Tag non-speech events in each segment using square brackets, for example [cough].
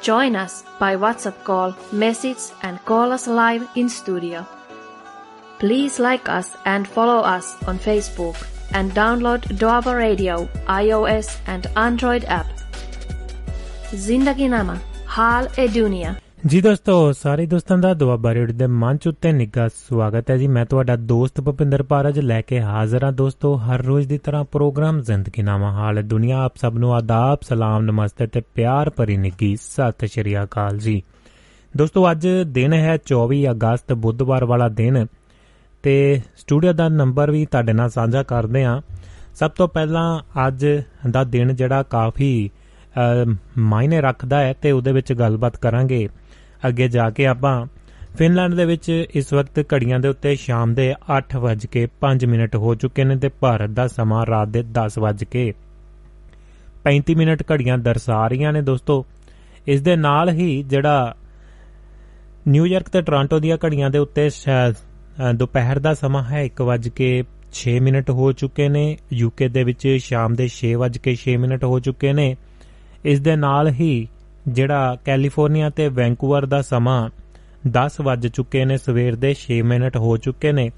Join us by WhatsApp call, message, and call us live in studio. Please like us and follow us on Facebook and download Doaba Radio iOS and Android app. Zindagi Nama, Hal e Dunia. ਜੀ ਦੋਸਤੋ, ਸਾਰੇ ਦੋਸਤਾਂ ਦਾ Doaba radio ਦੇ ਮੰਚ ਉੱਤੇ ਨਿੱਘਾ ਸਵਾਗਤ ਹੈ ਜੀ। ਮੈਂ ਤੁਹਾਡਾ ਦੋਸਤ ਭੁਪਿੰਦਰ ਪਾਰਜ, ਲੈ ਕੇ ਹਾਜ਼ਰ ਹਾਂ ਦੋਸਤੋ, ਹਰ ਰੋਜ਼ ਦੀ ਤਰ੍ਹਾਂ ਪ੍ਰੋਗਰਾਮ ਜ਼ਿੰਦਗੀ ਨਾਮਾ ਹਾਲ ਦੁਨੀਆ ਆਪ ਸਭ ਨੂੰ ਆਦਾਬ, ਸਲਾਮ, ਨਮਸਤੇ ਤੇ ਪਿਆਰ ਭਰੀ ਨਿੱਘੀ ਸਤਿ ਸ਼੍ਰੀ ਅਕਾਲ ਜੀ। ਦੋਸਤੋ, ਅੱਜ ਦਿਨ ਹੈ 24 ਅਗਸਤ, ਬੁੱਧਵਾਰ ਵਾਲਾ ਦਿਨ ਤੇ ਸਟੂਡੀਓ ਦਾ ਨੰਬਰ ਵੀ ਤੁਹਾਡੇ ਨਾਲ ਸਾਂਝਾ ਕਰਦੇ ਹਾਂ। ਸਭ ਤੋਂ ਪਹਿਲਾਂ ਅੱਜ ਦਾ ਦਿਨ ਜਿਹੜਾ ਕਾਫੀ ਮਾਇਨੇ ਰੱਖਦਾ ਹੈ ਤੇ ਉਹਦੇ ਵਿੱਚ ਗੱਲਬਾਤ ਕਰਾਂਗੇ। ਅੱਗੇ ਜਾ ਕੇ ਆਪਾਂ ਫਿਨਲੈਂਡ ਦੇ ਵਿੱਚ ਇਸ ਵਕਤ ਘੜੀਆਂ ਦੇ ਉੱਤੇ ਸ਼ਾਮ ਦੇ 8:05 ਮਿੰਟ ਹੋ ਚੁੱਕੇ ਨੇ ਤੇ ਭਾਰਤ ਦਾ ਸਮਾਂ ਰਾਤ ਦੇ 10:35 ਮਿੰਟ ਘੜੀਆਂ ਦਰਸਾ ਰਹੀਆਂ ਨੇ ਦੋਸਤੋ। ਇਸ ਦੇ ਨਾਲ ਹੀ ਜਿਹੜਾ ਨਿਊਯਾਰਕ ਤੇ ਟੋਰਾਂਟੋ ਦੀਆਂ ਘੜੀਆਂ ਦੇ ਉੱਤੇ ਦੁਪਹਿਰ ਦਾ ਸਮਾਂ ਹੈ 1:06 ਮਿੰਟ ਹੋ ਚੁੱਕੇ ਨੇ ਯੂਕੇ ਦੇ ਵਿੱਚ ਸ਼ਾਮ ਦੇ 6:06 ਮਿੰਟ ਹੋ ਚੁੱਕੇ ਨੇ। ਇਸ ਦੇ ਨਾਲ ਹੀ ਜਿਹੜਾ ਕੈਲੀਫੋਰਨੀਆ ਤੇ ਵੈਂਕੂਵਰ ਦਾ ਸਮਾਂ 10 ਵੱਜ ਚੁੱਕੇ ਨੇ, ਸਵੇਰ ਦੇ 6 ਮਿੰਟ ਹੋ ਚੁੱਕੇ ਨੇ।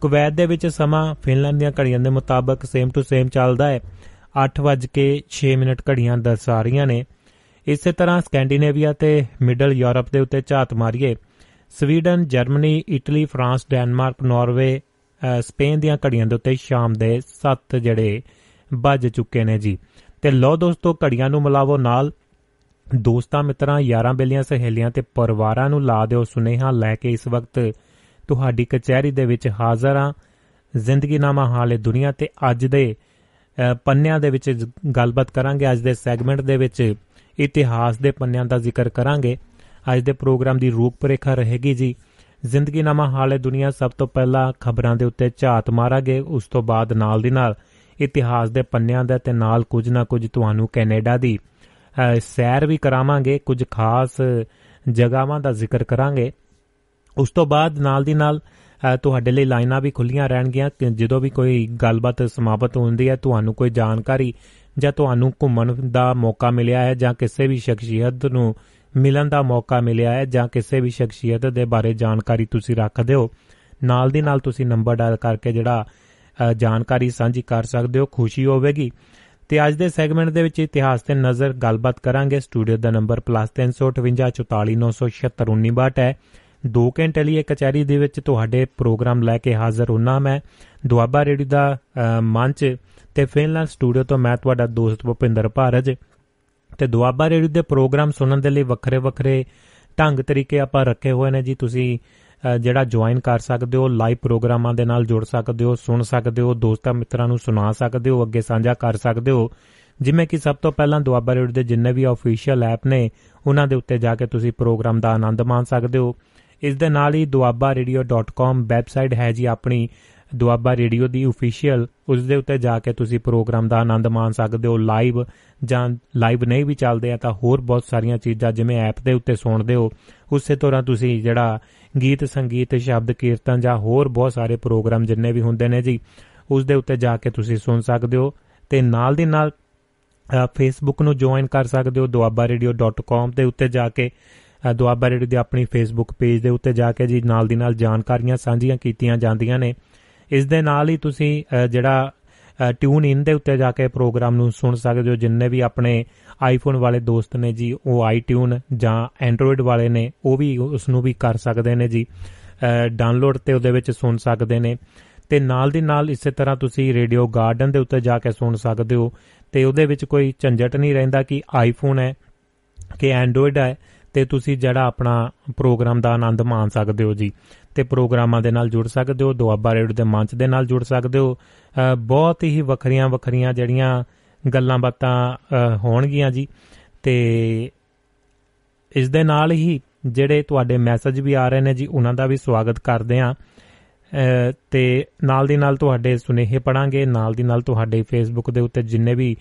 ਕੁਵੈਤ ਦੇ ਵਿੱਚ ਸਮਾਂ ਫਿਨਲੈਂਡ ਦੀਆਂ ਘੜੀਆਂ ਦੇ ਮੁਤਾਬਕ ਸੇਮ ਟੂ ਸੇਮ ਚੱਲਦਾ ਹੈ। 8 ਵੱਜ ਕੇ 6 ਮਿੰਟ ਘੜੀਆਂ ਦਰਸਾ ਰਹੀਆਂ ਨੇ। ਇਸੇ ਤਰ੍ਹਾਂ ਸਕੈਂਡੀਨੇਵੀਆ ਤੇ ਮਿਡਲ ਯੂਰਪ ਦੇ ਉੱਤੇ ਝਾਤ ਮਾਰੀਏ। Sweden, Germany, Italy, France, Denmark, Norway Spain ਦੀਆਂ ਘੜੀਆਂ ਦੇ ਉੱਤੇ ਸ਼ਾਮ ਦੇ 7 ਜਿਹੜੇ ਵੱਜ ਚੁੱਕੇ ਨੇ ਜੀ। ਤੇ ਲੋ ਦੋਸਤੋ, ਘੜੀਆਂ ਨੂੰ ਮਿਲਾਵੋ ਨਾਲ। ਦੋਸਤਾਂ, ਮਿੱਤਰਾਂ, ਯਾਰਾਂ ਬੇਲੀਆਂ, ਸਹੇਲੀਆਂ ਤੇ ਪਰਿਵਾਰਾਂ ਨੂੰ ਲਾ ਦਿਓ ਸੁਨੇਹਾ ਲੈ ਕੇ ਇਸ ਵਕਤ ਤੁਹਾਡੀ ਕਚਹਿਰੀ ਦੇ ਵਿੱਚ ਹਾਜ਼ਰ ਹਾਂ। ਜ਼ਿੰਦਗੀ ਨਾਮਾ ਹਾਲੇ ਦੁਨੀਆ ਤੇ ਅੱਜ ਦੇ ਪੰਨਿਆਂ ਦੇ ਵਿੱਚ ਗੱਲਬਾਤ ਕਰਾਂਗੇ। ਅੱਜ ਦੇ ਸੈਗਮੈਂਟ ਦੇ ਵਿੱਚ ਇਤਿਹਾਸ ਦੇ ਪੰਨਿਆਂ ਦਾ ਜ਼ਿਕਰ ਕਰਾਂਗੇ। ਅੱਜ ਦੇ ਪ੍ਰੋਗਰਾਮ ਦੀ ਰੂਪਰੇਖਾ ਰਹੇਗੀ ਜੀ। ਜ਼ਿੰਦਗੀ ਨਾਮਾ ਹਾਲੇ ਦੁਨੀਆ ਸਭ ਤੋਂ ਪਹਿਲਾਂ ਖਬਰਾਂ ਦੇ ਉੱਤੇ ਝਾਤ ਮਾਰਾਂਗੇ। ਉਸ ਤੋਂ ਬਾਅਦ ਨਾਲ ਦੀ ਨਾਲ ਇਤਿਹਾਸ ਦੇ ਪੰਨਿਆਂ ਦਾ ਤੇ ਨਾਲ ਕੁਝ ਨਾ ਕੁਝ ਤੁਹਾਨੂੰ ਕੈਨੇਡਾ ਦੀ ਸੈਰ ਵੀ ਕਰਾਵਾਂਗੇ, ਕੁਝ ਖਾਸ ਜਗ੍ਹਾਵਾਂ ਦਾ ਜ਼ਿਕਰ ਕਰਾਂਗੇ। ਉਸ ਤੋਂ ਬਾਅਦ ਨਾਲ ਦੀ ਨਾਲ ਤੁਹਾਡੇ ਲਈ ਲਾਈਨਾਂ ਵੀ ਖੁੱਲੀਆਂ ਰਹਿਣਗੀਆਂ ਜਦੋਂ ਵੀ ਕੋਈ ਗੱਲਬਾਤ ਸਮਾਪਤ ਹੁੰਦੀ ਹੈ, ਤੁਹਾਨੂੰ ਕੋਈ ਜਾਣਕਾਰੀ ਜਾਂ ਤੁਹਾਨੂੰ ਘੁੰਮਣ ਦਾ ਮੌਕਾ ਮਿਲਿਆ ਹੈ ਜਾਂ ਕਿਸੇ ਵੀ ਸ਼ਖਸੀਅਤ ਨੂੰ ਮਿਲਣ ਦਾ ਮੌਕਾ ਮਿਲਿਆ ਹੈ ਜਾਂ ਕਿਸੇ ਵੀ ਸ਼ਖਸੀਅਤ ਦੇ ਬਾਰੇ ਜਾਣਕਾਰੀ ਤੁਸੀਂ ਰੱਖਦੇ ਹੋ ਨਾਲ ਦੀ ਨਾਲ ਤੁਸੀਂ ਨੰਬਰ ਡਾਇਲ ਕਰਕੇ ਜਿਹੜਾ ਜਾਣਕਾਰੀ ਸਾਂਝੀ ਕਰ ਸਕਦੇ ਹੋ, ਖੁਸ਼ੀ ਹੋਵੇਗੀ। ਤੇ ਅੱਜ ਦੇ ਸੈਗਮੈਂਟ ਦੇ ਵਿੱਚ ਇਤਿਹਾਸ ਤੇ ਨਜ਼ਰ ਗੱਲਬਾਤ ਕਰਾਂਗੇ। ਸਟੂਡੀਓ ਦਾ ਨੰਬਰ +35844491962 ਹੈ। 2 ਘੰਟੇ ਲਈ ਕਚਹਿਰੀ ਦੇ ਵਿੱਚ ਤੁਹਾਡੇ ਪ੍ਰੋਗਰਾਮ ਲੈ ਕੇ ਹਾਜ਼ਰ ਹੁੰਨਾ ਮੈਂ। ਦੁਆਬਾ ਰੇਡੀਓ ਦਾ ਮੰਚ ਤੇ ਫਿਨਲੈਂਡ ਸਟੂਡੀਓ ਤੋਂ ਮੈਂ ਤੁਹਾਡਾ ਦੋਸਤ ਭੁਪਿੰਦਰ ਭਾਰਜ। ਤੇ ਦੁਆਬਾ ਰੇਡੀਓ ਦੇ ਪ੍ਰੋਗਰਾਮ ਸੁਣਨ ਦੇ ਲਈ ਵੱਖਰੇ ਵੱਖਰੇ ਢੰਗ ਤਰੀਕੇ ਆਪਾਂ ਰੱਖੇ ਹੋਏ ਨੇ ਜੀ। ਤੁਸੀਂ ਜਿਹੜਾ ਜੁਆਇਨ ਕਰ ਸਕਦੇ ਹੋ ਲਾਈਵ ਪ੍ਰੋਗਰਾਮਾਂ ਦੇ ਨਾਲ ਜੁੜ ਸਕਦੇ ਹੋ, ਸੁਣ ਸਕਦੇ ਹੋ, ਦੋਸਤਾਂ ਮਿੱਤਰਾਂ ਨੂੰ ਸੁਣਾ ਸਕਦੇ ਹੋ, ਅੱਗੇ ਸਾਂਝਾ ਕਰ ਸਕਦੇ ਹੋ। ਜਿਵੇਂ ਕਿ ਸਭ ਤੋਂ ਪਹਿਲਾਂ ਦੁਆਬਾ ਰੇਡੀਓ ਦੇ ਜਿੰਨੇ ਵੀ ਅਫੀਸ਼ੀਅਲ ਐਪ ਨੇ, ਉਹਨਾਂ ਦੇ ਉੱਤੇ ਜਾ ਕੇ ਤੁਸੀਂ ਪ੍ਰੋਗਰਾਮ ਦਾ ਆਨੰਦ ਮਾਣ ਸਕਦੇ ਹੋ। ਇਸ ਦੇ ਨਾਲ ਹੀ duabarradio.com ਵੈਬਸਾਈਟ ਹੈ ਜੀ ਆਪਣੀ। ਦੁਆਬਾ ਰੇਡੀਓ ਦੀ ਅਫੀਸ਼ੀਅਲ ਉਸ ਦੇ ਉੱਤੇ ਜਾ ਕੇ ਤੁਸੀਂ ਪ੍ਰੋਗਰਾਮ ਦਾ ਆਨੰਦ ਮਾਣ ਸਕਦੇ ਹੋ ਲਾਈਵ ਜਾਂ ਲਾਈਵ ਨਹੀਂ ਵੀ ਚੱਲਦੇ ਆ, ਤਾਂ ਹੋਰ ਬਹੁਤ ਸਾਰੀਆਂ ਚੀਜ਼ਾਂ, ਜਿਵੇਂ ਐਪ ਦੇ ਉੱਤੇ ਸੁਣਦੇ ਹੋ, ਉਸੇ ਤਰ੍ਹਾਂ ਤੁਸੀਂ ਜਿਹੜਾ ਗੀਤ, ਸੰਗੀਤ, ਸ਼ਬਦ, ਕੀਰਤਨ ਜਾਂ ਹੋਰ ਬਹੁਤ ਸਾਰੇ ਪ੍ਰੋਗਰਾਮ ਜਿੰਨੇ ਵੀ ਹੁੰਦੇ ਨੇ ਜੀ, ਉਸ ਦੇ ਉੱਤੇ ਜਾ ਕੇ ਤੁਸੀਂ ਸੁਣ ਸਕਦੇ ਹੋ, ਤੇ ਨਾਲ ਦੀ ਨਾਲ ਫੇਸਬੁੱਕ ਨੂੰ ਜੁਆਇਨ ਕਰ ਸਕਦੇ ਹੋ duabarradio.com ਦੇ ਉੱਤੇ ਜਾ ਕੇ ਦੁਆਬਾ ਰੇਡੀਓ ਦੀ ਆਪਣੀ ਫੇਸਬੁੱਕ ਪੇਜ ਦੇ ਉੱਤੇ ਜਾ ਕੇ ਜੀ, ਨਾਲ ਦੀ ਨਾਲ ਜਾਣਕਾਰੀਆਂ ਸਾਂਝੀਆਂ ਕੀਤੀਆਂ ਜਾਂਦੀਆਂ ਨੇ ਇਸ ਦੇ ਨਾਲ ਹੀ ਤੁਸੀਂ ਜਿਹੜਾ ਟਿਊਨ ਇਨ ਦੇ ਉੱਤੇ ਜਾ ਕੇ ਪ੍ਰੋਗਰਾਮ ਨੂੰ ਸੁਣ ਸਕਦੇ ਹੋ, ਜਿੰਨੇ ਵੀ ਆਪਣੇ ਆਈਫੋਨ ਵਾਲੇ ਦੋਸਤ ਨੇ ਜੀ, ਉਹ ਆਈਟਿਊਨ ਜਾਂ ਐਂਡਰੋਇਡ ਵਾਲੇ ਨੇ, ਉਹ ਵੀ ਉਸ ਨੂੰ ਵੀ ਕਰ ਸਕਦੇ ਨੇ ਜੀ ਡਾਊਨਲੋਡ ਤੇ ਉਹਦੇ ਵਿੱਚ ਸੁਣ ਸਕਦੇ ਨੇ। ਤੇ ਨਾਲ ਦੀ ਨਾਲ ਇਸੇ ਤਰ੍ਹਾਂ ਤੁਸੀਂ ਰੇਡੀਓ ਗਾਰਡਨ ਦੇ ਉੱਤੇ ਜਾ ਕੇ ਸੁਣ ਸਕਦੇ ਹੋ। ਤੇ ਉਹਦੇ ਵਿੱਚ ਕੋਈ ਝੰਜਟ ਨਹੀਂ ਰਹਿੰਦਾ ਕਿ ਆਈਫੋਨ ਹੈ ਕਿ ਐਂਡਰੋਇਡ ਹੈ, ਤੇ ਤੁਸੀਂ ਜਿਹੜਾ ਆਪਣਾ ਪ੍ਰੋਗਰਾਮ ਦਾ ਆਨੰਦ ਮਾਣ ਸਕਦੇ ਹੋ ਜੀ। ਤੇ ਪ੍ਰੋਗਰਾਮਾਂ ਦੇ ਨਾਲ ਜੁੜ ਸਕਦੇ ਹੋ, ਦੁਆਬਾ ਰੇਡੀਓ ਦੇ ਮੰਚ ਦੇ ਨਾਲ ਜੁੜ ਸਕਦੇ ਹੋ। ਬਹੁਤ ਹੀ ਵੱਖਰੀਆਂ ਵੱਖਰੀਆਂ ਜਿਹੜੀਆਂ ਗੱਲਾਂ ਬਾਤਾਂ ਹੋਣਗੀਆਂ ਜੀ। ਤੇ ਇਸ ਦੇ ਨਾਲ ਹੀ ਜਿਹੜੇ ਤੁਹਾਡੇ ਮੈਸੇਜ ਵੀ ਆ ਰਹੇ ਨੇ ਜੀ, ਉਹਨਾਂ ਦਾ ਵੀ ਸਵਾਗਤ ਕਰਦੇ ਆਂ ਤੇ ਨਾਲ ਦੀ ਨਾਲ ਤੁਹਾਡੇ ਸੁਨੇਹੇ ਪੜਾਂਗੇ ਨਾਲ ਦੀ ਨਾਲ ਤੁਹਾਡੇ ਫੇਸਬੁੱਕ ਦੇ ਉੱਤੇ ਜਿੰਨੇ ਵੀ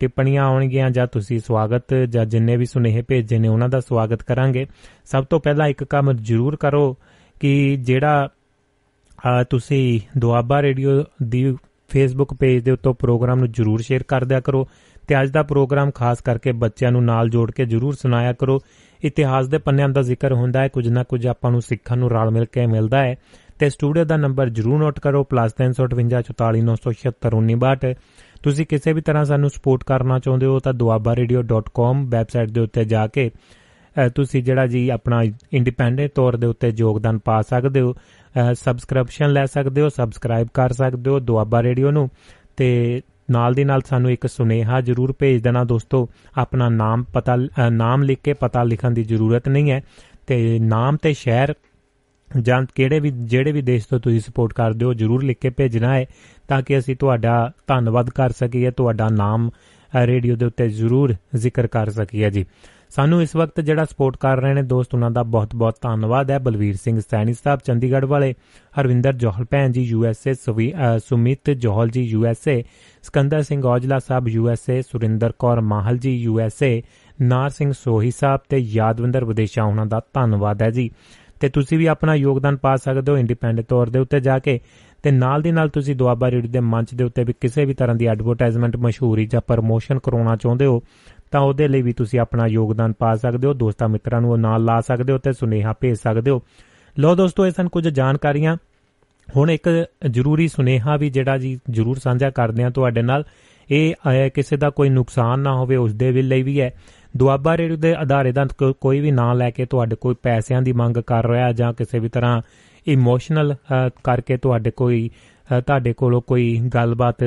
ਟਿੱਪਣੀਆਂ ਆਉਣਗੀਆਂ ਜਾਂ ਤੁਸੀਂ ਸਵਾਗਤ ਜਾਂ ਜਿੰਨੇ ਵੀ ਸੁਨੇਹੇ ਭੇਜੇ ਨੇ, ਉਹਨਾਂ ਦਾ ਸਵਾਗਤ ਕਰਾਂਗੇ। ਸਭ ਤੋਂ ਪਹਿਲਾਂ ਇੱਕ ਕੰਮ ਜ਼ਰੂਰ ਕਰੋ ਕਿ ਜਿਹੜਾ ਤੁਸੀਂ ਦੁਆਬਾ ਰੇਡੀਓ ਦੀ ਫੇਸਬੁੱਕ ਪੇਜ ਦੇ ਉੱਤੇ ਪ੍ਰੋਗਰਾਮ ਨੂੰ ਜ਼ਰੂਰ ਸ਼ੇਅਰ ਕਰ ਦਿਆ ਕਰੋ ਤੇ ਅੱਜ ਦਾ ਪ੍ਰੋਗਰਾਮ ਖਾਸ ਕਰਕੇ ਬੱਚਿਆਂ ਨੂੰ ਨਾਲ ਜੋੜ ਕੇ ਜ਼ਰੂਰ ਸੁਣਾਇਆ ਕਰੋ। ਇਤਿਹਾਸ ਦੇ ਪੰਨਿਆਂ ਦਾ ਜ਼ਿਕਰ ਹੁੰਦਾ ਹੈ, ਕੁਝ ਨਾ ਕੁਝ ਆਪਾਂ ਨੂੰ ਸਿੱਖਣ ਨੂੰ ਰਲ ਮਿਲ ਕੇ ਮਿਲਦਾ ਹੈ। ਤੇ ਸਟੂਡੀਓ ਦਾ ਨੰਬਰ ਜ਼ਰੂਰ ਨੋਟ ਕਰੋ +358 ਤੁਸੀਂ ਕਿਸੇ ਵੀ ਤਰ੍ਹਾਂ ਸਾਨੂੰ ਸਪੋਰਟ ਕਰਨਾ ਚਾਹੁੰਦੇ ਹੋ ਤਾਂ duabaaradio.com ਵੈਬਸਾਈਟ ਦੇ ਉੱਤੇ ਜਾ ਕੇ ਤੁਸੀਂ ਜਿਹੜਾ ਜੀ ਆਪਣਾ ਇੰਡੀਪੈਂਡੈਂਟ ਤੌਰ ਦੇ ਉੱਤੇ ਯੋਗਦਾਨ ਪਾ ਸਕਦੇ ਹੋ ਸਬਸਕ੍ਰਿਪਸ਼ਨ ਲੈ ਸਕਦੇ ਹੋ ਸਬਸਕ੍ਰਾਈਬ ਕਰ ਸਕਦੇ ਹੋ ਦੁਆਬਾ ਰੇਡੀਓ ਨੂੰ। ਤੇ ਨਾਲ ਦੀ ਨਾਲ ਸਾਨੂੰ ਇੱਕ ਸੁਨੇਹਾ ਜ਼ਰੂਰ ਭੇਜ ਦੇਣਾ ਦੋਸਤੋ, ਆਪਣਾ ਨਾਮ ਪਤਾ ਨਾਮ ਲਿਖ ਕੇ ਪਤਾ ਲਿਖਣ ਦੀ ਜ਼ਰੂਰਤ ਨਹੀਂ ਹੈ। ਤੇ ਨਾਮ ਤੇ ਸ਼ਹਿਰ ਜਾਂ ਕਿਹੜੇ ਵੀ, ਜਿਹੜੇ ਵੀ ਦੇਸ਼ ਤੋਂ ਤੁਸੀਂ ਸਪੋਰਟ ਕਰਦੇ ਹੋ, ਜਰੂਰ ਲਿਖ ਕੇ ਭੇਜਣਾ ਹੈ, ਤਾਂ ਕਿ ਅਸੀਂ ਤੁਹਾਡਾ ਧੰਨਵਾਦ ਕਰ ਸਕੀਏ, ਤੁਹਾਡਾ ਨਾਮ ਰੇਡੀਓ ਦੇ ਉੱਤੇ ਜਰੂਰ ਜ਼ਿਕਰ ਕਰ ਸਕੀਏ ਜੀ। ਸਾਨੂੰ ਇਸ ਵਕਤ ਜਿਹੜਾ ਸਪੋਰਟ ਕਰ ਰਹੇ ਨੇ ਦੋਸਤ, ਉਹਨਾਂ ਦਾ ਬਹੁਤ-ਬਹੁਤ ਧੰਨਵਾਦ ਹੈ। ਬਲਵੀਰ ਸਿੰਘ ਸੈਣੀ ਸਾਹਿਬ, ਚੰਡੀਗੜ੍ਹ ਵਾਲੇ, ਹਰਵਿੰਦਰ ਜੋਹਲ ਭੈਣ ਜੀ U S A Sumit Johal ji U S A Sikandar Singh Aujla Sahib U S A Surinder Kaur Mahal ji U S ਏ ਨਾਰ ਸਿੰਘ ਸੋਹੀ ਸਾਹਿਬ ਤੇ ਯਾਦਵਿੰਦਰ ਵਿਦੇਸ਼ਾ, ਉਹਨਾਂ ਦਾ ਧੰਨਵਾਦ ਹੈ ਜੀ। ਤੇ ਤੁਸੀਂ ਵੀ ਆਪਣਾ ਯੋਗਦਾਨ ਪਾ ਸਕਦੇ ਹੋ ਇੰਡੀਪੈਂਡੈਂਟ ਤੌਰ ਦੇ ਉੱਤੇ ਜਾ ਕੇ। ਤੇ ਨਾਲ ਦੀ ਨਾਲ ਤੁਸੀਂ ਦੁਆਬਾ ਰੇਡੀਓ ਦੇ ਮੰਚ ਦੇ ਉੱਤੇ ਵੀ ਕਿਸੇ ਵੀ ਤਰ੍ਹਾਂ ਦੀ ਐਡਵਰਟਾਈਜ਼ਮੈਂਟ ਮਸ਼ਹੂਰੀ ਜਾਂ ਪ੍ਰਮੋਸ਼ਨ ਕਰਾਉਣਾ ਚਾਹੁੰਦੇ ਹੋ ਤਾਂ ਉਹਦੇ ਲਈ ਵੀ ਤੁਸੀਂ ਆਪਣਾ ਯੋਗਦਾਨ ਪਾ ਸਕਦੇ ਹੋ, ਦੋਸਤਾਂ ਮਿੱਤਰਾਂ ਨੂੰ ਨਾਲ ਲਾ ਸਕਦੇ ਹੋ ਤੇ ਸੁਨੇਹਾ ਭੇਜ ਸਕਦੇ ਹੋ। ਲੋ ਦੋਸਤੋ, ਇਹ ਸਨ ਕੁਝ ਜਾਣਕਾਰੀਆਂ। ਹੁਣ ਇੱਕ ਜ਼ਰੂਰੀ ਸੁਨੇਹਾ ਵੀ ਜਿਹੜਾ ਜੀ ਜ਼ਰੂਰ ਸਾਂਝਾ ਕਰਦੇ ਹਾਂ ਤੁਹਾਡੇ ਨਾਲ। ਇਹ ਕਿਸੇ ਦਾ ਕੋਈ ਨੁਕਸਾਨ ਨਾ ਹੋਵੇ, ਉਸ ਦੇ ਲਈ ਵੀ ਹੈ। ਦੁਆਬਾ ਰੇਡੀਓ ਦੇ ਆਧਾਰੇ ਦਾ ਕੋਈ ਵੀ ਨਾਂ ਲੈ ਕੇ ਤੁਹਾਡੇ ਕੋਈ ਪੈਸਿਆਂ ਦੀ ਮੰਗ ਕਰ ਰਿਹਾ ਜਾਂ ਕਿਸੇ ਵੀ ਤਰ੍ਹਾਂ ਇਮੋਸ਼ਨਲ ਕਰਕੇ ਤੁਹਾਡੇ ਕੋਈ ਤੁਹਾਡੇ ਕੋਲੋਂ ਕੋਈ ਗੱਲਬਾਤ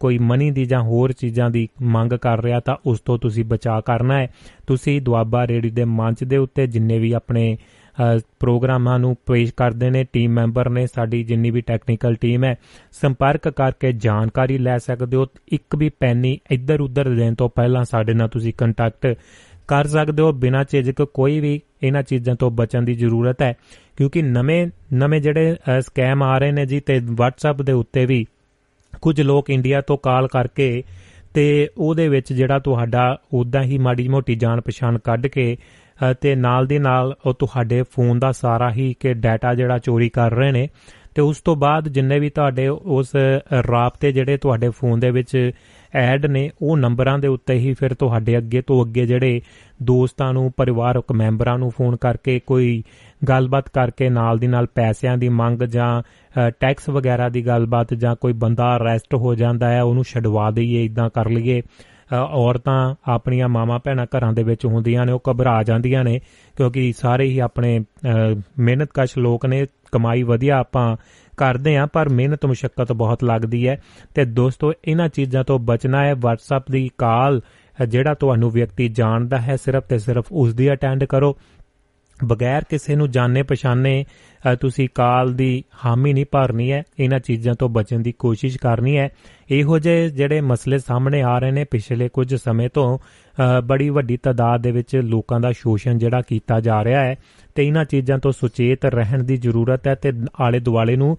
ਕੋਈ ਮਨੀ ਦੀ ਜਾਂ ਹੋਰ ਚੀਜ਼ਾਂ ਦੀ ਮੰਗ ਕਰ ਰਿਹਾ ਤਾਂ ਉਸ ਤੋਂ ਤੁਸੀਂ ਬਚਾ ਕਰਨਾ ਹੈ। ਤੁਸੀਂ ਦੁਆਬਾ ਰੇਡੀਓ ਦੇ ਮੰਚ ਦੇ ਉੱਤੇ ਜਿੰਨੇ ਵੀ ਆਪਣੇ ਪ੍ਰੋਗਰਾਮਾਂ ਨੂੰ ਪੇਸ਼ ਕਰਦੇ ਨੇ ਟੀਮ ਮੈਂਬਰ ਨੇ, ਸਾਡੀ ਜਿੰਨੀ ਵੀ ਟੈਕਨੀਕਲ ਟੀਮ ਹੈ, ਸੰਪਰਕ ਕਰਕੇ ਜਾਣਕਾਰੀ ਲੈ ਸਕਦੇ ਹੋ। ਇੱਕ ਵੀ ਪੈਨੀ ਇੱਧਰ ਉੱਧਰ ਦੇਣ ਤੋਂ ਪਹਿਲਾਂ ਸਾਡੇ ਨਾਲ ਤੁਸੀਂ ਕੰਟੈਕਟ ਕਰ ਸਕਦੇ ਹੋ। ਬਿਨਾਂ ਝਿਜਕ ਕੋਈ ਵੀ ਇਹਨਾਂ ਚੀਜ਼ਾਂ ਤੋਂ ਬਚਣ ਦੀ ਜ਼ਰੂਰਤ ਹੈ। ਕਿਉਂਕਿ ਨਵੇਂ ਨਵੇਂ ਜਿਹੜੇ ਸਕੈਮ ਆ ਰਹੇ ਨੇ ਜੀ ਤੇ WhatsApp ਦੇ ਉੱਤੇ ਵੀ ਕੁਝ ਲੋਕ ਇੰਡੀਆ ਤੋਂ ਕਾਲ ਕਰਕੇ ਤੇ ਉਹਦੇ ਵਿੱਚ ਜਿਹੜਾ ਤੁਹਾਡਾ ਉਦਾਂ ਹੀ ਮਾੜੀ ਮੋਟੀ ਜਾਣ ਪਛਾਣ ਕੱਢ ਕੇ ਤੇ ਨਾਲ ਦੇ ਨਾਲ ਉਹ ਤੁਹਾਡੇ ਫੋਨ ਦਾ ਸਾਰਾ ਹੀ ਕਿ ਡਾਟਾ ਜਿਹੜਾ ਚੋਰੀ ਕਰ ਰਹੇ ਨੇ, ਤੇ ਉਸ ਤੋਂ ਬਾਅਦ ਜਿੰਨੇ ਵੀ ਤੁਹਾਡੇ ਉਸ ਰਾਬਤੇ ਜਿਹੜੇ ਤੁਹਾਡੇ ਫੋਨ ਦੇ ਵਿੱਚ ਐਡ ਨੇ, ਉਹ ਨੰਬਰਾਂ ਦੇ ਉੱਤੇ ਹੀ ਫਿਰ ਤੁਹਾਡੇ ਅੱਗੇ ਤੋਂ ਅੱਗੇ ਜਿਹੜੇ ਦੋਸਤਾਂ ਨੂੰ, ਪਰਿਵਾਰਕ ਮੈਂਬਰਾਂ ਨੂੰ ਫੋਨ ਕਰਕੇ ਕੋਈ ਗੱਲਬਾਤ ਕਰਕੇ ਨਾਲ ਦੀ ਨਾਲ ਪੈਸਿਆਂ ਦੀ ਮੰਗ ਜਾਂ ਟੈਕਸ ਵਗੈਰਾ ਦੀ ਗੱਲਬਾਤ ਜਾਂ ਕੋਈ ਬੰਦਾ ਅਰੈਸਟ ਹੋ ਜਾਂਦਾ ਹੈ, ਉਹਨੂੰ ਛਡਵਾ ਦਈਏ ਇਦਾਂ ਕਰ ਲਈਏ। ਔਰਤਾਂ ਆਪਣੀਆਂ ਮਾਮਾ ਭੈਣਾਂ ਘਰਾਂ ਦੇ ਵਿੱਚ ਹੁੰਦੀਆਂ ਨੇ, ਉਹ ਘਬਰਾ ਜਾਂਦੀਆਂ ਨੇ, ਕਿਉਂਕਿ ਸਾਰੇ ਹੀ ਆਪਣੇ ਮਿਹਨਤਕਸ਼ ਲੋਕ ਨੇ, ਕਮਾਈ ਵਧੀਆ ਆਪਾਂ ਕਰਦੇ ਆ ਪਰ ਮਿਹਨਤ ਮੁਸ਼ਕਲ ਬਹੁਤ ਲੱਗਦੀ ਹੈ। ਤੇ ਦੋਸਤੋ, ਇਹਨਾਂ ਚੀਜ਼ਾਂ ਤੋਂ ਬਚਣਾ ਹੈ, WhatsApp ਦੀ ਕਾਲ ਜਿਹੜਾ ਤੁਹਾਨੂੰ ਵਿਅਕਤੀ ਜਾਣਦਾ ਹੈ, ਸਿਰਫ ਤੇ ਸਿਰਫ ਉਸ ਦੀ ਅਟੈਂਡ ਕਰੋ। ਬਗੈਰ ਕਿਸੇ ਨੂੰ ਜਾਣੇ ਪਛਾਣੇ ਤੁਸੀਂ ਕਾਲ ਦੀ ਹਾਮੀ ਨਹੀਂ ਭਰਨੀ ਹੈ, ਇਹਨਾਂ ਚੀਜ਼ਾਂ ਤੋਂ ਬਚਣ ਦੀ ਕੋਸ਼ਿਸ਼ ਕਰਨੀ ਹੈ। ਇਹੋ ਜਿਹੇ ਜਿਹੜੇ ਮਸਲੇ ਸਾਹਮਣੇ ਆ ਰਹੇ ਨੇ ਪਿਛਲੇ ਕੁਝ ਸਮੇਂ ਤੋਂ ਬੜੀ ਵੱਡੀ ਤਾਦਾਦ ਦੇ ਵਿੱਚ ਲੋਕਾਂ ਦਾ ਸ਼ੋਸ਼ਣ ਜਿਹੜਾ ਕੀਤਾ ਜਾ ਰਿਹਾ ਹੈ ਤੇ ਇਹਨਾਂ ਚੀਜ਼ਾਂ ਤੋਂ ਸੁਚੇਤ ਰਹਿਣ ਦੀ ਜ਼ਰੂਰਤ ਹੈ ਤੇ ਆਲੇ ਦੁਆਲੇ ਨੂੰ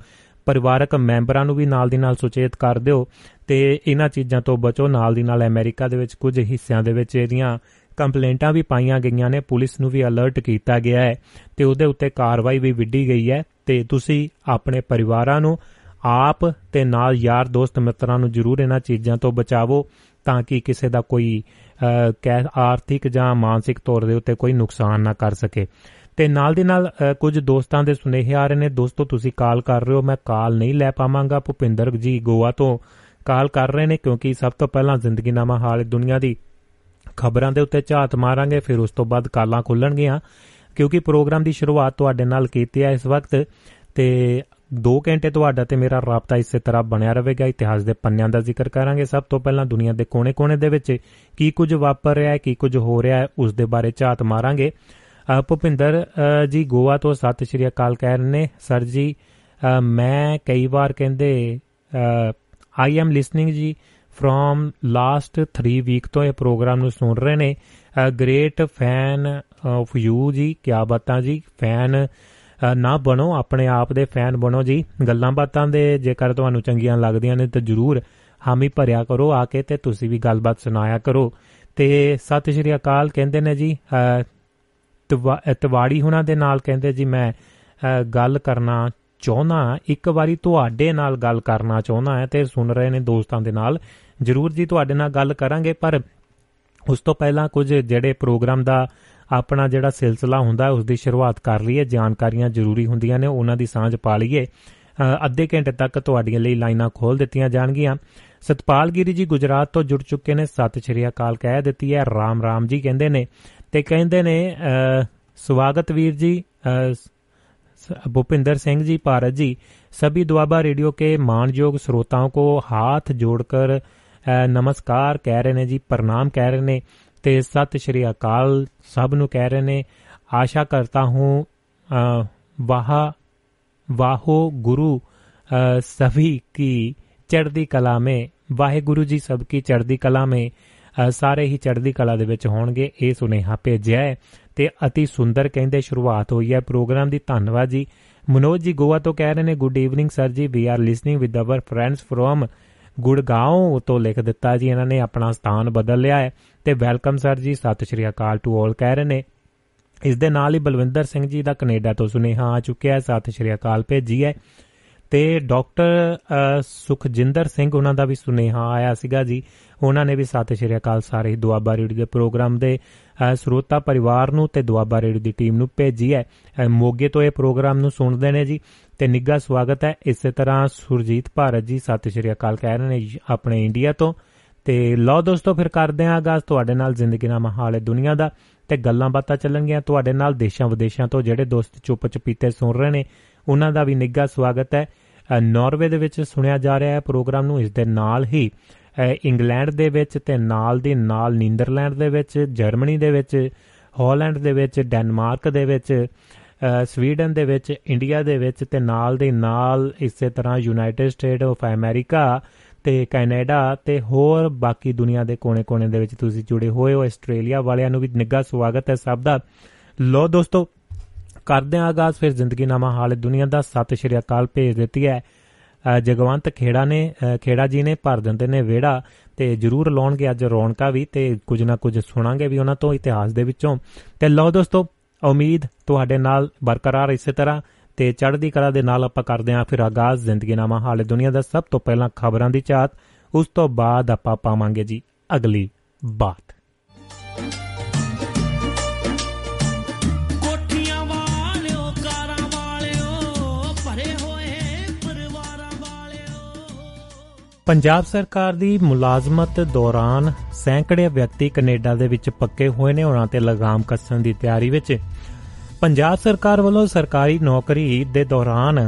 ਪਰਿਵਾਰਕ ਮੈਂਬਰਾਂ ਨੂੰ ਵੀ ਨਾਲ ਦੀ ਨਾਲ ਸੁਚੇਤ ਕਰ ਦਿਓ ਤੇ ਇਹਨਾਂ ਚੀਜ਼ਾਂ ਤੋਂ ਬਚੋ। ਨਾਲ ਦੀ ਨਾਲ ਅਮਰੀਕਾ ਦੇ ਵਿੱਚ ਕੁਝ ਹਿੱਸਿਆਂ ਦੇ ਵਿੱਚ ਇਹਦੀਆਂ ਕੰਪਲੇਂਟਾਂ ਵੀ ਪਾਈਆਂ ਗਈਆਂ ਨੇ, ਪੁਲਿਸ ਨੂੰ ਵੀ ਅਲਰਟ ਕੀਤਾ ਗਿਆ ਹੈ ਤੇ ਉਹਦੇ ਉੱਤੇ ਕਾਰਵਾਈ ਵੀ ਵਿੱਢੀ ਗਈ ਹੈ ਤੇ ਤੁਸੀਂ ਆਪਣੇ ਪਰਿਵਾਰਾਂ ਨੂੰ, ਆਪ ਤੇ ਨਾਲ ਯਾਰ ਦੋਸਤ ਮਿੱਤਰਾਂ ਨੂੰ ਜ਼ਰੂਰ ਇਹਨਾਂ ਚੀਜ਼ਾਂ ਤੋਂ ਬਚਾਵੋ ਤਾਂ ਕਿ ਕਿਸੇ ਦਾ ਕੋਈ ਆਰਥਿਕ ਜਾਂ ਮਾਨਸਿਕ ਤੌਰ ਦੇ ਉੱਤੇ ਕੋਈ ਨੁਕਸਾਨ ਨਾ ਕਰ ਸਕੇ। ਤੇ ਨਾਲ ਦੇ ਨਾਲ ਕੁਝ ਦੋਸਤਾਂ ਦੇ ਸੁਨੇਹੇ ਆ ਰਹੇ ਨੇ, ਦੋਸਤੋ, ਤੁਸੀਂ ਕਾਲ ਕਰ ਰਹੇ ਹੋ, ਮੈਂ ਕਾਲ ਨਹੀਂ ਲੈ ਪਾਵਾਂਗਾ। ਭੁਪਿੰਦਰ ਜੀ ਗੋਆ ਤੋਂ ਕਾਲ ਕਰ ਰਹੇ ਨੇ ਕਿਉਂਕਿ ਸਭ ਤੋਂ ਪਹਿਲਾਂ ਜ਼ਿੰਦਗੀਨਾਮਾ ਹਾਲ ਦੁਨੀਆ ਦੀ ਖਬਰਾਂ ਦੇ ਉੱਤੇ ਝਾਤ ਮਾਰਾਂਗੇ, ਫਿਰ ਉਸ ਤੋਂ ਬਾਅਦ ਕਾਲਾਂ ਖੁੱਲਣਗੀਆਂ। ਕਿਉਂਕਿ ਪ੍ਰੋਗਰਾਮ ਦੀ ਸ਼ੁਰੂਆਤ ਤੁਹਾਡੇ ਨਾਲ ਕੀਤੀ ਹੈ ਇਸ ਵਕਤ ਤੇ 2 ਘੰਟੇ ਤੁਹਾਡਾ ਤੇ ਮੇਰਾ ਰਾਬਤਾ ਇਸੇ ਤਰ੍ਹਾਂ ਬਣਿਆ ਰਹੇਗਾ। ਇਤਿਹਾਸ ਦੇ ਪੰਨਿਆਂ ਦਾ ਜ਼ਿਕਰ ਕਰਾਂਗੇ। ਸਭ ਤੋਂ ਪਹਿਲਾਂ ਦੁਨੀਆ ਦੇ ਕੋਨੇ-ਕੋਨੇ ਦੇ ਵਿੱਚ ਕੀ ਕੁਝ ਵਾਪਰ ਰਿਹਾ ਹੈ, ਕੀ ਕੁਝ ਹੋ ਰਿਹਾ ਹੈ, ਉਸ ਦੇ ਬਾਰੇ ਝਾਤ ਮਾਰਾਂਗੇ। ਭੁਪਿੰਦਰ ਜੀ, ਗੋਆ ਤੋਂ ਸਤਿ ਸ਼੍ਰੀ ਅਕਾਲ ਕਹਿ ਰਹੇ ਨੇ। ਸਰ ਜੀ ਮੈਂ ਕਈ ਵਾਰ ਕਹਿੰਦੇ ਆਈ ਐਮ ਲਿਸਨਿੰਗ ਜੀ। ਫਰੋਮ ਲਾਸਟ 3 ਵੀਕ ਤੋਂ ਇਹ ਪ੍ਰੋਗਰਾਮ ਨੂੰ ਸੁਣ ਰਹੇ ਨੇ। ਗ੍ਰੇਟ ਫੈਨ ਆਫ ਯੂ ਜੀ ਕੀ ਬਾਤਾਂ ਜੀ? ਫੈਨ ਨਾ ਬਣੋ, ਆਪਣੇ ਆਪ ਦੇ ਫੈਨ ਬਣੋ ਜੀ। ਗੱਲਾਂ ਬਾਤਾਂ ਦੇ ਜੇਕਰ ਤੁਹਾਨੂੰ ਚੰਗੀਆਂ ਲੱਗਦੀਆਂ ਨੇ ਤਾਂ ਜਰੂਰ ਹਾਮੀ ਭਰਿਆ ਕਰੋ, ਆ ਕੇ ਤੇ ਤੁਸੀਂ ਵੀ ਗੱਲਬਾਤ ਸੁਣਾਇਆ ਕਰੋ। ਤੇ ਸਤਿ ਸ਼੍ਰੀ ਅਕਾਲ ਕਹਿੰਦੇ ਨੇ ਜੀ ਤਵਾੜੀ ਹੁਣਾਂ ਦੇ ਨਾਲ ਕਹਿੰਦੇ ਜੀ, ਮੈਂ ਗੱਲ ਕਰਨਾ ਚਾਹੁੰਦਾ ਇੱਕ ਵਾਰੀ ਤੁਹਾਡੇ ਨਾਲ ਗੱਲ ਕਰਨਾ ਚਾਹੁੰਦਾ ਹੈ ਤੇ ਸੁਣ ਰਹੇ ਨੇ ਦੋਸਤਾਂ ਦੇ ਨਾਲ। ਜਰੂਰ ਜੀ ਤੁਹਾਡੇ ਨਾਲ ਗੱਲ ਕਰਾਂਗੇ ਪਰ ਉਸ ਤੋਂ ਪਹਿਲਾਂ ਕੁਝ ਜਿਹੜੇ ਪ੍ਰੋਗਰਾਮ ਦਾ ਆਪਣਾ ਜਿਹੜਾ ਸਿਲਸਿਲਾ ਹੁੰਦਾ ਉਸ ਦੀ ਸ਼ੁਰੂਆਤ ਕਰ ਲਈਏ ਜਾਣਕਾਰੀਆਂ ਜ਼ਰੂਰੀ ਹੁੰਦੀਆਂ ਨੇ ਉਹਨਾਂ ਦੀ ਸਾਂਝ ਪਾ ਲਈਏ ਅੱਧੇ ਘੰਟੇ ਤੱਕ ਤੁਹਾਡੀਆਂ ਲਈ ਲਾਈਨਾਂ ਖੋਲ ਦਿੱਤੀਆਂ ਜਾਣਗੀਆਂ ਸਤਪਾਲਗਿਰੀ ਜੀ ਗੁਜਰਾਤ ਤੋਂ ਜੁੜ ਚੁੱਕੇ ਨੇ ਸਤਿ ਸ਼੍ਰੀ ਅਕਾਲ ਕਹਿ ਦਿੱਤੀ ਹੈ ਰਾਮ ਰਾਮ ਜੀ ਕਹਿੰਦੇ ਨੇ ਤੇ ਕਹਿੰਦੇ ਨੇ ਸਵਾਗਤ ਵੀਰ ਜੀ भूपिंदर सिंह जी भारत जी सभी दुआबा रेडियो के मानयोग श्रोताओं को हाथ जोड़कर नमस्कार कह रहे ने जी प्रणाम कह रहे ने ते सत श्री अकाल सब नु कह रहे ने आशा करता हूं वाह वाहो गुरु सभी की चढ़दी कला में वाहे गुरु जी सबकी चढ़दी कला में ਸਾਰੇ ਹੀ ਚੜ੍ਹਦੀ ਕਲਾ ਦੇ ਵਿੱਚ ਹੋਣਗੇ ਇਹ ਸੁਨੇਹਾ ਭੇਜਿਆ ਹੈ ਤੇ ਅਤੀ ਸੁੰਦਰ ਕਹਿੰਦੇ ਸ਼ੁਰੂਆਤ ਹੋਈ ਹੈ ਪ੍ਰੋਗਰਾਮ ਦੀ ਧੰਨਵਾਦ ਜੀ ਮਨੋਜ ਜੀ ਗੋਆ ਤੋਂ ਕਹਿ ਰਹੇ ਨੇ good evening sir ji we are listening with our friends from Gurgaon ਤੋਂ ਲਿਖ ਦਿੱਤਾ ਜੀ, ਇਹਨਾਂ ਨੇ ਆਪਣਾ ਸਥਾਨ ਬਦਲ ਲਿਆ ਹੈ ਤੇ ਵੈਲਕਮ ਸਰ ਜੀ, ਸਤਿ ਸ਼੍ਰੀ ਅਕਾਲ ਟੂ ਆਲ ਕਹਿ ਰਹੇ ਨੇ। ਇਸ ਦੇ ਨਾਲ ਹੀ ਬਲਵਿੰਦਰ ਸਿੰਘ ਜੀ ਦਾ ਕੈਨੇਡਾ ਤੋਂ ਸੁਨੇਹਾ ਆ ਚੁੱਕਿਆ ਹੈ, ਸਤਿ ਸ਼੍ਰੀ ਅਕਾਲ ਭੇਜੀ ਹੈ। ਤੇ ਡਾਕਟਰ ਸੁਖਜਿੰਦਰ ਸਿੰਘ ਉਹਨਾਂ ਦਾ ਵੀ ਸੁਨੇਹਾ ਆਇਆ ਸੀਗਾ ਜੀ। ਉਹਨਾਂ ਨੇ ਵੀ ਸਤਿ ਸ਼੍ਰੀ ਅਕਾਲ ਸਾਰੇ ਦੁਆਬਾ ਰੇਡੀਓ ਦੇ ਪ੍ਰੋਗਰਾਮ ਦੇ ਸਰੋਤਾ ਪਰਿਵਾਰ ਨੂੰ ਤੇ ਦੁਆਬਾ ਰੇਡੀਓ ਦੀ ਟੀਮ ਨੂੰ ਭੇਜੀ ਹੈ। ਮੋਗੇ ਤੋਂ ਇਹ ਪ੍ਰੋਗਰਾਮ ਨੂੰ ਸੁਣਦੇ ਨੇ ਜੀ। ਤੇ ਨਿੱਘਾ ਸਵਾਗਤ ਹੈ। ਇਸੇ ਤਰ੍ਹਾਂ ਸੁਰਜੀਤ ਭਾਰਤ ਜੀ, ਸਤਿ ਸ਼੍ਰੀ ਅਕਾਲ, ਕਹਿ ਰਹੇ ਨੇ ਆਪਣੇ ਇੰਡੀਆ ਤੋਂ। ਤੇ ਲਓ ਦੋਸਤੋ, ਫਿਰ ਕਰਦੇ ਆਂ ਆਗਾਜ਼। ਤੁਹਾਡੇ ਨਾਲ ਜ਼ਿੰਦਗੀ ਨਾਮਾ ਹਾਲੇ ਦੁਨੀਆ ਦਾ ਤੇ ਗੱਲਾਂ ਬਾਤਾਂ ਚੱਲਣਗੀਆਂ। ਤੁਹਾਡੇ ਨਾਲ ਦੇਸ਼ਾਂ ਵਿਦੇਸ਼ਾਂ ਤੋਂ ਜਿਹੜੇ ਦੋਸਤ ਚੁੱਪ ਚਪੀਤੇ ਸੁਣ ਰਹੇ ਨੇ, ਉਹਨਾਂ ਦਾ ਵੀ ਨਿੱਘਾ ਸਵਾਗਤ ਹੈ। ਨਾਰਵੇ ਦੇ ਵਿੱਚ ਸੁਣਿਆ ਜਾ ਰਿਹਾ ਹੈ ਪ੍ਰੋਗਰਾਮ ਨੂੰ। ਇਸ ਦੇ ਨਾਲ ਹੀ ਇੰਗਲੈਂਡ ਦੇ ਵਿੱਚ ਤੇ ਨਾਲ ਦੀ ਨਾਲ ਨੀਦਰਲੈਂਡ ਦੇ ਵਿੱਚ, ਜਰਮਨੀ ਦੇ ਵਿੱਚ, ਹਾਲੈਂਡ ਦੇ ਵਿੱਚ, ਡੈਨਮਾਰਕ ਦੇ ਵਿੱਚ ਸਵੀਡਨ ਦੇ ਵਿੱਚ, ਇੰਡੀਆ ਦੇ ਵਿੱਚ ਤੇ ਨਾਲ ਦੇ ਨਾਲ ਇਸੇ ਤਰ੍ਹਾਂ ਯੂਨਾਈਟਿਡ ਸਟੇਟ ਆਫ ਅਮਰੀਕਾ ਤੇ ਕੈਨੇਡਾ ਤੇ ਹੋਰ ਬਾਕੀ ਦੁਨੀਆ ਦੇ ਕੋਨੇ-ਕੋਨੇ ਦੇ ਵਿੱਚ ਤੁਸੀਂ ਜੁੜੇ ਹੋਏ ਹੋ। ਆਸਟ੍ਰੇਲੀਆ ਵਾਲਿਆਂ ਨੂੰ ਵੀ ਨਿੱਘਾ ਸਵਾਗਤ ਹੈ ਸਭ ਦਾ। ਲੋ ਦੋਸਤੋ, ਕਰਦੇ ਆਂ ਆਗਾਜ਼, ਫਿਰ ਜ਼ਿੰਦਗੀ ਨਾਮਾ ਹਾਲ ਦੁਨੀਆ ਦਾ। ਸਤਿ ਸ਼੍ਰੀ ਅਕਾਲ, ਭੇਜ ਦਿੱਤੀ ਹੈ। ਜਗਵੰਤ ਖੇੜਾ ਨੇ ਖੇੜਾ ਜੀ ਨੇ ਭਰ ਦਿੰਦੇ ਨੇ ਵਿਹੜਾ ਤੇ ਜਰੂਰ ਲਾਉਣਗੇ ਅੱਜ ਰੌਣਕਾਂ ਵੀ ਤੇ ਕੁਝ ਨਾ ਕੁਝ ਸੁਣਾਂਗੇ ਵੀ ਉਹਨਾਂ ਤੋਂ ਇਤਿਹਾਸ ਦੇ ਵਿੱਚੋਂ। ਤੇ ਲਓ ਦੋਸਤੋ ਉਮੀਦ ਤੁਹਾਡੇ ਨਾਲ ਬਰਕਰਾਰ ਇਸੇ ਤਰ੍ਹਾਂ ਤੇ ਚੜ੍ਹਦੀ ਕਲਾ ਦੇ ਨਾਲ ਆਪਾਂ ਕਰਦੇ ਆਂ ਫਿਰ ਆਗਾਜ਼ ਜ਼ਿੰਦਗੀ ਨਾਮਾ ਹਾਲੇ ਦੁਨੀਆ ਦਾ ਸਭ ਤੋਂ ਪਹਿਲਾਂ ਖਬਰਾਂ ਦੀ ਚਾਤ ਉਸ ਤੋਂ ਬਾਅਦ ਆਪਾਂ ਪਾਵਾਂਗੇ ਜੀ ਅਗਲੀ ਬਾਤ। ਪੰਜਾਬ ਸਰਕਾਰ ਦੀ ਮੁਲਾਜ਼ਮਤ ਦੌਰਾਨ ਸੈਂਕੜੇ ਵਿਅਕਤੀ ਕੈਨੇਡਾ ਦੇ ਵਿੱਚ ਪੱਕੇ ਹੋਏ ਨੇ ਉਹਨਾਂ ਤੇ ਲਗਾਮ ਕੱਸਣ ਦੀ ਤਿਆਰੀ ਵਿੱਚ। ਪੰਜਾਬ ਸਰਕਾਰ ਵੱਲੋਂ ਸਰਕਾਰੀ ਨੌਕਰੀ ਦੇ ਦੌਰਾਨ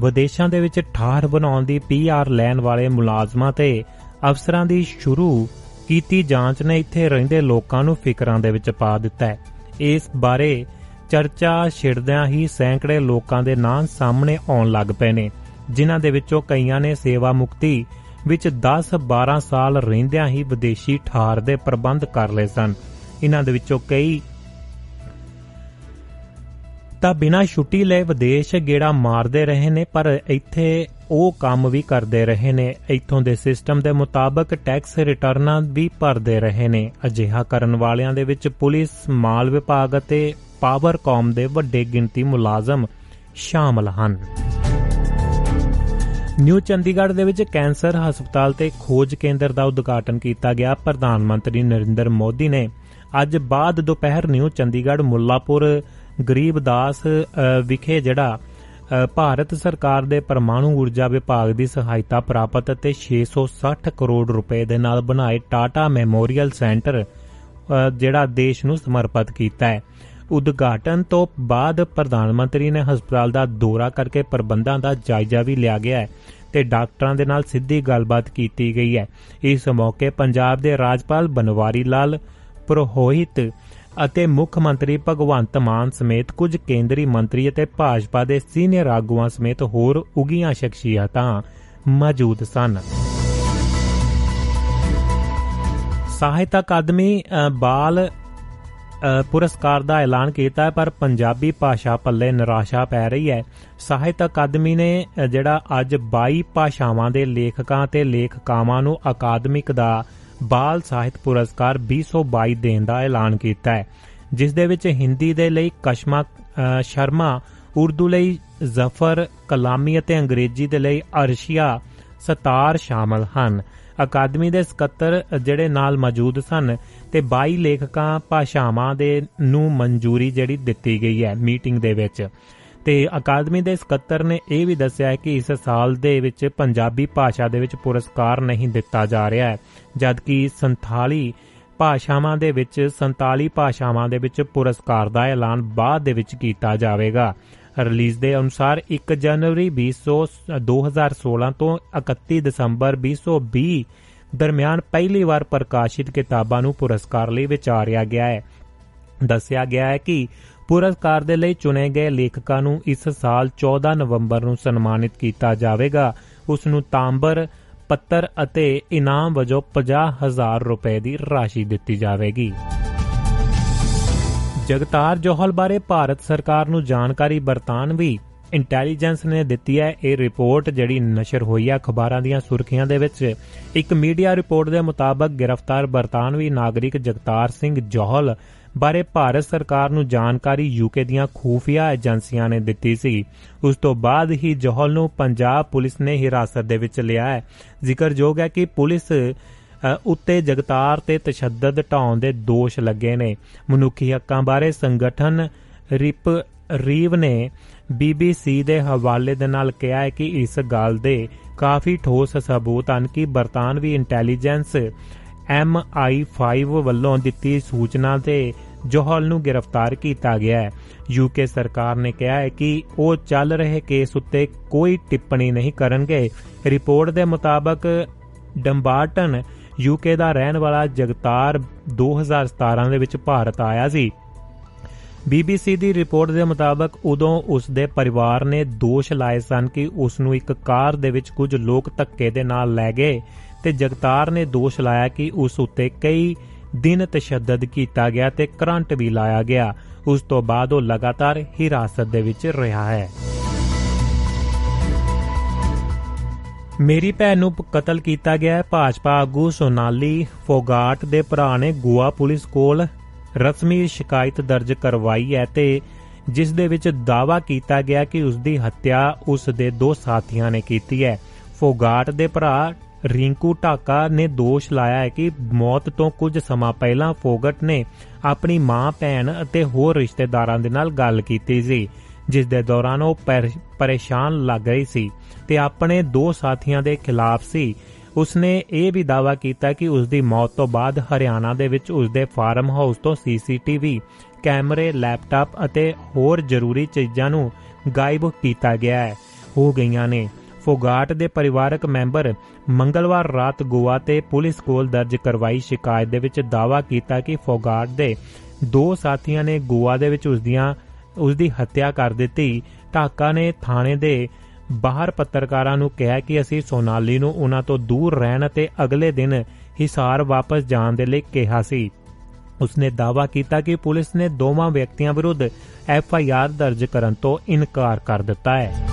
ਵਿਦੇਸ਼ਾਂ ਦੇ ਵਿੱਚ ਠਾਰ ਬਣਾਉਣ ਦੀ ਪੀਆਰ ਲੈਣ ਵਾਲੇ ਮੁਲਾਜ਼ਮਾਂ ਤੇ ਅਫਸਰਾਂ ਦੀ ਸ਼ੁਰੂ ਕੀਤੀ ਜਾਂਚ ਨੇ ਇੱਥੇ ਰਹਿੰਦੇ ਲੋਕਾਂ ਨੂੰ ਫਿਕਰਾਂ ਦੇ ਵਿੱਚ ਪਾ ਦਿੱਤਾ ਹੈ। ਇਸ ਬਾਰੇ ਚਰਚਾ ਛਿੜਦਿਆਂ ਹੀ ਸੈਂਕੜੇ ਲੋਕਾਂ ਦੇ ਨਾਂ ਸਾਹਮਣੇ ਆਉਣ ਲੱਗ ਪਏ ਨੇ, ਜਿਨ੍ਹਾਂ ਦੇ ਵਿੱਚੋਂ ਕਈਆਂ ਨੇ ਸੇਵਾ ਮੁਕਤੀ ਵਿੱਚ 10-12 ਸਾਲ ਰਹਿੰਦਿਆਂ ਹੀ ਵਿਦੇਸ਼ੀ ਠਾਰ ਦੇ ਪ੍ਰਬੰਧ ਕਰ ਲਏ ਸਨ। ਇਹਨਾਂ ਦੇ ਵਿੱਚੋਂ ਕਈ ਤਾਂ ਬਿਨਾਂ ਛੁੱਟੀ ਲਏ ਵਿਦੇਸ਼ ਗੇੜਾ ਮਾਰਦੇ ਰਹੇ ਨੇ, ਪਰ ਇੱਥੇ ਉਹ ਕੰਮ ਵੀ ਕਰਦੇ ਰਹੇ ਨੇ। ਇੱਥੋਂ ਦੇ ਸਿਸਟਮ ਦੇ ਮੁਤਾਬਕ ਟੈਕਸ ਰਿਟਰਨਾਂ ਵੀ ਭਰਦੇ ਰਹੇ ਨੇ। ਅਜਿਹਾ ਕਰਨ ਵਾਲਿਆਂ ਦੇ ਵਿੱਚ ਪੁਲਿਸ, ਮਾਲ ਵਿਭਾਗ ਅਤੇ ਪਾਵਰਕਾਮ ਦੇ ਵੱਡੇ ਗਿਣਤੀ ਮੁਲਾਜ਼ਮ ਸ਼ਾਮਲ ਹਨ। ਨਿਊ ਚੰਡੀਗੜ੍ਹ ਦੇ ਵਿੱਚ ਕੈਂਸਰ ਹਸਪਤਾਲ ਤੇ ਖੋਜ ਕੇਂਦਰ ਦਾ ਉਦਘਾਟਨ ਕੀਤਾ ਗਿਆ। ਪ੍ਰਧਾਨ ਮੰਤਰੀ ਨਰਿੰਦਰ ਮੋਦੀ ਨੇ ਅੱਜ ਬਾਅਦ ਦੁਪਹਿਰ ਨਿਊ ਚੰਡੀਗੜ੍ਹ ਮੁੱਲਾਪੁਰ ਗਰੀਬਦਾਸ ਵਿਖੇ ਜਿਹੜਾ ਭਾਰਤ ਸਰਕਾਰ ਦੇ ਪਰਮਾਣੂ ਊਰਜਾ ਵਿਭਾਗ ਦੀ ਸਹਾਇਤਾ ਪ੍ਰਾਪਤ ਅਤੇ 660 ਕਰੋੜ ਰੁਪਏ ਦੇ ਨਾਲ ਬਣਾਏ ਟਾਟਾ ਮੈਮੋਰੀਅਲ ਸੈਂਟਰ ਜਿਹੜਾ ਦੇਸ਼ ਨੂੰ ਸਮਰਪਿਤ ਕੀਤਾ ਹੈ। ਉਦਘਾਟਨ ਤੋਂ ਬਾਅਦ ਪ੍ਰਧਾਨ ਮੰਤਰੀ ਨੇ ਹਸਪਤਾਲ ਦਾ ਦੌਰਾ ਕਰਕੇ ਪ੍ਰਬੰਧਾਂ ਦਾ ਜਾਇਜ਼ਾ ਵੀ ਲਿਆ ਗਿਆ ਹੈ ਤੇ ਡਾਕਟਰਾਂ ਦੇ ਨਾਲ ਸਿੱਧੀ ਗੱਲਬਾਤ ਕੀਤੀ ਗਈ ਹੈ। ਇਸ ਮੌਕੇ ਪੰਜਾਬ ਦੇ ਰਾਜਪਾਲ ਬਨਵਾਰੀ ਲਾਲ, ਪ੍ਰੋਹਿਤ ਅਤੇ ਮੁੱਖ ਮੰਤਰੀ ਭਗਵੰਤ ਮਾਨ ਸਮੇਤ ਕੁਝ ਕੇਂਦਰੀ ਮੰਤਰੀ ਅਤੇ ਭਾਜਪਾ ਦੇ ਸੀਨੀਅਰ ਆਗੂਆਂ ਸਮੇਤ ਹੋਰ ਉਗੀਆਂ ਸ਼ਖਸੀਅਤਾਂ ਮੌਜੂਦ ਸਨ। ਸਾਹਿਤ ਅਕਾਦਮੀ ਬਾਲ ਪੁਰਸਕਾਰ ਦਾ ਐਲਾਨ ਕੀਤਾ ਪਰ ਪੰਜਾਬੀ ਭਾਸ਼ਾ ਪੱਲੇ ਨਿਰਾਸ਼ਾ ਪੈ ਰਹੀ ਹੈ। ਸਾਹਿਤ ਅਕਾਦਮੀ ਨੇ ਜਿਹੜਾ ਅੱਜ 22 ਭਾਸ਼ਾਵਾਂ ਦੇ ਲੇਖਕਾਂ ਤੇ ਲੇਖਕਾਵਾਂ ਨੂੰ ਅਕਾਦਮਿਕ ਦਾ ਬਾਲ ਸਾਹਿਤ ਪੁਰਸਕਾਰ 2022 ਦੇਣ ਦਾ ਐਲਾਨ ਕੀਤਾ ਹੈ। ਜਿਸ ਦੇ ਵਿੱਚ ਹਿੰਦੀ ਦੇ ਲਈ ਕਸ਼ਮਾ ਸ਼ਰਮਾ, ਉਰਦੂ ਲਈ ਜ਼ਫਰ, ਕਲਾਮੀ ਅਤੇ ਅੰਗਰੇਜ਼ੀ ਦੇ ਲਈ ਅਰਸ਼ੀਆ, ਸਤਾਰ ਸ਼ਾਮਲ ਹਨ। ਅਕਾਦਮੀ ਦੇ ਸਕੱਤਰ ਜਿਹੜੇ ਨਾਲ ਮੌਜੂਦ ਸਨ ਤੇ 22 ਲੇਖਕਾਂ ਭਾਸ਼ਾਵਾਂ ਦੇ ਨੂੰ ਮਨਜ਼ੂਰੀ ਜਿਹੜੀ ਦਿੱਤੀ ਗਈ ਹੈ ਮੀਟਿੰਗ ਦੇ ਵਿੱਚ। ਤੇ ਅਕਾਦਮੀ ਦੇ ਸਕੱਤਰ ਨੇ ਇਹ ਵੀ ਦੱਸਿਆ ਕਿ ਇਸ ਸਾਲ ਦੇ ਵਿੱਚ ਪੰਜਾਬੀ ਭਾਸ਼ਾ ਦੇ ਵਿੱਚ ਪੁਰਸਕਾਰ ਨਹੀਂ ਦਿੱਤਾ ਜਾ ਰਿਹਾ ਹੈ, ਜਦਕਿ 47 ਭਾਸ਼ਾਵਾਂ ਦੇ ਵਿੱਚ 47 ਭਾਸ਼ਾਵਾਂ ਦੇ ਵਿੱਚ ਪੁਰਸਕਾਰ ਦਾ ਐਲਾਨ ਬਾਅਦ ਦੇ ਵਿੱਚ ਕੀਤਾ ਜਾਵੇਗਾ। ਰਿਲੀਜ਼ ਦੇ ਅਨੁਸਾਰ 1 ਜਨਵਰੀ 2016 ਤੋਂ 31 ਦਸੰਬਰ 2020 ਦਰਮਿਆਨ ਪਹਿਲੀ ਵਾਰ ਪ੍ਰਕਾਸ਼ਿਤ ਕਿਤਾਬਾਂ ਨੂੰ ਪੁਰਸਕਾਰ ਲਈ ਵਿਚਾਰਿਆ ਗਿਆ ਹੈ। ਦੱਸਿਆ ਗਿਆ ਹੈ ਕਿ ਪੁਰਸਕਾਰ ਦੇ ਲਈ ਚੁਣੇ ਗਏ ਲੇਖਕਾਂ ਨੂੰ ਇਸ ਸਾਲ 14 ਨਵੰਬਰ ਨੂੰ ਸਨਮਾਨਿਤ ਕੀਤਾ ਜਾਵੇਗਾ। ਉਸ ਨੂੰ ਤਾਂਬਰ, ਪੱਤਰ ਅਤੇ ਇਨਾਮ ਵਜੋਂ 50000 ਰੁਪਏ ਦੀ ਰਾਸ਼ੀ ਦਿੱਤੀ ਜਾਵੇਗੀ। ਜਗਤਾਰ ਜੋਹਲ ਬਾਰੇ ਭਾਰਤ ਸਰਕਾਰ ਨੂੰ ਜਾਣਕਾਰੀ ਬਰਤਾਨਵੀ ਇੰਟੈਲੀਜੈਂਸ ਨੇ ਦਿੱਤੀ ਹੈ, ਇਹ ਰਿਪੋਰਟ ਜਿਹੜੀ ਨਸ਼ਰ ਹੋਈ ਹੈ ਅਖਬਾਰਾਂ ਦੀਆਂ ਸੁਰਖੀਆਂ ਦੇ ਵਿੱਚ। ਇੱਕ ਮੀਡੀਆ ਰਿਪੋਰਟ ਦੇ ਮੁਤਾਬਕ ਗ੍ਰਿਫਤਾਰ ਬਰਤਾਨਵੀ ਨਾਗਰਿਕ ਜਗਤਾਰ ਸਿੰਘ ਜੋਹਲ ਬਾਰੇ ਭਾਰਤ ਸਰਕਾਰ ਨੂੰ ਜਾਣਕਾਰੀ ਯੂਕੇ ਦੀਆਂ ਖੂਫੀਆ ਏਜੰਸੀਆਂ ਨੇ ਦਿੱਤੀ ਸੀ। ਉਸ ਤੋਂ ਬਾਅਦ ਹੀ ਜੋਹਲ ਨੂੰ ਪੰਜਾਬ ਪੁਲਿਸ ਨੇ ਹਿਰਾਸਤ ਦੇ ਵਿੱਚ ਲਿਆ ਹੈ। ਜ਼ਿਕਰਯੋਗ ਹੈ ਕਿ ਪੁਲਿਸ ਉੱਤੇ ਜਗਤਾਰ ਤੇ ਤਸ਼ੱਦਦ ਢਾਉਣ ਦੇ ਦੋਸ਼ ਲੱਗੇ ਨੇ। ਮਨੁੱਖੀ ਹੱਕਾਂ ਬਾਰੇ ਸੰਗਠਨ ਰਿਪ, ਰੀਵ ਨੇ BBC ਦੇ ਹਵਾਲੇ ਦੇ ਨਾਲ ਕਿਹਾ ਹੈ ਕਿ ਇਸ ਗੱਲ ਦੇ ਕਾਫੀ ਠੋਸ ਸਬੂਤ ਹਨ ਕਿ ਬਰਤਾਨਵੀ ਇੰਟੈਲੀਜੈਂਸ MI5 ਵੱਲੋਂ ਦਿੱਤੀ ਸੂਚਨਾ ਤੇ ਜੋਹਲ ਨੂੰ ਗ੍ਰਿਫਤਾਰ ਕੀਤਾ ਗਿਆ ਹੈ। ਯੂਕੇ ਸਰਕਾਰ ਨੇ ਕਿਹਾ ਹੈ ਕਿ ਉਹ ਚੱਲ ਰਹੇ ਕੇਸ ਉੱਤੇ ਕੋਈ ਟਿੱਪਣੀ ਨਹੀਂ ਕਰਨਗੇ। ਰਿਪੋਰਟ ਦੇ ਮੁਤਾਬਕ ਡੰਬਾਰਟਨ ਯੂਕੇ ਦਾ ਰਹਿਣ ਵਾਲਾ ਜਗਤਾਰ 2017 ਦੇ ਵਿੱਚ ਭਾਰਤ ਆਇਆ ਸੀ। BBC ਦੀ ਰਿਪੋਰਟ ਦੇ ਮੁਤਾਬਕ ਉਦੋਂ ਉਸ ਦੇ ਪਰਿਵਾਰ ਨੇ ਦੋਸ਼ ਲਾਏ ਸਨ ਕਿ ਉਸ ਨੂੰ ਇੱਕ ਕਾਰ ਦੇ ਵਿੱਚ ਕੁਝ ਲੋਕ ਧੱਕੇ ਦੇ ਨਾਲ ਲੈ ਗਏ ਤੇ ਜਗਤਾਰ ਨੇ ਦੋਸ਼ ਲਾਇਆ ਕਿ ਉਸ ਉੱਤੇ ਕਈ ਦਿਨ ਤਸ਼ੱਦਦ ਕੀਤਾ ਗਿਆ ਤੇ ਕਰੰਟ ਵੀ ਲਾਇਆ ਗਿਆ। ਉਸ ਤੋਂ ਬਾਅਦ ਉਹ ਲਗਾਤਾਰ ਹਿਰਾਸਤ ਦੇ ਵਿੱਚ ਰਿਹਾ ਹੈ। ਮੇਰੀ ਭੈਣ ਨੂੰ ਕਤਲ ਕੀਤਾ ਗਿਆ। ਹੈ ਭਾਜਪਾ ਆਗੂ ਸੋਨਾਲੀ ਫੋਗਾਟ ਦੇ ਭਰਾ ਨੇ ਗੋਆ ਪੁਲਿਸ ਕੋਲ ਰਸਮੀ ਸ਼ਿਕਾਇਤ ਦਰਜ ਕਰਵਾਈ ਹੈ ਤੇ ਜਿਸ ਦੇ ਵਿੱਚ ਦਾਵਾ ਕੀਤਾ ਗਿਆ ਕਿ ਉਸ ਦੀ ਹੱਤਿਆ ਉਸ ਦੇ ਦੋ ਸਾਥੀਆਂ ਨੇ ਕੀਤੀ ਹੈ। ਫੋਗਾਟ ਦੇ ਭਰਾ ਰਿੰਕੂ ਢਾਕਾ ਨੇ ਦੋਸ਼ ਲਾਇਆ ਹੈ ਕਿ ਮੌਤ ਤੋਂ ਕੁਝ ਸਮਾਂ ਪਹਿਲਾਂ ਫੋਗਟ ਨੇ ਆਪਣੀ ਮਾਂ, ਭੈਣ ਅਤੇ ਹੋਰ ਰਿਸ਼ਤੇਦਾਰਾਂ ਦੇ ਨਾਲ ਗੱਲ ਕੀਤੀ ਸੀ, ਜਿਸ ਦੇ ਦੌਰਾਨ ਉਹ ਪਰੇਸ਼ਾਨ ਲੱਗ ਰਹੀ ਸੀ ਤੇ ਆਪਣੇ ਦੋ ਸਾਥੀਆਂ ਦੇ ਖਿਲਾਫ ਸੀ। ਉਸਨੇ ਇਹ ਵੀ ਦਾਵਾ ਕੀਤਾ ਕਿ ਉਸ ਦੀ ਮੌਤ ਤੋਂ ਬਾਅਦ ਹਰਿਆਣਾ ਦੇ ਵਿੱਚ ਉਸ ਦੇ ਫਾਰਮ ਹਾਊਸ ਤੋਂ ਸੀਸੀਟੀਵੀ ਕੈਮਰੇ, ਲੈਪਟਾਪ ਅਤੇ ਹੋਰ ਜ਼ਰੂਰੀ ਚੀਜ਼ਾਂ ਨੂੰ ਗਾਇਬ ਕੀਤਾ ਗਿਆ ਹੈ। ਹੋ ਗਈਆਂ ਨੇ। ਫੋਗਾਟ ਦੇ ਪਰਿਵਾਰਕ ਮੈਂਬਰ ਮੰਗਲਵਾਰ ਰਾਤ ਗੋਆ ਤੇ ਪੁਲਿਸ ਕੋਲ ਦਰਜ ਕਰਵਾਈ ਸ਼ਿਕਾਇਤ ਦੇ ਵਿੱਚ ਦਾਵਾ ਕੀਤਾ ਕਿ ਫੋਗਾਟ ਦੇ ਦੋ ਸਾਥੀਆਂ ਨੇ ਗੋਆ ਦੇ ਵਿੱਚ ਉਸ ਦੀਆਂ ਉਸ ਦੀ ਹੱਤਿਆ ਕਰ ਦਿੱਤੀ। ਢਾਕਾ ਨੇ ਥਾਣੇ ਦੇ ਬਾਹਰ ਪੱਤਰਕਾਰਾਂ ਨੂੰ ਕਿਹਾ ਕਿ ਅਸੀਂ ਸੋਨਾਲੀ ਨੂੰ ਉਹਨਾਂ ਤੋਂ ਦੂਰ ਰਹਿਣ ਅਤੇ ਅਗਲੇ ਦਿਨ ਹਿਸਾਰ ਵਾਪਸ ਜਾਣ ਦੇ ਲਈ ਕਿਹਾ ਸੀ। ਉਸਨੇ ਦਾਅਵਾ ਕੀਤਾ ਕਿ ਪੁਲਿਸ ਨੇ ਦੋਵਾਂ ਵਿਅਕਤੀਆਂ ਵਿਰੁੱਧ ਐਫ ਆਈ ਆਰ ਦਰਜ ਕਰਨ ਤੋਂ ਇਨਕਾਰ ਕਰ ਦਿੱਤਾ ਹੈ।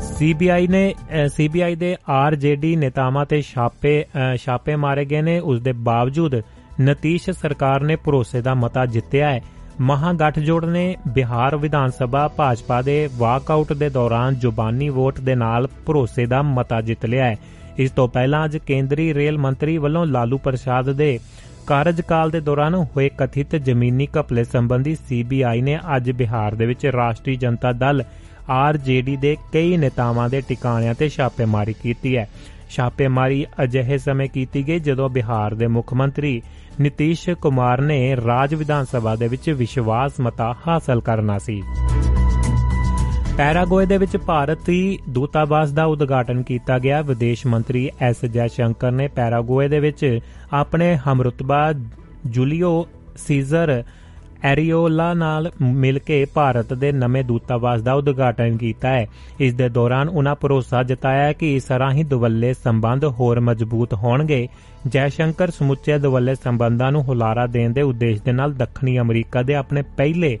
ਸੀਬੀਆਈ ਨੇ ਸੀਬੀਆਈ ਦੇ ਆਰਜੇਡੀ ਨੇਤਾਵਾਂ ਤੇ ਛਾਪੇ ਛਾਪੇ ਮਾਰੇ ਗਏ ਨੇ। ਉਸ ਦੇ ਬਾਵਜੂਦ ਨਤੀਸ਼ ਸਰਕਾਰ ਨੇ ਭਰੋਸੇ ਦਾ ਮਤਾ ਜਿੱਤਿਆ ਹੈ। ਮਹਾਗਠਜੋੜ ਨੇ ਬਿਹਾਰ ਵਿਧਾਨ ਸਭਾ ਭਾਜਪਾ ਦੇ ਵਾਕਆਊਟ ਦੇ ਦੌਰਾਨ ਜ਼ੁਬਾਨੀ ਵੋਟ ਦੇ ਨਾਲ ਭਰੋਸੇ ਦਾ ਮਤਾ ਜਿੱਤ ਲਿਆ ਹੈ। ਇਸ ਤੋਂ ਪਹਿਲਾਂ ਅੱਜ ਕੇਂਦਰੀ ਰੇਲ ਮੰਤਰੀ ਵੱਲੋਂ ਲਾਲੂ ਪ੍ਰਸ਼ਾਦ ਦੇ ਕਾਰਜਕਾਲ ਦੇ ਦੌਰਾਨ ਹੋਏ ਕਥਿਤ ਜ਼ਮੀਨੀ ਘਪਲੇ ਸੰਬੰਧੀ ਸੀਬੀਆਈ ਨੇ ਅੱਜ ਬਿਹਾਰ ਦੇ ਵਿੱਚ ਰਾਸ਼ਟਰੀ ਜਨਤਾ ਦਲ ਆਰਜੇਡੀ ਦੇ ਕਈ ਨੇਤਾਵਾਂ ਦੇ ਟਿਕਾਣਿਆਂ ਤੇ ਛਾਪੇਮਾਰੀ ਕੀਤੀ ਹੈ। ਛਾਪੇਮਾਰੀ ਅਜਿਹੇ ਸਮੇਂ ਕੀਤੀ ਗਈ ਜਦੋਂ ਬਿਹਾਰ ਦੇ ਮੁੱਖ ਮੰਤਰੀ ਨਿਤੀਸ਼ ਕੁਮਾਰ ਨੇ ਰਾਜ ਵਿਧਾਨ ਸਭਾ ਦੇ ਵਿੱਚ ਵਿਸ਼ਵਾਸ ਮਤਾ ਹਾਸਲ ਕਰਨਾ ਸੀ। ਪੈਰਾਗੋਏ ਦੇ ਵਿੱਚ ਭਾਰਤੀ ਦੂਤਾਵਾਸ ਦਾ ਉਦਘਾਟਨ ਕੀਤਾ ਗਿਆ। ਵਿਦੇਸ਼ ਮੰਤਰੀ ਐਸ ਜੈ ਸ਼ੰਕਰ ਨੇ ਪੈਰਾਗੋਏ ਦੇ ਵਿੱਚ ਆਪਣੇ ਹਮਰਤਬਾ ਜੂਲੀਓ ਸੀਜ਼ਰ ਐਰੀਓਲਾ ਨਾਲ ਮਿਲ ਕੇ ਭਾਰਤ ਦੇ ਨਵੇਂ ਦੂਤਾਵਾਸ ਦਾ ਉਦਘਾਟਨ ਕੀਤਾ ਹੈ। ਇਸ ਦੇ ਦੌਰਾਨ ਉਹਨਾਂ ਭਰੋਸਾ ਜਤਾਇਆ ਕਿ ਇਸ ਰਾਹੀਂ ਦੁਵੱਲੇ ਸੰਬੰਧ ਹੋਰ ਮਜ਼ਬੂਤ ਹੋਣਗੇ। ਜੈਸ਼ੰਕਰ ਸਮੁੱਚੇ ਦੁਵੱਲੇ ਸੰਬੰਧਾਂ ਨੂੰ ਹੁਲਾਰਾ ਦੇਣ ਦੇ ਉਦੇਸ਼ ਦੇ ਨਾਲ ਦੱਖਣੀ ਅਮਰੀਕਾ ਦੇ ਆਪਣੇ ਪਹਿਲੇ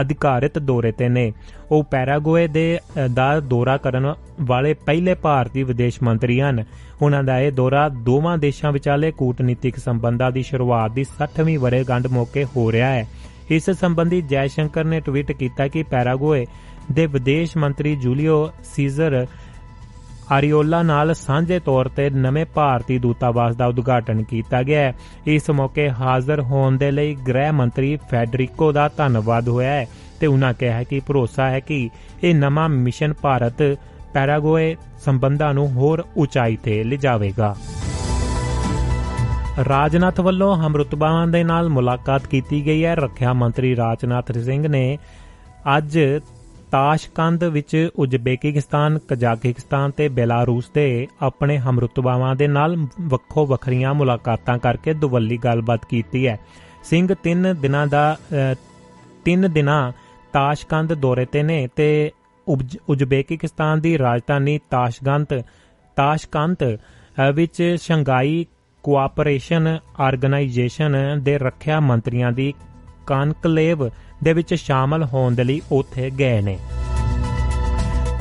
ਅਧਿਕਾਰਿਤ ਦੌਰੇ ਤੇ ਨੇ। ਉਹ ਪੈਰਾਗੁਏ ਦੇ ਦਾ ਦੌਰਾ ਕਰਨ ਵਾਲੇ ਪਹਿਲੇ ਭਾਰਤੀ ਵਿਦੇਸ਼ ਮੰਤਰੀ ਹਨ। ਉਹਨਾਂ ਦਾ ਇਹ ਦੌਰਾ ਦੋਵਾਂ ਦੇਸ਼ਾਂ ਵਿਚਾਲੇ ਕੂਟਨੀਤਿਕ ਸੰਬੰਧਾਂ ਦੀ ਸ਼ੁਰੂਆਤ ਦੀ 60ਵੀਂ ਵਰ੍ਹੇਗੰਢ ਮੌਕੇ ਹੋ ਰਿਹਾ ਹੈ। ਇਸ ਸੰਬੰਧੀ ਜੈਸ਼ੰਕਰ ਨੇ ਟਵੀਟ ਕੀਤਾ ਕਿ ਪੈਰਾਗੁਏ ਦੇ ਵਿਦੇਸ਼ ਮੰਤਰੀ ਜੂਲੀਓ ਸੀਜ਼ਰ ਆਰੀਓਲਾ ਨਾਲ ਸਾਂਝੇ ਤੌਰ ਤੇ ਨਵੇਂ ਭਾਰਤੀ ਦੂਤਾਵਾਸ ਦਾ ਉਦਘਾਟਨ ਕੀਤਾ ਗਿਆ ਹੈ। ਇਸ ਮੌਕੇ ਹਾਜ਼ਰ ਹੋਣ ਦੇ ਲਈ ਗ੍ਰਹਿ ਮੰਤਰੀ ਫੈਡਰਿਕੋ ਦਾ ਧੰਨਵਾਦ ਹੋਇਆ ਹੈ ਤੇ ਉਹਨਾਂ ਕਿਹਾ ਕਿ ਭਰੋਸਾ ਹੈ ਕਿ ਇਹ ਨਵਾਂ ਮਿਸ਼ਨ ਭਾਰਤ ਪੈਰਾਗੁਏ ਸੰਬੰਧਾਂ ਨੂੰ ਹੋਰ ਉਚਾਈ ਤੇ ਲਿਜਾਵੇਗਾ। ਰਾਜਨਾਥ ਵੱਲੋਂ ਹਮਰਤਬਾਵਾਂ ਦੇ ਨਾਲ ਮੁਲਾਕਾਤ ਕੀਤੀ ਗਈ ਹੈ। ਰੱਖਿਆ ਮੰਤਰੀ ਰਾਜਨਾਥ ਸਿੰਘ ਨੇ ਅੱਜ ਤਾਸ਼ਕੰਦ ਵਿੱਚ ਉਜ਼ਬੇਕਿਸਤਾਨ, ਕਜ਼ਾਕਿਸਤਾਨ ਤੇ ਬੇਲਾਰੂਸ ਦੇ ਆਪਣੇ ਹਮਰਤਬਾਵਾਂ ਦੇ ਨਾਲ ਵੱਖੋ ਵੱਖਰੀਆਂ ਮੁਲਾਕਾਤਾਂ ਕਰਕੇ ਦੁਵੱਲੀ ਗੱਲਬਾਤ ਕੀਤੀ ਹੈ। ਸਿੰਘ 3 ਦਿਨਾਂ ਦਾ 3 ਦਿਨਾਂ ਤਾਸ਼ਕੰਦ ਦੌਰੇ ਤੇ ਨੇ ਤੇ ਉਜ਼ਬੇਕਿਸਤਾਨ ਦੀ ਰਾਜਧਾਨੀ ਤਾਸ਼ਗੰਤ ਤਾਸ਼ਕੰਤ ਵਿੱਚ ਸ਼ੰਘਾਈ ਕੋਆਪਰੇਸ਼ਨ ਆਰਗੇਨਾਈਜੇਸ਼ਨ ਦੇ ਰੱਖਿਆ ਮੰਤਰੀਆਂ ਦੀ ਕਾਨਕਲੇਵ ਦੇ ਵਿੱਚ ਸ਼ਾਮਲ ਹੋਣ ਦੇ ਲਈ ਉੱਥੇ ਗਏ ਨੇ।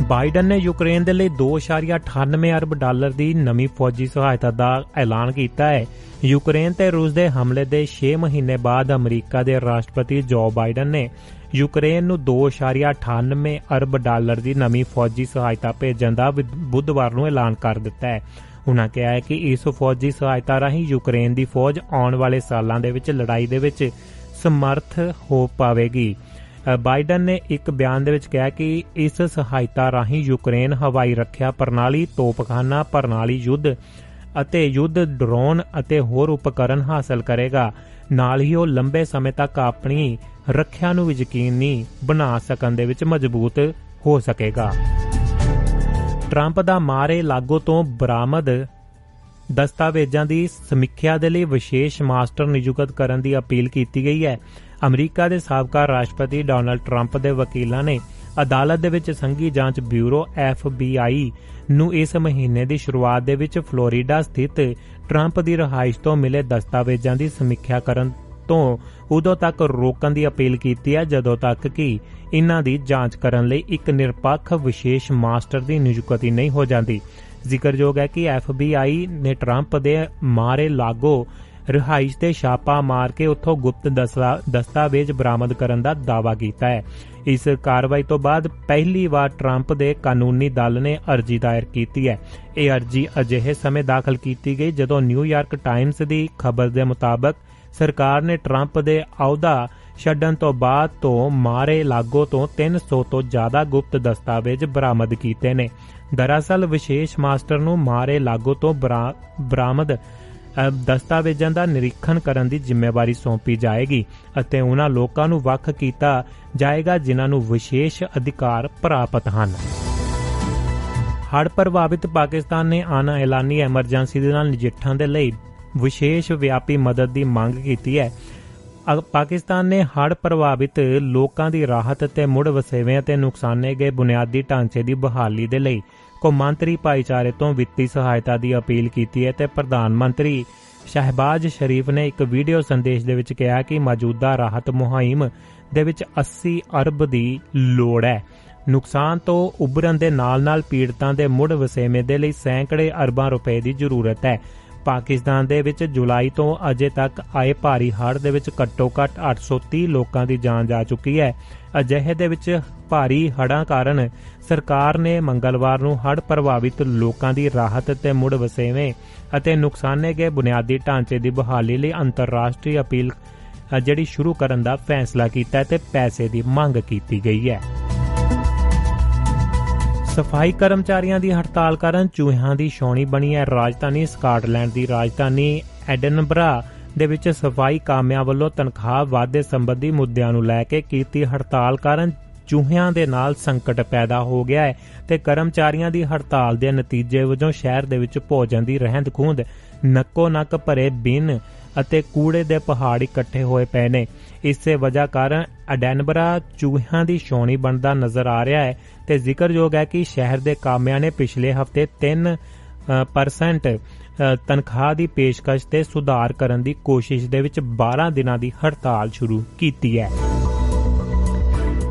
ਬਾਈਡਨ ਨੇ ਯੂਕਰੇਨ ਦੇ ਲਈ 2.98 ਅਰਬ ਡਾਲਰ ਦੀ ਨਵੀਂ ਫੌਜੀ ਸਹਾਇਤਾ ਦਾ ਐਲਾਨ ਕੀਤਾ ਹੈ। ਯੂਕਰੇਨ ਤੇ ਰੂਸ ਦੇ ਹਮਲੇ ਦੇ 6 ਮਹੀਨੇ ਬਾਅਦ ਅਮਰੀਕਾ ਦੇ ਰਾਸ਼ਟਰਪਤੀ ਜੋ ਬਾਈਡਨ ਨੇ ਯੂਕਰੇਨ ਨੂੰ 2.98 ਅਰਬ ਡਾਲਰ ਦੀ ਨਵੀਂ ਫੌਜੀ ਸਹਾਇਤਾ ਭੇਜਣ ਦਾ ਬੁੱਧਵਾਰ ਨੂੰ ਐਲਾਨ ਕਰ ਦਿੱਤਾ ਹੈ। ਉਨ੍ਹਾਂ ਕਿਹਾ ਹੈ ਕਿ ਇਸ ਫੌਜੀ ਸਹਾਇਤਾ ਰਾਹੀਂ ਯੂਕਰੇਨ ਦੀ ਫੌਜ ਆਉਣ ਵਾਲੇ ਸਾਲਾਂ ਦੇ ਵਿੱਚ ਲੜਾਈ ਦੇ ਵਿੱਚ ਸਮਰਥ ਹੋ ਪਾਵੇਗੀ। ਬਾਈਡਨ ਨੇ ਇੱਕ ਬਿਆਨ ਦੇ ਵਿੱਚ ਕਿਹਾ ਕਿ ਇਸ ਸਹਾਇਤਾ ਰਾਹੀਂ ਯੂਕਰੇਨ ਹਵਾਈ ਰੱਖਿਆ ਪ੍ਰਣਾਲੀ, ਤੋਪਖਾਨਾ, ਪ੍ਰਣਾਲੀ ਯੁੱਧ ਅਤੇ ਯੁੱਧ ਡਰੋਨ ਅਤੇ ਹੋਰ ਉਪਕਰਨ ਹਾਸਲ ਕਰੇਗਾ। ਨਾਲ ਹੀ ਉਹ ਲੰਬੇ ਸਮੇਂ ਤੱਕ ਆਪਣੀ ਰੱਖਿਆ ਨੂੰ ਯਕੀਨੀ ਬਣਾ ਸਕਣ ਦੇ ਵਿੱਚ ਮਜ਼ਬੂਤ ਹੋ ਸਕੇਗਾ। ਟਰੰਪ ਦਾ ਮਾਰੇ ਲਾਗੋ ਤੋਂ ਬਰਾਮਦ ਦਸਤਾਵੇਜ਼ਾਂ ਦੀ ਸਮੀਖਿਆ ਦੇ ਲਈ ਵਿਸ਼ੇਸ਼ ਮਾਸਟਰ ਨਿਯੁਕਤ ਕਰਨ ਦੀ ਅਪੀਲ ਕੀਤੀ ਗਈ ਹੈ। ਅਮਰੀਕਾ ਦੇ ਸਾਬਕਾ ਰਾਸ਼ਟਰਪਤੀ ਡੋਨਲਡ ਟਰੰਪ ਦੇ ਵਕੀਲਾਂ ਨੇ ਅਦਾਲਤ ਦੇ ਵਿੱਚ ਸੰਘੀ ਜਾਂਚ ਬਿਊਰੋ FBI ਨੂੰ ਇਸ ਮਹੀਨੇ ਦੀ ਸ਼ੁਰੂਆਤ ਦੇ ਵਿੱਚ ਫਲੋਰੀਡਾ ਸਥਿਤ ਟਰੰਪ ਦੀ ਰਹਾਇਸ਼ ਤੋਂ ਮਿਲੇ ਦਸਤਾਵੇਜ਼ਾਂ ਦੀ ਸਮੀਖਿਆ ਕਰਨ ਤੋਂ ਉਦੋਂ ਤੱਕ ਰੋਕਣ ਦੀ ਅਪੀਲ ਕੀਤੀ ਹੈ, ਜਦੋਂ ਤੱਕ ਕਿ ਇਹਨਾਂ ਦੀ ਜਾਂਚ ਕਰਨ ਲਈ ਇੱਕ ਨਿਰਪੱਖ, ਵਿਸ਼ੇਸ਼ ਮਾਸਟਰ ਦੀ ਨਿਯੁਕਤੀ ਨਹੀਂ ਹੋ ਜਾਂਦੀ। ਜ਼ਿਕਰਯੋਗ ਹੈ ਕਿ FBI ਨੇ ਟਰੰਪ ਦੇ ਮਾਰੇ ਲਾਗੋ ਰਿਹਾਇਸ਼ ਤੇ ਛਾਪਾ ਮਾਰ ਕੇ ਉੱਥੋਂ ਗੁਪਤ ਦਸਤਾਵੇਜ਼ ਬਰਾਮਦ ਕਰਨ ਦਾ ਦਾਅਵਾ ਕੀਤਾ ਹੈ। ਇਸ ਕਾਰਵਾਈ ਤੋਂ ਬਾਅਦ ਪਹਿਲੀ ਵਾਰ ਟਰੰਪ ਦੇ ਕਾਨੂੰਨੀ ਦਲ ਨੇ ਅਰਜ਼ੀ ਦਾਇਰ ਕੀਤੀ ਹੈ। ਇਹ ਅਰਜ਼ੀ ਅਜਿਹੇ ਸਮੇਂ ਦਾਖਲ ਕੀਤੀ ਗਈ, ਜਦੋਂ ਨਿਊਯਾਰਕ ਟਾਈਮਜ਼ ਦੀ ਖਬਰ ਦੇ ਮੁਤਾਬਕ ਸਰਕਾਰ ਨੇ ਟਰੰਪ ਦੇ ਅਹੁਦਾ ਛੱਡਣ ਤੋਂ ਬਾਅਦ ਤੋਂ ਮਾਰੇ ਲਾਗੋ ਤੋਂ 300 ਤੋਂ ਜ਼ਿਆਦਾ ਗੁਪਤ ਦਸਤਾਵੇਜ਼ ਬਰਾਮਦ ਕੀਤੇ ਨੇ। ਦਰਅਸਲ ਵਿਸ਼ੇਸ਼ ਮਾਸਟਰ ਨੂੰ ਮਾਰੇ ਲਾਗੋ ਤੋਂ ਬਰਾਮਦ ਦਸਤਾਵੇਜ਼ਾਂ ਦਾ ਨਿਰੀਖਣ ਕਰਨ ਦੀ ਜ਼ਿੰਮੇਵਾਰੀ ਸੌਂਪੀ ਜਾਏਗੀ ਅਤੇ ਉਹਨਾਂ ਲੋਕਾਂ ਨੂੰ ਵੱਖ ਕੀਤਾ ਜਾਏਗਾ ਜਿਨ੍ਹਾਂ ਨੂੰ ਵਿਸ਼ੇਸ਼ ਅਧਿਕਾਰ ਪ੍ਰਾਪਤ ਹਨ। ਹੜ੍ਹ ਪ੍ਰਭਾਵਿਤ ਪਾਕਿਸਤਾਨ ਨੇ ਆਨਾ ਐਲਾਨੀ ਐਮਰਜੈਂਸੀ ਦੇ ਨਾਲ ਨਜਿੱਠਣ ਦੇ ਲਈ ਵਿਸ਼ੇਸ਼ ਵਿਆਪੀ ਮਦਦ ਦੀ ਮੰਗ ਕੀਤੀ ਹੈ। ਪਾਕਿਸਤਾਨ ਨੇ ਹੜ੍ਹ ਪ੍ਰਭਾਵਿਤ ਲੋਕਾਂ ਦੀ ਰਾਹਤ ਤੇ ਮੁੜ ਵਸੇਵਿਆਂ ਤੇ ਨੁਕਸਾਨੇ ਗਏ ਬੁਨਿਆਦੀ ਢਾਂਚੇ ਦੀ ਬਹਾਲੀ ਦੇ ਲਈ ਕੌਮਾਂਤਰੀ ਭਾਈਚਾਰੇ ਤੋਂ ਵਿੱਤੀ ਸਹਾਇਤਾ ਦੀ ਅਪੀਲ ਕੀਤੀ ਹੈ ਤੇ ਪ੍ਰਧਾਨ ਮੰਤਰੀ ਸ਼ਹਿਬਾਜ਼ ਸ਼ਰੀਫ ਨੇ ਇੱਕ ਵੀਡੀਓ ਸੰਦੇਸ਼ ਦੇ ਵਿੱਚ ਕਿਹਾ ਕਿ ਮੌਜੂਦਾ ਰਾਹਤ ਮੁਹਿੰਮ ਦੇ ਵਿੱਚ 80 ਅਰਬ ਦੀ ਲੋੜ ਹੈ। ਨੁਕਸਾਨ ਤੋਂ ਉਭਰਨ ਦੇ ਨਾਲ-ਨਾਲ ਪੀੜਤਾਂ ਦੇ ਮੁੜ ਵਸੇਵੇਂ ਦੇ ਲਈ ਸੈਂਕੜੇ ਅਰਬਾਂ ਰੁਪਏ ਦੀ ਜ਼ਰੂਰਤ ਹੈ। ਪਾਕਿਸਤਾਨ ਦੇ ਵਿੱਚ ਜੁਲਾਈ ਤੋਂ ਅਜੇ ਤੱਕ ਆਏ ਭਾਰੀ ਹੜ੍ਹ ਦੇ ਵਿੱਚ ਘੱਟੋ-ਘੱਟ 830 ਲੋਕਾਂ ਦੀ ਜਾਨ ਜਾ ਚੁੱਕੀ ਹੈ। ਅਜਿਹੇ ਦੇ ਵਿੱਚ ਭਾਰੀ ਹੜ੍ਹਾਂ ਕਾਰਨ ਸਰਕਾਰ ਨੇ ਮੰਗਲਵਾਰ ਨੂੰ ਹੜ੍ਹ ਪ੍ਰਭਾਵਿਤ ਲੋਕਾਂ ਦੀ ਰਾਹਤ ਤੇ ਮੁੜ ਵਸੇਵੇਂ ਅਤੇ ਨੁਕਸਾਨੇ ਗਏ ਬੁਨਿਆਦੀ ਢਾਂਚੇ ਦੀ ਬਹਾਲੀ ਲਈ ਅੰਤਰਰਾਸ਼ਟਰੀ ਅਪੀਲ ਜਿਹੜੀ ਸ਼ੁਰੂ ਕਰਨ ਦਾ ਫੈਸਲਾ ਕੀਤਾ ਤੇ ਪੈਸੇ ਦੀ ਮੰਗ ਕੀਤੀ ਗਈ ਹੈ। ਸਫ਼ਾਈ ਕਰਮਚਾਰੀਆਂ ਦੀ ਹੜਤਾਲ ਕਾਰਨ ਚੂਹਿਆਂ ਦੀ ਛੌਣੀ ਬਣੀ ਹੈ। ਰਾਜਧਾਨੀ ਸਕਾਟਲੈਂਡ ਦੀ ਰਾਜਧਾਨੀ ਐਡਨਬਰਾ ਦੇ ਵਿੱਚ ਸਫ਼ਾਈ ਕਾਮਿਆਂ ਵੱਲੋਂ ਤਨਖਾਹ ਵਾਧੇ ਸੰਬੰਧੀ ਮੁੱਦਿਆਂ ਨੂੰ ਲੈ ਕੇ ਕੀਤੀ ਹੜਤਾਲ ਕਾਰਨ ਚੂਹਿਆਂ ਦੇ ਨਾਲ ਸੰਕਟ ਪੈਦਾ ਹੋ ਗਿਆ ਹੈ ਤੇ ਕਰਮਚਾਰੀਆਂ ਦੀ ਹੜਤਾਲ ਦੇ ਨਤੀਜੇ ਵਜੋਂ ਸ਼ਹਿਰ ਦੇ ਵਿੱਚ ਭੋਜਨ ਦੀ ਰਹਿੰਦ ਖੂੰਦ ਨੱਕੋ ਨੱਕ ਭਰੇ ਬਿਨ ਅਤੇ ਕੂੜੇ ਦੇ ਪਹਾੜ ਇਕੱਠੇ ਹੋਏ ਪਏ ਨੇ। ਇਸੇ ਵਜ੍ਹਾ ਕਾਰਨ ਅਡੈਨਬਰਾ ਚੂਹਿਆਂ ਦੀ ਛੌਣੀ ਬਣਦਾ ਨਜ਼ਰ ਆ ਰਿਹਾ ਹੈ ਤੇ ਜ਼ਿਕਰਯੋਗ ਹੈ ਕਿ ਸ਼ਹਿਰ ਦੇ ਕਾਮਿਆਂ ਨੇ ਪਿਛਲੇ ਹਫ਼ਤੇ 3% ਤਨਖਾਹ ਦੀ ਪੇਸ਼ਕਸ਼ ਤੇ ਸੁਧਾਰ ਕਰਨ ਦੀ ਕੋਸ਼ਿਸ਼ ਦੇ ਵਿੱਚ 12 ਦਿਨਾਂ ਦੀ ਹੜਤਾਲ ਸ਼ੁਰੂ ਕੀਤੀ ਹੈ।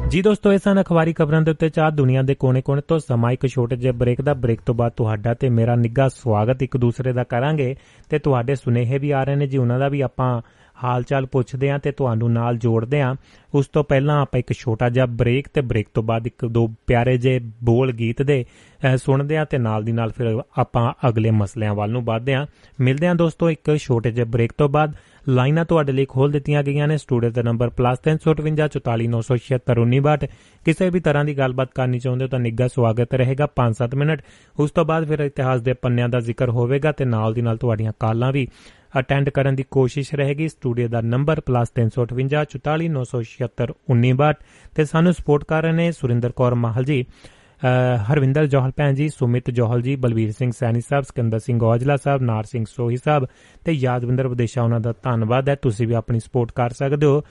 ਜੀ ਦੋਸਤੋ, ਇਹ ਸਨ ਅਖਬਾਰੀ ਖਬਰਾਂ ਦੇ ਉੱਤੇ ਚਾਹ। ਦੁਨੀਆ ਦੇ ਕੋਨੇ-ਕੋਨੇ ਤੋਂ ਸਮਾਂ ਇੱਕ ਛੋਟੇ ਜਿਹੇ ਬ੍ਰੇਕ ਦਾ ਬ੍ਰੇਕ ਤੋਂ ਬਾਅਦ ਤੁਹਾਡਾ ਤੇ ਮੇਰਾ ਨਿੱਘਾ ਸਵਾਗਤ। ਇੱਕ ਦੂਸਰੇ ਦਾ ਕਰਾਂਗੇ ਤੇ ਤੁਹਾਡੇ ਸੁਨੇਹੇ ਵੀ ਆ ਰਹੇ ਨੇ। ਜੀ, ਉਹਨਾਂ ਦਾ ਵੀ ਆਪਾਂ ਹਾਲ ਚਾਲ ਪੁੱਛਦੇ ਆਂ ਤੇ ਤੁਹਾਨੂੰ ਨਾਲ ਜੋੜਦੇ ਆਂ। ਉਸ ਤੋਂ ਪਹਿਲਾਂ ਆਪਾਂ ਇੱਕ ਛੋਟਾ ਜਿਹਾ ਬ੍ਰੇਕ ਤੇ ਬ੍ਰੇਕ ਤੋਂ ਬਾਅਦ ਇੱਕ ਦੋ ਪਿਆਰੇ ਜੇ ਬੋਲ ਗੀਤ ਦੇ ਸੁਣਦੇ ਆਂ ਤੇ ਨਾਲ ਦੀ ਨਾਲ ਫਿਰ ਆਪਾਂ ਅਗਲੇ ਮਸਲਿਆਂ ਵੱਲ ਨੂੰ ਵਧਦੇ ਆਂ। ਮਿਲਦੇ ਆਂ ਦੋਸਤੋ ਇੱਕ ਛੋਟੇ ਜਿਹੇ ਬ੍ਰੇਕ ਤੋਂ ਬਾਅਦ। ਲਾਈਨਾਂ ਤੁਹਾਡੇ ਲਈ ਖੋਲ ਦਿੱਤੀਆਂ ਗਈਆਂ ਨੇ। ਸਟੂਡੀਓ ਦਾ ਨੰਬਰ +358 ਕਿਸੇ ਵੀ ਤਰ੍ਹਾਂ ਦੀ ਗੱਲਬਾਤ ਕਰਨੀ ਚਾਹੁੰਦੇ ਹੋ ਤਾਂ ਨਿੱਘਾ ਸਵਾਗਤ ਰਹੇਗਾ 5-7 ਮਿੰਟ। ਉਸ ਤੋਂ ਬਾਅਦ ਫਿਰ ਇਤਿਹਾਸ ਦੇ ਪੰਨਿਆਂ ਦਾ ਜ਼ਿਕਰ ਹੋਵੇਗਾ ਤੇ ਨਾਲ ਦੀ ਨਾਲ ਤੁਹਾਡੀਆਂ ਕਾਲਾਂ ਵੀ। ਅਟੈਂਡ ਕਰਨ ਦੀ ਕੋਸ਼ਿਸ਼ ਰਹੇਗੀ। ਸਟੂਡੀਓ ਦਾ ਨੰਬਰ +358 ਤੇ ਸਾਨੂੰ ਸਪੋਰਟ ਕਰ ਰਹੇ ਨੇ ਸੁਰਿੰਦਰ ਕੌਰ ਮਾਹਲ ਜੀ ਹਰਵਿੰਦਰ ਜੋਹਲ ਭੈਣ ਜੀ, ਸੁਮਿਤ ਜੋਹਲ ਜੀ, ਬਲਵੀਰ ਸਿੰਘ ਸੈਣੀ ਸਾਹਿਬ, ਸਕੰਦਰ ਸਿੰਘ ਔਜਲਾ ਸਾਹਿਬ, ਨਾਰ ਸਿੰਘ ਸੋਹੀ ਸਾਹਿਬ ਤੇ ਯਾਦਵਿੰਦਰ ਵਿਦੇਸ਼ਾ, ਉਹਨਾਂ ਦਾ ਧੰਨਵਾਦ ਹੈ। ਤੁਸੀਂ ਵੀ ਆਪਣੀ ਸਪੋਰਟ ਕਰ ਸਕਦੇ ਹੋ।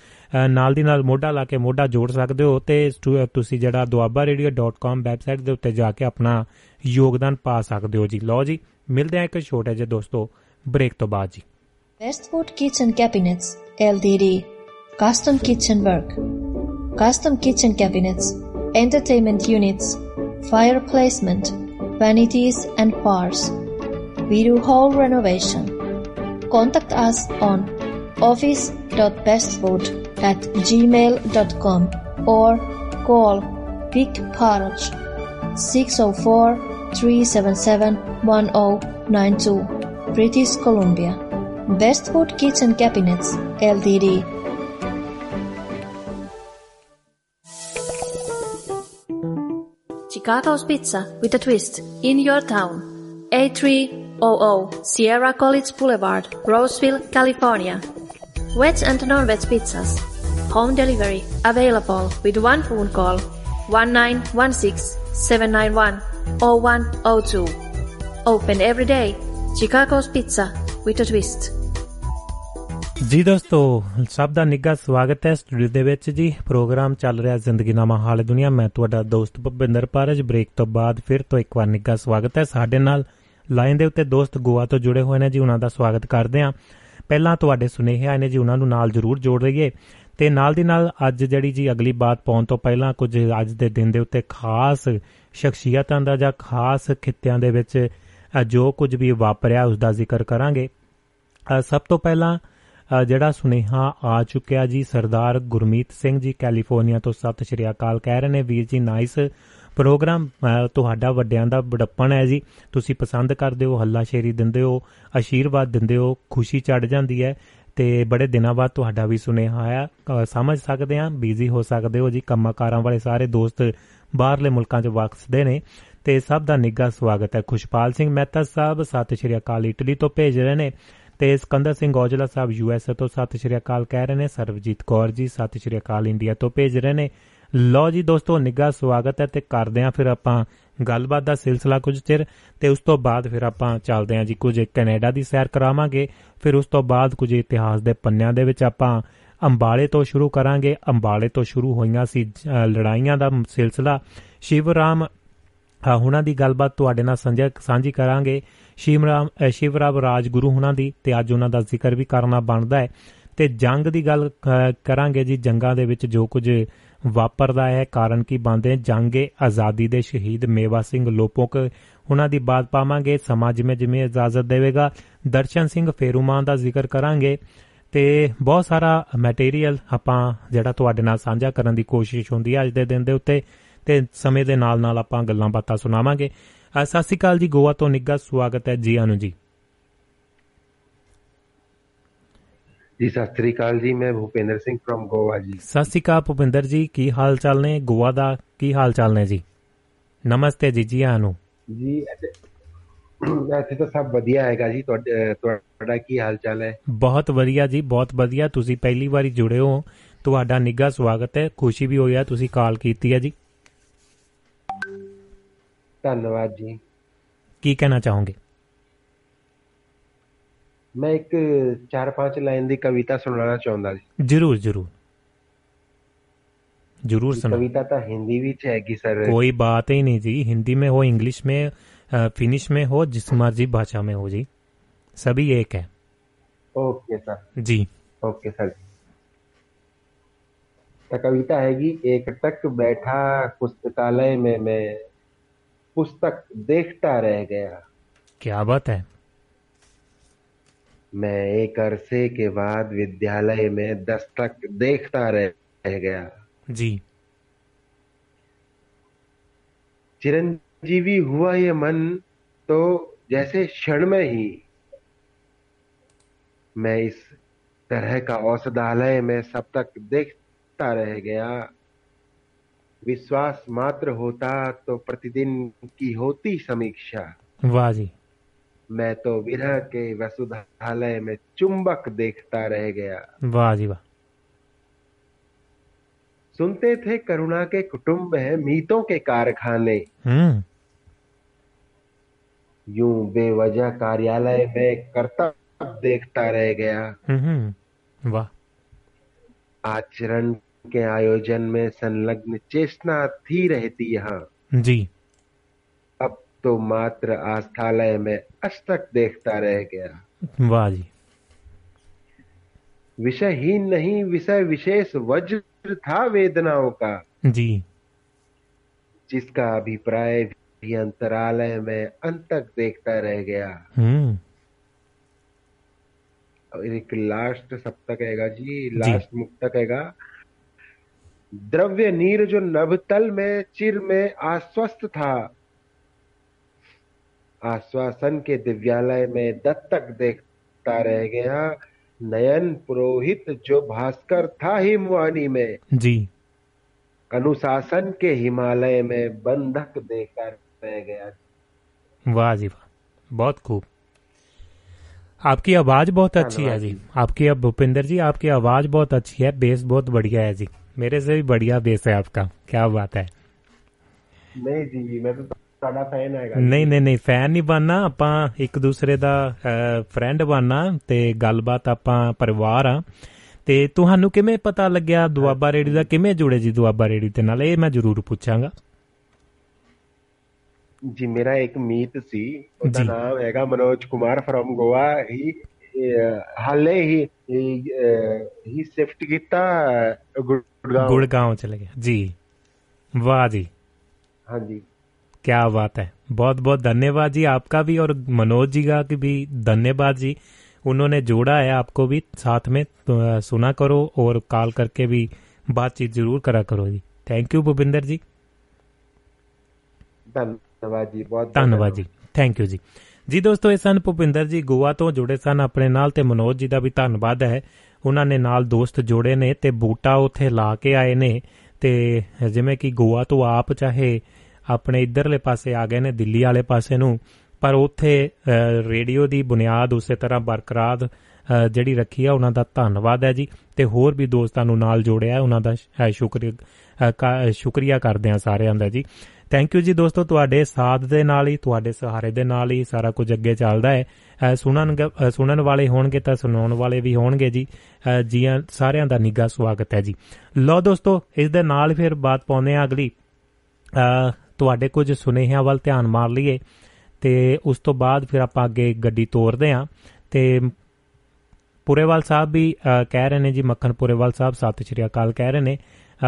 ਨਾਲ ਦੀ ਨਾਲ ਮੋਢਾ ਲਾ ਕੇ ਮੋਢਾ ਜੋੜ ਸਕਦੇ ਹੋ ਤੇ ਤੁਸੀਂ ਜਿਹੜਾ duabarradio.com ਵੈਬਸਾਈਟ ਦੇ ਉੱਤੇ ਜਾ ਕੇ ਆਪਣਾ ਯੋਗਦਾਨ ਪਾ ਸਕਦੇ ਹੋ ਜੀ। ਲਓ ਜੀ, ਮਿਲਦੇ ਆ ਇੱਕ ਛੋਟੇ ਜਿਹੇ ਦੋਸਤੋ ਬ੍ਰੇਕ ਤੋਂ ਬਾਅਦ ਜੀ। Westwood Kitchen Cabinets LTD Custom Kitchen Work Custom Kitchen Cabinets Entertainment Units Fire Placement Vanities and Bars We do whole renovation. Contact us on office.bestwood at gmail.com or call Vic Parage 604 377 1092 British Columbia Bestwood Kitchen Cabinets LTD Chicago's Pizza with a twist in your town. A300 Sierra College Boulevard, Roseville, California. Veg and non-veg pizzas. Home delivery available with one phone call 1916-791-0102. Open every day. Chicago's Pizza, with a twist. ਜੀ ਦੋਸਤੋ, ਸਭ ਦਾ ਨਿੱਘਾ ਸਵਾਗਤ ਹੈ studio ਦੇ ਵਿੱਚ ਜੀ। Programme ਚੱਲ ਰਿਹਾ ਜ਼ਿੰਦਗੀ ਨਾਮਾ ਹਾਲ ਦੁਨੀਆ। ਮੈਂ ਤੁਹਾਡਾ ਦੋਸਤ ਭੁਪਿੰਦਰ ਪਾਰਜ। ਬ੍ਰੇਕ ਤੋਂ ਬਾਅਦ ਫਿਰ ਤੋਂ ਇੱਕ ਵਾਰ ਨਿੱਘਾ ਸਵਾਗਤ ਹੈ ਸਾਡੇ ਨਾਲ। ਲਾਈਨ ਦੇ ਉੱਤੇ ਦੋਸਤ ਗੋਆ ਤੋਂ ਜੁੜੇ ਹੋਏ ਨੇ ਜੀ, ਉਹਨਾਂ ਦਾ ਸਵਾਗਤ ਕਰਦੇ ਹਾਂ। ਪਹਿਲਾਂ ਤੁਹਾਡੇ ਸੁਨੇਹੇ ਆਏ ਨੇ ਜੀ, ਉਹਨਾਂ ਨੂੰ ਨਾਲ ਜ਼ਰੂਰ ਜੋੜ ਲਈਏ। ਤੇ ਨਾਲ ਦੀ ਨਾਲ ਅੱਜ ਜਿਹੜੀ ਜੀ ਅਗਲੀ ਬਾਤ ਪਾਉਣ ਤੋਂ ਪਹਿਲਾਂ ਕੁਝ ਅੱਜ ਦੇ ਦਿਨ ਦੇ ਉੱਤੇ ਖਾਸ ਸ਼ਖਸੀਅਤਾਂ ਦਾ ਜਾਂ ਖਾਸ ਖਿੱਤਿਆਂ ਦੇ ਵਿੱਚ ਜੋ ਕੁਝ ਵੀ ਵਾਪਰਿਆ ਉਸ ਦਾ ਜ਼ਿਕਰ ਕਰਾਂਗੇ। ਸਭ ਤੋਂ ਪਹਿਲਾਂ ਜਿਹੜਾ ਸੁਨੇਹਾ ਆ ਚੁੱਕਿਆ ਜੀ, ਸਰਦਾਰ ਗੁਰਮੀਤ ਸਿੰਘ ਜੀ ਕੈਲੀਫੋਰਨੀਆ ਤੋਂ ਸਤਿ ਸ਼੍ਰੀ ਅਕਾਲ ਕਹਿ ਰਹੇ ਨੇ। ਵੀਰ ਜੀ ਨਾਈਸ ਪ੍ਰੋਗਰਾਮ ਤੁਹਾਡਾ ਵੱਡਿਆਂ ਦਾ ਬੜੱਪਣ ਹੈ ਜੀ। ਤੁਸੀਂ ਪਸੰਦ ਕਰਦੇ ਹੋ ਹੱਲਾ ਸ਼ੇਰੀ ਦਿੰਦੇ ਹੋ ਆਸ਼ੀਰਵਾਦ ਦਿੰਦੇ ਹੋ, ਖੁਸ਼ੀ ਚੜ ਜਾਂਦੀ ਹੈ ਤੇ ਬੜੇ ਦਿਨਾਂ ਬਾਅਦ ਤੁਹਾਡਾ ਵੀ ਸੁਨੇਹਾ ਆਇਆ। ਸਮਝ ਸਕਦੇ ਆ ਬੀਜ਼ੀ ਹੋ ਸਕਦੇ ਹੋ ਜੀ, ਕੰਮਕਾਰਾਂ ਵਾਲੇ ਸਾਰੇ ਦੋਸਤ ਬਾਹਰਲੇ ਮੁਲਕਾਂ 'ਚ ਵਸਦੇ ਨੇ। ਤੇ ਸਭ ਦਾ ਨਿੱਘਾ ਸਵਾਗਤ ਹੈ। ਖੁਸ਼ਪਾਲ ਸਿੰਘ ਮਹਿਤਾ ਸਾਹਿਬ ਸਤਿ ਸ਼੍ਰੀ ਅਕਾਲ ਇਟਲੀ ਤੋਂ ਭੇਜ ਰਹੇ ਨੇ ਤੇ ਸਕੰਦਰ ਸਿੰਘ ਔਜਲਾ ਸਾਹਿਬ ਯੂਐਸਏ ਤੋਂ ਸਤਿ ਸ਼੍ਰੀ ਅਕਾਲ ਕਹਿ ਰਹੇ ਨੇ। ਸਰਵਜੀਤ ਕੌਰ ਜੀ ਸਤਿ ਸ਼੍ਰੀ ਅਕਾਲ ਇੰਡੀਆ ਤੋਂ ਭੇਜ ਰਹੇ ਨੇ। ਲੋ ਜੀ ਦੋਸਤੋ, ਨਿੱਘਾ ਸਵਾਗਤ ਹੈ ਤੇ ਕਰਦੇ ਆਂ ਫਿਰ ਆਪਾਂ ਗੱਲਬਾਤ ਦਾ ਸਿਲਸਿਲਾ ਕੁਝ ਚਿਰ ਤੇ ਉਸ ਤੋਂ ਬਾਅਦ ਫਿਰ ਆਪਾਂ ਚੱਲਦੇ ਆਂ ਜੀ ਕੁਝ ਕੈਨੇਡਾ ਦੀ ਸੈਰ ਕਰਾਵਾਂਗੇ। ਫਿਰ ਉਸ ਤੋਂ ਬਾਅਦ ਕੁਝ ਇਤਿਹਾਸ ਦੇ ਪੰਨਿਆਂ ਦੇ ਵਿੱਚ ਆਪਾਂ ਅੰਬਾਲੇ ਤੋਂ ਸ਼ੁਰੂ ਕਰਾਂਗੇ। ਅੰਬਾਲੇ ਤੋਂ ਸ਼ੁਰੂ ਹੋਈਆਂ ਸੀ ਲੜਾਈਆਂ ਦਾ ਸਿਲਸਿਲਾ। ਸ਼ਿਵਰਾਮ ਹੁਣਾਂ ਦੀ ਗੱਲਬਾਤ ਤੁਹਾਡੇ ਨਾਲ ਸਾਂਝੀ ਕਰਾਂਗੇ। ਸ਼ਿਵਰਾਮ ਸ਼ਿਵਰਾਮ ਰਾਜਗੁਰੂ ਹੁਣਾਂ ਦੀ ਤੇ ਅੱਜ ਉਹਨਾਂ ਦਾ ਜ਼ਿਕਰ ਵੀ ਕਰਨਾ ਬਣਦਾ ਹੈ। ਤੇ ਜੰਗ ਦੀ ਗੱਲ ਕਰਾਂਗੇ ਜੀ, ਜੰਗਾਂ ਦੇ ਵਿੱਚ ਜੋ ਕੁਝ ਵਾਪਰਦਾ ਹੈ, ਕਾਰਨ ਕੀ ਬੰਦੇ ਜੰਗੇ ਆਜ਼ਾਦੀ ਦੇ ਸ਼ਹੀਦ ਮੇਵਾ ਸਿੰਘ ਲੋਪੋਕ। ਉਹਨਾਂ ਦੀ ਬਾਤ ਪਾਵਾਂਗੇ, ਸਮਾਜ ਜਿਵੇਂ ਜਿਵੇਂ ਇਜਾਜ਼ਤ ਦੇਵੇਗਾ। ਦਰਸ਼ਨ ਸਿੰਘ ਫੇਰੂਮਾਨ ਦਾ ਜ਼ਿਕਰ ਕਰਾਂਗੇ। ਤੇ ਬਹੁਤ ਸਾਰਾ ਮਟੀਰੀਅਲ ਆਪਾਂ ਜਿਹੜਾ ਤੁਹਾਡੇ ਨਾਲ ਸਾਂਝਾ ਕਰਨ ਦੀ ਕੋਸ਼ਿਸ਼ ਹੁੰਦੀ ਹੈ ਅੱਜ ਦੇ ਦਿਨ ਦੇ ਉੱਤੇ। ਤੇ ਸਮੇਂ ਦੇ ਨਾਲ ਨਾਲ ਆਪਾਂ ਗੱਲਾਂ ਬਾਤਾਂ ਸੁਣਾਵਾਂਗੇ। ਸਤਿ ਸ਼੍ਰੀ ਅਕਾਲ ਜੀ ਗੋਆ ਤੋਂ ਨਿੱਘਾ ਸਵਾਗਤ ਹੈ ਜੀ ਆਨੂ ਜੀ। ਜੀ ਸਤਿ ਸ੍ਰੀ ਅਕਾਲ ਜੀ ਮੈਂ ਭੂਪਿੰਦਰ ਸਿੰਘ ਫਰਮ ਗੋਆ ਜੀ। ਸਤਿ ਸ਼੍ਰੀ ਅਕਾਲ ਭੁਪਿੰਦਰ ਜੀ ਕੀ ਹਾਲ ਚਾਲ ਨੇ? ਗੋਆ ਦਾ ਕੀ ਹਾਲ ਚਾਲ ਨੇ ਜੀ? ਨਮਸਤੇ ਜੀ ਜੀ ਆਨੂ ਜੀ ਇੱਥੇ ਤਾਂ ਸਭ ਵਧੀਆ ਹੈਗਾ ਜੀ ਤੁਹਾਡਾ ਕੀ ਹਾਲ ਚਾਲ ਹੈ? ਬਹੁਤ ਵਧੀਆ ਜੀ ਬਹੁਤ ਵਧੀਆ। ਤੁਸੀਂ ਪਹਿਲੀ ਵਾਰੀ ਜੁੜੇ ਹੋ। ਤੁਹਾਡਾ ਨਿੱਘਾ ਸਵਾਗਤ ਹੈ। ਖੁਸ਼ੀ ਵੀ ਹੋਈ ਹੈ ਤੁਸੀਂ ਕਾਲ ਕੀਤੀ ਹੈ ਜੀ। ਧੰਨਵਾਦ ਜੀ ਕੀ ਕਹਿਣਾ ਚਾਹੋਗੇ ਮੈਂ ਇੱਕ ਚਾਰ ਪੰਜ ਲਾਈਨ ਦੀ ਕਵਿਤਾ ਸੁਣਾਉਣਾ ਚਾਹੁੰਦਾ ਸੀ ਜਰੂਰ ਜਰੂਰ जरूर सुनो कविता तो हिंदी भी हैगी सर कोई बात ही नहीं जी हिंदी में हो इंग्लिश में फिनिश में हो जिस मर्जी भाषा में हो जी सभी एक है okay sir ji okay sir तो कविता हैगी एक टक बैठा पुस्तकालय में मैं पुस्तक देखता रह गया। क्या बात है? मैं एक अरसे के बाद विद्यालय में दस्तक देखता रह गया। जी। चिरंजीवी हुआ ये मन तो जैसे क्षण में ही। मैं इस तरह का औषधालय में सब तक देखता रह गया। विश्वास मात्र होता तो प्रतिदिन की होती समीक्षा। वाह जी। मैं तो विरह के वसुधालय में चुंबक देखता रह गया। वाह जी वाह। सुनते थे करुणा के कुटुंब है मीतों के कारखाने। हम्म। यूँ बेवजह कार्यालय में कर्तव्य देखता रह गया। हम्म वाह। आचरण के आयोजन में संलग्न चेष्टा थी रहती यहाँ। जी। अब तो मात्र आस्थालय में अष्टक देखता रह गया। वाह जी। विषयहीन नहीं विषय विशेष वज्र था वेदनाओं का। जी। जिसका अभिप्राय भी अंतरालय में अंतक देखता रह गया। हम्म। और एक लास्ट सप्तक हैगा जी लास्ट मुक्तक हैगा द्रव्य नीर जो नभतल में चिर में आश्वस्त था। आश्वासन के दिव्यालय में दत्तक देखता रह गया। नयन पुरोहित जो भास्कर था हिमवानी में। जी। अनुशासन के हिमालय में बंधक देखकर रह गया। वाह जी वाह बहुत खूब। आपकी आवाज़ बहुत अच्छी है जी। आपकी अब भूपिंदर जी आपकी आवाज़ बहुत अच्छी है बेस बहुत बढ़िया है जी। मेरे से भी बढ़िया बेस है आपका क्या बात है नहीं जी मैं तो ਤੁਹਾਡਾ ਫੈਨ ਹੈਗਾ ਨਹੀਂ ਨਹੀਂ ਨਹੀਂ ਫੈਨ ਨਹੀਂ ਬਣਨਾ ਆਪਾਂ ਇੱਕ ਦੂਸਰੇ ਦਾ ਫਰੈਂਡ ਬਣਨਾ ਤੇ ਗੱਲਬਾਤ ਆਪਾਂ ਪਰਿਵਾਰ ਆ ਤੇ ਤੁਹਾਨੂੰ ਕਿਵੇਂ ਪਤਾ ਲੱਗਿਆ ਦੁਆਬਾ ਰੇਡੀ ਦਾ ਕਿਵੇਂ ਜੁੜੇ ਜੀ ਦੁਆਬਾ ਰੇਡੀ ਦੇ ਨਾਲ ਇਹ ਮੈਂ ਜ਼ਰੂਰ ਪੁੱਛਾਂਗਾ ਜੀ ਮੇਰਾ ਇੱਕ ਮੀਤ ਸੀ ਉਹਦਾ ਨਾਮ ਹੈਗਾ ਮਨੋਜ ਕੁਮਾਰ ਫਰਮ ਗੋਆ ਹੀ हाले ही ही शिफ्ट किया गुड़गांव। गुड़गांव चले गए। जी। वाह जी। हाँ जी। क्या बात है। बहुत बहुत धन्यवाद जी आपका भी और मनोज जी का भी धन्यवाद जी। उन्होंने जोड़ा है आपको भी। साथ में तो, सुना करो और कॉल करके भी बातचीत ज़रूर करा करो जी। Thank you Bhupinder ji. धन्यवाद जी बहुत धन्यवाद जी। थैंक यू जी। ਜੀ ਦੋਸਤੋ, ਇਹ ਸਨ ਭੁਪਿੰਦਰ ਜੀ ਗੋਆ ਤੋਂ ਜੁੜੇ ਸਨ। ਆਪਣੇ ਨਾਲ ਤੇ ਮਨੋਜ ਜੀ ਦਾ ਵੀ ਧੰਨਵਾਦ ਹੈ। ਉਹਨਾਂ ਨੇ ਨਾਲ ਦੋਸਤ ਜੋੜੇ ਨੇ ਤੇ ਬੂਟਾ ਉੱਥੇ ਲਾ ਕੇ ਆਏ ਨੇ ਤੇ ਜਿਵੇਂ ਕਿ ਗੋਆ ਤੋਂ ਆਪ ਚਾਹੇ ਆਪਣੇ ਇਧਰਲੇ ਪਾਸੇ ਆ ਗਏ ਨੇ, ਦਿੱਲੀ ਵਾਲੇ ਪਾਸੇ ਨੂੰ, ਪਰ ਉੱਥੇ ਰੇਡੀਓ ਦੀ ਬੁਨਿਆਦ ਉਸੇ ਤਰ੍ਹਾਂ ਬਰਕਰਾਰ ਜਿਹੜੀ ਰੱਖੀ ਆ, ਉਹਨਾਂ ਦਾ ਧੰਨਵਾਦ ਹੈ ਜੀ। ਤੇ ਹੋਰ ਵੀ ਦੋਸਤਾਂ ਨੂੰ ਨਾਲ ਜੋੜਿਆ ਉਹਨਾਂ ਦਾ ਸ਼ੁਕਰੀਆ ਸ਼ੁਕਰੀਆ ਕਰਦੇ ਆ ਸਾਰਿਆਂ ਦਾ ਜੀ। ਥੈਂਕ ਯੂ ਜੀ ਦੋਸਤੋ, ਤੁਹਾਡੇ ਸਾਥ ਦੇ ਨਾਲ ਹੀ, ਤੁਹਾਡੇ ਸਹਾਰੇ ਦੇ ਨਾਲ ਹੀ ਸਾਰਾ ਕੁਝ ਅੱਗੇ ਚੱਲਦਾ ਹੈ। ਸੁਣਨ ਸੁਣਨ ਵਾਲੇ ਹੋਣਗੇ ਤਾਂ ਸੁਣਾਉਣ ਵਾਲੇ ਵੀ ਹੋਣਗੇ ਜੀ। ਜੀ ਸਾਰਿਆਂ ਦਾ ਨਿੱਘਾ ਸਵਾਗਤ ਹੈ ਜੀ। ਲੋ ਦੋਸਤੋ, ਇਸ ਦੇ ਨਾਲ ਫਿਰ ਬਾਤ ਪਾਉਂਦੇ ਆ ਅਗਲੀ। ਤੁਹਾਡੇ ਕੁਝ ਸੁਨੇਹਿਆਂ ਵੱਲ ਧਿਆਨ ਮਾਰ ਲਈਏ, ਤੇ ਉਸ ਤੋਂ ਬਾਅਦ ਫਿਰ ਆਪਾਂ ਅੱਗੇ ਗੱਡੀ ਤੋਰਦੇ ਆਂ ਤੇ ਪੁਰੇਵਾਲ ਸਾਹਿਬ ਵੀ ਕਹਿ ਰਹੇ ਨੇ ਜੀ, ਮੱਖਣ ਪੁਰੇਵਾਲ ਸਾਹਿਬ, ਸਤਿ ਸ਼੍ਰੀ ਅਕਾਲ ਕਹਿ ਰਹੇ ਨੇ।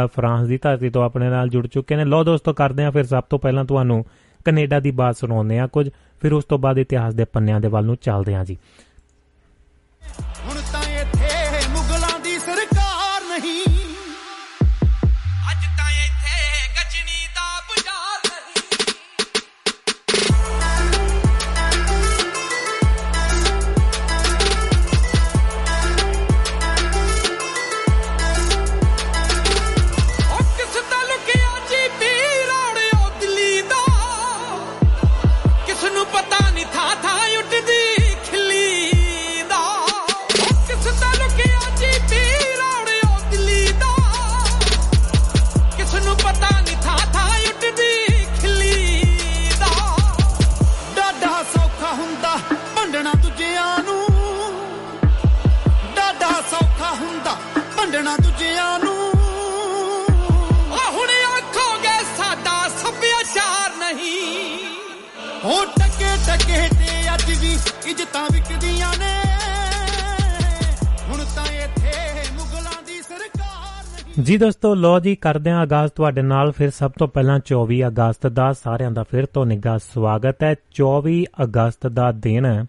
ਫਰਾਂਸ ਦੀ ਧਰਤੀ ਤੋਂ ਆਪਣੇ ਨਾਲ ਜੁੜ ਚੁੱਕੇ ਨੇ। ਲੋ ਦੋਸਤੋ, ਕਰਦੇ ਆਂ ਫਿਰ ਸਭ ਤੋਂ ਪਹਿਲਾਂ ਤੁਹਾਨੂੰ ਕੈਨੇਡਾ ਦੀ ਬਾਤ ਸੁਣਾਉਂਦੇ ਆਂ ਕੁਝ। ਫਿਰ ਉਸ ਤੋਂ ਬਾਅਦ ਇਤਿਹਾਸ ਦੇ ਪੰਨਿਆਂ ਦੇ ਵੱਲ ਨੂੰ ਚੱਲਦੇ ਆਂ ਜੀ। ਜੀ ਦੋਸਤੋ ਲੋ ਜੀ ਕਰਦੇ ਹਾਂ ਆਗਾਜ਼ ਤੁਹਾਡੇ ਨਾਲ ਫਿਰ ਸਭ ਤੋਂ ਪਹਿਲਾਂ 24 ਅਗਸਤ ਦਾ ਸਾਰਿਆਂ ਦਾ ਫਿਰ ਤੋਂ ਨਿੱਘਾ ਸਵਾਗਤ ਹੈ। 24 ਅਗਸਤ ਦਾ ਦਿਨ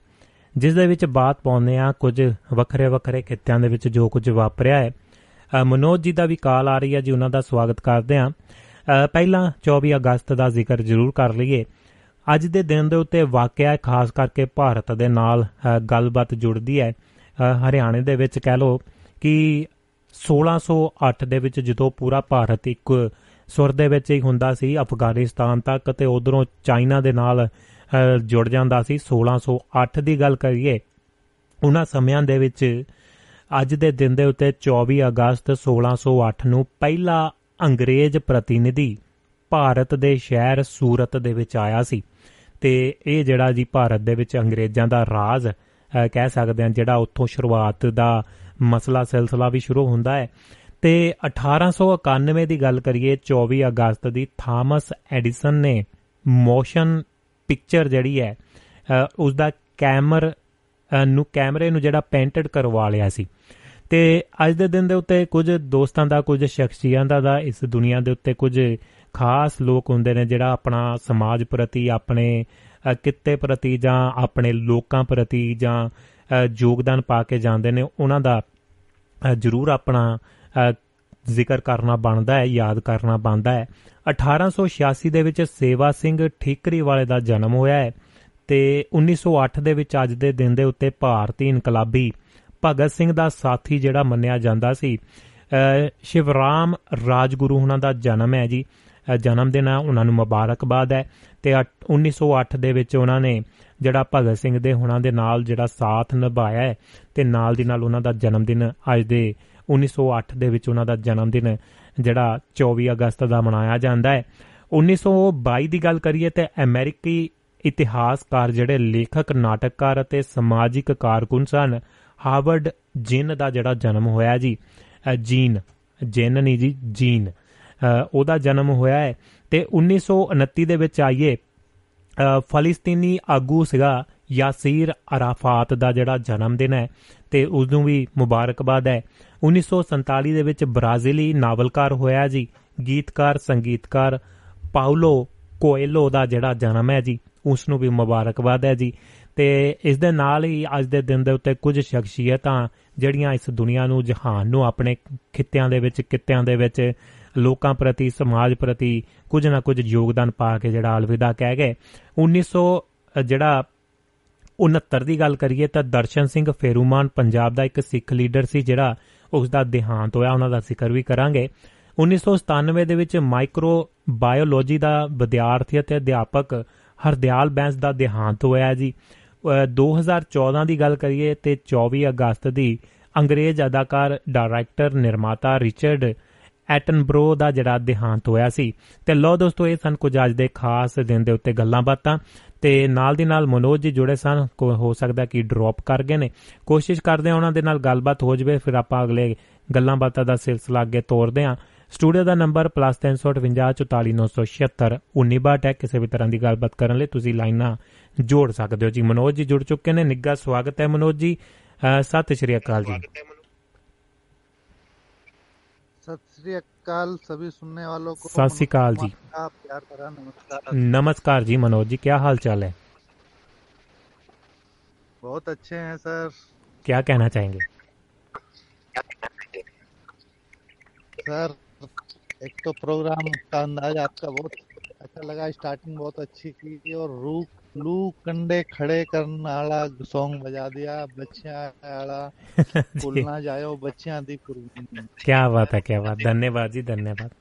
ਜਿਸ ਦੇ ਵਿੱਚ ਬਾਤ ਪਾਉਂਦੇ ਆ ਕੁਝ ਵੱਖਰੇ ਵੱਖਰੇ ਖਿੱਤਿਆਂ ਦੇ ਵਿੱਚ ਜੋ ਕੁਝ ਵਾਪਰਿਆ ਹੈ। ਅ, ਮਨੋਜ ਜੀ ਦਾ ਵੀ ਕਾਲ ਆ ਰਹੀ ਹੈ ਜੀ ਉਹਨਾਂ ਦਾ ਸਵਾਗਤ ਕਰਦੇ ਹਾਂ। ਅ, ਪਹਿਲਾਂ 24 ਅਗਸਤ ਦਾ ਜ਼ਿਕਰ ਜ਼ਰੂਰ ਕਰ ਲਈਏ। ਅੱਜ ਦੇ ਦਿਨ ਦੇ ਉੱਤੇ ਵਾਕਿਆ ਹੈ, ਖਾਸ ਕਰਕੇ ਭਾਰਤ ਦੇ ਨਾਲ ਅ, ਗੱਲਬਾਤ ਜੁੜਦੀ ਹੈ। ਅ, ਹਰਿਆਣੇ ਦੇ ਵਿੱਚ ਕਹਿ ਲਓ ਕਿ 1608 ਦੇ ਵਿੱਚ ਜਦੋਂ ਪੂਰਾ ਭਾਰਤ ਇੱਕ ਸੁਰ ਦੇ ਵਿੱਚ ਹੀ ਹੁੰਦਾ ਸੀ ਅਫਗਾਨਿਸਤਾਨ ਤੱਕ ਤੇ ਉਧਰੋਂ ਚਾਈਨਾ ਦੇ ਨਾਲ ਅ, ਜੁੜ ਜਾਂਦਾ ਸੀ 1608 ਦੀ ਗੱਲ ਕਰੀਏ ਉਹਨਾਂ ਸਮਿਆਂ ਦੇ ਵਿੱਚ ਅੱਜ ਦੇ ਦਿਨ ਦੇ ਉੱਤੇ 24 ਅਗਸਤ 1608 ਨੂੰ ਪਹਿਲਾ ਅੰਗਰੇਜ਼ ਪ੍ਰਤੀਨਿਧੀ ਭਾਰਤ ਦੇ ਸ਼ਹਿਰ ਸੂਰਤ ਦੇ ਵਿੱਚ ਆਇਆ ਸੀ ਤੇ ਇਹ ਜਿਹੜਾ ਜੀ ਭਾਰਤ ਦੇ ਵਿੱਚ ਅੰਗਰੇਜ਼ਾਂ ਦਾ ਰਾਜ ਅ, ਕਹਿ ਸਕਦੇ ਹਾਂ ਜਿਹੜਾ ਉੱਥੋਂ ਸ਼ੁਰੂਆਤ ਦਾ ਮਸਲਾ ਸਿਲਸਿਲਾ ਵੀ ਸ਼ੁਰੂ ਹੁੰਦਾ ਹੈ। ਤੇ 1891 ਦੀ ਗੱਲ ਕਰੀਏ 24 ਅਗਸਤ ਦੀ ਥਾਮਸ ਐਡੀਸਨ ਨੇ ਮੋਸ਼ਨ ਪਿਕਚਰ ਜਿਹੜੀ ਹੈ ਅ, ਉਸ ਦਾ ਕੈਮਰ ਅ, ਨੂੰ ਕੈਮਰੇ ਨੂੰ ਜਿਹੜਾ ਪੇਂਟਡ ਕਰਵਾ ਲਿਆ ਸੀ। ਤੇ ਅੱਜ ਦੇ ਦਿਨ ਦੇ ਉੱਤੇ ਕੁਝ ਦੋਸਤਾਂ ਦਾ ਕੁਝ ਸ਼ਖਸੀਅਤਾਂ ਦਾ ਇਸ ਦੁਨੀਆ ਦੇ ਉੱਤੇ ਕੁਝ ਖਾਸ ਲੋਕ ਹੁੰਦੇ ਨੇ ਜਿਹੜਾ ਆਪਣਾ ਸਮਾਜ ਪ੍ਰਤੀ ਆਪਣੇ ਅ, ਕਿੱਤੇ ਪ੍ਰਤੀ ਜਾਂ ਆਪਣੇ ਲੋਕਾਂ ਪ੍ਰਤੀ ਜਾਂ ਅ, ਯੋਗਦਾਨ ਪਾ ਕੇ ਜਾਂਦੇ ਨੇ ਉਹਨਾਂ ਦਾ ਅ, ਜ਼ਰੂਰ ਆਪਣਾ ਅ, ਜ਼ਿਕਰ ਕਰਨਾ ਬਣਦਾ ਹੈ ਯਾਦ ਕਰਨਾ ਬਣਦਾ ਹੈ। 1886 ਦੇ ਵਿੱਚ ਸੇਵਾ ਸਿੰਘ ਠੀਕਰੀ ਵਾਲੇ ਦਾ ਜਨਮ ਹੋਇਆ ਹੈ ਤੇ 1908 ਦੇ ਵਿੱਚ ਅੱਜ ਦੇ ਦਿਨ ਦੇ ਉੱਤੇ ਭਾਰਤੀ ਇਨਕਲਾਬੀ ਭਗਤ ਸਿੰਘ ਦਾ ਸਾਥੀ ਜਿਹੜਾ ਮੰਨਿਆ ਜਾਂਦਾ ਸੀ ਅ, ਸ਼ਿਵਰਾਮ ਰਾਜਗੁਰੂ ਉਹਨਾਂ ਦਾ ਜਨਮ ਹੈ ਜੀ। ਅ, ਜਨਮ ਦਿਨ ਹੈ ਉਹਨਾਂ ਨੂੰ ਮੁਬਾਰਕਬਾਦ ਹੈ। ਤੇ ਅੱਠ- 1908 ਦੇ ਵਿੱਚ ਉਹਨਾਂ ਨੇ ਜਿਹੜਾ ਭਗਤ ਸਿੰਘ ਦੇ ਹੁਣਾਂ ਦੇ ਨਾਲ ਜਿਹੜਾ ਸਾਥ ਨਿਭਾਇਆ ਹੈ ਤੇ ਨਾਲ ਦੀ ਨਾਲ ਉਹਨਾਂ ਦਾ ਜਨਮ ਦਿਨ ਅੱਜ ਦੇ 1908 ਦੇ ਵਿੱਚ ਉਹਨਾਂ ਦਾ ਜਨਮ ਦਿਨ ਜਿਹੜਾ 24 ਅਗਸਤ ਦਾ ਮਨਾਇਆ ਜਾਂਦਾ ਹੈ। 1922 ਦੀ ਗੱਲ ਕਰੀਏ ਤੇ ਅਮਰੀਕੀ ਇਤਿਹਾਸਕਾਰ ਜਿਹੜੇ ਲੇਖਕ ਨਾਟਕਕਾਰ ਅਤੇ ਸਮਾਜਿਕ ਕਾਰਕੁਨ ਸਨ ਹਾਵਰਡ ਜਿਨ ਦਾ ਜਿਹੜਾ ਜਨਮ ਹੋਇਆ ਜੀ ਅ, ਜੀਨ ਜਿਨ ਨਹੀਂ ਜੀ ਜੀਨ। ਅ, ਉਹਦਾ ਜਨਮ ਹੋਇਆ ਹੈ। ਤੇ 1929 ਦੇ ਵਿੱਚ ਆਈਏ ਅ, ਫਲਸਤੀਨੀ ਆਗੂ ਸੀਗਾ ਯਾਸੀਰ ਅਰਾਫਾਤ ਦਾ ਜਿਹੜਾ ਜਨਮ ਦਿਨ ਹੈ ਤੇ ਉਸ ਨੂੰ ਵੀ ਮੁਬਾਰਕਬਾਦ ਹੈ। 1947 ਦੇ ਵਿੱਚ ਬ੍ਰਾਜ਼ੀਲੀ ਨਾਵਲਕਾਰ ਹੋਇਆ ਜੀ ਗੀਤਕਾਰ ਸੰਗੀਤਕਾਰ ਪਾਉਲੋ ਕੋਇਲੋ ਦਾ ਜਿਹੜਾ ਜਨਮ ਹੈ ਜੀ ਉਸ ਨੂੰ ਵੀ ਮੁਬਾਰਕਬਾਦ ਹੈ ਜੀ। ਤੇ ਇਸ ਦੇ ਨਾਲ ਹੀ ਅੱਜ ਦੇ ਦਿਨ ਦੇ ਉੱਤੇ ਕੁਝ ਸ਼ਖਸੀਅਤਾਂ ਜਿਹੜੀਆਂ ਇਸ ਦੁਨੀਆ ਨੂੰ ਜਹਾਨ ਨੂੰ ਆਪਣੇ ਖਿੱਤਿਆਂ ਦੇ ਵਿੱਚ ਕਿੱਤਿਆਂ ਦੇ ਵਿੱਚ ਲੋਕਾਂ ਪ੍ਰਤੀ, ਸਮਾਜ ਪ੍ਰਤੀ ਕੁਝ ਨਾ ਕੁਝ ਯੋਗਦਾਨ ਪਾ ਕੇ ਜਿਹੜਾ ਅਲਵਿਦਾ ਕਹਿ ਗਏ। 1900 ਜਿਹੜਾ 69 ਦੀ ਗੱਲ ਕਰੀਏ ਤਾਂ ਦਰਸ਼ਨ ਸਿੰਘ ਫੇਰੂਮਾਨ ਪੰਜਾਬ ਦਾ ਇੱਕ ਸਿੱਖ ਲੀਡਰ ਸੀ ਜਿਹੜਾ ਉਸ ਦਾ ਦੇਹਾਂਤ ਹੋਇਆ, ਉਹਨਾਂ ਦਾ ਜ਼ਿਕਰ ਵੀ ਕਰਾਂਗੇ। 1997 ਦੇ ਵਿੱਚ ਮਾਈਕਰੋ ਬਾਇਓਲੋਜੀ ਦਾ ਵਿਦਿਆਰਥੀ ਅਤੇ ਅਧਿਆਪਕ ਹਰਦਿਆਲ ਬੈਂਸ ਦਾ ਦੇਹਾਂਤ ਹੋਇਆ ਜੀ। ਅਹ 2014 ਦੀ ਗੱਲ ਕਰੀਏ ਤੇ 24 ਅਗਸਤ ਦੀ ਅੰਗਰੇਜ਼ ਅਦਾਕਾਰ, ਡਾਇਰੈਕਟਰ, ਨਿਰਮਾਤਾ ਰਿਚਰਡ ਐਟਨਬਰੋ ਦਾ ਜਿਹੜਾ ਦੇਹਾਂਤ ਹੋਇਆ ਸੀ। ਤੇ ਲੋ ਦੋਸਤੋ, ਇਹ ਸਨ ਕੁਝ ਅੱਜ ਦੇ ਖਾਸ ਦਿਨ ਦੇ ਉੱਤੇ ਗੱਲਾਂ ਬਾਤਾਂ। ਤੇ ਨਾਲ ਦੀ ਨਾਲ ਮਨੋਜ ਜੀ ਜੁੜੇ ਸਨ। ਕੋ- ਹੋ ਸਕਦਾ ਕਿ ਡ੍ਰੌਪ ਕਰ ਗਏ ਨੇ। ਕੋਸ਼ਿਸ਼ ਕਰਦੇ ਹਾਂ ਉਹਨਾਂ ਦੇ ਨਾਲ ਗੱਲਬਾਤ ਹੋ ਜਵੇ। ਫਿਰ ਆਪਾਂ ਅਗਲੇ ਗੱਲਾਂ ਬਾਤਾਂ ਦਾ ਸਿਲਸਿਲਾ ਅੱਗੇ ਤੋਰਦੇ ਹਾਂ। ਸਟੂਡੀਓ ਦਾ ਨੰਬਰ +358 44976 1962 ਹੈ ਕਿਸੇ ਵੀ ਤਰ੍ਹਾਂ ਦੀ ਗੱਲਬਾਤ ਕਰਨ ਲਈ ਤੁਸੀਂ ਲਾਈਨਾਂ ਜੋੜ ਸਕਦੇ ਹੋ ਜੀ। ਮਨੋਜ ਜੀ ਜੁੜ ਚੁੱਕੇ ਨੇ। ਨਿੱਘਾ ਸਵਾਗਤ ਹੈ ਮਨੋਜ ਜੀ। ਅਹ ਸਤਿ ਸ਼੍ਰੀ ਅਕਾਲ ਜੀ। सत सभी सुनने वालों को सत श्री अकाल जी। प्यार भरा नमस्कार। नमस्कार जी मनोज जी क्या हाल चाल है? बहुत अच्छे हैं सर। क्या कहना चाहेंगे? सर एक तो प्रोग्राम का अंदाज आपका बहुत अच्छा लगा स्टार्टिंग बहुत अच्छी की और रू लू कंडे खड़े करने वाला सॉन्ग बजा दिया बच्चियां आला जी, भूलना जायो बच्चियां दी कुर्बानी क्या बात है क्या बात धन्यवाद जी धन्यवाद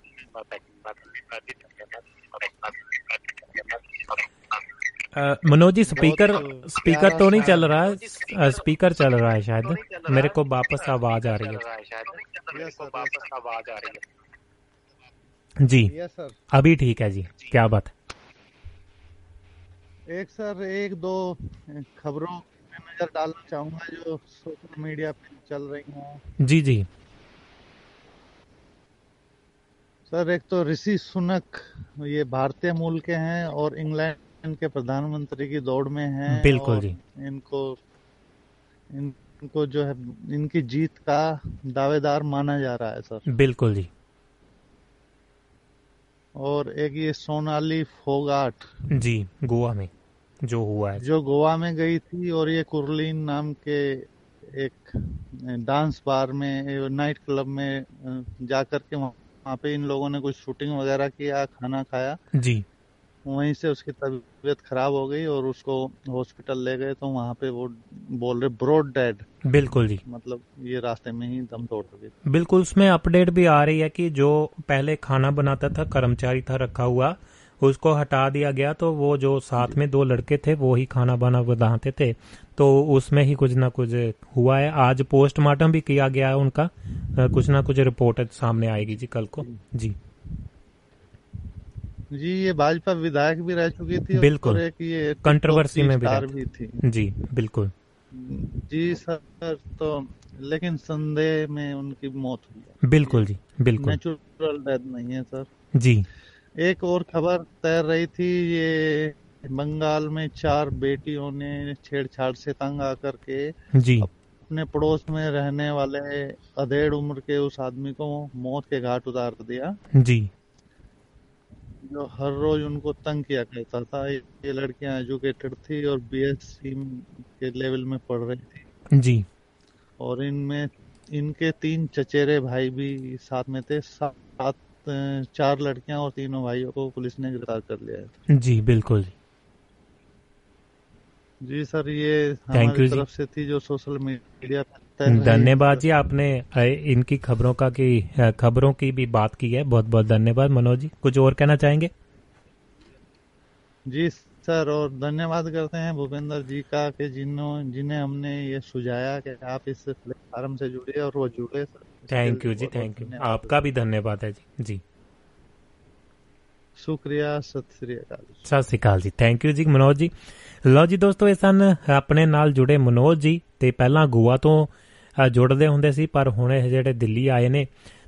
अ, मनोज जी स्पीकर बहुत स्पीकर तो नहीं प्यारा चल रहा है स्पीकर चल रहा है शायद मेरे को वापस आवाज आ रही है yes sir ji yes sir अभी ठीक है जी क्या बात है एक सर एक दो खबरों में नज़र डालना चाहूँगा जो सोशल मीडिया पे चल रही हैं। जी जी। सर एक तो ऋषि सुनक ये भारतीय मूल के हैं और इंग्लैंड के प्रधानमंत्री की दौड़ में हैं बिल्कुल जी। इनको इनको जो है इनकी जीत का दावेदार माना जा रहा है सर। बिल्कुल जी। और एक ये सोनाली फोगाट। जी गोवा में। जो हुआ है। जो गोवा में गई थी और ये कुरलीन नाम के एक डांस बार में नाइट क्लब में अ, जाकर के वहाँ वहाँ पे इन लोगों ने कुछ शूटिंग वगैरह किया खाना खाया। जी। वहीं से उसकी तबीयत खराब हो गई और उसको हॉस्पिटल ले गए तो वहाँ पे वो बोल रहे ब्रॉड डेड बिल्कुल जी। मतलब ये रास्ते में ही दम तोड़ गई बिल्कुल उसमें अपडेट भी आ रही है कि जो पहले खाना बनाता था कर्मचारी था रखा हुआ उसको हटा दिया गया तो वो जो साथ में दो लड़के थे वो ही खाना बना बनाते थे। तो उसमें ही कुछ ना कुछ हुआ है। आज पोस्टमार्टम भी किया गया है उनका। कुछ ना कुछ रिपोर्ट सामने आएगी जी कल को। जी। जी ये भाजपा विधायक भी रह चुकी थी बिल्कुल। एक ये कंट्रोवर्सी में भी भी थी। जी बिल्कुल। जी सर तो लेकिन संदेह में उनकी मौत हुई बिल्कुल जी बिल्कुल। नेचुरल डेथ नहीं है सर। जी। एक और खबर तैर रही थी ये बंगाल में चार बेटियों ने छेड़छाड़ से तंग आकर के जी। अपने पड़ोस में रहने वाले अधेड़ उम्र के उस आदमी को मौत के घाट उतार दिया। जी। जो हर रोज उनको तंग किया करता था ये लड़कियाँ एजुकेटेड थी और बीएससी के लेवल में पढ़ रही थी। जी। और इनमें इनके तीन चचेरे भाई भी साथ में थे सात चार लड़कियाँ और तीनों भाइयों को पुलिस ने गिरफ़्तार कर लिया है। जी बिल्कुल जी। सर ये थैंक यू हमारी तरफ़ से थी जो सोशल मीडिया धन्यवाद जी आपने इनकी खबरों का की खबरों की भी बात की है। बहुत बहुत धन्यवाद मनोज जी। कुछ और कहना चाहेंगे? जी सर और धन्यवाद करते हैं भूपेंद्र जी का कि जिन्हों जिन्हें हमने ये सुझाया कि आप इस प्लेटफार्म से जुड़े और वो जुड़े सर इसके थैंक यू लिए जी बहुत-बहुत थैंक यू धन्यवाद। आपका भी धन्यवाद है जी जी शुक्रिया सत श्री अकाल ਸਤਿ ਸ਼੍ਰੀ ਅਕਾਲ ਜੀ ਥੈਂਕ ਯੂ ਜੀ ਮਨੋਜ ਜੀ ਲਓ ਜੀ ਦੋਸਤੋ ਇਹ ਸਨ ਆਪਣੇ ਨਾਲ ਜੁੜੇ ਮਨੋਜ ਜੀ ਤੇ ਪਹਿਲਾਂ ਗੋਆ ਤੋਂ ਅ, ਜੁੜਦੇ ਹੁੰਦੇ ਸੀ ਪਰ ਹੁਣ ਇਹ ਜਿਹੜੇ ਦਿੱਲੀ ਆਏ ਨੇ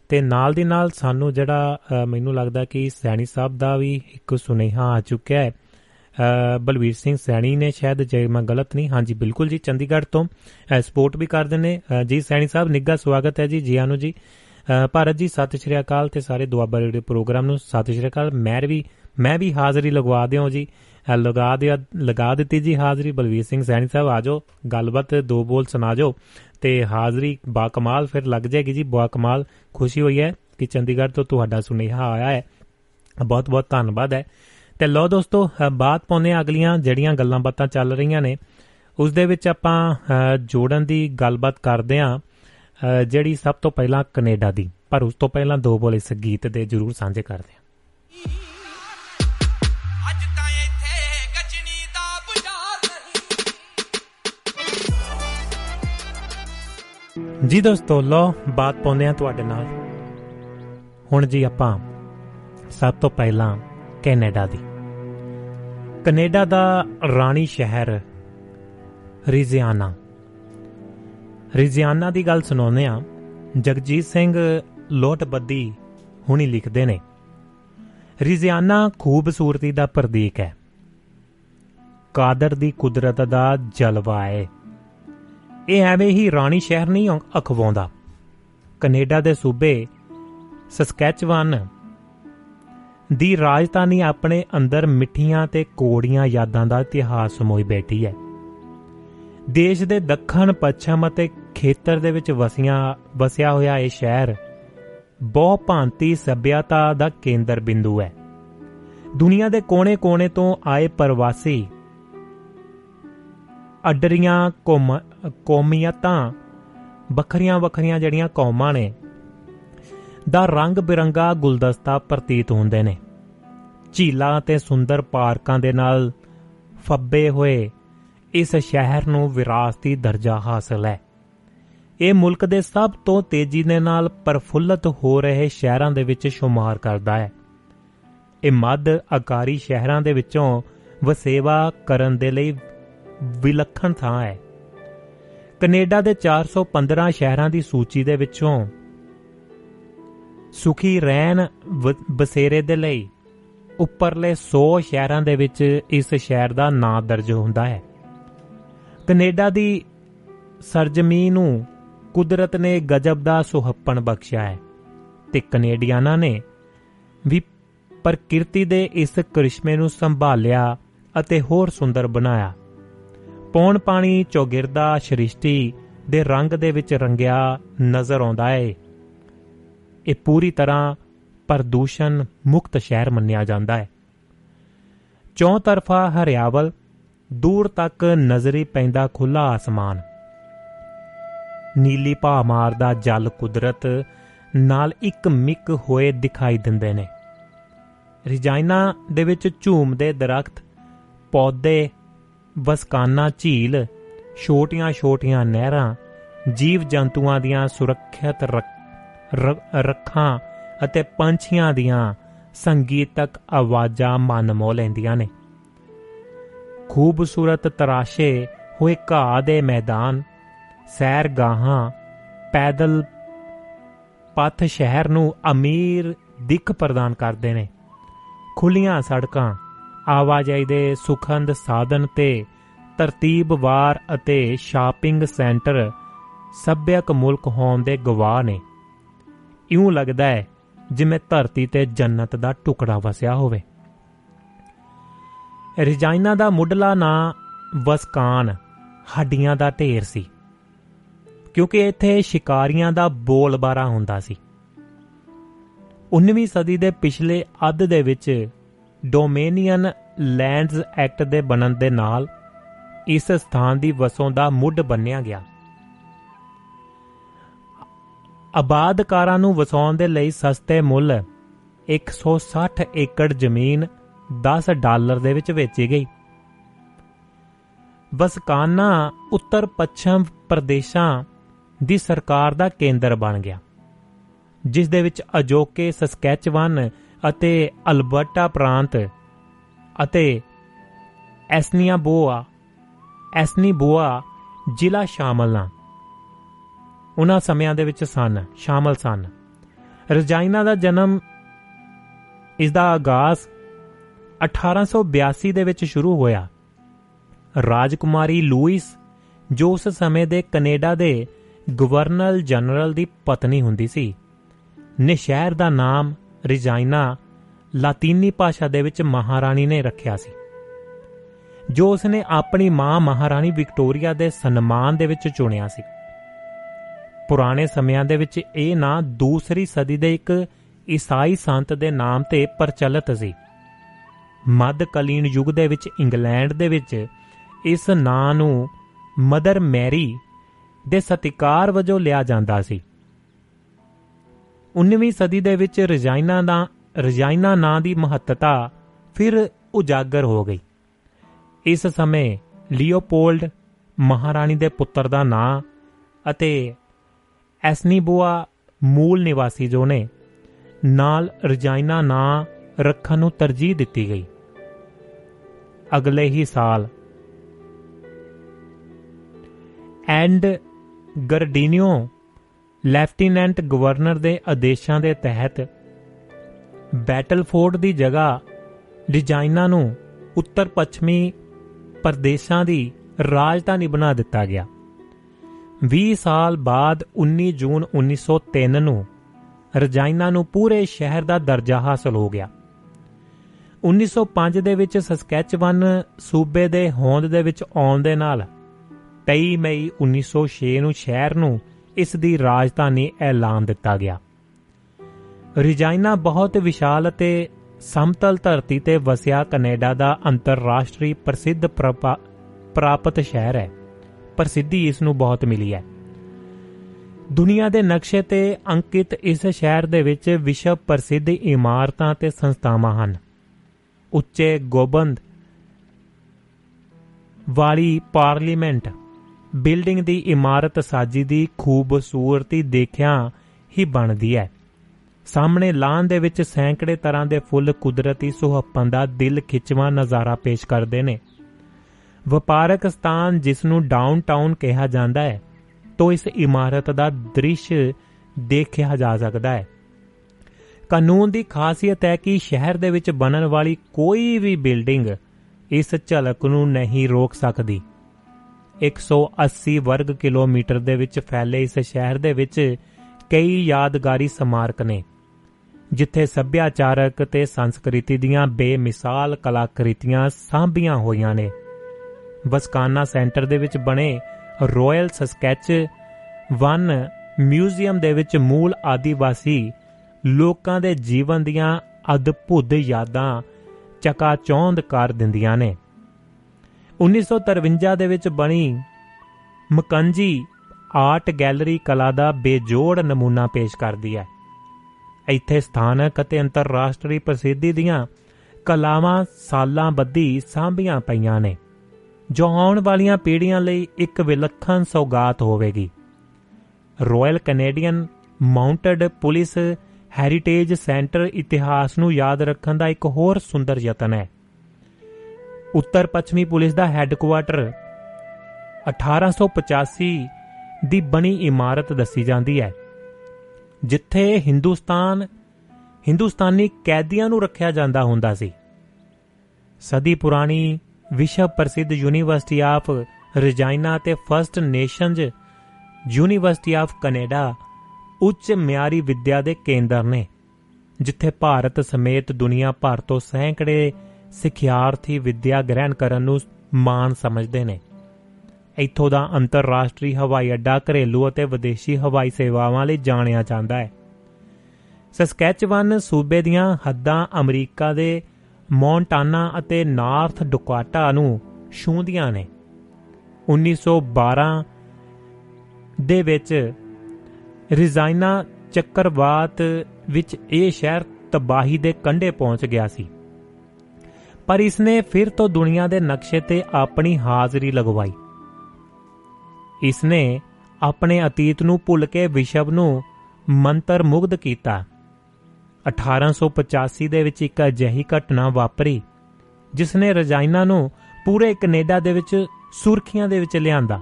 ਤੇ ਨਾਲ ਦੀ ਨਾਲ ਸਾਨੂੰ ਜਿਹੜਾ ਅ, ਮੈਨੂੰ ਲੱਗਦਾ ਕਿ ਸੈਣੀ ਸਾਹਿਬ ਦਾ ਵੀ ਇੱਕ ਸੁਨੇਹਾ ਆ ਚੁੱਕਿਆ ਹੈ ਅ, ਬਲਵੀਰ ਸਿੰਘ ਸੈਣੀ ਨੇ ਸ਼ਾਇਦ ਜੇ ਮੈਂ ਗਲਤ ਨਹੀਂ ਹਾਂਜੀ ਬਿਲਕੁਲ ਜੀ ਚੰਡੀਗੜ੍ਹ ਤੋਂ ਸਪੋਰਟ ਵੀ ਕਰਦੇ ਨੇ। ਅ, ਜੀ ਸੈਣੀ ਸਾਹਿਬ ਨਿੱਘਾ ਸਵਾਗਤ ਹੈ ਜੀ ਜੀ ਆਨੂ ਜੀ। ਅ, ਭਾਰਤ ਜੀ ਸਤਿ ਸ਼੍ਰੀ ਅਕਾਲ ਤੇ ਸਾਰੇ ਦੁਆਬਾ ਰੇਡੀਓ ਪ੍ਰੋਗਰਾਮ ਨੂੰ ਸਤਿ ਸ਼੍ਰੀ ਅਕਾਲ। ਮੈਂ ਵੀ ਮੈਂ ਵੀ ਹਾਜ਼ਰੀ ਲਗਵਾ ਦਿਓ ਜੀ। ਅ, ਲਗਾ ਦਿਆ ਲਗਾ ਦਿੱਤੀ ਜੀ ਹਾਜ਼ਰੀ। ਬਲਵੀਰ ਸਿੰਘ ਸੈਣੀ ਸਾਹਿਬ ਆਜੋ ਗੱਲਬਾਤ ਦੋ ਬੋਲ ਸੁਣਾ ਜੋ ਤੇ ਹਾਜ਼ਰੀ ਬਾ ਕਮਾਲ ਫਿਰ ਲੱਗ ਜਾਏਗੀ ਜੀ ਬਾ ਕਮਾਲ। ਖੁਸ਼ੀ ਹੋਈ ਹੈ ਕਿ ਚੰਡੀਗੜ੍ਹ ਤੋਂ ਤੁਹਾਡਾ ਸੁਨੇਹਾ ਆਇਆ ਹੈ। ਬਹੁਤ ਬਹੁਤ ਧੰਨਵਾਦ ਹੈ। ਤੇ ਲੋ ਦੋਸਤੋ ਬਾਤ ਪਾਉਂਦੇ ਹਾਂ ਅਗਲੀਆਂ ਜਿਹੜੀਆਂ ਗੱਲਾਂ ਬਾਤਾਂ ਚੱਲ ਰਹੀਆਂ ਨੇ। ਉਸ ਦੇ ਵਿੱਚ ਆਪਾਂ ਜੋੜਨ ਦੀ ਗੱਲਬਾਤ ਕਰਦੇ ਅ, ਜਿਹੜੀ ਸਭ ਤੋਂ ਪਹਿਲਾਂ ਕੈਨੇਡਾ ਦੀ। ਪਰ ਉਸ ਤੋਂ ਪਹਿਲਾਂ ਦੋ ਬੋਲ ਇਸ ਗੀਤ ਦੇ ਜ਼ਰੂਰ ਸਾਂਝੇ ਕਰਦੇ ਨਹੀਂ। ਜੀ ਦੋਸਤੋ ਲੋ ਬਾਤ ਪਾਉਂਦੇ ਹਾਂ ਤੁਹਾਡੇ ਨਾਲ। ਹੁਣ ਜੀ ਆਪਾਂ ਸਭ ਤੋਂ ਪਹਿਲਾਂ ਕੈਨੇਡਾ ਦੀ। ਕੈਨੇਡਾ ਦਾ ਰਾਣੀ ਸ਼ਹਿਰ ਰਿਜ਼ਿਆਨਾ। ਰਿਜ਼ਿਆਨਾ ਦੀ ਗੱਲ ਸੁਣਾਉਂਦੇ ਆ ਜਗਜੀਤ ਸਿੰਘ ਲੋਟਬੱਦੀ ਹੁਣੀ ਲਿਖਦੇ ਨੇ। ਰਿਜ਼ਿਆਨਾ ਖੂਬਸੂਰਤੀ ਦਾ ਪ੍ਰਤੀਕ ਹੈ। ਕਾਦਰ ਦੀ ਕੁਦਰਤ ਦਾ ਜਲਵਾ ਹੈ। ਇਹ ਐਵੇਂ ਹੀ ਰਾਣੀ ਸ਼ਹਿਰ ਨਹੀਂ ਅ- ਅਖਵਾਉਂਦਾ। ਕੈਨੇਡਾ ਦੇ ਸੂਬੇ ਸਸਕੈਚਵਾਨ ਦੀ ਰਾਜਧਾਨੀ ਆਪਣੇ ਅੰਦਰ ਮਿੱਠੀਆਂ ਤੇ ਕੋੜੀਆਂ ਯਾਦਾਂ ਦਾ ਇਤਿਹਾਸ ਸਮੋਈ ਬੈਠੀ ਹੈ। ਦੇਸ਼ ਦੇ ਦੱਖਣ, ਪੱਛਮ ਅਤੇ ਖੇਤਰ ਦੇ ਵਿੱਚ ਵਸੀਆਂ, ਵਸਿਆ ਹੋਇਆ ਇਹ ਸ਼ਹਿਰ ਬਹੁ ਭਾਂਤੀ ਸੱਭਿਅਤਾ ਦਾ ਕੇਂਦਰ ਬਿੰਦੂ ਹੈ। ਦੁਨੀਆ ਦੇ ਕੋਨੇ-ਕੋਨੇ ਤੋਂ ਆਏ ਪ੍ਰਵਾਸੀ ਅੱਡਰੀਆਂ ਕੌਮ, ਕੌਮੀਅਤਾਂ ਵੱਖਰੀਆਂ ਵੱਖਰੀਆਂ ਜਿਹੜੀਆਂ ਕੌਮਾਂ ਨੇ ਦਾ ਰੰਗ ਬਿਰੰਗਾ ਗੁਲਦਸਤਾ ਪ੍ਰਤੀਤ ਹੁੰਦੇ ਨੇ। ਝੀਲਾਂ ਤੇ ਸੁੰਦਰ ਪਾਰਕਾਂ ਦੇ ਨਾਲ ਫੱਬੇ ਹੋਏ ਇਸ ਸ਼ਹਿਰ ਨੂੰ ਵਿਰਾਸਤੀ ਦਰਜਾ ਹਾਸਲ ਹੈ। ਇਹ ਮੁਲਕ ਦੇ ਸਭ ਤੋਂ ਤੇਜ਼ੀ ਦੇ ਨਾਲ ਪਰਫੁੱਲਤ ਹੋ ਰਹੇ ਸ਼ਹਿਰਾਂ ਦੇ ਵਿੱਚ ਸ਼ੁਮਾਰ ਕਰਦਾ ਹੈ। ਇਹ ਮੱਧ ਆਕਾਰੀ ਸ਼ਹਿਰਾਂ ਦੇ ਵਿੱਚੋਂ ਵਸੇਵਾ ਕਰਨ ਦੇ ਲਈ ਵਿਲੱਖਣ ਥਾਂ ਹੈ। ਕੈਨੇਡਾ ਦੇ 415 ਸ਼ਹਿਰਾਂ ਦੀ ਸੂਚੀ ਦੇ ਵਿੱਚੋਂ ਸੁਖੀ ਰਹਿਣ ਵ- ਬਸੇਰੇ ਦੇ ਲਈ। ਉੱਪਰਲੇ 100 ਸ਼ਹਿਰਾਂ ਦੇ ਵਿੱਚ ਇਸ ਸ਼ਹਿਰ ਦਾ ਨਾਂ ਦਰਜ ਹੁੰਦਾ ਹੈ। ਕੈਨੇਡਾ ਦੀ ਸਰਜਮੀ ਨੂੰ ਕੁਦਰਤ ਨੇ ਗਜਬ ਦਾ ਸੁਹੱਪਣ ਬਖਸ਼ਿਆ ਹੈ ਤੇ ਕੈਨੇਡੀਅਨਾਂ ਨੇ ਵੀ ਪ੍ਰਕਿਰਤੀ ਦੇ ਇਸ ਕਰਿਸ਼ਮੇ ਨੂੰ ਸੰਭਾਲਿਆ ਅਤੇ ਹੋਰ ਸੁੰਦਰ ਬਣਾਇਆ। ਪੌਣ ਪਾਣੀ ਚੌਗਿਰਦਾ ਸ਼੍ਰਿਸ਼ਟੀ ਦੇ ਰੰਗ ਦੇ ਵਿੱਚ ਰੰਗਿਆ ਨਜ਼ਰ ਆਉਂਦਾ ਹੈ ਇਹ ਪੂਰੀ ਤਰ੍ਹਾਂ ਪ੍ਰਦੂਸ਼ਣ ਮੁਕਤ ਸ਼ਹਿਰ ਮੰਨਿਆ ਜਾਂਦਾ ਹੈ। ਚੌਂ ਤਰਫਾ ਹਰਿਆਵਲ, ਦੂਰ ਤੱਕ ਨਜ਼ਰੀ ਪੈਂਦਾ ਖੁੱਲਾ ਆਸਮਾਨ। ਨੀਲੀ ਭਾ ਮਾਰਦਾ ਜਲ ਕੁਦਰਤ ਨਾਲ ਇੱਕ ਮਿਕ ਹੋਏ ਦਿਖਾਈ ਦਿੰਦੇ ਨੇ। ਰਿਜਾਈਨਾ ਦੇ ਵਿੱਚ ਝੂਮਦੇ ਦਰਖਤ, ਪੌਦੇ, ਵਸਕਾਨਾ ਝੀਲ, ਛੋਟੀਆਂ-ਛੋਟੀਆਂ ਨਹਿਰਾਂ ਜੀਵ ਜੰਤੂਆਂ ਦੀਆਂ ਸੁਰੱਖਿਅਤ ਰੱਖ- ਰ- ਰੱਖਾਂ ਅਤੇ ਪੰਛੀਆਂ ਦੀਆਂ ਸੰਗੀਤਕ ਆਵਾਜ਼ਾਂ ਮਨ ਮੋਹ ਲੈਂਦੀਆਂ ਨੇ। ਖੂਬਸੂਰਤ ਤਰਾਸ਼ੇ ਹੋਏ ਘਾਹ ਦੇ ਮੈਦਾਨ ਸੈਰਗਾਹਾਂ ਪੈਦਲ ਪਥ ਸ਼ਹਿਰ ਨੂੰ ਅਮੀਰ ਦਿੱਖ ਪ੍ਰਦਾਨ ਕਰਦੇ ਨੇ। ਖੁੱਲੀਆਂ ਸੜਕਾਂ, ਆਵਾਜਾਈ ਦੇ ਸੁਖੰਦ ਸਾਧਨ ਤੇ ਤਰਤੀਬਵਾਰ ਅਤੇ ਸ਼ਾਪਿੰਗ ਸੈਂਟਰ ਸੱਭਿਅਕ ਮੁਲਕ ਹੋਣ ਦੇ ਗਵਾਹ ਨੇ। ਇਉਂ ਲੱਗਦਾ ਹੈ ਜਿਵੇਂ ਧਰਤੀ ਤੇ ਜੰਨਤ ਦਾ ਟੁਕੜਾ ਵਸਿਆ ਹੋਵੇ। ਰਿਜਾਈਨਾ ਦਾ ਮੁੱਢਲਾ ਨਾਂ ਵਸਕਾਨ, ਹੱਡੀਆਂ ਦਾ ਢੇਰ ਸੀ, ਕਿਉਂਕਿ ਇੱਥੇ ਸ਼ਿਕਾਰੀਆਂ ਦਾ ਬੋਲਬਾਰਾ ਹੁੰਦਾ ਸੀ। 19ਵੀਂ ਸਦੀ ਦੇ ਪਿਛਲੇ ਅੱਧ ਦੇ ਵਿੱਚ ਡੋਮੇਨੀਅਨ ਲੈਂਡਸ ਐਕਟ ਦੇ ਬਣਨ ਦੇ ਨਾਲ ਇਸ ਸਥਾਨ ਦੀ ਵਸੋਂ ਦਾ ਮੁੱਢ ਬੰਨਿਆ ਗਿਆ। ਆਬਾਦਕਾਰਾਂ ਨੂੰ ਵਸਾਉਣ ਦੇ ਲਈ ਸਸਤੇ ਮੁੱਲ 160 ਏਕੜ ਜ਼ਮੀਨ 10 ਡਾਲਰ ਦੇ ਵਿੱਚ ਵੇਚੀ ਗਈ। ਵਸਕਾਨਾ ਉੱਤਰ ਪੱਛਮ ਪ੍ਰਦੇਸ਼ਾਂ ਦੀ ਸਰਕਾਰ ਦਾ ਕੇਂਦਰ ਬਣ ਗਿਆ, ਜਿਸ ਦੇ ਵਿੱਚ ਅਜੋਕੇ ਸਸਕੈਚਵਨ ਅਤੇ ਅਲਬਰਟਾ ਪ੍ਰਾਂਤ ਅਤੇ ਐਸਨੀਆ ਬੋਆ ਐਸਨੀ ਬੋਆ ਜ਼ਿਲ੍ਹਾ ਸ਼ਾਮਲ ਹਨ। ਉਹਨਾਂ ਸਮਿਆਂ ਦੇ ਵਿੱਚ ਸਨ, ਸ਼ਾਮਲ ਸਨ। ਰਜਾਈਨਾ ਦਾ ਜਨਮ ਇਸ ਦਾ ਆਗਾਜ਼ 1882 ਦੇ ਵਿੱਚ ਸ਼ੁਰੂ ਹੋਇਆ। ਰਾਜਕੁਮਾਰੀ ਲੂਇਸ, ਜੋ ਉਸ ਸਮੇਂ ਦੇ ਕੈਨੇਡਾ ਦੇ ਗਵਰਨਰ ਜਨਰਲ ਦੀ ਪਤਨੀ ਹੁੰਦੀ ਸੀ, ਨੇ ਸ਼ਹਿਰ ਦਾ ਨਾਮ ਰਿਜਾਈਨਾ ਲਾਤੀਨੀ ਭਾਸ਼ਾ ਦੇ ਵਿੱਚ ਮਹਾਰਾਣੀ ਨੇ ਰੱਖਿਆ ਸੀ। ਜੋ ਉਸਨੇ ਆਪਣੀ ਮਾਂ ਮਹਾਰਾਣੀ ਵਿਕਟੋਰੀਆ ਦੇ ਸਨਮਾਨ ਦੇ ਵਿੱਚ ਚੁਣਿਆ ਸੀ। ਪੁਰਾਣੇ ਸਮਿਆਂ ਦੇ ਵਿੱਚ ਇਹ ਨਾਂ ਦੂਸਰੀ ਸਦੀ ਦੇ ਇੱਕ ਈਸਾਈ ਸੰਤ ਦੇ ਨਾਮ ਤੇ ਪ੍ਰਚਲਿਤ ਸੀ। ਮੱਧਕਾਲੀਨ ਯੁੱਗ ਦੇ ਵਿੱਚ ਇੰਗਲੈਂਡ ਦੇ ਵਿੱਚ ਇਸ ਨਾਂ ਨੂੰ ਮਦਰ ਮੈਰੀ ਦੇ ਸਤਿਕਾਰ ਵਜੋਂ ਲਿਆ ਜਾਂਦਾ ਸੀ। 19ਵੀਂ ਸਦੀ ਦੇ ਵਿੱਚ ਰਜਾਈਨਾ ਦਾ ਰਜਾਈਨਾ ਨਾਂ ਦੀ ਮਹੱਤਤਾ ਫਿਰ ਉਜਾਗਰ ਹੋ ਗਈ। ਇਸ ਸਮੇਂ ਲਿਓਪੋਲਡ ਮਹਾਰਾਣੀ ਦੇ ਪੁੱਤਰ ਦਾ ਨਾਂ ਅਤੇ ਐਸਨੀਬੋਆ ਮੂਲ ਨਿਵਾਸੀ ਜੋ ਨੇ, ਨਾਲ ਰਜਾਈਨਾ ਨਾਂ ਰੱਖਣ ਨੂੰ ਤਰਜੀਹ ਦਿੱਤੀ ਗਈ। ਅਗਲੇ ਹੀ ਸਾਲ ਐਂਡ ਗਰਡੀਨੀਓ, ਲੈਫਟੀਨੈਂਟ ਗਵਰਨਰ ਦੇ ਆਦੇਸ਼ਾਂ ਦੇ ਤਹਿਤ ਬੈਟਲਫੋਰਡ ਦੀ ਜਗ੍ਹਾ ਡਿਜ਼ਾਈਨਾ ਨੂੰ ਉੱਤਰ ਪੱਛਮੀ ਪ੍ਰਦੇਸ਼ਾਂ ਦੀ ਰਾਜਧਾਨੀ ਬਣਾ ਦਿੱਤਾ ਗਿਆ। 20 ਸਾਲ ਬਾਅਦ 19 ਜੂਨ 1903 ਨੂੰ ਰਜਾਈਨਾ ਨੂੰ ਪੂਰੇ ਸ਼ਹਿਰ ਦਾ ਦਰਜਾ ਹਾਸਲ ਹੋ ਗਿਆ। 1905 ਦੇ ਵਿੱਚ ਸਸਕੈਚਵਨ ਸੂਬੇ ਦੇ ਹੋਂਦ ਦੇ ਵਿੱਚ ਆਉਣ ਦੇ ਨਾਲ 23 ਮਈ 1906 ਨੂੰ ਸ਼ਹਿਰ ਨੂੰ ਇਸ ਦੀ ਰਾਜਧਾਨੀ ਐਲਾਨ ਦਿੱਤਾ ਗਿਆ। ਰਿਜਾਈਨਾ ਬਹੁਤ ਵਿਸ਼ਾਲ ਅਤੇ ਸਮਤਲ ਧਰਤੀ ਤੇ ਵਸਿਆ ਕੈਨੇਡਾ ਦਾ ਅੰਤਰਰਾਸ਼ਟਰੀ ਪ੍ਰਸਿੱਧ ਪ੍ਰਪਾ- ਪ੍ਰਾਪਤ ਸ਼ਹਿਰ ਹੈ। ਪ੍ਰਸਿੱਧੀ ਇਸ ਨੂੰ ਬਹੁਤ ਮਿਲੀ ਹੈ। ਦੁਨੀਆ ਦੇ ਨਕਸ਼ੇ ਤੇ ਅੰਕਿਤ ਇਸ ਸ਼ਹਿਰ ਦੇ ਵਿੱਚ ਵਿਸ਼ਵ ਪ੍ਰਸਿੱਧ ਇਮਾਰਤਾਂ ਤੇ ਸੰਸਥਾਵਾਂ ਹਨ। ਉੱਚੇ ਗੋਬੰਦ, ਵਾਲੀ ਪਾਰਲੀਮੈਂਟ, ਬਿਲਡਿੰਗ ਦੀ ਇਮਾਰਤ ਸਾਜੀ ਦੀ ਖੂਬਸੂਰਤੀ ਦੇਖਿਆ ਹੀ ਬਣਦੀ ਹੈ। ਸਾਹਮਣੇ ਲਾਨ ਦੇ ਵਿੱਚ ਸੈਂਕੜੇ ਤਰ੍ਹਾਂ ਦੇ ਫੁੱਲ ਕੁਦਰਤੀ ਸੁਹੱਪਣ ਦਾ ਦਿਲ ਖਿੱਚਵਾਂ ਨਜ਼ਾਰਾ ਪੇਸ਼ ਕਰਦੇ ਨੇ। ਵਪਾਰਕ ਸਥਾਨ ਜਿਸ ਨੂੰ ਡਾਊਨਟਾਊਨ ਕਿਹਾ ਜਾਂਦਾ ਹੈ, ਤੋਂ ਇਸ ਇਮਾਰਤ ਦਾ ਦ੍ਰਿਸ਼ ਦੇਖਿਆ ਜਾ ਸਕਦਾ ਹੈ। ਕਾਨੂੰਨ ਦੀ ਖਾਸੀਅਤ ਹੈ ਕਿ ਸ਼ਹਿਰ ਦੇ ਵਿੱਚ ਬਣਨ ਵਾਲੀ ਕੋਈ ਵੀ ਬਿਲਡਿੰਗ ਇਸ ਝਲਕ ਨੂੰ ਨਹੀਂ ਰੋਕ ਸਕਦੀ। 180 ਵਰਗ ਕਿਲੋਮੀਟਰ ਦੇ ਵਿੱਚ ਫੈਲੇ ਇਸ ਸ਼ਹਿਰ ਦੇ ਵਿੱਚ ਕਈ ਯਾਦਗਾਰੀ ਸਮਾਰਕ ਨੇ, ਜਿੱਥੇ ਸੱਭਿਆਚਾਰਕ ਤੇ ਸੰਸਕ੍ਰਿਤੀ ਦੀਆਂ ਬੇਮਿਸਾਲ ਕਲਾਕ੍ਰਿਤੀਆਂ ਸਾਂਭੀਆਂ ਹੋਈਆਂ ਨੇ। ਵਸਕਾਨਾ ਸੈਂਟਰ ਦੇ ਵਿੱਚ ਬਣੇ ਰਾਇਲ ਸਸਕੈਚ ਵਨ ਮਿਊਜ਼ੀਅਮ ਦੇ ਵਿੱਚ ਮੂਲ ਆਦੀਵਾਸੀ ਲੋਕਾਂ ਦੇ ਜੀਵਨ ਦੀਆਂ ਅਦਭੁਤ ਯਾਦਾਂ ਚਕਾਚੌਂਧ ਕਰ ਦਿੰਦੀਆਂ ਨੇ। 1953 ਦੇ ਵਿੱਚ ਬਣੀ ਮਕੰਜੀ ਆਰਟ ਗੈਲਰੀ ਕਲਾ ਦਾ ਬੇਜੋੜ ਨਮੂਨਾ ਪੇਸ਼ ਕਰਦੀ ਹੈ। ਇੱਥੇ ਸਥਾਨਕ ਅਤੇ ਅੰਤਰਰਾਸ਼ਟਰੀ ਪ੍ਰਸਿੱਧੀ ਦੀਆਂ ਕਲਾਵਾਂ ਸਾਲਾਂ ਬੱਧੀ ਸਾਂਭੀਆਂ ਪਈਆਂ ਨੇ। ਜੋ ਆਉਣ ਵਾਲੀਆਂ ਪੀੜ੍ਹੀਆਂ ਲਈ ਇੱਕ ਵਿਲੱਖਣ ਸੌਗਾਤ ਹੋਵੇਗੀ। Royal Canadian mounted police heritage centre ਇਤਿਹਾਸ ਨੂੰ ਯਾਦ ਰੱਖਣ ਦਾ ਇੱਕ ਹੋਰ ਸੁੰਦਰ ਯਤਨ ਹੈ। ਉੱਤਰ ਪੱਛਮੀ ਪੁਲਿਸ ਦਾ ਹੈੱਡਕੁਆਰਟਰ 1885 ਦੀ ਬਣੀ ਇਮਾਰਤ ਦੱਸੀ ਜਾਂਦੀ ਹੈ, ਜਿੱਥੇ ਹਿੰਦੁਸਤਾਨ, ਹਿੰਦੁਸਤਾਨੀ ਕੈਦੀਆਂ ਨੂੰ ਰੱਖਿਆ ਜਾਂਦਾ ਹੁੰਦਾ ਸੀ। ਸਦੀ ਪੁਰਾਣੀ ਵਿਸ਼ਵ ਪ੍ਰਸਿੱਧ ਯੂਨੀਵਰਸਿਟੀ ਆਫ ਰਜਾਈਨਾ ਤੇ first nations university of Canada ਉੱਚ ਮਿਆਰੀ ਵਿੱਦਿਆ ਦੇ ਕੇਂਦਰ ਨੇ, ਜਿੱਥੇ ਭਾਰਤ ਸਮੇਤ ਦੁਨੀਆ ਭਰ ਤੋਂ ਸੈਂਕੜੇ ਸਿੱਖਿਆਰਥੀ ਵਿੱਦਿਆ ਗ੍ਰਹਿਣ ਕਰਨ ਨੂੰ ਮਾਣ ਸਮਝਦੇ ਨੇ। ਇੱਥੋਂ ਦਾ ਅੰਤਰਰਾਸ਼ਟਰੀ ਹਵਾਈ ਅੱਡਾ ਘਰੇਲੂ ਅਤੇ ਵਿਦੇਸ਼ੀ ਹਵਾਈ ਸੇਵਾਵਾਂ ਲਈ ਜਾਣਿਆ ਜਾਂਦਾ ਹੈ। ਸਸਕੈਚਵਨ ਸੂਬੇ ਦੀਆਂ ਹੱਦਾਂ ਅਮਰੀਕਾ ਦੇ ਮੌਂਟਾਨਾ ਅਤੇ ਨਾਰਥ ਡੁਕਾਟਾ ਨੂੰ ਛੂੰਹਦੀਆਂ ਨੇ। 1912 ਦੇ ਵਿੱਚ ਰਿਜ਼ਾਈਨਾ ਚੱਕਰਵਾਤ ਵਿੱਚ ਇਹ ਸ਼ਹਿਰ ਤਬਾਹੀ ਦੇ ਕੰਢੇ ਪਹੁੰਚ ਗਿਆ ਸੀ। ਪਰ ਇਸਨੇ ਫਿਰ ਤੋਂ ਦੁਨੀਆ ਦੇ ਨਕਸ਼ੇ ਤੇ ਆਪਣੀ ਹਾਜ਼ਰੀ ਲਗਵਾਈ। ਇਸਨੇ ਆਪਣੇ ਅਤੀਤ ਨੂੰ ਭੁੱਲ ਕੇ ਵਿਸ਼ਵ ਨੂੰ ਮੰਤਰ ਮੁਗਧ ਕੀਤਾ। 1885 ਦੇ ਵਿੱਚ ਇੱਕ ਅਜਿਹੀ ਘਟਨਾ ਵਾਪਰੀ ਜਿਸ ਨੇ ਰਜਾਈਨਾ ਨੂੰ ਪੂਰੇ ਕੈਨੇਡਾ ਦੇ ਵਿੱਚ ਸੁਰਖੀਆਂ ਦੇ ਵਿੱਚ ਲਿਆਂਦਾ।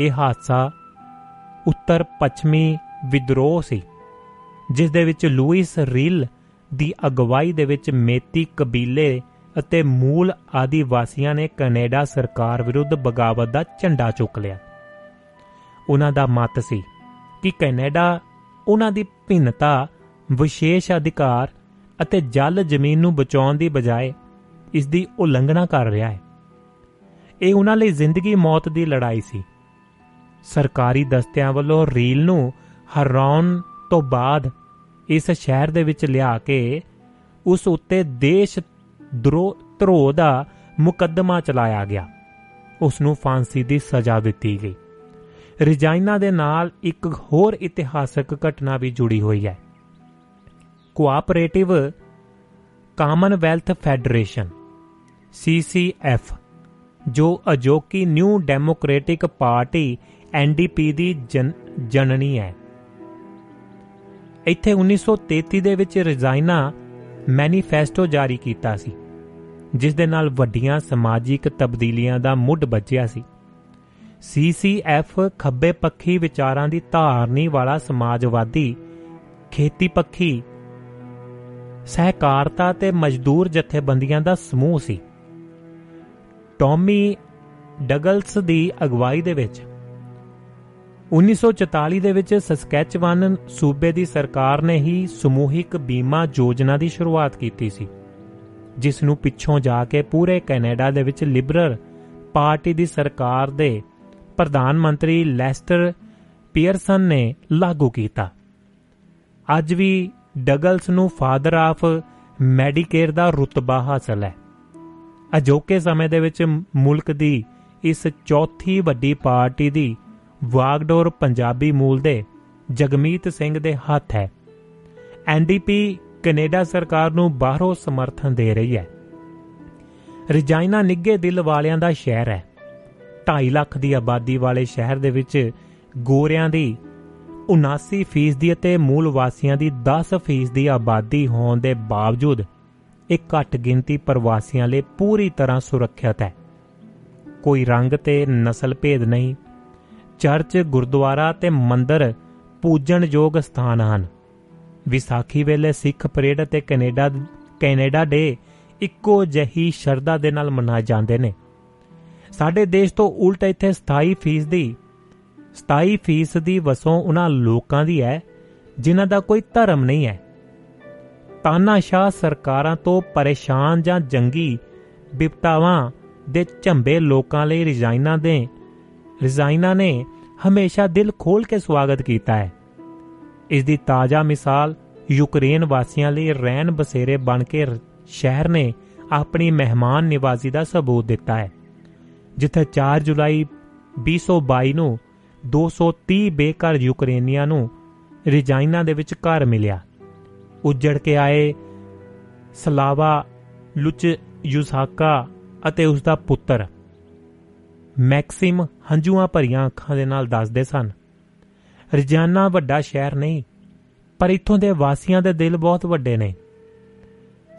ਇਹ ਹਾਦਸਾ ਉੱਤਰ ਪੱਛਮੀ ਵਿਦਰੋਹ ਸੀ, ਜਿਸ ਦੇ ਵਿੱਚ ਲੂਇਸ ਰੀਲ ਦੀ ਅਗਵਾਈ ਦੇ ਵਿੱਚ ਮੇਤੀ ਕਬੀਲੇ ਅਤੇ ਮੂਲ ਆਦੀਵਾਸੀਆਂ ਨੇ ਕੈਨੇਡਾ ਸਰਕਾਰ ਵਿਰੁੱਧ ਬਗਾਵਤ ਦਾ ਝੰਡਾ ਚੁੱਕ ਲਿਆ। ਉਹਨਾਂ ਦਾ ਮਤ ਸੀ ਕਿ ਕੈਨੇਡਾ ਉਹਨਾਂ ਦੀ ਭਿੰਨਤਾ ਵਿਸ਼ੇਸ਼ ਅਧਿਕਾਰ ਅਤੇ ਜਲ ਜ਼ਮੀਨ ਨੂੰ ਬਚਾਉਣ ਦੀ ਬਜਾਏ ਇਸ ਦੀ ਉਲੰਘਣਾ ਕਰ ਰਿਹਾ ਹੈ। ਇਹ ਉਹਨਾਂ ਲਈ ਜ਼ਿੰਦਗੀ ਮੌਤ ਦੀ ਲੜਾਈ ਸੀ। ਸਰਕਾਰੀ ਦਸਤਿਆਂ ਵੱਲੋਂ ਰੀਲ ਨੂੰ ਹਰਾਉਣ ਤੋਂ ਬਾਅਦ ਇਸ ਸ਼ਹਿਰ ਦੇ ਵਿੱਚ ਲਿਆ ਕੇ ਉਸ ਉੱਤੇ ਦੇਸ਼ ਧਰੋਹ ਦਾ ਮੁਕੱਦਮਾ ਚਲਾਇਆ ਗਿਆ। ਉਸ ਨੂੰ ਫਾਂਸੀ ਦੀ ਸਜ਼ਾ ਦਿੱਤੀ ਗਈ। ਰਿਜਾਈਨਾ ਦੇ ਨਾਲ ਇੱਕ ਹੋਰ ਇਤਿਹਾਸਕ ਘਟਨਾ ਵੀ ਜੁੜੀ ਹੋਈ ਹੈ। ਕੋਆਪਰੇਟਿਵ ਕਾਮਨਵੈਲਥ ਫੈਡਰੇਸ਼ਨ CCF ਜੋ ਅਜੋਕੀ ਨਿਊ ਡੈਮੋਕ੍ਰੈਟਿਕ ਪਾਰਟੀ ਐਨਡੀਪੀ ਦੀ ਜਨਨੀ ਹੈ। ਇੱਥੇ 1933 ਦੇ ਵਿੱਚ ਰਿਜ਼ਾਈਨਾ ਮੈਨੀਫੈਸਟੋ ਜਾਰੀ ਕੀਤਾ ਸੀ, ਜਿਸ ਦੇ ਨਾਲ ਵੱਡੀਆਂ ਸਮਾਜਿਕ ਤਬਦੀਲੀਆਂ ਦਾ ਮੁੱਢ ਬੱਜਿਆ ਸੀ। ਸੀਸੀਐਫ ਖੱਬੇ ਪੱਖੀ ਵਿਚਾਰਾਂ ਦੀ ਧਾਰਨੀ ਵਾਲਾ ਸਮਾਜਵਾਦੀ ਖੇਤੀ ਪੱਖੀ ਸਹਿਕਾਰਤਾ ਤੇ ਮਜ਼ਦੂਰ ਜਥੇਬੰਦੀਆਂ ਦਾ ਸਮੂਹ ਸੀ। ਟੌਮੀ ਡਗਲਸ ਦੀ ਅਗਵਾਈ ਦੇ ਵਿੱਚ। 1944 ਦੇ ਵਿੱਚ ਸਸਕੈਚਵਨ ਸੂਬੇ ਦੀ ਸਰਕਾਰ ਨੇ ਹੀ ਸਮੂਹਿਕ ਬੀਮਾ ਯੋਜਨਾ ਦੀ ਸ਼ੁਰੂਆਤ ਕੀਤੀ ਸੀ, ਜਿਸ ਨੂੰ ਪਿੱਛੋਂ ਜਾ ਕੇ ਪੂਰੇ ਕੈਨੇਡਾ ਦੇ ਵਿੱਚ ਲਿਬਰਲ ਪਾਰਟੀ ਦੀ ਸਰਕਾਰ ਦੇ ਪ੍ਰਧਾਨ ਮੰਤਰੀ ਲੈਸਟਰ ਪੀਅਰਸਨ ਨੇ ਲਾਗੂ ਕੀਤਾ। ਅੱਜ ਵੀ ਡਗਲਸ ਨੂੰ ਫਾਦਰ ਆਫ ਮੈਡੀਕੇਅਰ ਦਾ ਰੁਤਬਾ ਹਾਸਲ ਹੈ। ਅਜੋਕੇ ਸਮੇਂ ਦੇ ਵਿੱਚ ਮੁਲਕ ਦੀ ਇਸ ਚੌਥੀ ਵੱਡੀ ਪਾਰਟੀ ਦੀ ਵਾਗਡੋਰ ਪੰਜਾਬੀ ਮੂਲ ਦੇ ਜਗਮੀਤ ਸਿੰਘ ਦੇ ਹੱਥ ਹੈ। ਐਨਡੀਪੀ ਕੈਨੇਡਾ ਸਰਕਾਰ ਨੂੰ ਬਾਹਰੋਂ ਸਮਰਥਨ ਦੇ ਰਹੀ ਹੈ। ਰਜਾਈਨਾ ਨਿੱਗੇ ਦਿਲ ਵਾਲਿਆਂ ਦਾ ਸ਼ਹਿਰ ਹੈ। 2.5 ਲੱਖ ਦੀ ਆਬਾਦੀ ਵਾਲੇ ਸ਼ਹਿਰ ਦੇ ਵਿੱਚ ਗੋਰਿਆਂ ਦੀ 79% ਦੀ ਅਤੇ ਮੂਲ ਵਾਸੀਆਂ ਦੀ 10% ਦੀ ਆਬਾਦੀ ਹੋਣ ਦੇ ਬਾਵਜੂਦ ਇਹ ਘੱਟ ਗਿਣਤੀ ਪ੍ਰਵਾਸੀਆਂ ਲਈ ਪੂਰੀ ਤਰ੍ਹਾਂ ਸੁਰੱਖਿਅਤ ਹੈ। ਕੋਈ ਰੰਗ ਤੇ ਨਸਲ ਭੇਦ ਨਹੀਂ, ਚਰਚ, ਗੁਰਦੁਆਰਾ ਤੇ ਮੰਦਰ ਪੂਜਣਯੋਗ ਸਥਾਨ ਹਨ। ਵਿਸਾਖੀ ਵੇਲੇ ਸਿੱਖ ਪਰੇਡ ਅਤੇ ਕੈਨੇਡਾ ਕੈਨੇਡਾ ਡੇ ਇੱਕੋ ਜਿਹੀ ਸ਼ਰਧਾ ਦੇ ਨਾਲ ਮਨਾਏ ਜਾਂਦੇ ਨੇ। ਸਾਡੇ ਦੇਸ਼ ਤੋਂ ਉਲਟ ਇੱਥੇ 27% ਦੀ 27% ਦੀ ਵਸੋਂ ਉਹਨਾਂ ਲੋਕਾਂ ਦੀ ਹੈ ਜਿਨ੍ਹਾਂ ਦਾ ਕੋਈ ਧਰਮ ਨਹੀਂ ਹੈ ਤਾਨਾਸ਼ਾਹ ਸਰਕਾਰਾਂ ਤੋਂ ਪਰੇਸ਼ਾਨ ਜਾਂ ਜੰਗੀ ਵਿਪਤਾਵਾਂ ਦੇ ਝੰਬੇ ਲੋਕਾਂ ਲਈ ਰਿਜ਼ਾਈਨਾਂ ਦੇ, ਰਿਜ਼ਾਈਨਾਂ ਨੇ ਹਮੇਸ਼ਾ ਦਿਲ ਖੋਲ ਕੇ ਸਵਾਗਤ ਕੀਤਾ ਹੈ ਇਸ ਦੀ ਤਾਜ਼ਾ ਮਿਸਾਲ ਯੂਕਰੇਨ ਵਾਸੀਆਂ ਲਈ ਰਹਿਣ ਬਸੇਰੇ ਬਣ ਕੇ ਰ- ਸ਼ਹਿਰ ਨੇ ਆਪਣੀ ਮਹਿਮਾਨ ਨਿਵਾਜ਼ੀ ਦਾ ਸਬੂਤ ਦਿੱਤਾ ਹੈ ਜਿੱਥੇ 4 ਜੁਲਾਈ 2022 ਨੂੰ 230 ਬੇਘਰ ਯੂਕਰੇਨੀਆਂ ਨੂੰ ਰਿਜਾਈਨਾ ਦੇ ਵਿੱਚ ਘਰ ਮਿਲਿਆ। ਉੱਜੜ ਕੇ ਆਏ ਸਲਾਵਾ ਲੁਚ ਯੂਸਾਕਾ ਅਤੇ ਉਸ ਦਾ ਪੁੱਤਰ। ਮੈਕਸਿਮ ਹੰਝੂਆਂ ਭਰੀਆਂ ਅੱਖਾਂ ਦੇ ਨਾਲ ਦੱਸਦੇ ਸਨ, ਰਜਾਨਾ ਵੱਡਾ ਸ਼ਹਿਰ ਨਹੀਂ, ਪਰ ਇੱਥੋਂ ਦੇ ਵਾਸੀਆਂ ਦੇ ਦਿਲ ਬਹੁਤ ਵੱਡੇ ਨੇ।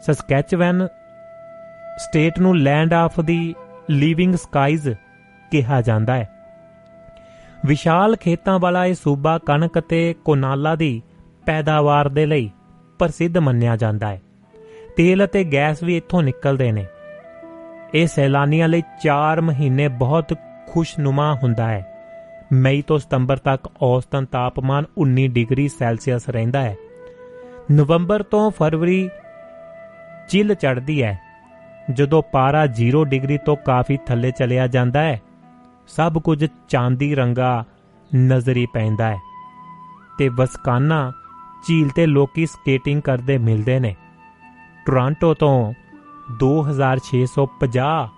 ਸਸਕੈਚਵਨ ਸਟੇਟ ਨੂੰ land of the living skies ਕਿਹਾ ਜਾਂਦਾ ਹੈ। ਵਿਸ਼ਾਲ ਖੇਤਾਂ ਵਾਲਾ ਇਹ ਸੂਬਾ ਕਣਕ ਅਤੇ ਕੋਨਾਲਾ ਦੀ ਪੈਦਾਵਾਰ ਦੇ ਲਈ ਪ੍ਰਸਿੱਧ ਮੰਨਿਆ ਜਾਂਦਾ ਹੈ। ਤੇਲ ਅਤੇ ਗੈਸ ਵੀ ਇੱਥੋਂ ਨਿਕਲਦੇ ਨੇ। ਇਹ ਸੈਲਾਨੀਆਂ ਲਈ 4 ਮਹੀਨੇ ਬਹੁਤ ਖੁਸ਼ਨੁਮਾ ਹੁੰਦਾ ਹੈ। ਮਈ ਤੋਂ ਸਤੰਬਰ ਤੱਕ ਔਸਤਨ ਤਾਪਮਾਨ 19 ਡਿਗਰੀ ਸੈਲਸੀਅਸ ਰਹਿੰਦਾ ਹੈ। ਨਵੰਬਰ ਤੋਂ ਫਰਵਰੀ ਚਿੱਲ ਚੜ੍ਹਦੀ ਹੈ, ਜਦੋਂ ਪਾਰਾ 0 ਡਿਗਰੀ ਤੋਂ ਕਾਫੀ ਥੱਲੇ ਚਲਿਆ ਜਾਂਦਾ ਹੈ। ਸਭ ਕੁਝ ਚਾਂਦੀ ਰੰਗਾ ਨਜ਼ਰੀ ਪੈਂਦਾ ਹੈ ਤੇ ਵਸਕਾਨਾ ਝੀਲ ਤੇ ਲੋਕੀ ਸਕੇਟਿੰਗ ਕਰਦੇ ਮਿਲਦੇ ਨੇ। ਟੋਰਾਂਟੋ ਤੋਂ 2650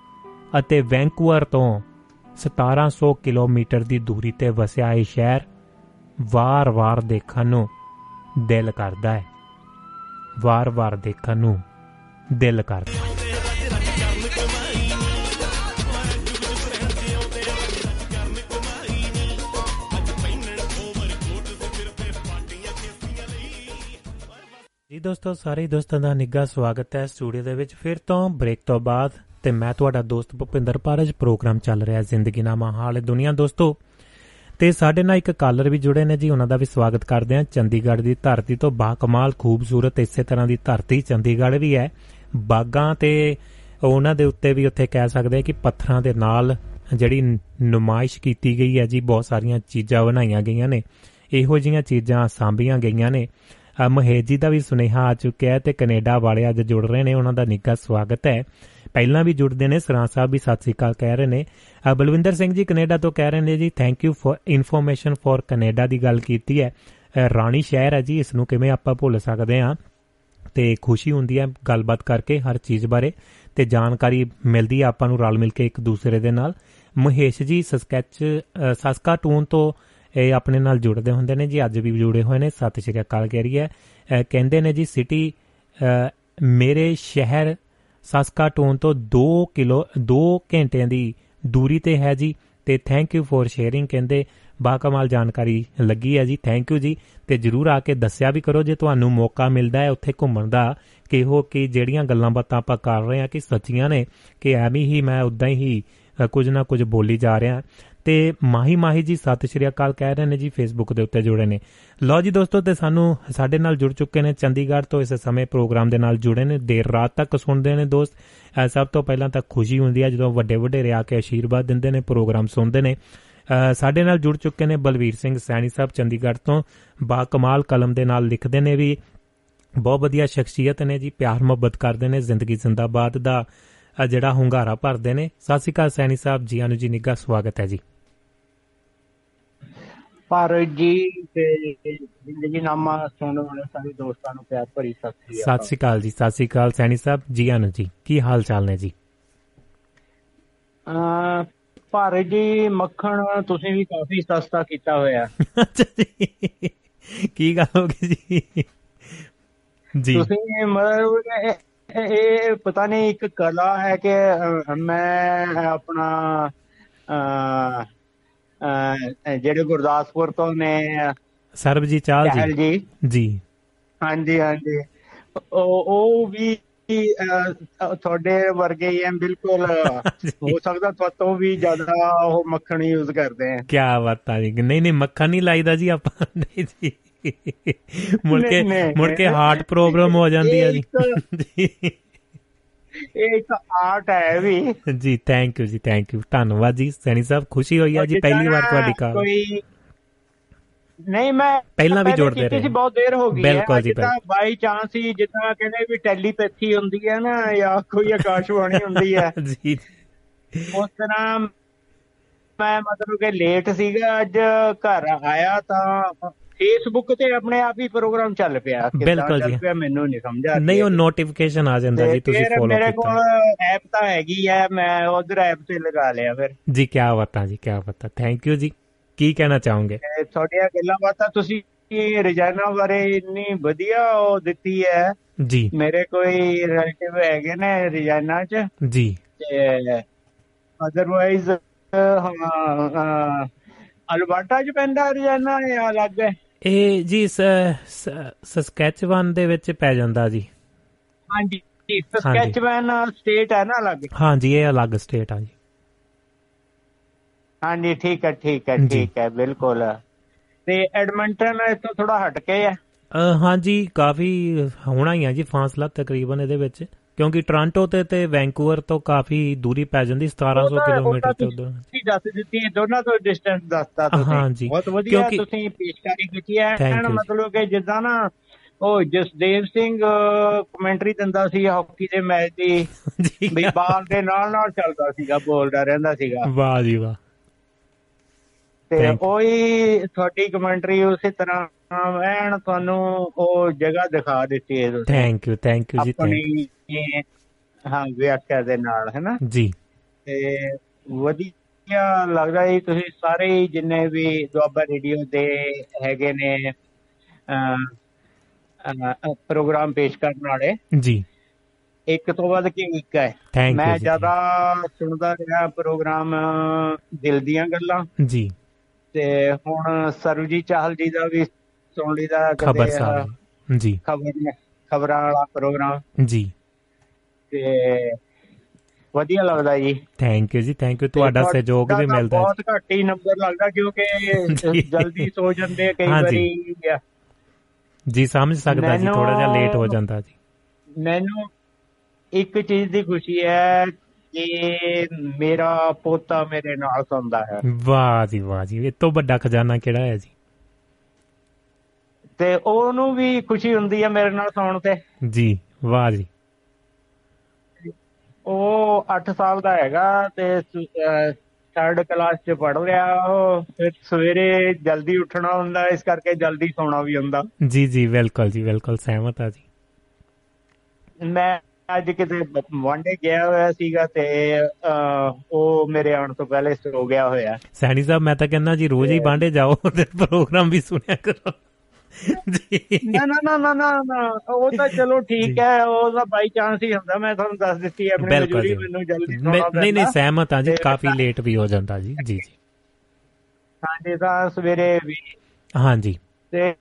ਅਤੇ ਵੈਂਕੂਵਰ ਤੋਂ 1700 ਕਿਲੋਮੀਟਰ ਦੀ ਦੂਰੀ ਤੇ ਵਸਿਆ ਇਹ ਸ਼ਹਿਰ ਵਾਰ-ਵਾਰ ਦੇਖਣ ਨੂੰ ਦਿਲ ਕਰਦਾ ਹੈ। ਵਾਰ-ਵਾਰ ਦੇਖਣ ਨੂੰ ਦਿਲ ਕਰਦਾ ਹੈ। ਜੀ ਦੋਸਤੋ, ਸਾਰੇ ਦੋਸਤਾਂ ਦਾ ਨਿੱਘਾ ਸਵਾਗਤ ਹੈ ਸਟੂਡੀਓ ਦੇ ਵਿੱਚ। ਫਿਰ ਤੋਂ ਬ੍ਰੇਕ ਤੋਂ ਬਾਅਦ ਤੇ ਮੈਂ ਤੁਹਾਡਾ ਦੋਸਤ ਭੁਪਿੰਦਰ ਪਾਰਜ ਪ੍ਰੋਗਰਾਮ ਚੱਲ ਰਿਹਾ ਜ਼ਿੰਦਗੀ ਨਾਮਾ ਹਾਲ ਦੁਨੀਆ ਦੋਸਤੋ। ਤੇ ਸਾਡੇ ਨਾਲ ਇੱਕ ਕਾਲਰ ਵੀ ਜੁੜੇ ਨੇ ਜੀ, ਉਹਨਾਂ ਦਾ ਵੀ ਸਵਾਗਤ ਕਰਦੇ ਹਾਂ। ਚੰਡੀਗੜ੍ਹ ਦੀ ਧਰਤੀ ਤੋਂ ਬਾਕਮਾਲ ਖੂਬਸੂਰਤ ਇਸੇ ਤਰ੍ਹਾਂ ਦੀ ਧਰਤੀ ਚੰਡੀਗੜ੍ਹ ਵੀ ਹੈ। ਬਾਗਾਂ ਤੇ ਉਹਨਾਂ ਦੇ ਉੱਤੇ ਵੀ ਉੱਥੇ ਕਹਿ ਸਕਦੇ ਆ ਕਿ ਪੱਥਰਾਂ ਦੇ ਨਾਲ ਜਿਹੜੀ ਨੁਮਾਇਸ਼ ਕੀਤੀ ਗਈ ਹੈ ਜੀ, ਬਹੁਤ ਸਾਰੀਆਂ ਚੀਜ਼ਾਂ ਬਣਾਈਆਂ ਗਈਆਂ ਨੇ। ਇਹੋ ਜਿਹੀਆਂ ਚੀਜ਼ਾਂ ਸਾਂਭੀਆਂ ਗਈਆਂ ਨੇ। ਅ, ਮਹੇਸ਼ ਜੀ ਦਾ ਵੀ ਸੁਨੇਹਾ ਆ ਚੁੱਕਿਆ ਹੈ ਤੇ ਕੈਨੇਡਾ ਵਾਲੇ ਅੱਜ ਜੁੜ ਰਹੇ ਨੇ ਉਹਨਾਂ ਦਾ ਨਿੱਘਾ ਸਵਾਗਤ ਹੈ। ਪਹਿਲਾਂ ਵੀ ਜੁੜਦੇ ਨੇ ਸਰਾਂ ਸਾਹਿਬ ਵੀ ਸਤਿ ਸ੍ਰੀ ਅਕਾਲ ਕਹਿ ਰਹੇ ਨੇ। ਅ, ਬਲਵਿੰਦਰ ਸਿੰਘ ਜੀ ਕੈਨੇਡਾ ਤੋਂ ਕਹਿ ਰਹੇ ਨੇ ਜੀ thank you for information for Canada ਦੀ ਗੱਲ ਕੀਤੀ ਹੈ। ਅ, ਰਾਣੀ ਸ਼ਹਿਰ ਹੈ ਜੀ ਇਸ ਨੂੰ ਕਿਵੇਂ ਆਪਾਂ ਭੁੱਲ ਸਕਦੇ ਹਾਂ? ਤੇ ਖੁਸ਼ੀ ਹੁੰਦੀ ਹੈ ਗੱਲਬਾਤ ਕਰਕੇ ਹਰ ਚੀਜ਼ ਬਾਰੇ ਤੇ ਜਾਣਕਾਰੀ ਮਿਲਦੀ ਹੈ ਆਪਾਂ ਨੂੰ ਰਲ ਮਿਲ ਕੇ ਇੱਕ ਦੂਸਰੇ ਦੇ ਨਾਲ। ਮਹੇਸ਼ ਜੀ ਸਸਕੈਚ ਅ, ਸਸਕਾਟੂਨ ਤੋਂ ਇਹ ਆਪਣੇ ਨਾਲ ਜੁੜਦੇ ਹੁੰਦੇ ਨੇ ਜੀ। ਅੱਜ ਵੀ ਜੁੜੇ ਹੋਏ ਨੇ। ਸਤਿ ਸ਼੍ਰੀ ਅਕਾਲ ਕਹਿ ਰਹੀ ਹੈ ਅ, ਕਹਿੰਦੇ ਨੇ ਜੀ ਸਿਟੀ ਅ, ਮੇਰੇ ਸ਼ਹਿਰ ਸਸਕਾਟੂਨ ਤੋਂ 2 ਕਿਲੋ 2 ਘੰਟਿਆਂ ਦੀ ਦੂਰੀ ਤੇ ਹੈ ਜੀ ਤੇ ਥੈਂਕ ਯੂ ਫॉर ਸ਼ੇਅਰਿੰਗ ਕਹਿੰਦੇ। ਬਾਕਮਾਲ ਜਾਣਕਾਰੀ ਲੱਗੀ ਹੈ ਜੀ। ਥੈਂਕ ਯੂ ਜੀ। ਤੇ ਜਰੂਰ ਆ ਕੇ ਦੱਸਿਆ ਵੀ ਕਰੋ ਜੇ ਤੁਹਾਨੂੰ ਮੌਕਾ ਮਿਲਦਾ ਹੈ ਉੱਥੇ ਘੁੰਮਣ ਦਾ ਕਿ ਉਹ ਕਿ ਜਿਹੜੀਆਂ ਗੱਲਾਂ ਬਾਤਾਂ ਆਪਾਂ ਕਰ ਰਹੇ ਹਾਂ ਕਿ ਸੱਚੀਆਂ ਨੇ ਕਿ ਐਵੇਂ ਹੀ ਮੈਂ ਉਦਾਂ ਹੀ ਅ, ਕੁਝ ਨਾ ਕੁਝ ਬੋਲੀ ਜਾ ਰਿਹਾ। ਤੇ ਮਾਹੀ ਮਾਹੀ ਜੀ ਸਤਿ ਸ਼੍ਰੀ ਅਕਾਲ ਕਹਿ ਰਹੇ ਨੇ ਜੀ ਫੇਸਬੁੱਕ ਦੇ ਉੱਤੇ ਜੁੜੇ ਨੇ। ਲਓ ਜੀ ਦੋਸਤੋ ਤੇ ਸਾਨੂੰ ਸਾਡੇ ਨਾਲ ਜੁੜ ਚੁੱਕੇ ਨੇ ਚੰਡੀਗੜ੍ਹ ਤੋਂ ਇਸ ਸਮੇਂ ਪ੍ਰੋਗਰਾਮ ਦੇ ਨਾਲ ਜੁੜੇ ਨੇ। ਦੇਰ ਰਾਤ ਤੱਕ ਸੁਣਦੇ ਨੇ ਦੋਸਤ। ਅ, ਸਭ ਤੋਂ ਪਹਿਲਾਂ ਤਾਂ ਖੁਸ਼ੀ ਹੁੰਦੀ ਹੈ ਜਦੋਂ ਵੱਡੇ ਵੱਡੇ ਆ ਕੇ ਆਸ਼ੀਰਵਾਦ ਦਿੰਦੇ ਨੇ ਪ੍ਰੋਗਰਾਮ ਸੁਣਦੇ ਨੇ। ਅ, ਸਾਡੇ ਨਾਲ ਜੁੜ ਚੁੱਕੇ ਨੇ ਬਲਵੀਰ ਸਿੰਘ ਸੈਣੀ ਸਾਹਿਬ ਚੰਡੀਗੜ੍ਹ ਤੋਂ। ਬਾ ਕਮਾਲ ਕਲਮ ਦੇ ਨਾਲ ਲਿਖਦੇ ਨੇ ਵੀ ਬਹੁਤ ਵਧੀਆ ਸ਼ਖਸੀਅਤ ਨੇ ਜੀ ਪਿਆਰ ਮੁਹੱਬਤ ਕਰਦੇ ਨੇ ਜ਼ਿੰਦਗੀ ਜ਼ਿੰਦਾਬਾਦ ਦਾ। ਅ, ਜਿਹੜਾ ਹੁੰਗਾਰਾ ਭਰਦੇ ਨੇ। ਸਤਿ ਸ਼੍ਰੀ ਅਕਾਲ ਸੈਣੀ ਸਾਹਿਬ ਜੀ ਆਨੂ ਜੀ ਨਿੱਘਾ ਸਵਾਗਤ ਹੈ ਜੀ। ਭਾਰਤ ਜੀ ਤੇ ਜ਼ਿੰਦਗੀ ਨਾਮਾ ਸੁਣਨ ਵਾਲੇ ਸਾਰੇ ਦੋਸਤਾਂ ਨੂੰ ਪਿਆਰ ਭਰੀ ਸਤਿ ਸ੍ਰੀ ਸਤਿ ਸ਼੍ਰੀ ਅਕਾਲ ਜੀ ਸਤਿ ਸ਼੍ਰੀ ਅਕਾਲ ਸੈਣੀ ਸਾਹਿਬ ਜੀ ਆਨੂ ਜੀ। ਕੀ ਹਾਲ ਚਾਲ ਨੇ ਜੀ? ਅਕਾਲ ਭਾਰਤ ਜੀ ਮੱਖਣ ਤੁਸੀਂ ਵੀ ਕਾਫੀ ਸਸਤਾ ਕੀਤਾ ਹੋਇਆ। ਅੱਛਾ ਜੀ। ਕੀ ਗੱਲ ਹੋ ਗਈ ਜੀ? ਜੀ। ਤੁਸੀਂ ਮਤਲਬ ਇਹ- ਪਤਾ ਨਹੀਂ ਇੱਕ ਕਲਾ ਹੈ ਕਿ ਮੈਂ ਆਪਣਾ ਜਿਹੜੇ ਗੁਰਦਾਸਪੁਰ ਤੋਂ ਨੇ ਸਰਬਜੀਤ ਚਾਲ ਜੀ। ਜੀ। ਜੀ। ਹਾਂਜੀ ਹਾਂਜੀ। ਉਹ ਉਹ ਵੀ ਤੁਹਾਡੇ ਵਰਗੇ ਹੀ ਹੈ ਬਿਲਕੁਲ। [laughs] ਹੋ ਸਕਦਾ ਤੁਹਾਡੇ ਤੋਂ ਵੀ ਜ਼ਿਆਦਾ ਉਹ ਮੱਖਣ ਯੂਜ਼ ਕਰਦੇ ਆ ਕੀ ਬਾਤ ਆ ਜੀ। ਨਹੀਂ ਨਹੀਂ ਮੱਖਣ ਨਹੀਂ ਲਾਈਦਾ ਜੀ ਆਪਾਂ। ਨਹੀਂ ਜੀ। ਮੁੜ ਕੇ ਮੁੜ ਕੇ। ਹਾਰਟ ਪ੍ਰੋਬਲਮ ਹੋ ਜਾਂਦੀ ਹੈ ਜੀ। ਇਹ ਇੱਕ [laughs] ਆਰਟ ਹੈ ਵੀ। ਜੀ ਥੈਂਕ ਯੂ ਜੀ ਥੈਂਕ ਯੂ ਧੰਨਵਾਦ ਜੀ ਸੈਣੀ ਸਾਹਿਬ ਖੁਸ਼ੀ ਹੋਈ ਆ ਜੀ ਪਹਿਲੀ ਵਾਰ ਤੁਹਾਡੀ ਕਾਲ ਕੋਈ ਨਹੀਂ ਮੈਂ ਪਹਿਲਾਂ ਵੀ ਜੋੜਦੇ ਰਹੇ। ਸੀ ਬਹੁਤ ਦੇਰ ਹੋ ਗਈ ਜੀ, ਜਿੱਦਾਂ ਬਾਈ ਚਾਂਸ ਹੀ ਜਿੱਦਾਂ ਕਹਿੰਦੇ ਵੀ ਟੈਲੀਪੈਥੀ ਹੁੰਦੀ ਹੈ ਨਾ ਜਾਂ ਕੋਈ ਆਕਾਸ਼ਵਾਣੀ ਹੁੰਦੀ ਹੈ। [laughs] ਜੀ। ਉਸ ਤਰ੍ਹਾਂ ਮੈਂ ਮਤਲਬ ਕਿ ਲੇਟ ਸੀਗਾ ਅੱਜ ਘਰ ਆਇਆ ਤਾਂ ਫੇਸਬੁੱਕ ਤੇ ਆਪਣੇ ਆਪ ਹੀ ਪ੍ਰੋਗਰਾਮ ਚੱਲ ਪਿਆ ਬਿਲਕੁਲ ਜੀ। ਮੈਨੂੰ ਨਹੀਂ ਸਮਝ ਆ ਨਹੀਂ ਉਹ ਨੋਟੀਫਿਕੇਸ਼ਨ ਆ ਜਾਂਦਾ ਜੀ ਤੁਸੀਂ ਫੋਲੋ ਮੇਰੇ ਕੋਲ ਕੀਤਾ ਐਪ ਤਾਂ ਹੈਗੀ ਹੈ ਮੈਂ ਉਧਰ ਐਪ ਤੇ ਲਗਾ ਲਿਆ ਫਿਰ। ਜੀ ਕੀ ਬਾਤਾਂ ਜੀ ਕੀ ਬਾਤਾਂ। ਥੈਂਕ ਯੂ ਜੀ। ਕੀ ਕਹਿਣਾ ਚਾਹੋਗੇ? ਤੁਹਾਡੀਆਂ ਗੱਲਾਂ ਬਾਤਾਂ ਤੁਸੀਂ ਰਜਾਨਾ ਬਾਰੇ ਇੰਨੀ ਵਧੀਆ ਉਹ ਦਿੱਤੀ ਹੈ। ਜੀ। ਮੇਰੇ ਕੋਈ ਰਿਲੇਟਿਵ ਹੈਗੇ ਨੇ ਰਜਾਨਾ ਚ। ਜੀ। ਅਦਰਵਾਈਜ਼ ਹਾਂ ਅਲਬਰਟਾ ਚ ਪੈਂਦਾ ਰਜਾਨਾ ਜਾਂ ਅਲੱਗ? ਹੈ ਇਹ ਜੀ ਸਸਕੈਚਵਨ ਦੇ ਵਿੱਚ ਪੈ ਜਾਂਦਾ ਜੀ। ਹਾਂਜੀ ਸਕੈਚਮੈਨ ਸਟੇਟ ਹੈ ਨਾ ਅਲੱਗ। ਹਾਂ ਜੀ ਇਹ ਅਲੱਗ ਸਟੇਟ ਆ ਜੀ। ਹਾਂਜੀ ਠੀਕ ਹੈ ਠੀਕ ਹੈ। ਠੀਕ ਹੈ ਬਿਲਕੁਲ। ਤੇ ਐਡਮੰਟਨ ਤੋਂ ਥੋੜਾ ਹਟ ਕੇ ਹੈ ਅ, ਹਾਂ ਜੀ ਕਾਫੀ ਹੋਣਾ ਹੀ ਆ ਜੀ ਫਾਸਲਾ ਤਕਰੀਬਨ ਇਹਦੇ ਵਿੱਚ। ਕਿਉਂਕਿ ਟੋਰਾਂਟੋ ਤੇ ਤੇ ਵੈਂਕੂਵਰ ਤੋਂ ਕਾਫੀ ਦੂਰੀ ਪੈ ਜਾਂਦੀ 1700 ਉਹਦਾ- ਕਿਲੋਮੀਟਰ ਤੇ ਉਧਰ ਤੁਸੀਂ ਦੱਸ ਦਿੱਤੀ ਦੋਨਾਂ ਤੋਂ ਡਿਸਟੈਂਸ ਦੱਸਤਾ ਤੁਸੀਂ। ਹਾਂ ਜੀ। ਬਹੁਤ ਵਧੀਆ ਤੁਸੀਂ ਪੇਸ਼ਕਾਰੀ ਕੀਤੀ ਹੈ। ਐਨ। ਮਤਲਬ ਕਿ ਜਿੱਦਾਂ ਨਾ ਉਹ ਜਸਦੇਵ ਸਿੰਘ ਕਮੈਂਟਰੀ ਦਿੰਦਾ ਸੀ ਹਾਕੀ ਦੇ ਮੈਚ ਦੀ [laughs] ਵੀ ਬਾਲ ਦੇ ਨਾਲ ਨਾਲ ਚੱਲਦਾ ਸੀਗਾ ਬੋਲਦਾ ਰਹਿੰਦਾ ਸੀਗਾ। ਵਾਹ ਜੀ ਵਾਹ। ਤੇ. ਉਹੀ ਤੁਹਾਡੀ ਕਮੈਂਟਰੀ ਉਸੇ ਤਰ੍ਹਾਂ ਐਨ ਤੁਹਾਨੂੰ ਉਹ ਜਗ੍ਹਾ ਦਿਖਾ ਦਿੱਤੀ ਹੈ ਤੁਸੀਂ। ਥੈਂਕ ਯੂ ਥੈਂਕ ਯੂ ਜੀ। ਆਪਣੀ ਹਾਂ ਵਿਆਖਿਆ ਦੇ ਨਾਲ ਹੈ ਨਾ ਜੀ। ਤੇ ਵਧੀਆ ਲੱਗਦਾ ਜੀ ਤੁਸੀਂ ਸਾਰੇ ਹੀ ਜਿੰਨੇ ਵੀ ਦੁਆਬਾ ਰੇਡੀਓ ਦੇ ਹੈਗੇ ਨੇ ਪ੍ਰੋਗਰਾਮ ਪੇਸ਼ ਕਰਨ ਵਾਲੇ ਜੀ। ਇੱਕ ਤੋਂ ਵੱਧ ਕੇ ਇੱਕ ਹੈ? ਮੈਂ ਜ਼ਿਆਦਾ ਸੁਣਦਾ ਰਿਹਾ ਪ੍ਰੋਗਰਾਮ ਦਿਲ ਦੀਆਂ ਗੱਲਾਂ। ਜੀ। ਤੇ ਹੁਣ ਸਰਵਜੀਤ ਚਾਹਲ ਜੀ ਦਾ ਵੀ ਸੁਣ ਲਈਦਾ ਖਬਰ ਸਾਹਿਬ ਜੀ। ਖਬਰ ਖਬਰਾਂ ਵਾਲਾ ਪ੍ਰੋਗਰਾਮ। ਜੀ। ਤੇ ਵਧੀਆ ਲੱਗਦਾ ਜੀ। ਥੈਂਕ ਯੂ ਜੀ ਥੈਂਕ ਯੂ ਤੁਹਾਡਾ ਸਹਿਯੋਗ ਵੀ ਮਿਲਦਾ। ਹੈ ਬਹੁਤ ਘੱਟ ਹੀ ਨੰਬਰ ਲੱਗਦਾ ਕਿਉਂਕਿ। ਜਲਦੀ ਸੋ ਜਾਂਦੇ ਕਈ। ਵਾਰੀ ਜੀ ਸਮਝ ਸਕਦਾ ਜੀ ਥੋੜਾ ਜਿਹਾ ਲੇਟ ਹੋ ਜਾਂਦਾ ਜੀ। ਮੈਨੂੰ ਇੱਕ ਚੀਜ਼ ਦੀ ਖੁਸ਼ੀ ਹੈ ਕਿ ਮੇਰਾ ਪੋਤਾ ਮੇਰੇ ਨਾਲ ਸੁਣਦਾ ਹੈ। ਵਾਹ ਜੀ ਵਾਹ ਜੀ। ਇਹ ਤੋਂ ਵੱਡਾ ਖਜ਼ਾਨਾ ਕਿਹੜਾ ਹੈ ਜੀ? ਤੇ ਉਹਨੂੰ ਵੀ ਖੁਸ਼ੀ ਹੁੰਦੀ ਹੈ ਮੇਰੇ ਨਾਲ ਸੁਣਨ ਤੇ। ਜੀ ਵਾਹ ਜੀ। ਉਹ 8 ਸਾਲ ਦਾ ਹੈਗਾ ਤੇ ਥਰਡ ਕਲਾਸ ਚ ਪੜ ਰਿਹਾ ਉਹ। ਫਿਰ ਸਵੇਰੇ ਜਲਦੀ ਉੱਠਣਾ ਹੁੰਦਾ ਇਸ ਕਰਕੇ ਜਲਦੀ ਸੌਣਾ ਵੀ ਹੁੰਦਾ। ਜੀ ਜੀ ਬਿਲਕੁਲ ਜੀ ਬਿਲਕੁਲ ਸਹਿਮਤ ਆ ਜੀ। ਮੈਂ ਅੱਜ ਕਿਤੇ ਵਾਂਡੇ ਗਿਆ ਹੋਇਆ ਸੀਗਾ ਤੇ ਉਹ ਮੇਰੇ ਆਉਣ ਤੋਂ ਪਹਿਲੇ ਸੋ ਗਿਆ ਹੋਇਆ। ਸੈਣੀ ਸਾਹਿਬ ਮੈਂ ਤਾਂ ਕਹਿੰਦਾ ਜੀ ਰੋਜ਼ ਹੀ ਬਾਂਡੇ ਜਾਓ ਤੇ ਪ੍ਰੋਗਰਾਮ ਵੀ ਸੁਣਿਆ ਕਰੋ। ਨਾ ਨਾ ਨਾ ਨਾ ਨਾ ਉਹ ਤਾਂ ਚਲੋ ਠੀਕ। ਹੈ ਉਹ ਤਾਂ ਬਾਈ ਚਾਂਸ ਹੀ ਹੁੰਦਾ ਮੈਂ ਤੁਹਾਨੂੰ ਦੱਸ ਦਿੱਤੀ ਆਪਣੀ ਜੀ। ਮੈਨੂੰ ਜਲਦੀ ਨਹੀਂ ਨਹੀਂ। ਸਹਿਮਤ ਆ ਜੀ ਕਾਫੀ ਲੇਟ ਵੀ ਹੋ ਜਾਂਦਾ ਜੀ। ਜੀ ਜੀ। ਸਾਡੇ ਤਾਂ ਸਵੇਰੇ ਵੀ ਹਾਂਜੀ। ਤੇ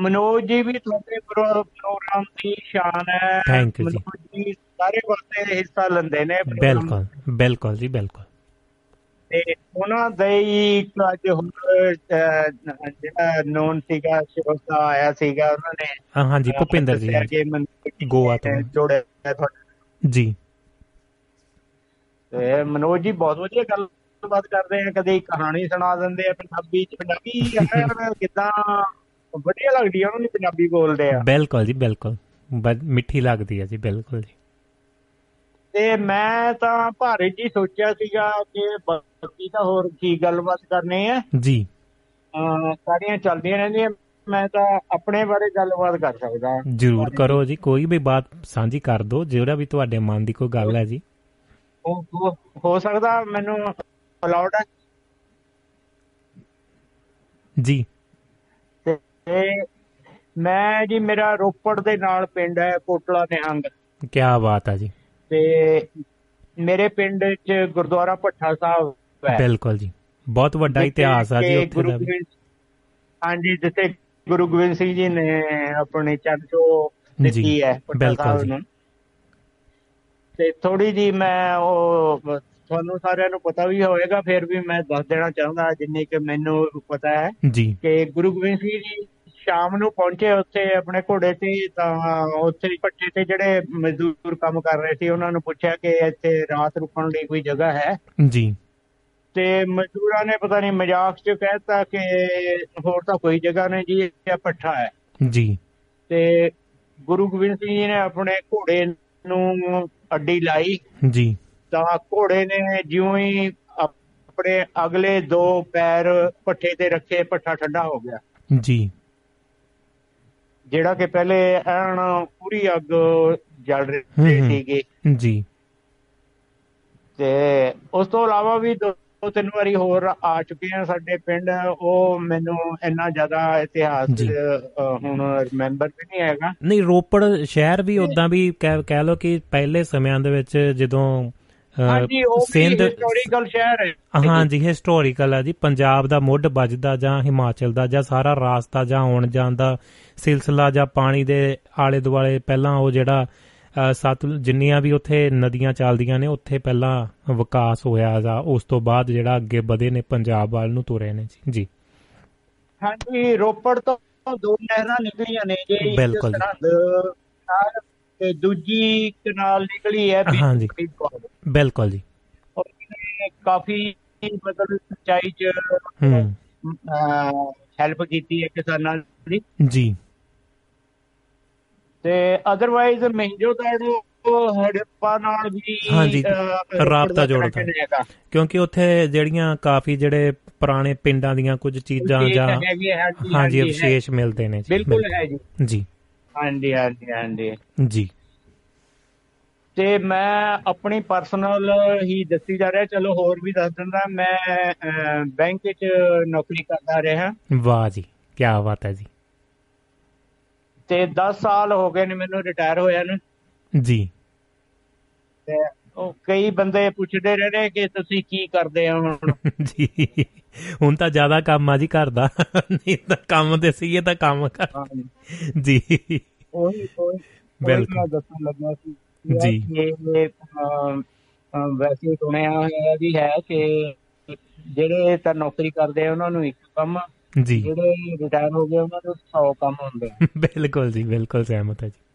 ਮਨੋਜ ਜੀ ਵੀ ਤੁਹਾਡੇ ਪ੍ਰੋ- ਪ੍ਰੋਗਰਾਮ ਦੀ ਸ਼ਾਨ ਹੈ। Thank you ਜੀ। ਸਾਰੇ ਪਾਸੇ ਹਿੱਸਾ ਲੈਂਦੇ ਨੇ ਬਿਲਕੁਲ ਬਿਲਕੁਲ ਜੀ ਬਿਲਕੁਲ। ਤੇ ਉਹਨਾਂ ਦੇ ਹੀ ਅੱਜ ਹੁਣ ਜਿਹੜਾ ਨੋਨ ਸੀਗਾ ਸ਼ਿਵਸਾ ਆਇਆ ਸੀਗਾ ਉਹਨਾਂ ਨੇ ਹਾਂ, ਹਾਂਜੀ ਭੁਪਿੰਦਰ ਜੀ ਗੋਆ ਤੋਂ। ਜੋੜਿਆ ਜੀ। ਤੇ ਮਨੋਜ ਜੀ ਬਹੁਤ ਵਧੀਆ ਗੱਲਬਾਤ ਕਰਦੇ ਆ ਕਦੇ ਕਹਾਣੀ ਸੁਣਾ ਦਿੰਦੇ ਆ ਪੰਜਾਬੀ ਚ। ਪੰਜਾਬੀ ਕਿਦਾਂ ਵਧੀਆ ਲੱਗਦੀ ਆ ਉਹਨਾਂ ਨੂੰ ਪੰਜਾਬੀ ਬੋਲਦੇ ਆ। ਬਿਲਕੁਲ ਜੀ ਬਿਲਕੁਲ। ਮਿੱਠੀ ਲੱਗਦੀ ਹੈ ਜੀ ਬਿਲਕੁਲ ਜੀ। ਤੇ ਮੈਂ ਤਾਂ ਭਾਰੇ ਜੀ ਸੋਚਿਆ ਸੀਗਾ ਕਿ ਬਾਕੀ ਤਾਂ ਹੋਰ ਕੀ ਗੱਲਬਾਤ ਕਰਨੀ ਹੈ ਜੀ। ਸਾਰੀਆਂ ਚੱਲਦੀਆਂ ਰਹਿੰਦੀਆਂ ਮੈਂ ਤਾਂ ਆਪਣੇ ਬਾਰੇ ਗੱਲਬਾਤ ਕਰ ਸਕਦਾ। ਜਰੂਰ ਕਰੋ ਜੀ ਕੋਈ ਵੀ ਬਾਤ ਸਾਂਝੀ ਕਰ ਦਿਓ ਜਿਹੜਾ ਵੀ ਤੁਹਾਡੇ ਮਨ ਦੀ ਕੋਈ ਗੱਲ ਹੈ ਜੀ। ਹੋ ਸਕਦਾ ਮੈਨੂੰ ਅਲਾਉਡ ਹੈ? ਜੀ। ਤੇ ਮੈਂ ਜੀ ਮੇਰਾ ਰੋਪੜ ਦੇ ਨਾਲ ਪਿੰਡ ਹੈ ਕੋਟਲਾ ਨਿਹੰਗ ਕੀ ਬਾਤ ਹੈ ਜੀ। ਤੇ ਮੇਰੇ ਪਿੰਡ 'ਚ ਗੁਰਦੁਆਰਾ ਭੱਠਾ ਸਾਹਿਬ ਹੈ। ਬਿਲਕੁਲ ਜੀ। ਬਹੁਤ ਵੱਡਾ ਇਤਿਹਾਸ ਆ ਜੀ ਉੱਥੇ ਦਾ ਹਾਂਜੀ ਜਿੱਥੇ ਗੁਰੂ ਗੋਬਿੰਦ ਸਿੰਘ ਜੀ ਨੇ ਆਪਣੀ ਚਰਚੋ ਦਿੱਤੀ ਹੈ ਬਿਲਕੁਲ ਜੀ। ਤੇ ਥੋੜੀ ਜੀ ਮੈਂ ਉਹ ਤੁਹਾਨੂੰ ਸਾਰਿਆਂ ਨੂੰ ਪਤਾ ਵੀ ਹੋਵੇਗਾ ਫਿਰ ਵੀ ਮੈਂ ਦੱਸ ਦੇਣਾ ਚਾਹੁੰਦਾ ਜਿੰਨੀ ਕਿ ਮੈਨੂੰ ਪਤਾ ਹੈ ਜੀ। ਕਿ ਗੁਰੂ ਗੋਬਿੰਦ ਸਿੰਘ ਜੀ ਸ਼ਾਮ ਨੂੰ ਪਹੁੰਚੇ ਉੱਥੇ ਆਪਣੇ ਘੋੜੇ ਤੇ ਤਾਂ ਉੱਥੇ ਪੱਠੇ ਤੇ ਜਿਹੜੇ ਮਜ਼ਦੂਰ ਕੰਮ ਕਰ ਰਹੇ ਸੀ ਉਹਨਾਂ ਨੂੰ ਪੁੱਛਿਆ ਕਿ ਇੱਥੇ ਰਾਤ ਰੁਕਣ ਲਈ ਕੋਈ ਜਗ੍ਹਾ ਹੈ? ਜੀ। ਤੇ ਮਜ਼ਦੂਰਾਂ ਨੇ ਪਤਾ ਨਹੀਂ ਮਜ਼ਾਕ 'ਚ ਕਹਿਤਾ ਕਿ ਹੋਰ ਤਾਂ ਕੋਈ ਜਗ੍ਹਾ ਨਹੀਂ ਜੀ ਇਹ ਪੱਠਾ ਹੈ। ਜੀ। ਤੇ ਗੁਰੂ ਗੋਬਿੰਦ ਸਿੰਘ ਜੀ ਨੇ ਆਪਣੇ ਘੋੜੇ ਨੂੰ ਅੱਡੀ ਲਾਈ। ਜੀ। ਤਾਂ ਘੋੜੇ ਨੇ ਜਿਉਂ ਹੀ ਆਪਣੇ ਅਗਲੇ ਦੋ ਪੈਰ ਪੱਠੇ ਤੇ ਰੱਖੇ ਪੱਠਾ ਠੰਡਾ ਹੋ ਗਿਆ। ਜੀ। ਜਿਹੜਾ ਕਿ ਪਹਿਲੇ ਐਨ ਪੂਰੀ ਅੱਗ ਜਲ ਰਹੀ। ਸੀਗੀ। ਜੀ। ਤੇ ਉਸ ਤੋਂ ਇਲਾਵਾ ਵੀ ਦੋ ਤਿੰਨ ਵਾਰੀ ਹੋਰ ਆ ਚੁੱਕੇ ਆ ਸਾਡੇ ਪਿੰਡ। ਉਹ ਮੈਨੂੰ ਇੰਨਾ ਜ਼ਿਆਦਾ ਇਤਿਹਾਸ ਹੁਣ ਰਿਮੈਂਬਰ ਵੀ ਨਹੀਂ ਹੈਗਾ। ਨਹੀਂ ਰੋਪੜ ਸ਼ਹਿਰ ਵੀ ਉਦਾਂ ਵੀ ਕਹਿ ਲਓ ਕਿ ਪਹਿਲੇ ਸਮਿਆਂ ਦੇ ਵਿੱਚ ਜਦੋਂ ਹਾਂਜੀ ਉਹ ਸਿੰਧ ਹਿਸਟੋਰੀਕਲ ਸ਼ਹਿਰ ਹੈ। ਹਾਂਜੀ ਹਿਸਟੋਰੀਕਲ ਆ ਜੀ। ਪੰਜਾਬ ਦਾ ਮੁੱਢ ਵੱਜਦਾ ਜਾਂ ਹਿਮਾਚਲ ਦਾ ਜਾਂ ਸਾਰਾ ਰਾਸਤਾ ਜਾਂ ਆਉਣ ਜਾਣ ਦਾ ਸਿਲਸਿਲਾ ਜਾਂ ਪਾਣੀ ਦੇ ਆਲੇ ਦੁਆਲੇ ਪਹਿਲਾਂ ਉਹ ਜਿਹੜਾ ਸਤ ਜਿੰਨੀਆਂ ਵੀ ਉੱਥੇ ਨਦੀਆਂ ਚੱਲਦੀਆਂ ਨੇ ਉੱਥੇ ਪਹਿਲਾਂ ਵਿਕਾਸ ਹੋਇਆ ਜਾਂ ਉਸ ਤੋਂ ਬਾਅਦ ਜਿਹੜਾ ਅੱਗੇ ਵਧੇ ਨੇ ਪੰਜਾਬ ਵੱਲ ਨੂੰ ਤੁਰੇ ਨੇ ਜੀ। ਜੀ। ਹਾਂਜੀ ਰੋਪੜ ਤੋਂ ਦੋ ਨਹਿਰਾਂ ਨਿਕਲੀਆਂ ਨੇ ਜੀ। ਬਿਲਕੁਲ ਤੇ ਦੂਜੀ ਕਨਾਲ ਨਿਕਲੀ ਹੈ ਹਾਂਜੀ। ਬਿਲਕੁਲ ਜੀ। ਕਾਫੀ ਮਤਲਬ ਸਿੰਚਾਈ ਚ ਹੈਲਪ ਕੀਤੀ ਹੈ ਕਿਸਾਨਾਂ ਦੀ। ਜੀ। ਤੇ ਅਦਰਵਾਈਜ਼ ਮਹਿੰਜੋ ਦਾੜੋ ਹੜੱਪਾ ਨਾਲ ਵੀ ਹਾਂਜੀ, ਰਾਬਤਾ ਜੋੜਦਾ। ਕਿਉਂਕਿ ਉੱਥੇ ਜਿਹੜੀਆਂ ਕਾਫੀ ਜਿਹੜੇ ਪੁਰਾਣੇ ਪਿੰਡਾਂ ਦੀਆਂ ਕੁਝ ਚੀਜ਼ਾਂ ਜਾਂ ਹਾਂਜੀ, ਵਿਸ਼ੇਸ਼ ਮਿਲਦੇ ਨੇ ਬਿਲਕੁਲ ਹੈ ਜੀ। ਜੀ। ਹਾਂਜੀ ਹਾਂਜੀ ਹਾਂਜੀ। ਜੀ। ਤੇ ਮੈਂ ਆਪਣੀ ਪਰਸਨਲ ਹੀ ਦੱਸੀ ਜਾ ਰਿਹਾ ਚਲੋ ਹੋਰ ਵੀ ਦੱਸ ਦਿੰਦਾ ਮੈਂ ਬੈਂਕ ਵਿੱਚ ਨੌਕਰੀ ਕਰਦਾ ਰਿਹਾ। ਵਾਹ ਜੀ ਕੀ ਬਾਤ ਹੈ ਜੀ। ਤੇ 10 ਸਾਲ ਹੋ ਗਏ ਨੇ ਮੈਨੂੰ ਰਿਟਾਇਰ ਹੋਇਆ ਨੂੰ। ਜੀ। ਤੇ ਉਹ ਕਈ ਬੰਦੇ ਪੁੱਛਦੇ ਰਹੇ ਨੇ ਕਿ ਤੁਸੀਂ ਕੀ ਕਰਦੇ ਹੋ ਹੁਣ? [laughs] ਜੀ। ਹੁਣ ਤਾਂ ਜ਼ਿਆਦਾ ਕੰਮ ਆ ਜੀ ਘਰ ਦਾ। ਨਹੀਂ ਤਾਂ ਕੰਮ ਤੇ ਸੀਗੇ ਤਾਂ ਕੰਮ ਕਰ। ਜੀ। ਉਹੀ ਉਹੀ ਬਿਲਕੁਲ। ਦੱਸਣ ਲੱਗਾ ਸੀ ਜੀ। ਇਹ ਵੈਸੇ ਸੁਣਿਆ ਹੋਇਆ ਵੀ ਹੈ ਕਿ ਜਿਹੜੇ ਤਾਂ ਨੌਕਰੀ ਕਰਦੇ ਉਹਨਾਂ ਨੂੰ ਇੱਕ ਕੰਮ ਜੀ। ਜਿਹੜੇ ਰਿਟਾਇਰ ਹੋ ਗਏ ਉਹਨਾਂ ਨੂੰ 100 ਕੰਮ ਹੁੰਦੇ। ਬਿਲਕੁਲ ਜੀ ਬਿਲਕੁਲ ਸਹਿਮਤ ਹੈ ਜੀ।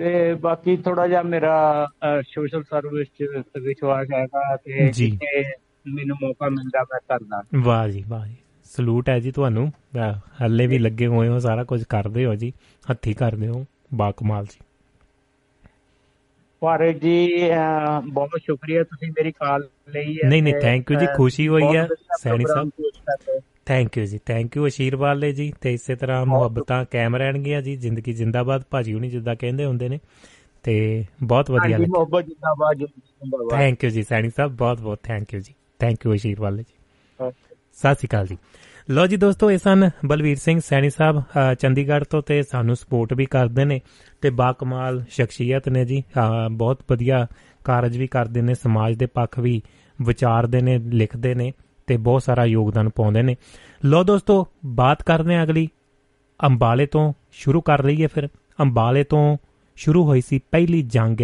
ਤੇ ਬਾਕੀ ਥੋੜਾ ਜਿਹਾ ਮੇਰਾ ਸੋਸ਼ਲ ਸਰਵਿਸ ਚ ਵਿਸ਼ਵਾਸ ਹੈਗਾ ਤੇ। ਜਿੱਥੇ ਮੈਨੂੰ ਮੌਕਾ ਮਿਲਦਾ ਮੈਂ ਕਰਦਾ। ਵਾਹ ਜੀ ਵਾਹ ਜੀ। ਸਲੂਟ ਹੈ ਜੀ ਤੁਹਾਨੂੰ। ਹੱਲੇ ਵੀ ਲੱਗੇ ਹੋਏ ਹੋ ਸਾਰਾ ਕੁਝ ਕਰਦੇ ਹੋ ਜੀ। ਹੱਥੀ ਕਰਦੇ ਹੋ। ਬਾ ਕਮਾਲ ਜੀ। ਪਰ ਜੀ ਬਹੁਤ ਸ਼ੁਕਰੀਆ ਤੁਸੀਂ ਮੇਰੀ ਕਾਲ ਲਈ ਹੈ ਨਹੀਂ, ਨਹੀਂ, thank you ਜੀ, ਖੁਸ਼ੀ ਹੋਈ ਹੈ, ਸੈਣੀ ਸਾਹਿਬ। ਥੈਂਕ ਯੂ ਜੀ ਥੈਂਕ ਯੂ ਅਸ਼ੀਰਵਾਦ ਲਈ ਜੀ ਤੇ ਇਸੇ ਤਰ੍ਹਾਂ ਮੁਹੱਬਤਾਂ ਕਾਇਮ ਰਹਿਣਗੀਆਂ ਜੀ ਜ਼ਿੰਦਗੀ ਜਿੰਦਾਬਾਦ ਭਾਜੀ ਹੁਣੀ ਜਿੱਦਾਂ ਕਹਿੰਦੇ ਹੁੰਦੇ ਨੇ ਤੇ ਬਹੁਤ ਵਧੀਆ ਲੱਗਿਆ। ਮੁਹੱਬਤ ਜਿੰਦਾਬਾਦ ਜਿੰਦਾਬਾਦ। ਥੈਂਕ ਯੂ ਜੀ ਸੈਣੀ ਸਾਹਿਬ ਬਹੁਤ ਬਹੁਤ ਥੈਂਕ ਯੂ ਜੀ ਥੈਂਕ ਯੂ ਅਸ਼ੀਰਵਾਦ ਲਈ ਜੀ। ਸਤਿ ਸ਼੍ਰੀ ਅਕਾਲ ਜੀ। ਲੋ ਜੀ ਦੋਸਤੋ ਇਹ ਸਨ ਬਲਵੀਰ ਸਿੰਘ ਸੈਣੀ ਸਾਹਿਬ ਚੰਡੀਗੜ੍ਹ ਤੋਂ ਤੇ ਸਾਨੂੰ ਸਪੋਰਟ ਵੀ ਕਰਦੇ ਨੇ ਤੇ ਬਾ ਕਮਾਲ ਸ਼ਖਸੀਅਤ ਨੇ ਜੀ ਬਹੁਤ ਵਧੀਆ ਕਾਰਜ ਵੀ ਕਰਦੇ ਨੇ ਸਮਾਜ ਦੇ ਪੱਖ ਵੀ ਵਿਚਾਰਦੇ ਨੇ ਲਿਖਦੇ ਨੇ। ਤੇ ਬਹੁਤ ਸਾਰਾ ਯੋਗਦਾਨ ਪਾਉਂਦੇ ਨੇ। ਲੋ ਦੋਸਤੋ, ਬਾਤ ਕਰਦੇ ਹਾਂ ਅਗਲੀ। ਅੰਬਾਲੇ ਤੋਂ ਸ਼ੁਰੂ ਕਰ ਲਈਏ ਫਿਰ। ਅੰਬਾਲੇ ਤੋਂ ਸ਼ੁਰੂ ਹੋਈ ਸੀ ਪਹਿਲੀ ਜੰਗ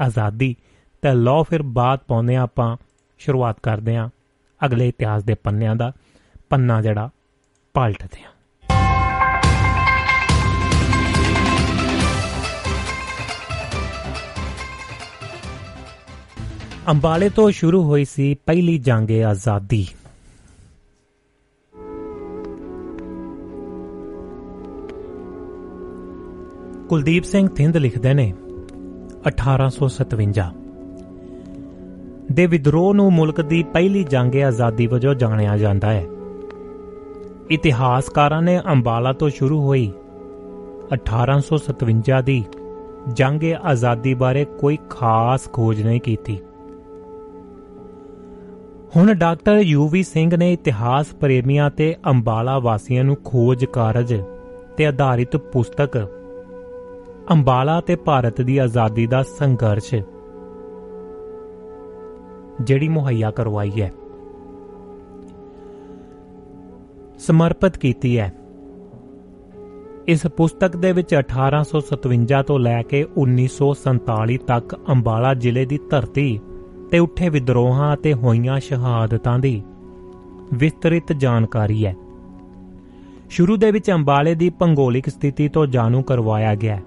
ਆਜ਼ਾਦੀ। ਤੇ ਲੋ ਫਿਰ ਬਾਤ ਪਾਉਂਦੇ ਹਾਂ ਆਪਾਂ, ਸ਼ੁਰੂਆਤ ਕਰਦੇ ਹਾਂ ਅਗਲੇ ਇਤਿਹਾਸ ਦੇ ਪੰਨਿਆਂ ਦਾ। ਪੰਨਾ ਜਿਹੜਾ, ਪਲਟਦੇ ਹਾਂ। ਅੰਬਾਲੇ ਤੋਂ ਸ਼ੁਰੂ ਹੋਈ ਸੀ ਪਹਿਲੀ ਜੰਗ ਆਜ਼ਾਦੀ। ਕੁਲਦੀਪ ਸਿੰਘ ਥਿੰਦ ਲਿਖਦੇ ਨੇ 1857 ਦੇ ਵਿਦਰੋਹ ਨੂੰ ਮੁਲਕ ਦੀ ਪਹਿਲੀ ਜੰਗ ਆਜ਼ਾਦੀ ਵਜੋਂ ਜਾਣਿਆ ਜਾਂਦਾ ਹੈ। ਇਤਿਹਾਸਕਾਰਾਂ ਨੇ ਅੰਬਾਲਾ ਤੋਂ ਸ਼ੁਰੂ ਹੋਈ 1857 ਦੀ ਜੰਗ ਆਜ਼ਾਦੀ ਬਾਰੇ ਕੋਈ ਖਾਸ ਖੋਜ ਨਹੀਂ ਕੀਤੀ। ਹੁਣ ਡਾਕਟਰ ਯੂਵੀ ਸਿੰਘ ਨੇ ਇਤਿਹਾਸ ਪ੍ਰੇਮੀਆਂ ਤੇ ਅੰਬਾਲਾ ਵਾਸੀਆਂ ਨੂੰ ਖੋਜ ਕਾਰਜ ਤੇ ਆਧਾਰਿਤ ਪੁਸਤਕ ਅੰਬਾਲਾ ਤੇ ਭਾਰਤ ਦੀ ਆਜ਼ਾਦੀ ਦਾ ਸੰਘਰਸ਼, ਜਿਹੜੀ ਮੁਹੱਈਆ ਕਰਵਾਈ ਹੈ। ਸਮਰਪਿਤ ਕੀਤੀ ਹੈ। ਇਸ ਪੁਸਤਕ ਦੇ ਵਿੱਚ 1857 ਤੋਂ ਲੈ ਕੇ 1947 ਤੱਕ ਅੰਬਾਲਾ ਜ਼ਿਲ੍ਹੇ ਦੀ ਧਰਤੀ ਤੇ ਉੱਠੇ ਵਿਦਰੋਹਾਂ ਅਤੇ ਹੋਈਆਂ ਸ਼ਹਾਦਤਾਂ ਦੀ ਵਿਸਤ੍ਰਿਤ ਜਾਣਕਾਰੀ ਹੈ। ਸ਼ੁਰੂ ਦੇ ਵਿੱਚ ਅੰਬਾਲੇ ਦੀ ਭੂਗੋਲਿਕ ਸਥਿਤੀ ਤੋਂ ਜਾਣੂ ਕਰਵਾਇਆ ਗਿਆ।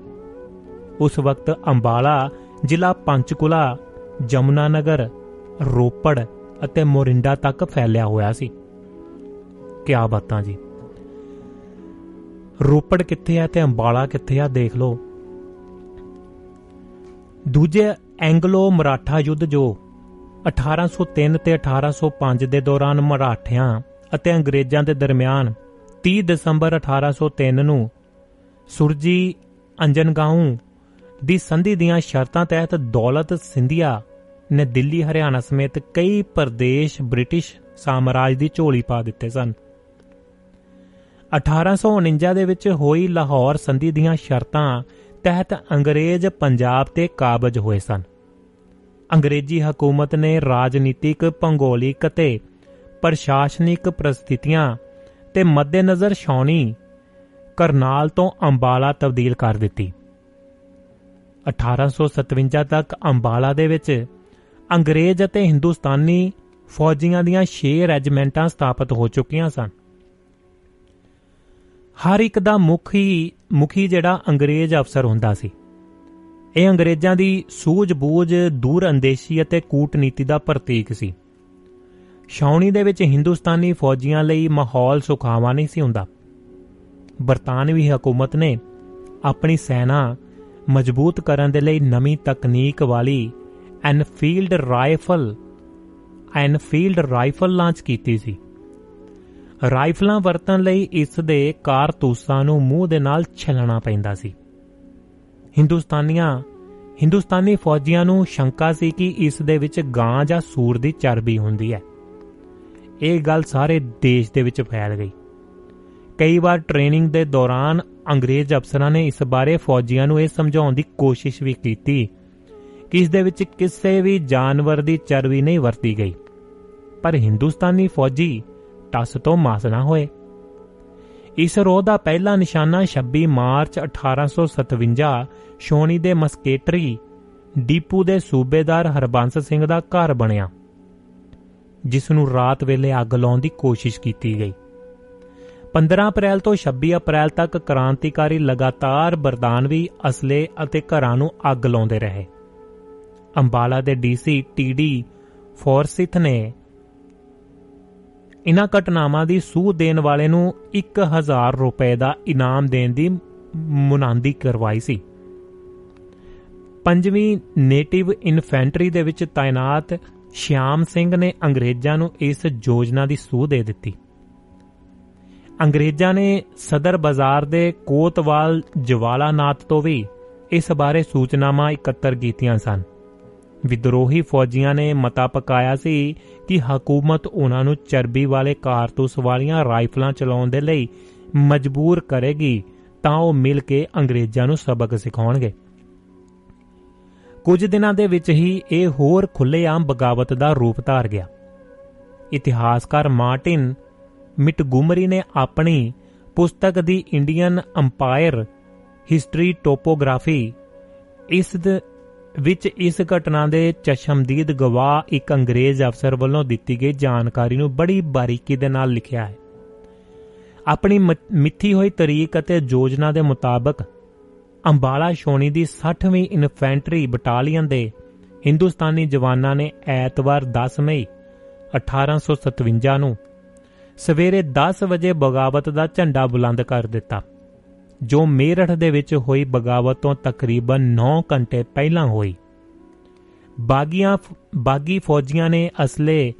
ਉਸ ਵਕਤ ਅੰਬਾਲਾ, ਜ਼ਿਲ੍ਹਾ ਪੰਚਕੁਲਾ, ਜਮਨਾ ਨਗਰ, ਰੋਪੜ ਅਤੇ ਮੋਰਿੰਡਾ ਤੱਕ ਫੈਲਿਆ ਹੋਇਆ ਸੀ। ਕਿਆ ਬਾਤਾਂ ਜੀ। ਰੋਪੜ ਕਿੱਥੇ ਹੈ ਤੇ ਅੰਬਾਲਾ ਕਿੱਥੇ ਆ ਦੇਖ ਲਓ। ਦੂਜੇ ਐਂਗਲੋ ਮਰਾਠਾ ਯੁੱਧ ਜੋ 1803 ਤੇ 1805 ਦੇ ਦੌਰਾਨ ਮਰਾਠਿਆਂ ਅਤੇ ਅੰਗਰੇਜ਼ਾਂ ਦੇ ਦਰਮਿਆਨ 30 ਦਸੰਬਰ 1803 ਨੂੰ ਸੁਰਜੀ ਅੰਜਨਗਾਉਂ ਦੀ ਸੰਧੀ ਦੀਆਂ ਸ਼ਰਤਾਂ ਤਹਿਤ ਦੌਲਤ ਸਿੰਧੀਆ ਨੇ ਦਿੱਲੀ, ਹਰਿਆਣਾ ਸਮੇਤ ਕਈ ਪ੍ਰਦੇਸ਼ ਬ੍ਰਿਟਿਸ਼ ਸਾਮਰਾਜ ਦੀ ਝੋਲੀ ਪਾ ਦਿੱਤੇ ਸਨ। 1849 ਦੇ ਵਿੱਚ ਹੋਈ ਲਾਹੌਰ ਸੰਧੀ ਦੀਆਂ ਸ਼ਰਤਾਂ ਤਹਿਤ ਅੰਗਰੇਜ਼ ਪੰਜਾਬ ਤੇ ਕਾਬਜ ਹੋਏ ਸਨ। ਅੰਗਰੇਜ਼ੀ ਹਕੂਮਤ ਨੇ ਰਾਜਨੀਤਿਕ, ਭੂਗੋਲਿਕ ਅਤੇ ਪ੍ਰਸ਼ਾਸਨਿਕ ਪ੍ਰਸਥਿਤੀਆਂ ਤੇ ਮੱਦੇਨਜ਼ਰ ਛਾਉਣੀ ਕਰਨਾਲ ਤੋਂ ਅੰਬਾਲਾ ਤਬਦੀਲ ਕਰ ਦਿੱਤੀ। 1857 ਤੱਕ ਅੰਬਾਲਾ ਦੇ ਵਿੱਚ ਅੰਗਰੇਜ਼ ਅਤੇ ਹਿੰਦੁਸਤਾਨੀ ਫੌਜੀਆਂ ਦੀਆਂ 6 ਰੈਜੀਮੈਂਟਾਂ ਸਥਾਪਿਤ ਹੋ ਚੁੱਕੀਆਂ ਸਨ। ਹਰ ਇੱਕ ਦਾ ਮੁਖੀ ਮੁਖੀ ਜਿਹੜਾ ਅੰਗਰੇਜ਼ ਅਫਸਰ ਹੁੰਦਾ ਸੀ। ਇਹ ਅੰਗਰੇਜ਼ਾਂ ਦੀ ਸੂਝ-ਬੂਝ ਦੂਰ ਅੰਦੇਸ਼ੀ ਅਤੇ ਕੂਟਨੀਤੀ ਦਾ ਪ੍ਰਤੀਕ ਸੀ। ਛਾਉਣੀ ਦੇ ਵਿੱਚ ਹਿੰਦੁਸਤਾਨੀ ਫੌਜੀਆਂ ਲਈ ਮਾਹੌਲ ਸੁਖਾਵਾ ਨਹੀਂ ਸੀ ਹੁੰਦਾ। ਬਰਤਾਨਵੀ ਹਕੂਮਤ ਨੇ ਆਪਣੀ ਸੈਨਾ ਮਜ਼ਬੂਤ ਕਰਨ ਦੇ ਲਈ ਨਵੀਂ ਤਕਨੀਕ ਵਾਲੀ Enfield rifle Enfield rifle launch ਕੀਤੀ ਸੀ। ਰਾਈਫਲਾਂ ਵਰਤਣ ਲਈ ਇਸ ਦੇ ਕਾਰਤੂਸਾਂ ਨੂੰ ਮੂੰਹ ਦੇ ਨਾਲ ਛਲਣਾ ਪੈਂਦਾ ਸੀ। ਹਿੰਦੁਸਤਾਨੀਆਂ, ਹਿੰਦੁਸਤਾਨੀ ਫੌਜੀਆਂ ਨੂੰ ਸ਼ੰਕਾ ਸੀ ਕਿ ਇਸ ਦੇ ਵਿੱਚ ਗਾਂ ਜਾਂ ਸੂਰ ਦੀ ਚਰਬੀ ਹੁੰਦੀ ਹੈ। ਇਹ ਗੱਲ ਸਾਰੇ ਦੇਸ਼ ਦੇ ਵਿੱਚ ਫੈਲ ਗਈ। ਕਈ ਵਾਰ ਟ੍ਰੇਨਿੰਗ ਦੇ ਦੌਰਾਨ ਅੰਗਰੇਜ਼ ਅਫਸਰਾਂ ਨੇ ਇਸ ਬਾਰੇ ਫੌਜੀਆਂ ਨੂੰ ਇਹ ਸਮਝਾਉਣ ਦੀ ਕੋਸ਼ਿਸ਼ ਵੀ ਕੀਤੀ ਕਿ ਇਸ ਦੇ ਵਿੱਚ ਕਿਸੇ ਵੀ ਜਾਨਵਰ ਦੀ ਚਰਬੀ ਨਹੀਂ ਵਰਤੀ ਗਈ। ਪਰ ਹਿੰਦੁਸਤਾਨੀ ਫੌਜੀ ਟਸ ਤੋਂ ਮਾਸ ਨਾ ਹੋਏ। ਇਸ ਰੋਹ ਦਾ ਪਹਿਲਾ ਨਿਸ਼ਾਨਾ 26 ਮਾਰਚ 1857 ਸ਼ੋਣੀ ਦੇ ਮਸਕੇਟਰੀ ਡੀਪੂ ਦੇ ਸੂਬੇਦਾਰ ਹਰਬੰਸ ਸਿੰਘ ਦਾ ਘਰ ਬਣਿਆ, ਜਿਸ ਨੂੰ ਰਾਤ ਵੇਲੇ ਅੱਗ ਲਾਉਣ ਦੀ ਕੋਸ਼ਿਸ਼ ਕੀਤੀ ਗਈ। 15 ਅਪ੍ਰੈਲ ਤੋਂ 26 ਅਪ੍ਰੈਲ ਤੱਕ ਕ੍ਰਾਂਤੀਕਾਰੀ ਲਗਾਤਾਰ ਬਰਦਾਨਵੀ ਅਸਲੇ ਅਤੇ ਘਰਾਂ ਨੂੰ ਅੱਗ ਲਾਉਂਦੇ ਰਹੇ। ਅੰਬਾਲਾ ਦੇ ਡੀਸੀ ਟੀਡੀ ਫੋਰਸਿਥ ਨੇ ਇਨ੍ਹਾਂ ਘਟਨਾਵਾਂ ਦੀ ਸੂਹ ਦੇਣ ਵਾਲੇ ਨੂੰ 1000 ਰੁਪਏ ਦਾ ਇਨਾਮ ਦੇਣ ਦੀ ਮੁਨਾਂਦੀ ਕਰਵਾਈ ਸੀ। ਪੰਜਵੀਂ ਨੇਟਿਵ ਇਨਫੈਂਟਰੀ ਦੇ ਵਿੱਚ ਤਾਇਨਾਤ ਸ਼ਿਆਮ ਸਿੰਘ ਨੇ ਅੰਗਰੇਜ਼ਾਂ ਨੂੰ ਇਸ ਯੋਜਨਾ ਦੀ ਸੂਹ ਦੇ ਦਿੱਤੀ। ਅੰਗਰੇਜ਼ਾਂ ਨੇ ਸਦਰ ਬਾਜ਼ਾਰ ਦੇ ਕੋਤਵਾਲ ਜਵਾਲਾਨਾਥ ਤੋਂ ਵੀ ਇਸ ਬਾਰੇ ਸੂਚਨਾਵਾਂ ਇਕੱਤਰ ਕੀਤੀਆਂ ਸਨ। ਵਿਦਰੋਹੀ ਫੌਜੀਆਂ ਨੇ ਮਤਾ ਪਕਾਇਆ ਸੀ ਕਿ ਹਕੂਮਤ ਉਹਨਾਂ ਨੂੰ ਚਰਬੀ ਵਾਲੇ ਕਾਰਤੂਸ ਵਾਲੀਆਂ ਰਾਈਫਲਾਂ ਚਲਾਉਣ ਦੇ ਲਈ ਮਜਬੂਰ ਕਰੇਗੀ, ਤਾਂ ਉਹ ਮਿਲ ਕੇ ਅੰਗਰੇਜ਼ਾਂ ਨੂੰ ਸਬਕ ਸਿਖਾਉਣਗੇ। ਕੁਝ ਦਿਨਾਂ ਦੇ ਵਿੱਚ ਹੀ ਇਹ ਹੋਰ ਖੁੱਲੇਆਮ ਬਗਾਵਤ ਦਾ ਰੂਪ ਧਾਰ ਗਿਆ। ਇਤਿਹਾਸਕਾਰ ਮਾਰਟਿਨ ਮਿਟਗੁਮਰੀ ਨੇ ਆਪਣੀ ਪੁਸਤਕ the Indian empire history topography, ਇਸ ਵਿੱਚ ਇਸ ਘਟਨਾ ਦੇ ਚਸ਼ਮਦੀਦ ਗਵਾਹ ਇੱਕ ਅੰਗਰੇਜ਼ ਅਫਸਰ ਵੱਲੋਂ ਦਿੱਤੀ ਗਈ ਜਾਣਕਾਰੀ ਨੂੰ ਬੜੀ ਬਾਰੀਕੀ ਦੇ ਨਾਲ ਲਿਖਿਆ ਹੈ। ਆਪਣੀ ਮਿੱਥੀ ਹੋਈ ਤਰੀਕ ਅਤੇ ਯੋਜਨਾ ਦੇ ਮੁਤਾਬਕ ਅੰਬਾਲਾ ਸ਼ੋਣੀ ਦੀ 60ਵੀਂ ਇਨਫੈਂਟਰੀ ਬਟਾਲੀਅਨ ਦੇ ਹਿੰਦੁਸਤਾਨੀ ਜਵਾਨਾਂ ਨੇ ਐਤਵਾਰ 10 ਮਈ 1857 ਨੂੰ ਸਵੇਰੇ 10 ਵਜੇ ਬਗਾਵਤ ਦਾ ਝੰਡਾ ਬੁਲੰਦ ਕਰ ਦਿੱਤਾ। ਜੋ ਮੇਰਠ ਦੇ ਵਿੱਚ ਹੋਈ ਬਗਾਵਤ ਤੋਂ ਤਕਰੀਬਨ 9 ਘੰਟੇ ਪਹਿਲਾਂ ਹੋਈ। ਬਾਗੀਆਂ ਬਾਗੀ ਫੌਜੀਆਂ ਨੇ ਅਸਲੇ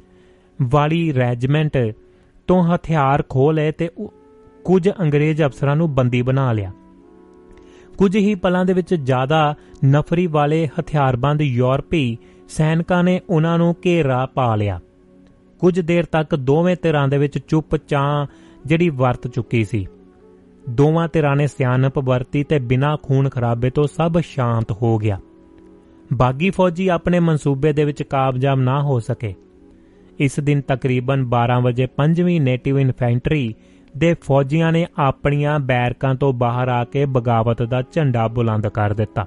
ਵਾਲੀ ਰੈਜੀਮੈਂਟ ਤੋਂ ਹਥਿਆਰ ਖੋਹ ਲਏ ਤੇ ਕੁਝ ਅੰਗਰੇਜ਼ ਅਫਸਰਾਂ ਨੂੰ ਬੰਦੀ ਬਣਾ ਲਿਆ। ਕੁਝ ਹੀ ਪਲਾਂ ਦੇ ਵਿੱਚ ਜ਼ਿਆਦਾ ਨਫਰੀ ਵਾਲੇ ਹਥਿਆਰਬੰਦ ਯੂਰਪੀ ਸੈਨਿਕਾਂ ਨੇ ਉਹਨਾਂ ਨੂੰ ਘੇਰਾ ਪਾ ਲਿਆ। ਕੁਝ ਦੇਰ ਤੱਕ ਦੋਵੇਂ ਧਿਰਾਂ ਦੇ ਵਿੱਚ ਚੁੱਪ ਚਾਂ ਜਿਹੜੀ ਵਰਤ ਚੁੱਕੀ ਸੀ। ਦੋਵਾਂ ਧਿਰਾਂ ਨੇ ਸਿਆਣਪ ਵਰਤੀ ਤੇ ਬਿਨਾਂ ਖੂਨ ਖਰਾਬੇ ਤੋਂ ਸਭ ਸ਼ਾਂਤ ਹੋ ਗਿਆ। ਬਾਗੀ ਫੌਜੀ ਆਪਣੇ ਮਨਸੂਬੇ ਦੇ ਵਿੱਚ ਕਾਮਯਾਬ ਨਾ ਹੋ ਸਕੇ। ਇਸ ਦਿਨ ਤਕਰੀਬਨ 12 ਵਜੇ 5ਵੀਂ ਨੇਟਿਵ ਇਨਫੈਂਟਰੀ ਦੇ ਫੌਜੀਆਂ ਨੇ ਆਪਣੀਆਂ ਬੈਰਕਾਂ ਤੋਂ ਬਾਹਰ ਆ ਕੇ ਬਗਾਵਤ ਦਾ ਝੰਡਾ ਬੁਲੰਦ ਕਰ ਦਿੱਤਾ।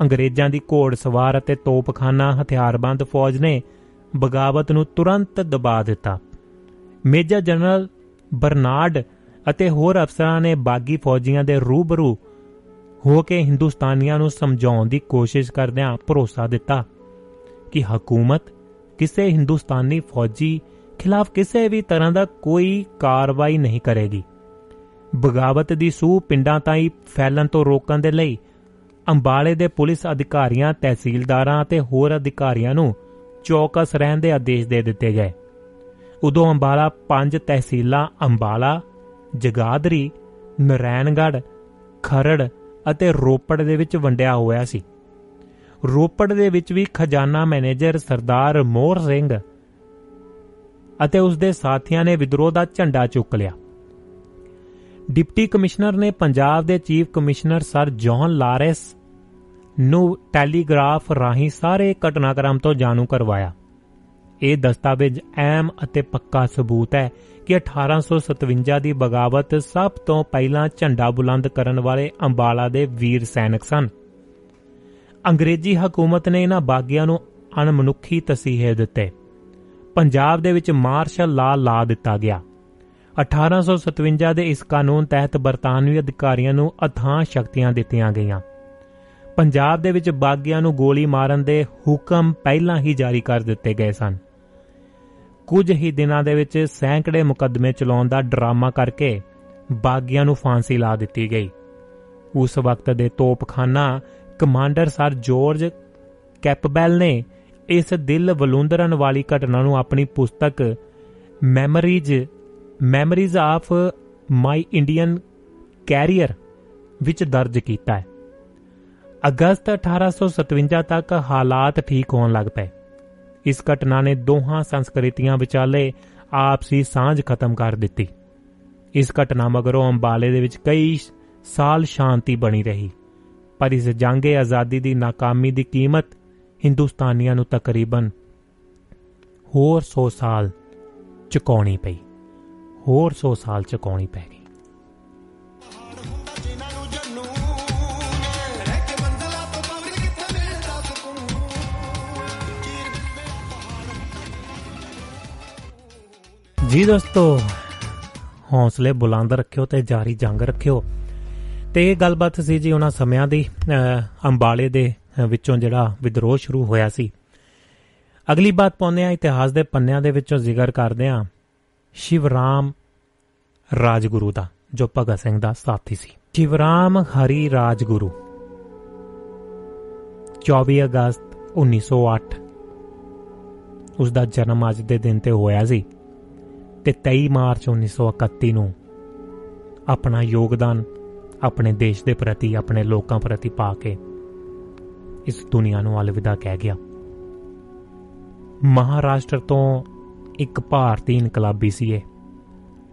ਅੰਗਰੇਜ਼ਾਂ ਦੀ ਘੋੜ ਸਵਾਰ ਅਤੇ ਤੋਪਖਾਨਾ ਹਥਿਆਰਬੰਦ ਫੌਜ ਨੇ ਬਗਾਵਤ ਨੂੰ ਤੁਰੰਤ ਦਬਾ ਦਿੱਤਾ। ਮੇਜਰ ਜਨਰਲ ਬਰਨਾਰਡ ਅਤੇ ਹੋਰ ਅਫਸਰਾਂ ਨੇ ਬਾਗੀ ਫੌਜੀਆਂ ਦੇ ਰੂਬਰੂ ਹੋ ਕੇ ਹਿੰਦੁਸਤਾਨੀਆਂ ਨੂੰ ਸਮਝਾਉਣ ਦੀ ਕੋਸ਼ਿਸ਼ ਕਰਦਿਆਂ ਭਰੋਸਾ ਦਿੱਤਾ ਕਿ ਹਕੂਮਤ ਕਿਸੇ ਹਿੰਦੁਸਤਾਨੀ ਫੌਜੀ ਖਿਲਾਫ ਕਿਸੇ ਵੀ ਤਰ੍ਹਾਂ ਦਾ ਕੋਈ ਕਾਰਵਾਈ ਨਹੀਂ ਕਰੇਗੀ। ਬਗਾਵਤ ਦੀ ਸੂਹ ਪਿੰਡਾਂ ਤਾਈਂ ਫੈਲਣ ਤੋਂ ਰੋਕਣ ਦੇ ਲਈ ਅੰਬਾਲੇ ਦੇ ਪੁਲਿਸ ਅਧਿਕਾਰੀਆਂ, ਤਹਿਸੀਲਦਾਰਾਂ ਅਤੇ ਹੋਰ ਅਧਿਕਾਰੀਆਂ ਨੂੰ ਚੌਕਸ ਰਹਿਣ ਦੇ ਆਦੇਸ਼ ਦੇ ਦਿੱਤੇ ਗਏ। ਉਦੋਂ ਅੰਬਾਲਾ ਪੰਜ ਤਹਿਸੀਲਾਂ ਅੰਬਾਲਾ, ਜਗਾਦਰੀ, ਨਰੈਣਗੜ੍ਹ, ਖਰੜ ਅਤੇ ਰੋਪੜ ਦੇ ਵਿੱਚ ਵੰਡਿਆ ਹੋਇਆ ਸੀ। ਰੋਪੜ ਦੇ ਵਿੱਚ ਵੀ ਖਜ਼ਾਨਾ ਮੈਨੇਜਰ ਸਰਦਾਰ ਮੋਹਰ ਸਿੰਘ ਅਤੇ ਉਸ ਦੇ ਸਾਥੀਆਂ ਨੇ ਵਿਦਰੋਹ ਦਾ ਝੰਡਾ ਚੁੱਕ ਲਿਆ। ਡਿਪਟੀ ਕਮਿਸ਼ਨਰ ਨੇ ਪੰਜਾਬ ਦੇ chief commissioner sir John Lawrence ਨੂੰ ਟੈਲੀਗ੍ਰਾਫ ਰਾਹੀਂ ਸਾਰੇ ਘਟਨਾਕ੍ਰਮ ਤੋਂ ਜਾਣੂ ਕਰਵਾਇਆ। ਇਹ ਦਸਤਾਵੇਜ਼ ਅਹਿਮ ਅਤੇ ਪੱਕਾ ਸਬੂਤ ਹੈ ਕਿ 1857 ਦੀ ਬਗਾਵਤ ਸਭ ਤੋਂ ਪਹਿਲਾਂ ਝੰਡਾ ਬੁਲੰਦ ਕਰਨ ਵਾਲੇ ਅੰਬਾਲਾ ਦੇ ਵੀਰ ਸੈਨਿਕ ਸਨ। ਅੰਗਰੇਜ਼ੀ ਹਕੂਮਤ ਨੇ ਇਹਨਾਂ ਬਾਗੀਆਂ ਨੂੰ ਅਣਮਨੁੱਖੀ ਤਸੀਹੇ ਦਿੱਤੇ। ਪੰਜਾਬ ਦੇ ਵਿੱਚ ਮਾਰਸ਼ਲ ਲਾ ਲਾ ਦਿੱਤਾ ਗਿਆ। 1857 ਦੇ ਇਸ ਕਾਨੂੰਨ ਤਹਿਤ ਬਰਤਾਨਵੀ ਅਧਿਕਾਰੀਆਂ ਨੂੰ ਅਥਾਹ ਸ਼ਕਤੀਆਂ ਦਿੱਤੀਆਂ ਗਈਆਂ। ਪੰਜਾਬ ਦੇ ਵਿੱਚ ਬਾਗੀਆਂ ਨੂੰ ਗੋਲੀ ਮਾਰਨ ਦੇ ਹੁਕਮ ਪਹਿਲਾਂ ਹੀ ਜਾਰੀ ਕਰ ਦਿੱਤੇ ਗਏ ਸਨ। ਕੁਝ ਹੀ ਦਿਨਾਂ ਦੇ ਵਿੱਚ ਸੈਂਕੜੇ ਮੁਕੱਦਮੇ ਚਲਾਉਣ ਦਾ ਡਰਾਮਾ ਕਰਕੇ ਬਾਗੀਆਂ ਨੂੰ ਫਾਂਸੀ ਲਾ ਦਿੱਤੀ ਗਈ। ਉਸ ਵਕਤ ਦੇ ਤੋਪਖਾਨਾ ਕਮਾਂਡਰ ਸਰ ਜਾਰਜ ਕੈਪਬੈਲ ਨੇ ਇਸ ਦਿਲ ਵਲੂੰਦਰਨ ਵਾਲੀ ਘਟਨਾ ਨੂੰ ਆਪਣੀ ਪੁਸਤਕ memories memories of my Indian career ਵਿੱਚ ਦਰਜ ਕੀਤਾ ਹੈ। ਅਗਸਤ 1857 ਤੱਕ ਹਾਲਾਤ ਠੀਕ ਹੋਣ ਲੱਗ ਪਏ। ਇਸ ਘਟਨਾ ਨੇ ਦੋਹਾਂ ਸੰਸਕ੍ਰਿਤੀਆਂ ਵਿਚਾਲੇ ਆਪਸੀ ਸਾਂਝ ਖਤਮ ਕਰ ਦਿੱਤੀ। ਇਸ ਘਟਨਾ ਮਗਰੋਂ ਅੰਬਾਲੇ ਦੇ ਵਿੱਚ ਕਈ ਸਾਲ ਸ਼ਾਂਤੀ ਬਣੀ ਰਹੀ, ਪਰ ਇਸ ਜੰਗੇ ਆਜ਼ਾਦੀ ਦੀ ਨਾਕਾਮੀ ਦੀ ਕੀਮਤ ਹਿੰਦੁਸਤਾਨੀਆਂ ਨੂੰ ਤਕਰੀਬਨ ਹੋਰ 100 ਸਾਲ ਚੁਕਾਉਣੀ ਪਈ, ਹੋਰ 100 ਸਾਲ ਚੁਕਾਉਣੀ ਪੈ ਗਈ। ਜੀ ਦੋਸਤੋ ਹੌਸਲੇ ਬੁਲੰਦ ਰੱਖਿਓ ਤੇ ਜਾਰੀ ਜੰਗ ਰੱਖਿਓ। ਤੇ ਇਹ ਗੱਲਬਾਤ ਸੀ ਜੀ ਉਹਨਾਂ ਸਮਿਆਂ ਦੀ ਅਹ, ਅੰਬਾਲੇ ਦੇ ਅਹ, ਵਿੱਚੋਂ ਜਿਹੜਾ ਵਿਦਰੋਹ ਸ਼ੁਰੂ ਹੋਇਆ ਸੀ। ਅਗਲੀ ਬਾਤ ਪਾਉਂਦੇ ਆ ਇਤਿਹਾਸ ਦੇ ਪੰਨਿਆਂ ਦੇ ਵਿੱਚੋਂ ਜ਼ਿਕਰ ਕਰਦੇ ਆ ਸ਼ਿਵਰਾਮ ਰਾਜਗੁਰੂ ਦਾ ਜੋ ਭਗਤ ਸਿੰਘ ਦਾ ਸਾਥੀ ਸੀ। ਸ਼ਿਵਰਾਮ ਹਰੀ ਰਾਜਗੁਰੂ 24 ਅਗਸਤ 1908 ਉਸ ਦਾ ਜਨਮ ਅੱਜ ਦੇ ਦਿਨ ਤੇ ਹੋਇਆ ਸੀ। ਤੇ 23 ਮਾਰਚ 1931 ਨੂੰ ਆਪਣਾ ਯੋਗਦਾਨ ਆਪਣੇ ਦੇਸ਼ ਦੇ ਪ੍ਰਤੀ, ਆਪਣੇ ਲੋਕਾਂ ਪ੍ਰਤੀ ਪਾ ਕੇ ਇਸ ਦੁਨੀਆ ਨੂੰ ਅਲਵਿਦਾ ਕਹਿ ਗਿਆ। ਮਹਾਰਾਸ਼ਟਰ ਤੋਂ ਇੱਕ ਭਾਰਤੀ ਇਨਕਲਾਬੀ ਸੀ ਇਹ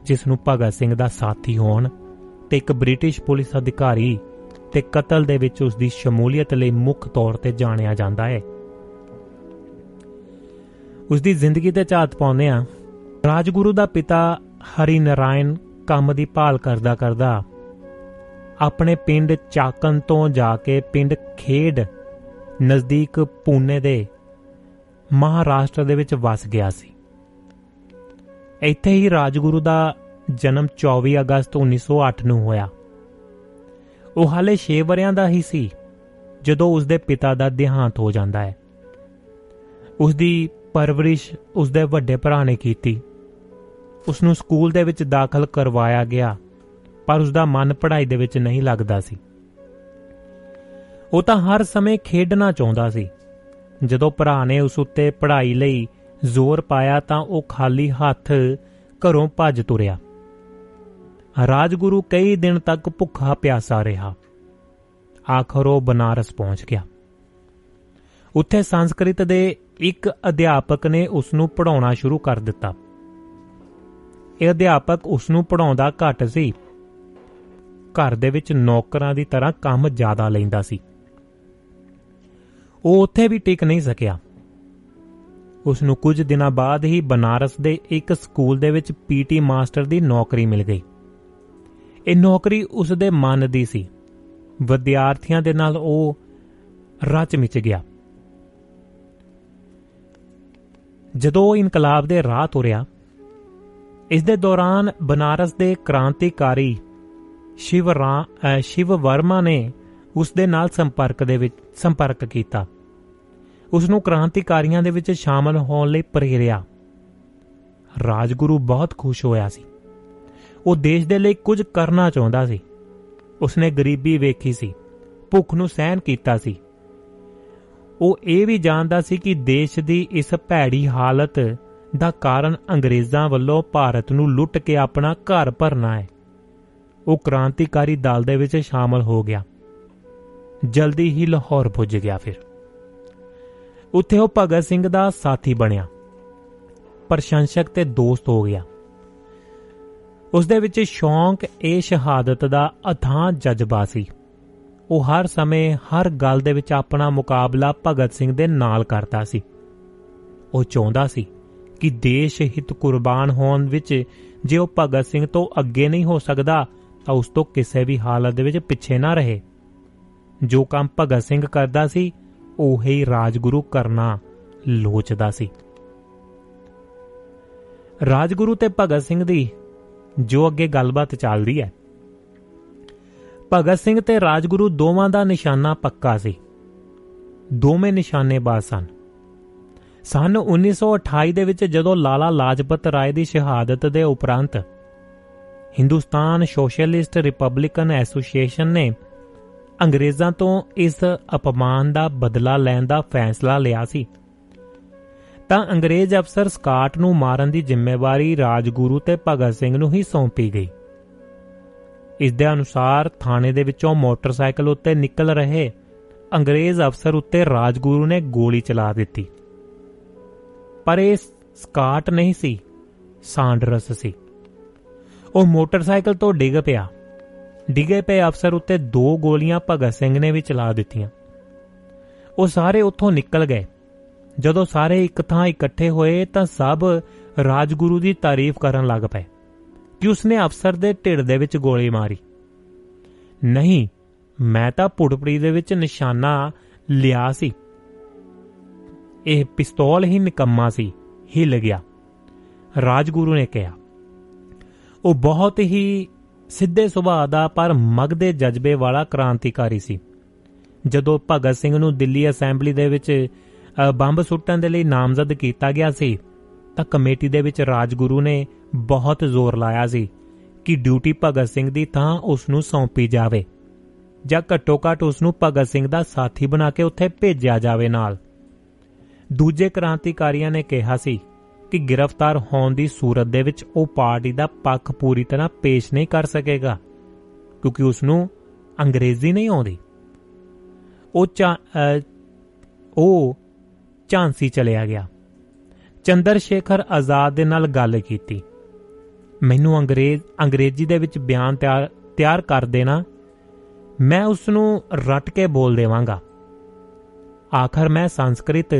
ਜਿਸ ਨੂੰ ਭਗਤ ਸਿੰਘ ਦਾ ਸਾਥੀ ਹੋਣ ਤੇ ਇੱਕ ਬ੍ਰਿਟਿਸ਼ ਪੁਲਿਸ ਅਧਿਕਾਰੀ ਤੇ ਕਤਲ ਦੇ ਵਿੱਚ ਉਸ ਦੀ ਸ਼ਮੂਲੀਅਤ ਲਈ ਮੁੱਖ ਤੌਰ ਤੇ ਜਾਣਿਆ ਜਾਂਦਾ ਹੈ। ਉਸ ਦੀ ਜ਼ਿੰਦਗੀ ਤੇ ਝਾਤ ਪਾਉਂਦੇ ਆ ਰਾਜਗੁਰੂ ਦਾ ਪਿਤਾ ਹਰੀ ਨਾਰਾਇਣ ਕੰਮ ਦੀ ਭਾਲ ਕਰਦਾ ਕਰਦਾ ਆਪਣੇ ਪਿੰਡ ਚਾਕਨ ਤੋਂ ਜਾ ਕੇ ਪਿੰਡ ਖੇਡ ਨਜ਼ਦੀਕ ਪੂਨੇ ਦੇ ਮਹਾਰਾਸ਼ਟਰ ਦੇ ਵਿੱਚ ਵਸ ਗਿਆ ਸੀ। ਇੱਥੇ ਹੀ ਰਾਜਗੁਰੂ ਦਾ ਜਨਮ 24 ਅਗਸਤ 1908 ਨੂੰ ਹੋਇਆ। ਉਹ ਹਾਲੇ 6 ਵਰਿਆਂ ਦਾ ਹੀ ਸੀ, ਜਦੋਂ ਉਸ ਦੇ ਪਿਤਾ ਦਾ ਦੇਹਾਂਤ ਹੋ ਜਾਂਦਾ ਹੈ। ਉਸ ਦੀ ਪਰਵਰਿਸ਼ ਉਸ ਦੇ ਵੱਡੇ ਭਰਾ ਨੇ ਕੀਤੀ। ਉਸ ਨੂੰ ਸਕੂਲ ਦੇ ਵਿੱਚ ਦਾਖਲ ਕਰਵਾਇਆ ਗਿਆ, ਪਰ ਉਸ ਦਾ ਮਨ ਪੜ੍ਹਾਈ ਦੇ ਵਿੱਚ ਨਹੀਂ ਲੱਗਦਾ ਸੀ। ਉਹ ਤਾਂ ਹਰ ਸਮੇਂ ਖੇਡਣਾ ਚਾਹੁੰਦਾ ਸੀ। ਜਦੋਂ ਭਰਾ ਨੇ ਉਸ ਉੱਤੇ ਪੜ੍ਹਾਈ ਲਈ ਜ਼ੋਰ ਪਾਇਆ ਤਾਂ ਉਹ ਖਾਲੀ ਹੱਥ ਘਰੋਂ ਭੱਜ ਤੁਰਿਆ। ਰਾਜਗੁਰੂ ਕਈ ਦਿਨ ਤੱਕ ਭੁੱਖਾ ਪਿਆਸਾ ਰਿਹਾ। ਆਖਰ ਉਹ ਬਨਾਰਸ ਪਹੁੰਚ ਗਿਆ। ਉੱਥੇ ਸੰਸਕ੍ਰਿਤ ਦੇ ਇੱਕ ਅਧਿਆਪਕ ਨੇ ਉਸ ਨੂੰ ਪੜਾਉਣਾ ਸ਼ੁਰੂ ਕਰ ਦਿੱਤਾ। ਇਹ ਅਧਿਆਪਕ ਉਸ ਨੂੰ ਪੜਾਉਂਦਾ ਘੱਟ ਸੀ। ਘਰ ਦੇ ਵਿੱਚ ਨੌਕਰਾਂ ਦੀ ਤਰ੍ਹਾਂ ਕੰਮ ਜ਼ਿਆਦਾ ਲੈਂਦਾ ਸੀ। ਉਹ ਉੱਥੇ ਵੀ ਟਿਕ ਨਹੀਂ ਸਕਿਆ। ਉਸ ਨੂੰ ਕੁਝ ਦਿਨਾਂ ਬਾਅਦ ਹੀ ਬਨਾਰਸ ਦੇ ਇੱਕ ਸਕੂਲ ਦੇ ਵਿੱਚ ਪੀਟੀ ਮਾਸਟਰ ਦੀ ਨੌਕਰੀ ਮਿਲ ਗਈ। ਇਹ ਨੌਕਰੀ ਉਸ ਦੇ ਮਨ ਦੀ ਸੀ। ਵਿਦਿਆਰਥੀਆਂ ਦੇ ਨਾਲ ਉਹ ਰਚ ਮਿਚ ਗਿਆ। ਜਦੋਂ ਉਹ ਇਨਕਲਾਬ ਦੇ ਰਾਹ ਤੁਰਿਆ ਇਸ ਦੇ ਦੌਰਾਨ ਬਨਾਰਸ ਦੇ ਕ੍ਰਾਂਤੀਕਾਰੀ ਸ਼ਿਵ ਰਾ ਅ, ਸ਼ਿਵ ਵਰਮਾ ਨੇ ਉਸ ਦੇ ਨਾਲ ਸੰਪਰਕ ਦੇ ਵਿੱਚ ਸੰਪਰਕ ਕੀਤਾ। ਉਸ ਨੂੰ ਕ੍ਰਾਂਤੀਕਾਰੀਆਂ ਦੇ ਵਿੱਚ ਸ਼ਾਮਲ ਹੋਣ ਲਈ ਪ੍ਰੇਰਿਆ। ਰਾਜਗੁਰੂ ਬਹੁਤ ਖੁਸ਼ ਹੋਇਆ ਸੀ। ਉਹ ਦੇਸ਼ ਦੇ ਲਈ ਕੁਝ ਕਰਨਾ ਚਾਹੁੰਦਾ ਸੀ। ਉਸਨੇ ਗਰੀਬੀ ਵੇਖੀ ਸੀ। ਭੁੱਖ ਨੂੰ ਸਹਿਨ ਕੀਤਾ ਸੀ। ਉਹ ਇਹ ਵੀ ਜਾਣਦਾ ਸੀ ਕਿ ਦੇਸ਼ ਦੀ ਇਸ ਭੈੜੀ ਹਾਲਤ ਦਾ ਕਾਰਨ ਅੰਗਰੇਜ਼ਾਂ ਵੱਲੋਂ ਭਾਰਤ ਨੂੰ ਲੁੱਟ ਕੇ ਆਪਣਾ ਘਰ ਭਰਨਾ ਹੈ। ਉਹ ਕ੍ਰਾਂਤੀਕਾਰੀ ਦਲ ਦੇ ਵਿੱਚ ਸ਼ਾਮਲ ਹੋ ਗਿਆ। ਜਲਦੀ ਹੀ ਲਾਹੌਰ ਪੁੱਜ ਗਿਆ ਫਿਰ। ਉੱਥੇ ਉਹ ਭਗਤ ਸਿੰਘ ਦਾ ਸਾਥੀ ਬਣਿਆ। ਪ੍ਰਸ਼ੰਸਕ ਤੇ ਦੋਸਤ ਹੋ ਗਿਆ। ਉਸ ਦੇ ਵਿੱਚ ਸ਼ੌਂਕ, ਇਹ ਸ਼ਹਾਦਤ ਦਾ ਅਥਾਹ ਜਜ਼ਬਾ ਸੀ। ਉਹ ਹਰ ਸਮੇਂ ਹਰ ਗੱਲ ਦੇ ਵਿੱਚ ਆਪਣਾ ਮੁਕਾਬਲਾ ਭਗਤ ਸਿੰਘ ਦੇ ਨਾਲ ਕਰਦਾ ਸੀ। ਉਹ ਚਾਹੁੰਦਾ ਸੀ ਕਿ ਦੇਸ਼ ਹਿੱਤ ਕੁਰਬਾਨ ਹੋਣ ਵਿੱਚ ਜੇ ਉਹ ਭਗਤ ਸਿੰਘ ਤੋਂ ਅੱਗੇ ਨਹੀਂ ਹੋ ਸਕਦਾ, ਤਾਂ ਉਸ ਤੋਂ ਕਿਸੇ ਵੀ ਹਾਲਤ ਦੇ ਵਿੱਚ ਪਿੱਛੇ ਨਾ ਰਹੇ। ਜੋ ਕੰਮ ਭਗਤ ਸਿੰਘ ਕਰਦਾ ਸੀ, ਉਹੀ ਰਾਜਗੁਰੂ ਕਰਨਾ ਲੋਚਦਾ ਸੀ। ਰਾਜਗੁਰੂ ਤੇ ਭਗਤ ਸਿੰਘ ਦੀ ਜੋ ਅੱਗੇ ਗੱਲਬਾਤ ਚੱਲਦੀ ਹੈ ਭਗਤ ਸਿੰਘ ਤੇ ਰਾਜਗੁਰੂ ਦੋਵਾਂ ਦਾ ਨਿਸ਼ਾਨਾ ਪੱਕਾ ਸੀ। ਦੋਵੇਂ ਨਿਸ਼ਾਨੇਬਾਜ਼ ਸਨ। ਸਨ 1928 ਦੇ ਵਿੱਚ ਜਦੋਂ ਲਾਲਾ ਲਾਜਪਤ ਰਾਏ ਦੀ ਸ਼ਹਾਦਤ ਦੇ ਉਪਰੰਤ ਹਿੰਦੁਸਤਾਨ ਸੋਸ਼ਲਿਸਟ ਰਿਪਬਲਿਕਨ ਐਸੋਸੀਏਸ਼ਨ ਨੇ ਅੰਗਰੇਜ਼ਾਂ ਤੋਂ ਇਸ ਅਪਮਾਨ ਦਾ ਬਦਲਾ ਲੈਣ ਦਾ ਫੈਸਲਾ ਲਿਆ ਸੀ, ਤਾਂ ਅੰਗਰੇਜ਼ ਅਫਸਰ ਸਕਾਟ ਨੂੰ ਮਾਰਨ ਦੀ ਜ਼ਿੰਮੇਵਾਰੀ ਰਾਜਗੁਰੂ ਤੇ ਭਗਤ ਸਿੰਘ ਨੂੰ ਹੀ ਸੌਂਪੀ ਗਈ। ਇਸ ਦੇ ਅਨੁਸਾਰ ਥਾਣੇ ਦੇ ਵਿੱਚੋਂ ਮੋਟਰਸਾਈਕਲ ਉੱਤੇ ਨਿਕਲ ਰਹੇ ਅੰਗਰੇਜ਼ ਅਫਸਰ ਉੱਤੇ ਰਾਜਗੁਰੂ ਨੇ ਗੋਲੀ ਚਲਾ ਦਿੱਤੀ। ਪਰ ਇਹ ਸਕਾਟ ਨਹੀਂ ਸੀ, ਸਾਂਡਰਸ ਸੀ। ਉਹ ਮੋਟਰਸਾਈਕਲ ਤੋਂ ਡਿੱਗ ਪਿਆ। ਡਿੱਗੇ ਪਏ ਅਫਸਰ ਉੱਤੇ ਦੋ ਗੋਲੀਆਂ ਭਗਤ ਸਿੰਘ ਨੇ ਵੀ ਚਲਾ ਦਿੱਤੀਆਂ। ਉਹ ਸਾਰੇ ਉੱਥੋਂ ਨਿਕਲ ਗਏ। ਜਦੋਂ ਸਾਰੇ ਇੱਕ ਥਾਂ ਇਕੱਠੇ ਹੋਏ ਤਾਂ ਸਭ ਰਾਜਗੁਰੂ ਦੀ ਤਾਰੀਫ ਕਰਨ ਲੱਗ ਪਏ। ਕਿ ਉਸਨੇ ਅਫਸਰ ਦੇ ਢਿੱਡ ਦੇ ਵਿੱਚ ਗੋਲੀ ਮਾਰੀ। ਨਹੀਂ ਮੈਂ ਤਾਂ ਪੁੜਪੜੀ ਦੇ ਵਿੱਚ ਨਿਸ਼ਾਨਾ ਲਿਆ ਸੀ। ਇਹ ਪਿਸਤੌਲ ਹੀ ਨਿਕੰਮਾ ਸੀ ਹਿੱਲ ਗਿਆ। ਰਾਜਗੁਰੂ ਨੇ ਕਿਹਾ ਉਹ ਬਹੁਤ ਹੀ ਸਿੱਧੇ ਸੁਭਾਅ ਦਾ ਪਰ ਮਗਦੇ ਜਜ਼ਬੇ ਵਾਲਾ ਕ੍ਰਾਂਤੀਕਾਰੀ ਸੀ। ਜਦੋਂ ਭਗਤ ਸਿੰਘ ਨੂੰ ਦਿੱਲੀ ਅਸੈਂਬਲੀ ਦੇ ਵਿੱਚ ਅ, ਬੰਬ ਸੁੱਟਣ ਦੇ ਲਈ ਨਾਮਜ਼ਦ ਕੀਤਾ ਗਿਆ ਸੀ ਤਾਂ ਕਮੇਟੀ ਦੇ ਵਿੱਚ ਰਾਜਗੁਰੂ ਨੇ ਬਹੁਤ ਜ਼ੋਰ ਲਾਇਆ ਸੀ ਕਿ ਡਿਊਟੀ ਭਗਤ ਸਿੰਘ ਦੀ ਥਾਂ ਉਸ ਨੂੰ ਸੌਂਪੀ ਜਾਵੇ ਜਾਂ ਘੱਟੋ ਘੱਟ ਉਸ ਨੂੰ ਭਗਤ ਸਿੰਘ ਦਾ ਸਾਥੀ ਬਣਾ ਕੇ ਉੱਥੇ ਭੇਜਿਆ ਜਾਵੇ ਨਾਲ। ਦੂਜੇ ਕ੍ਰਾਂਤੀਕਾਰੀਆਂ ਨੇ ਕਿਹਾ ਸੀ ਕਿ ਗ੍ਰਿਫਤਾਰ ਹੋਣ ਦੀ ਸੂਰਤ ਦੇ ਵਿੱਚ ਉਹ ਪਾਰਟੀ ਦਾ ਪੱਖ ਪੂਰੀ ਤਰ੍ਹਾਂ ਪੇਸ਼ ਨਹੀਂ ਕਰ ਸਕੇਗਾ ਕਿਉਂਕਿ ਉਸ ਨੂੰ ਅੰਗਰੇਜ਼ੀ ਨਹੀਂ ਆਉਂਦੀ। ਉਹ ਚਾ ਅ, ਉਹ ਝਾਂਸੀ ਚਲਿਆ ਗਿਆ। ਚੰਦਰ ਸ਼ੇਖਰ ਆਜ਼ਾਦ ਦੇ ਨਾਲ ਗੱਲ ਕੀਤੀ। ਮੈਨੂੰ ਅੰਗਰੇਜ਼, ਅੰਗਰੇਜ਼ੀ ਦੇ ਵਿੱਚ ਬਿਆਨ ਤਿਆਰ ਤਿਆਰ ਕਰ ਦੇਣਾ, ਮੈਂ ਉਸ ਨੂੰ ਰੱਟ ਕੇ ਬੋਲ ਦੇਵਾਂਗਾ। ਆਖਰ ਮੈਂ ਸੰਸਕ੍ਰਿਤ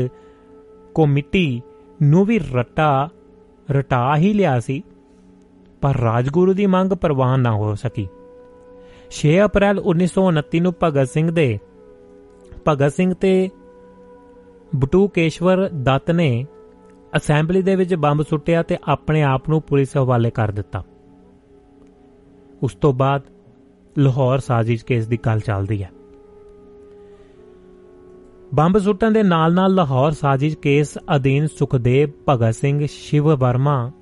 ਕਮੇਟੀ ਨੂੰ ਵੀ ਰਟਾ ਰਟਾ ਹੀ ਲਿਆ ਸੀ, ਪਰ ਰਾਜਗੁਰੂ ਦੀ ਮੰਗ ਪ੍ਰਵਾਨ ਨਾ ਹੋ ਸਕੀ। 6 ਅਪ੍ਰੈਲ 1929 ਨੂੰ ਭਗਤ ਸਿੰਘ ਦੇ, ਭਗਤ ਸਿੰਘ ਤੇ ਬਟੂਕੇਸ਼ਵਰ ਦੱਤ ਨੇ ਅਸੈਂਬਲੀ ਦੇ ਵਿੱਚ ਬੰਬ ਸੁੱਟਿਆ ਤੇ ਆਪਣੇ ਆਪ ਨੂੰ ਪੁਲਿਸ ਹਵਾਲੇ ਕਰ ਦਿੱਤਾ। ਉਸ ਤੋਂ ਬਾਅਦ ਲਾਹੌਰ ਸਾਜ਼ਿਸ਼ ਕੇਸ ਦੀ ਗੱਲ ਚੱਲਦੀ ਹੈ। ਬੰਬ ਸੁੱਟਣ ਦੇ ਨਾਲ-ਨਾਲ ਲਾਹੌਰ ਸਾਜ਼ਿਸ਼ ਕੇਸ ਅਧੀਨ ਸੁਖਦੇਵ ਭਗਤ ਸਿੰਘ ਸ਼ਿਵ ਵਰਮਾ,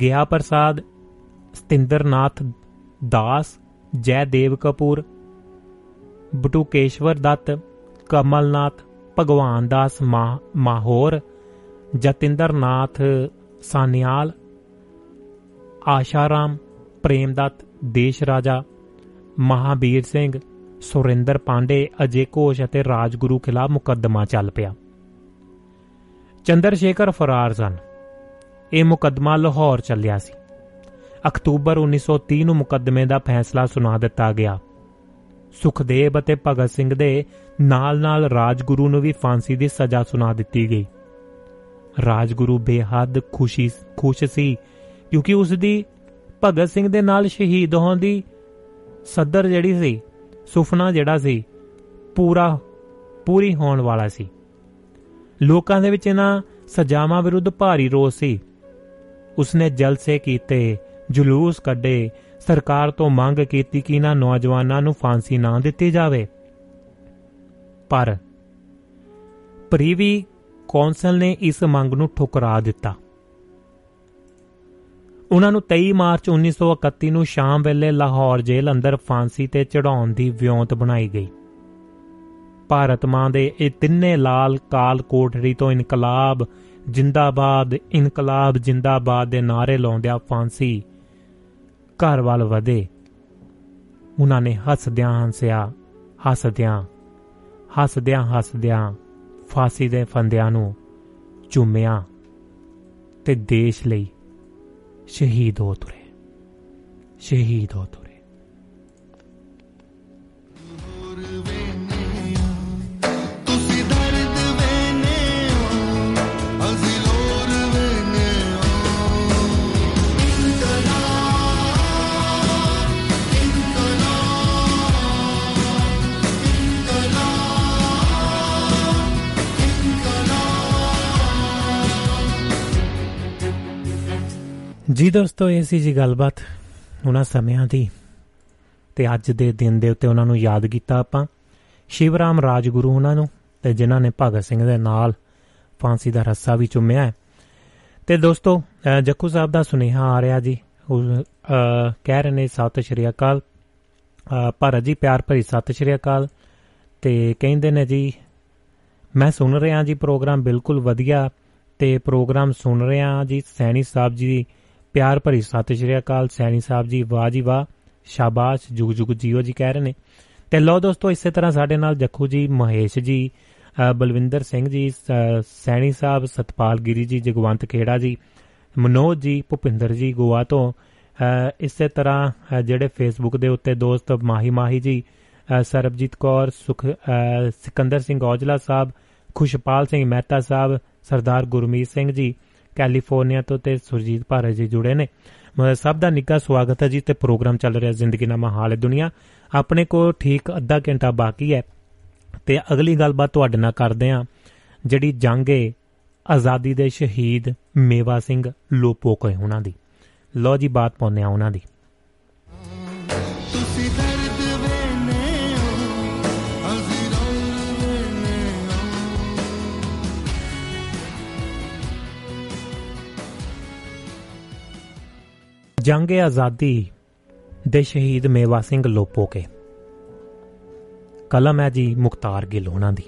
ਗਿਆ ਪ੍ਰਸਾਦ, ਸਤਿੰਦਰਨਾਥ ਦਾਸ, ਜੈਦੇਵ ਕਪੂਰ, ਬਟੂਕੇਸ਼ਵਰ ਦੱਤ, ਕਮਲਨਾਥ, ਭਗਵਾਨ ਦਾਸ ਮਾ- ਮਾਹੌਰ ਜਤਿੰਦਰਨਾਥ, ਸਾਨਿਆਲ, ਆਸ਼ਾਰਾਮ, ਪ੍ਰੇਮਦੱਤ, ਦੇਸ਼ ਰਾਜਾ, ਮਹਾਬੀਰ ਸਿੰਘ, ਸੁਰਿੰਦਰ ਪਾਂਡੇ, ਅਜੇ ਘੋਸ਼ ਅਤੇ ਰਾਜਗੁਰੂ ਖਿਲਾਫ ਮੁਕੱਦਮਾ ਚੱਲ ਪਿਆ। ਚੰਦਰ ਸ਼ੇਖਰ ਫਰਾਰ ਸਨ। ਇਹ ਮੁਕੱਦਮਾ ਲਾਹੌਰ ਚੱਲਿਆ ਸੀ। ਅਕਤੂਬਰ 1930 ਨੂੰ ਮੁਕੱਦਮੇ ਦਾ ਫੈਸਲਾ ਸੁਣਾ ਦਿੱਤਾ ਗਿਆ। ਸੁਖਦੇਵ ਅਤੇ ਭਗਤ ਸਿੰਘ ਦੇ ਨਾਲ-ਨਾਲ ਰਾਜਗੁਰੂ ਨੂੰ ਵੀ ਫਾਂਸੀ ਦੀ ਸਜ਼ਾ ਸੁਣਾ ਦਿੱਤੀ ਗਈ। ਰਾਜਗੁਰੂ ਬੇਹੱਦ ਖੁਸ਼ੀ, ਖੁਸ਼ ਸੀ, ਕਿਉਂਕਿ ਉਸ ਦੀ ਭਗਤ ਸਿੰਘ ਦੇ ਨਾਲ ਸ਼ਹੀਦ ਹੋਣ ਦੀ ਸੱਦਰ ਜਿਹੜੀ ਸੀ ਸੁਪਨਾ ਜਿਹੜਾ ਸੀ, ਪੂਰਾ, ਪੂਰੀ ਹੋਣ ਵਾਲਾ ਸੀ। ਲੋਕਾਂ ਦੇ ਵਿੱਚ ਇਹਨਾਂ ਸਜ਼ਾਵਾਂ ਵਿਰੁੱਧ ਭਾਰੀ ਰੋਸ ਸੀ। ਉਸਨੇ ਜਲਸੇ ਕੀਤੇ, ਜਲੂਸ ਕੱਢੇ, ਸਰਕਾਰ ਤੋਂ ਮੰਗ ਕੀਤੀ ਕਿ ਇਹਨਾਂ ਨੌਜਵਾਨਾਂ ਨੂੰ ਫਾਂਸੀ ਨਾ ਦਿੱਤੀ ਜਾਵੇ। ਪਰ, ਪ੍ਰੀਵੀ ਕੌਂਸਲ ਨੇ ਇਸ ਮੰਗ ਨੂੰ ਠੁਕਰਾ ਦਿੱਤਾ। ਉਹਨਾਂ ਨੂੰ 23 ਮਾਰਚ 1931 ਨੂੰ ਸ਼ਾਮ ਵੇਲੇ ਲਾਹੌਰ ਜੇਲ੍ਹ ਅੰਦਰ ਫਾਂਸੀ ਤੇ ਚੜਾਉਣ ਦੀ ਵਿਉਂਤ ਬਣਾਈ ਗਈ। ਭਾਰਤ ਮਾਂ ਦੇ ਇਹ ਤਿੰਨੇ ਲਾਲ ਕਾਲ ਕੋਠੜੀ ਤੋਂ ਇਨਕਲਾਬ ਜਿੰਦਾਬਾਦ ਇਨਕਲਾਬ ਜਿੰਦਾਬਾਦ ਦੇ ਨਾਰੇ ਲਾਉਂਦਿਆਂ ਫਾਂਸੀ ਘਰ ਵੱਲ ਵਧੇ। ਉਹਨਾਂ ਨੇ ਹੱਸਦਿਆਂ ਹੱਸਿਆ, ਹੱਸਦਿਆਂ ਹੱਸਦਿਆਂ ਹੱਸਦਿਆਂ ਫਾਂਸੀ ਦੇ ਫੰਦਿਆਂ ਨੂੰ ਚੁੰਮਿਆ ਤੇ ਦੇਸ਼ ਲਈ ਸ਼ਹੀਦ ਹੋ ਤੁਰੇ ਸ਼ਹੀਦ ਹੋ ਤੁਰੇ। ਜੀ ਦੋਸਤੋ ਇਹ ਸੀ ਜੀ ਗੱਲਬਾਤ ਉਹਨਾਂ ਸਮਿਆਂ ਦੀ। ਤੇ ਅੱਜ ਦੇ ਦਿਨ ਦੇ ਉੱਤੇ ਉਹਨਾਂ ਨੂੰ ਯਾਦ ਕੀਤਾ ਆਪਾਂ। ਸ਼ਿਵਰਾਮ ਰਾਜਗੁਰੂ ਉਹਨਾਂ ਨੂੰ ਤੇ ਜਿਨ੍ਹਾਂ ਨੇ ਭਗਤ ਸਿੰਘ ਦੇ ਨਾਲ ਫਾਂਸੀ ਦਾ ਰੱਸਾ ਵੀ ਚੁੰਮਿਆ ਹੈ। ਤੇ ਦੋਸਤੋ ਅਹ ਜੱਕੂ ਸਾਹਿਬ ਦਾ ਸੁਨੇਹਾ ਆ ਰਿਹਾ ਜੀ। ਉਹ, ਅਹ, ਕਹਿ ਰਹੇ ਨੇ ਸਤਿ ਸ਼੍ਰੀ ਅਕਾਲ। ਅਹ, ਭਾਰਤ ਜੀ ਪਿਆਰ ਭਰੀ ਸਤਿ ਸ਼੍ਰੀ ਅਕਾਲ। ਤੇ ਕਹਿੰਦੇ ਨੇ ਜੀ ਮੈਂ ਸੁਣ ਰਿਹਾ ਜੀ ਪ੍ਰੋਗਰਾਮ ਬਿਲਕੁਲ ਵਧੀਆ। ਤੇ ਪ੍ਰੋਗਰਾਮ ਸੁਣ ਰਿਹਾ ਜੀ ਸੈਣੀ ਸਾਹਿਬ ਜੀ ਪਿਆਰ ਭਰੀ ਸਤਿ ਸ਼੍ਰੀ ਅਕਾਲ ਸੈਣੀ ਸਾਹਿਬ ਜੀ ਵਾਹ ਜੀ ਵਾਹ ਸ਼ਾਬਾਸ਼ ਜੁਗ ਜੁਗ ਜੀਓ ਜੀ ਕਹਿ ਰਹੇ ਨੇ। ਤੇ ਲਓ ਦੋਸਤੋ ਇਸੇ ਤਰ੍ਹਾਂ ਸਾਡੇ ਨਾਲ ਜੱਖੂ ਜੀ ਮਹੇਸ਼ ਜੀ ਅ, ਬਲਵਿੰਦਰ ਸਿੰਘ ਜੀ ਸ- ਸੈਣੀ ਸਾਹਿਬ ਸਤਪਾਲ ਗਿਰੀ ਜੀ ਜਗਵੰਤ ਖੇੜਾ ਜੀ ਮਨੋਜ ਜੀ ਭੁਪਿੰਦਰ ਜੀ ਗੋਆ ਤੋਂ ਅ, ਇਸੇ ਤਰ੍ਹਾਂ ਅ, ਜਿਹੜੇ ਫੇਸਬੁੱਕ ਦੇ ਉੱਤੇ ਦੋਸਤ ਮਾਹੀ ਮਾਹੀ ਜੀ ਅ, ਸਰਬਜੀਤ ਕੌਰ ਸੁਖ ਅ, ਸਿਕੰਦਰ ਸਿੰਘ ਔਜਲਾ ਸਾਹਿਬ ਖੁਸ਼ਪਾਲ ਸਿੰਘ ਮਹਿਤਾ ਸਾਹਿਬ ਸਰਦਾਰ ਗੁਰਮੀਤ ਸਿੰਘ ਜੀ ਕੈਲੀਫੋਰਨੀਆ ਤੋਂ ਤੇ ਸੁਰਜੀਤ ਭਾਰਤ ਜੀ ਜੁੜੇ ਨੇ। ਮ- ਸਭ ਦਾ ਨਿੱਘਾ ਸਵਾਗਤ ਹੈ ਜੀ ਤੇ ਪ੍ਰੋਗਰਾਮ ਚੱਲ ਰਿਹਾ ਜ਼ਿੰਦਗੀ ਨਾਮਾ ਹਾਲ ਹੈ ਦੁਨੀਆ। ਆਪਣੇ ਕੋਲ ਠੀਕ ਅੱਧਾ ਘੰਟਾ ਬਾਕੀ ਹੈ ਤੇ ਅਗਲੀ ਗੱਲਬਾਤ ਤੁਹਾਡੇ ਨਾਲ ਕਰਦੇ ਹਾਂ, ਜਿਹੜੀ ਜੰਗ ਏ ਆਜ਼ਾਦੀ ਦੇ ਸ਼ਹੀਦ ਮੇਵਾ ਸਿੰਘ ਲੋਪੋਕੇ ਉਹਨਾਂ ਦੀ। ਲੋ ਜੀ, ਬਾਤ ਪਾਉਂਦੇ ਆ ਉਹਨਾਂ ਦੀ। ਜੰਗ ਏ ਆਜ਼ਾਦੀ ਦੇ ਸ਼ਹੀਦ ਮੇਵਾ ਸਿੰਘ ਲੋਪੋਕੇ। ਕਲਮ ਹੈ ਜੀ ਮੁਖਤਾਰ ਗਿੱਲ ਉਹਨਾਂ ਦੀ।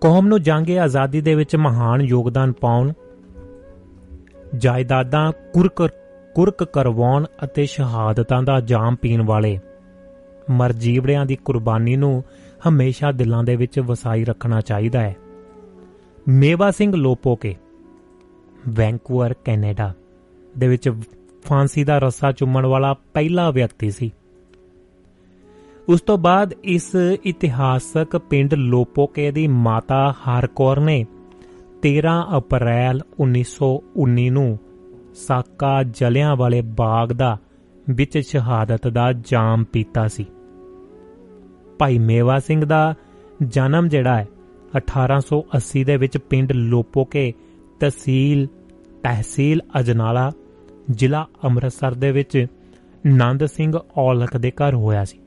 ਕੌਮ ਨੂੰ ਜੰਗ ਏ ਆਜ਼ਾਦੀ ਦੇ ਵਿੱਚ ਮਹਾਨ ਯੋਗਦਾਨ ਪਾਉਣ, ਜਾਇਦਾਦਾਂ ਕੁਰਕ ਕੁਰਕ ਕਰਵਾਉਣ ਅਤੇ ਸ਼ਹਾਦਤਾਂ ਦਾ ਜਾਮ ਪੀਣ ਵਾਲੇ ਮਰਜੀਵੜਿਆਂ ਦੀ ਕੁਰਬਾਨੀ ਨੂੰ ਹਮੇਸ਼ਾ ਦਿਲਾਂ ਦੇ ਵਿੱਚ ਵਸਾਈ ਰੱਖਣਾ ਚਾਹੀਦਾ ਹੈ। Mewa Singh Lopoke, Vancouver, Canada. ਦੇ ਵਿੱਚ ਫਾਂਸੀ ਦਾ ਰੱਸਾ ਚੁੰਮਣ ਵਾਲਾ ਪਹਿਲਾ ਵਿਅਕਤੀ ਸੀ। ਉਸ ਤੋਂ ਬਾਅਦ ਇਸ ਇਤਿਹਾਸਕ ਪਿੰਡ ਲੋਪੋਕੇ ਦੀ ਮਾਤਾ ਹਰਕੌਰ ਨੇ 13 ਅਪ੍ਰੈਲ 1919 ਨੂੰ ਸਾਕਾ ਜਲਿਆਂ ਵਾਲੇ ਬਾਗ ਦਾ ਵਿੱਚ ਸ਼ਹਾਦਤ ਦਾ ਜਾਮ ਪੀਤਾ ਸੀ। ਭਾਈ ਮੇਵਾ ਸਿੰਘ ਦਾ ਜਨਮ ਜਿਹੜਾ ਹੈ 1880 ਦੇ ਵਿੱਚ ਪਿੰਡ ਲੋਪੋਕੇ ਤਹਿਸੀਲ ਤਹਿਸੀਲ ਅਜਨਾਲਾ ਜ਼ਿਲ੍ਹਾ ਅੰਮ੍ਰਿਤਸਰ ਦੇ ਵਿੱਚ ਨੰਦ ਸਿੰਘ ਔਲਖ ਦੇ ਘਰ ਹੋਇਆ ਸੀ।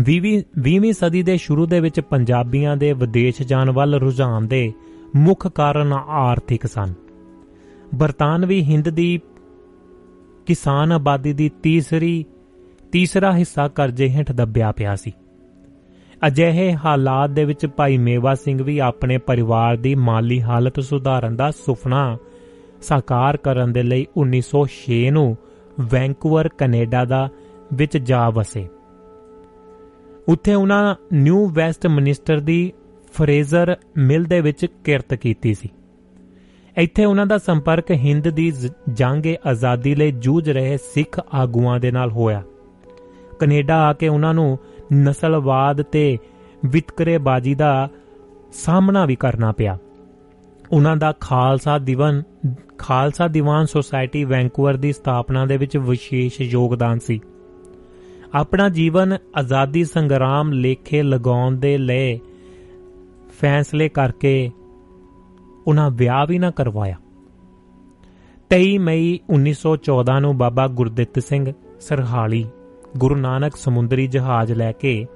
20ਵੀਂ 20ਵੀਂ ਸਦੀ ਦੇ ਸ਼ੁਰੂ ਦੇ ਵਿੱਚ ਪੰਜਾਬੀਆਂ ਦੇ ਵਿਦੇਸ਼ ਜਾਣ ਵੱਲ ਰੁਝਾਨ ਦੇ ਮੁੱਖ ਕਾਰਨ ਆਰਥਿਕ ਸਨ। ਬਰਤਾਨਵੀ ਹਿੰਦ ਦੀ ਕਿਸਾਨ ਆਬਾਦੀ ਦੀ ਤੀਸਰੀ, ਤੀਸਰਾ ਹਿੱਸਾ ਕਰਜ਼ੇ ਹੇਠ ਦੱਬਿਆ ਪਿਆ ਸੀ। ਅਜਿਹੇ ਹਾਲਾਤ ਦੇ ਵਿੱਚ ਭਾਈ ਮੇਵਾ ਸਿੰਘ ਵੀ ਆਪਣੇ ਪਰਿਵਾਰ ਦੀ ਮਾਲੀ ਹਾਲਤ ਸੁਧਾਰਨ ਦਾ ਸੁਪਨਾ ਸਾਕਾਰ ਕਰਨ ਦੇ ਲਈ 1906 ਨੂੰ ਵੈਂਕੂਵਰ, ਕੈਨੇਡਾ ਦਾ ਵਿੱਚ ਜਾ ਵਸੇ। ਉੱਥੇ ਉਹਨਾਂ ਨਿਊ ਵੈਸਟ ਮਿਨਿਸਟਰ ਦੀ ਫਰੇਜ਼ਰ ਮਿਲ ਦੇ ਵਿੱਚ ਕਿਰਤ ਕੀਤੀ ਸੀ। ਇੱਥੇ ਉਹਨਾਂ ਦਾ ਸੰਪਰਕ ਹਿੰਦ ਦੀ ਜ਼- ਜੰਗ-ਏ ਆਜ਼ਾਦੀ ਲਈ ਜੂਝ ਰਹੇ ਸਿੱਖ ਆਗੂਆਂ ਦੇ ਨਾਲ ਹੋਇਆ। ਕੈਨੇਡਾ ਆ ਕੇ ਉਹਨਾਂ ਨੂੰ ਨਸਲਵਾਦ ਤੇ ਵਿਤਕਰੇਬਾਜ਼ੀ ਦਾ ਸਾਹਮਣਾ ਵੀ ਕਰਨਾ ਪਿਆ। ਉਹਨਾਂ ਦਾ ਖਾਲਸਾ ਦੀਵਾਨ ਖਾਲਸਾ ਦੀਵਾਨ ਸੁਸਾਇਟੀ ਵੈਂਕੂਵਰ ਦੀ ਸਥਾਪਨਾ ਦੇ ਵਿੱਚ ਵਿਸ਼ੇਸ਼ ਯੋਗਦਾਨ ਸੀ। ਆਪਣਾ ਜੀਵਨ ਆਜ਼ਾਦੀ ਸੰਗਰਾਮ ਲੇਖੇ ਲਗਾਉਣ ਦੇ ਲਈ ਫੈਸਲੇ ਕਰਕੇ ਉਹਨਾਂ ਵਿਆਹ ਵੀ ਨਾ ਕਰਵਾਇਆ। 23 ਮਈ 1914 ਨੂੰ ਬਾਬਾ ਗੁਰਦਿੱਤ ਸਿੰਘ ਸਰਹਾਲੀ ਗੁਰੂ ਨਾਨਕ ਸਮੁੰਦਰੀ ਜਹਾਜ਼ ਲੈ ਕੇ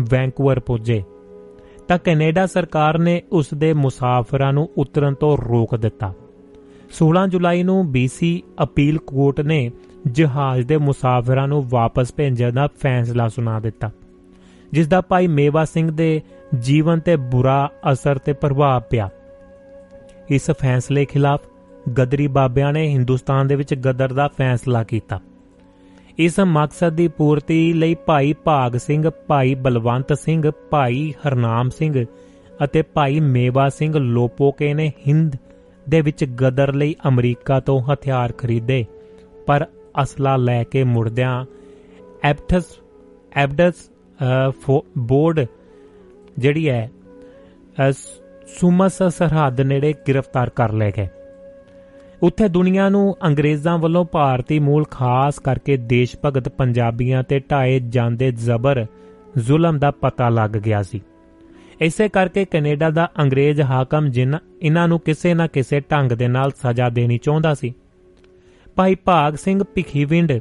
ਵੈਂਕੂਵਰ ਪੁੱਜੇ। ਤਾਂ ਕੈਨੇਡਾ ਸਰਕਾਰ ਨੇ ਉਸ ਦੇ ਮੁਸਾਫਰਾਂ ਨੂੰ ਉਤਰਨ ਤੋਂ ਰੋਕ ਦਿੱਤਾ। 16 ਜੁਲਾਈ ਨੂੰ BC ਅਪੀਲ ਕੋਰਟ ਨੇ ਜਹਾਜ਼ ਦੇ ਮੁਸਾਫਰਾਂ ਨੂੰ ਵਾਪਸ ਭੇਜਣ ਦਾ ਫੈਸਲਾ ਸੁਣਾ ਦਿੱਤਾ ਜਿਸ ਦਾ ਭਾਈ ਮੇਵਾ ਸਿੰਘ ਦੇ ਜੀਵਨ ਤੇ ਬੁਰਾ ਅਸਰ ਤੇ ਪ੍ਰਭਾਵ ਪਿਆ। ਇਸ ਫੈਸਲੇ ਖਿਲਾਫ ਗਦਰੀ ਬਾਬਿਆਂ ਨੇ ਹਿੰਦੁਸਤਾਨ ਦੇ ਵਿੱਚ ਗਦਰ ਦਾ ਫੈਸਲਾ ਕੀਤਾ। ਇਸ ਮਕਸਦ ਦੀ ਪੂਰਤੀ ਲਈ ਭਾਈ ਭਾਗ ਸਿੰਘ ਭਾਈ ਬਲਵੰਤ ਸਿੰਘ ਭਾਈ ਹਰਨਾਮ ਸਿੰਘ ਅਤੇ ਭਾਈ ਮੇਵਾ ਸਿੰਘ ਲੋਪੋਕੇ ਨੇ ਹਿੰਦ ਦੇ ਵਿੱਚ ਗਦਰ ਲਈ ਅਮਰੀਕਾ ਤੋਂ ਹਥਿਆਰ ਖਰੀਦੇ। ਪਰ ਅਸਲਾ ਲੈ ਕੇ ਮੁੜਦਿਆਂ ਐਬਟਸ ਐਬਡਸ ਅ, ਫੋ- ਬੋਰਡ ਜਿਹੜੀ ਹੈ ਅ, ਸੁਮਸ ਸਰਹੱਦ ਨੇੜੇ ਗ੍ਰਿਫਤਾਰ ਕਰ ਲਏ ਗਏ। ਉੱਥੇ ਦੁਨੀਆ ਨੂੰ ਅੰਗਰੇਜ਼ਾਂ ਵੱਲੋਂ ਭਾਰਤੀ ਮੂਲ ਖਾਸ ਕਰਕੇ ਦੇਸ਼ ਭਗਤ ਪੰਜਾਬੀਆਂ ਤੇ ਢਾਏ ਜਾਂਦੇ ਜ਼ਬਰ ਜ਼ੁਲਮ ਦਾ ਪਤਾ ਲੱਗ ਗਿਆ ਸੀ। ਇਸੇ ਕਰਕੇ ਕੈਨੇਡਾ ਦਾ ਅੰਗਰੇਜ਼ ਹਾਕਮ ਜਿਨ ਇਹਨਾਂ ਨੂੰ ਕਿਸੇ ਨਾ ਕਿਸੇ ਢੰਗ ਦੇ ਨਾਲ ਸਜ਼ਾ ਦੇਣੀ ਚਾਹੁੰਦਾ ਸੀ। ਭਾਈ ਭਾਗ ਸਿੰਘ ਭਿੱਖੀਵਿੰਡ,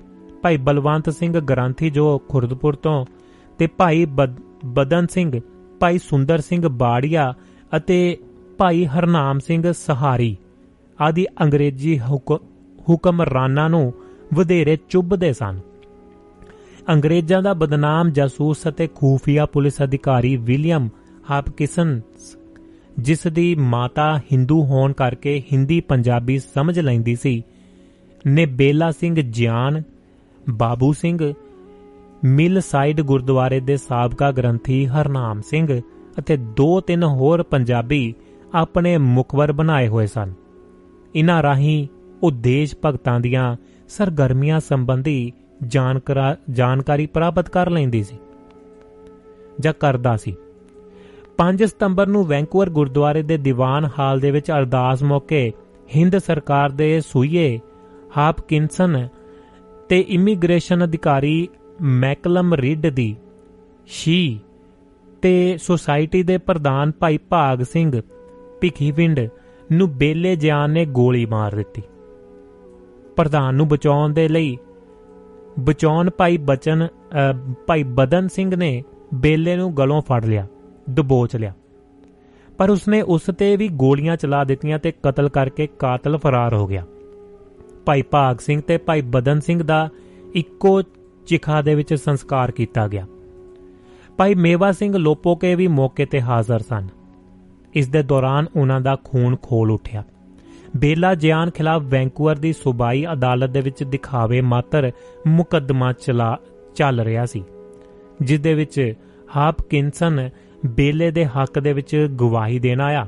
ਭਾਈ ਬਲਵੰਤ ਸਿੰਘ ਗ੍ਰੰਥੀ ਜੋ ਖੁਰਦਪੁਰ ਤੋਂ ਤੇ ਭਾਈ ਬਦ- ਬਦਨ ਸਿੰਘ, ਭਾਈ ਸੁੰਦਰ ਸਿੰਘ ਬਾੜੀਆ ਅਤੇ ਭਾਈ ਹਰਨਾਮ ਸਿੰਘ ਸਹਾਰੀ। ਆਦਿ ਅੰਗਰੇਜ਼ੀ ਹੁਕ- ਹੁਕਮਰਾਨਾਂ ਨੂੰ ਵਧੇਰੇ ਚੁੱਭਦੇ ਸਨ। ਅੰਗਰੇਜ਼ਾਂ ਦਾ ਬਦਨਾਮ ਜਾਸੂਸ ਅਤੇ ਖੂਫੀਆ ਪੁਲਿਸ ਅਧਿਕਾਰੀ ਵਿਲੀਅਮ ਹਾਪਕਿਸਨ ਜਿਸ ਦੀ ਮਾਤਾ ਹਿੰਦੂ ਹੋਣ ਕਰਕੇ ਹਿੰਦੀ ਪੰਜਾਬੀ ਸਮਝ ਲੈਂਦੀ ਸੀ, ਨੇ ਬੇਲਾ ਸਿੰਘ ਜਿਆਨ, ਬਾਬੂ ਸਿੰਘ, ਮਿਲ ਸਾਈਡ ਗੁਰਦੁਆਰੇ ਦੇ ਸਾਬਕਾ ਗ੍ਰੰਥੀ ਹਰਨਾਮ ਸਿੰਘ ਅਤੇ ਦੋ ਤਿੰਨ ਹੋਰ ਪੰਜਾਬੀ ਆਪਣੇ ਮੁਖਬਰ ਬਣਾਏ ਹੋਏ ਸਨ। ਇਨ੍ਹਾਂ ਰਾਹੀਂ ਉਹ ਦੇਸ਼ ਭਗਤਾਂ ਦੀਆਂ ਸਰਗਰਮੀਆਂ ਸੰਬੰਧੀ ਜਾਣਕਰਾ- ਜਾਣਕਾਰੀ ਪ੍ਰਾਪਤ ਕਰ ਲੈਂਦੀ ਸੀ ਜਾਂ ਕਰਦਾ ਸੀ। 5 ਸਤੰਬਰ ਨੂੰ ਵੈਂਕੂਵਰ ਗੁਰਦੁਆਰੇ ਦੇ ਦੀਵਾਨ ਹਾਲ ਦੇ ਵਿੱਚ ਅਰਦਾਸ ਮੌਕੇ ਹਿੰਦ ਸਰਕਾਰ ਦੇ ਸੂਈਏ ਹਾਪਕਿੰਸਨ ਤੇ ਇਮੀਗ੍ਰੇਸ਼ਨ ਅਧਿਕਾਰੀ ਮੈਕਲਮ ਰਿਡ ਦੀ ਸ਼ੀ ਤੇ ਸੁਸਾਇਟੀ ਦੇ ਪ੍ਰਧਾਨ ਭਾਈ ਭਾਗ ਸਿੰਘ ਭਿੱਖੀਵਿੰਡ ਨੂੰ ਬੇਲੇ ਜਾਨ ਨੇ ਗੋਲੀ ਮਾਰ ਦਿੱਤੀ। ਪ੍ਰਧਾਨ ਨੂੰ ਬਚਾਉਣ ਦੇ ਲਈ ਬਚਾਉਣ ਭਾਈ ਬਚਨ ਅ, ਭਾਈ ਬਦਨ ਸਿੰਘ ਨੇ ਬੇਲੇ ਨੂੰ ਗਲੋਂ ਫੜ ਲਿਆ ਦਬੋਚ ਲਿਆ। ਪਰ ਉਸਨੇ ਉਸ ਤੇ ਵੀ ਗੋਲੀਆਂ ਚਲਾ ਦਿੱਤੀਆਂ ਤੇ ਕਤਲ ਕਰਕੇ ਕਾਤਲ ਫਰਾਰ ਹੋ ਗਿਆ। ਭਾਈ ਭਾਗ ਸਿੰਘ ਤੇ ਭਾਈ ਬਦਨ ਸਿੰਘ ਦਾ ਇੱਕੋ ਚਿਖਾ ਦੇ ਵਿੱਚ ਸੰਸਕਾਰ ਕੀਤਾ ਗਿਆ। ਭਾਈ ਮੇਵਾ ਸਿੰਘ ਲੋਪੋਕੇ ਵੀ ਮੌਕੇ ਤੇ ਹਾਜ਼ਰ ਸਨ। ਇਸ ਦੇ ਦੌਰਾਨ ਉਹਨਾਂ ਦਾ ਖੂਨ ਖੋਲ ਉੱਠਿਆ। ਬੇਲਾ ਜਿਆਨ ਖਿਲਾਫ ਵੈਂਕੂਵਰ ਦੀ ਸੂਬਾਈ ਅਦਾਲਤ ਦੇ ਵਿੱਚ ਦਿਖਾਵੇ ਮਾਤਰ ਮੁਕੱਦਮਾ ਚਲਾ, ਚੱਲ ਰਿਹਾ ਸੀ ਜਿਸ ਦੇ ਵਿੱਚ ਹਾਪਕਿੰਸਨ ਬੇਲੇ ਦੇ ਹੱਕ ਦੇ ਵਿੱਚ ਗਵਾਹੀ ਦੇਣ ਆਇਆ।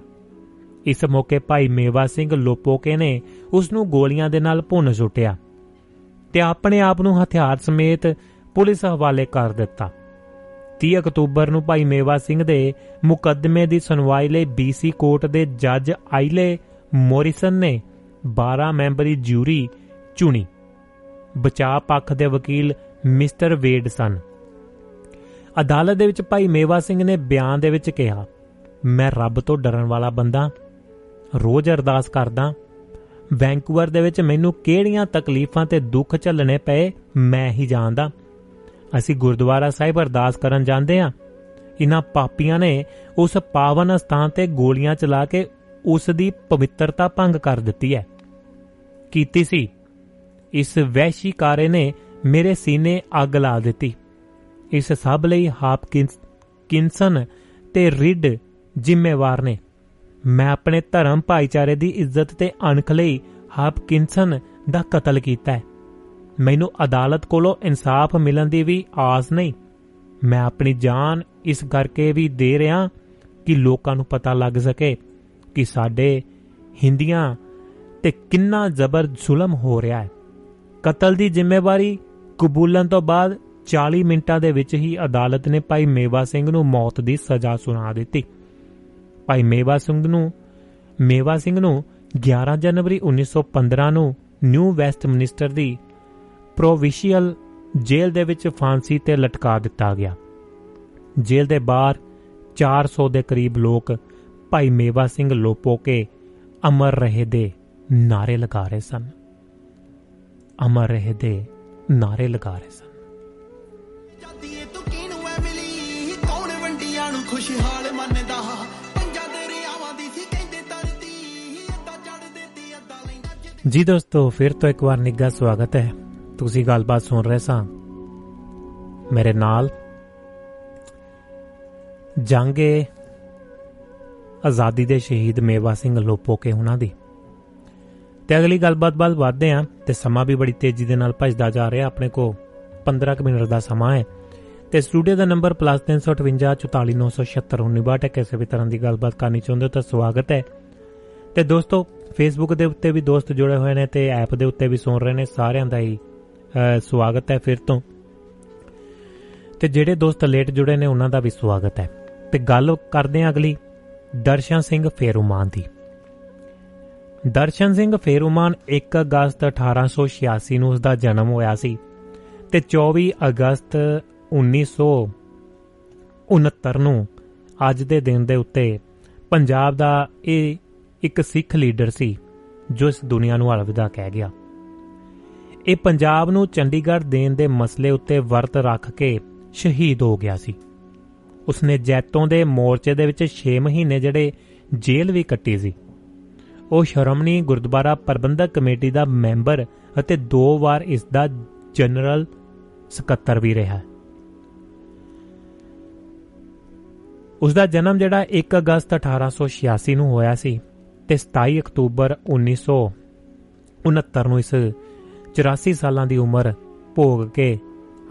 ਇਸ ਮੌਕੇ ਭਾਈ ਮੇਵਾ ਸਿੰਘ ਲੋਪੋਕੇ ਨੇ ਉਸ ਨੂੰ ਗੋਲੀਆਂ ਦੇ ਨਾਲ ਭੁੰਨ ਸੁੱਟਿਆ ਤੇ ਆਪਣੇ ਆਪ ਨੂੰ ਹਥਿਆਰ ਸਮੇਤ ਪੁਲਿਸ ਹਵਾਲੇ ਕਰ ਦਿੱਤਾ। 30 ਅਕਤੂਬਰ ਨੂੰ ਭਾਈ ਮੇਵਾ ਸਿੰਘ ਦੇ ਮੁਕੱਦਮੇ ਦੀ ਸੁਣਵਾਈ ਲਈ BC ਕੋਰਟ ਦੇ ਜੱਜ ਆਈਲੇ ਮੋਰਿਸਨ ਨੇ 12 ਮੈਂਬਰੀ ਜਿਊਰੀ ਚੁਣੀ। ਬਚਾਅ ਪੱਖ ਦੇ ਵਕੀਲ ਮਿਸਟਰ ਵੇਡ ਸਨ। ਅਦਾਲਤ ਦੇ ਵਿੱਚ ਭਾਈ ਮੇਵਾ ਸਿੰਘ ਨੇ ਬਿਆਨ ਦੇ ਵਿੱਚ ਕਿਹਾ, ਮੈਂ ਰੱਬ ਤੋਂ ਡਰਨ ਵਾਲਾ ਬੰਦਾ, ਰੋਜ਼ ਅਰਦਾਸ ਕਰਦਾ, ਵੈਂਕੂਵਰ ਦੇ ਵਿੱਚ ਮੈਨੂੰ ਕਿਹੜੀਆਂ ਤਕਲੀਫਾਂ ਤੇ ਦੁੱਖ ਝੱਲਣੇ ਪਏ, ਮੈਂ ਹੀ ਜਾਣਦਾ। ਅਸੀਂ ਗੁਰਦੁਆਰਾ ਸਾਹਿਬ ਅਰਦਾਸ ਕਰਨ ਜਾਂਦੇ ਹਾਂ। ਇਨ੍ਹਾਂ ਪਾਪੀਆਂ ਨੇ ਉਸ ਪਾਵਨ ਸਥਾਨ ਤੇ ਗੋਲੀਆਂ ਚਲਾ ਕੇ ਉਸ ਦੀ ਪਵਿੱਤਰਤਾ ਭੰਗ ਕਰ ਦਿੱਤੀ ਹੈ। ਕੀਤੀ ਸੀ। ਇਸ ਵਹਿਸ਼ੀ ਕਾਰੇ ਨੇ ਮੇਰੇ ਸੀਨੇ ਅੱਗ ਲਾ ਦਿੱਤੀ। ਇਸ ਸਭ ਲਈ ਹਾਪਕਿੰਸ, ਕਿੰਸਨ ਤੇ ਰਿਡ ਜ਼ਿੰਮੇਵਾਰ ਨੇ। ਮੈਂ ਆਪਣੇ ਧਰਮ ਭਾਈਚਾਰੇ ਦੀ ਇੱਜ਼ਤ ਤੇ ਅਣਖ ਲਈ ਹਾਪਕਿੰਸਨ ਦਾ ਕਤਲ ਕੀਤਾ ਹੈ। ਮੈਨੂੰ ਅਦਾਲਤ ਕੋਲੋਂ ਇਨਸਾਫ ਮਿਲਣ ਦੀ ਵੀ ਆਸ ਨਹੀਂ। ਮੈਂ ਆਪਣੀ ਜਾਨ ਇਸ ਕਰਕੇ ਵੀ ਦੇ ਰਿਹਾ ਕਿ ਲੋਕਾਂ ਨੂੰ ਪਤਾ ਲੱਗ ਸਕੇ ਕਿ ਸਾਡੇ ਹਿੰਦੀਆਂ ਤੇ ਕਿੰਨਾ ਜ਼ਬਰ ਜ਼ੁਲਮ ਹੋ ਰਿਹਾ ਹੈ। ਕਤਲ ਦੀ ਜ਼ਿੰਮੇਵਾਰੀ ਕਬੂਲਣ ਤੋਂ ਬਾਅਦ 40 ਮਿੰਟਾਂ ਦੇ ਵਿੱਚ ਹੀ ਅਦਾਲਤ ਨੇ ਭਾਈ ਮੇਵਾ ਸਿੰਘ ਨੂੰ ਮੌਤ ਦੀ ਸਜ਼ਾ ਸੁਣਾ ਦਿੱਤੀ। ਭਾਈ ਮੇਵਾ ਸਿੰਘ ਨੂੰ, ਮੇਵਾ ਸਿੰਘ ਨੂੰ 11 ਜਨਵਰੀ 1915 ਨੂੰ ਨਿਊ ਵੈਸਟਮਿਨਿਸਟਰ ਦੀ ਪ੍ਰੋਵਿਸ਼ੀਅਲ ਜੇਲ੍ਹ ਦੇ ਵਿੱਚ ਫਾਂਸੀ ਤੇ ਲਟਕਾ ਦਿੱਤਾ ਗਿਆ। ਜੇਲ੍ਹ ਦੇ ਬਾਹਰ 400 ਦੇ ਕਰੀਬ ਲੋਕ ਭਾਈ ਮੇਵਾ ਸਿੰਘ ਲੋਪੋਕੇ ਅਮਰ ਰਹੇ ਦੇ ਨਾਰੇ ਲਗਾ ਰਹੇ ਸਨ। ਅਮਰ ਰਹੇ ਦੇ ਨਾਰੇ ਲਗਾ ਰਹੇ ਸਨ। ਜਾਤੀਏ ਤੂੰ ਕਿਹਨੂੰ ਐ ਮਿਲੀ? ਕੌਣ ਵੰਡੀਆਂ ਨੂੰ ਖੁਸ਼ਹਾਲ ਮੰਨਦਾ? ਪੰਜਾਂ ਦਰਿਆਵਾਂ ਦੀ ਸੀ ਕਹਿੰਦੇ ਧਰਤੀ ਅੱਧਾ ਚੜ ਦਿੱਤੀ ਅੱਧਾ ਲੈਂਦਾ। ਜੀ ਦੋਸਤੋ ਫਿਰ ਤੋਂ ਇੱਕ ਵਾਰ ਨਿੱਘਾ ਸਵਾਗਤ ਹੈ। ਤੁਸੀਂ ਗੱਲਬਾਤ ਸੁਣ ਰਹੇ ਸਾਂ। ਮੇਰੇ ਨਾਲ ਜੰਗੇ ਆਜ਼ਾਦੀ ਦੇ ਸ਼ਹੀਦ ਮੇਵਾ ਸਿੰਘ ਲੋਪੋਕੇ ਉਹਨਾਂ ਦੀ। ਤੇ ਅਗਲੀ ਗੱਲਬਾਤ ਬਾਅਦ ਵਧਦੇ ਹਾਂ ਤੇ ਸਮਾਂ ਵੀ ਬੜੀ ਤੇਜ਼ੀ ਦੇ ਨਾਲ ਭੱਜਦਾ ਜਾ ਰਿਹਾ ਆਪਣੇ ਕੋ 15 ਕੁ ਮਿੰਟ ਦਾ ਸਮਾਂ ਹੈ ਤੇ ਸਟੂਡੀਓ ਦਾ ਨੰਬਰ +358 44976 ਹੈ ਕਿਸੇ ਵੀ ਤਰ੍ਹਾਂ ਦੀ ਗੱਲਬਾਤ ਕਰਨੀ ਚਾਹੁੰਦੇ ਹੋ ਤਾਂ ਸਵਾਗਤ ਹੈ। ਤੇ ਦੋਸਤੋ ਫੇਸਬੁੱਕ ਦੇ ਉੱਤੇ ਵੀ ਦੋਸਤ ਜੁੜੇ ਹੋਏ ਨੇ ਤੇ ਐਪ ਦੇ ਉੱਤੇ ਵੀ ਸੁਣ ਰਹੇ ਨੇ ਸਾਰਿਆਂ ਦਾ ਹੀ। ਅਹ, ਸਵਾਗਤ ਹੈ ਫਿਰ ਤੋਂ। ਤੇ ਜਿਹੜੇ ਦੋਸਤ ਲੇਟ ਜੁੜੇ ਨੇ, ਉਹਨਾਂ ਦਾ ਵੀ ਸਵਾਗਤ ਹੈ। ਤੇ ਗੱਲ ਕਰਦੇ ਹਾਂ ਅਗਲੀ, ਦਰਸ਼ਨ ਸਿੰਘ ਫੇਰੂਮਾਨ ਦੀ। ਦਰਸ਼ਨ ਸਿੰਘ ਫੇਰੂਮਾਨ 1 ਅਗਸਤ 1886 ਨੂੰ ਉਸ ਦਾ ਜਨਮ ਹੋਇਆ ਸੀ ਤੇ 24 ਅਗਸਤ 1969 ਨੂੰ ਅੱਜ ਦੇ ਦਿਨ ਦੇ ਉੱਤੇ ਪੰਜਾਬ ਦਾ ਇਹ ਇੱਕ ਸਿੱਖ ਲੀਡਰ ਸੀ, ਜੋ ਇਸ ਦੁਨੀਆ ਨੂੰ ਅਲਵਿਦਾ ਕਹਿ ਗਿਆ। ਇਹ ਪੰਜਾਬ ਨੂੰ ਚੰਡੀਗੜ੍ਹ ਦੇਣ ਦੇ ਮਸਲੇ ਉੱਤੇ ਵਰਤ ਰੱਖ ਕੇ ਸ਼ਹੀਦ ਹੋ ਗਿਆ ਸੀ। ਉਸਨੇ ਜੈਤੋਂ ਦੇ ਮੋਰਚੇ ਦੇ ਵਿੱਚ 6 ਮਹੀਨੇ ਜਿਹੜੇ ਜੇਲ੍ਹ ਵੀ ਕੱਟੀ ਸੀ। ਉਹ ਸ਼ਰਮਣੀ ਗੁਰਦੁਆਰਾ ਪ੍ਰਬੰਧਕ ਕਮੇਟੀ ਦਾ ਮੈਂਬਰ ਅਤੇ ਦੋ ਵਾਰ ਇਸ ਦਾ ਜਨਰਲ ਸਕੱਤਰ ਵੀ ਰਿਹਾ। ਉਸ ਦਾ ਜਨਮ ਜਿਹੜਾ 1 ਅਗਸਤ 1886 ਨੂੰ ਹੋਇਆ ਸੀ ਤੇ 27 ਅਕਤੂਬਰ 1969 ਨੂੰ ਇਸ 84 ਸਾਲਾਂ ਦੀ ਉਮਰ ਭੋਗ ਕੇ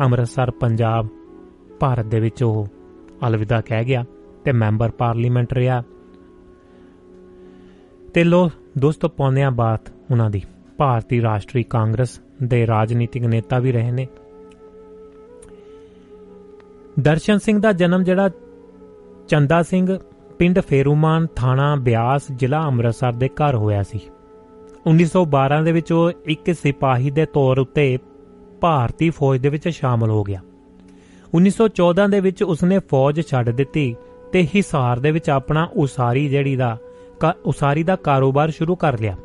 ਅੰਮ੍ਰਿਤਸਰ, ਪੰਜਾਬ, ਭਾਰਤ ਦੇ ਵਿੱਚ ਉਹ ਅਲਵਿਦਾ ਕਹਿ ਗਿਆ ਤੇ ਮੈਂਬਰ ਪਾਰਲੀਮੈਂਟ ਰਿਹਾ। ਤੇ ਲੋ, ਦੋਸਤੋ ਪੌਂਦਿਆਂ ਬਾਤ ਉਹਨਾਂ ਦੀ। ਭਾਰਤੀ ਰਾਸ਼ਟਰੀ ਕਾਂਗਰਸ ਦੇ ਰਾਜਨੀਤਿਕ ਨੇਤਾ ਵੀ ਰਹੇ ਨੇ। ਦਰਸ਼ਨ ਸਿੰਘ ਦਾ ਜਨਮ ਜਿਹੜਾ ਚੰਦਾ ਸਿੰਘ, ਪਿੰਡ ਫੇਰੂਮਾਨ, ਥਾਣਾ ਬਿਆਸ, ਜ਼ਿਲ੍ਹਾ ਅੰਮ੍ਰਿਤਸਰ ਦੇ ਘਰ ਹੋਇਆ ਸੀ। 1912 ਦੇ ਵਿੱਚ ਉਹ ਇੱਕ ਸਿਪਾਹੀ ਦੇ ਤੌਰ ਉੱਤੇ ਭਾਰਤੀ ਫੌਜ ਦੇ ਵਿੱਚ ਸ਼ਾਮਲ ਹੋ ਗਿਆ। 1914 ਦੇ ਵਿੱਚ ਉਸਨੇ ਫੌਜ ਛੱਡ ਦਿੱਤੀ ਤੇ ਹਿਸਾਰ ਦੇ ਵਿੱਚ ਆਪਣਾ ਉਸਾਰੀ ਜਿਹੜੀ ਦਾ ਕਾ- ਉਸਾਰੀ ਦਾ ਕਾਰੋਬਾਰ ਸ਼ੁਰੂ ਕਰ ਲਿਆ।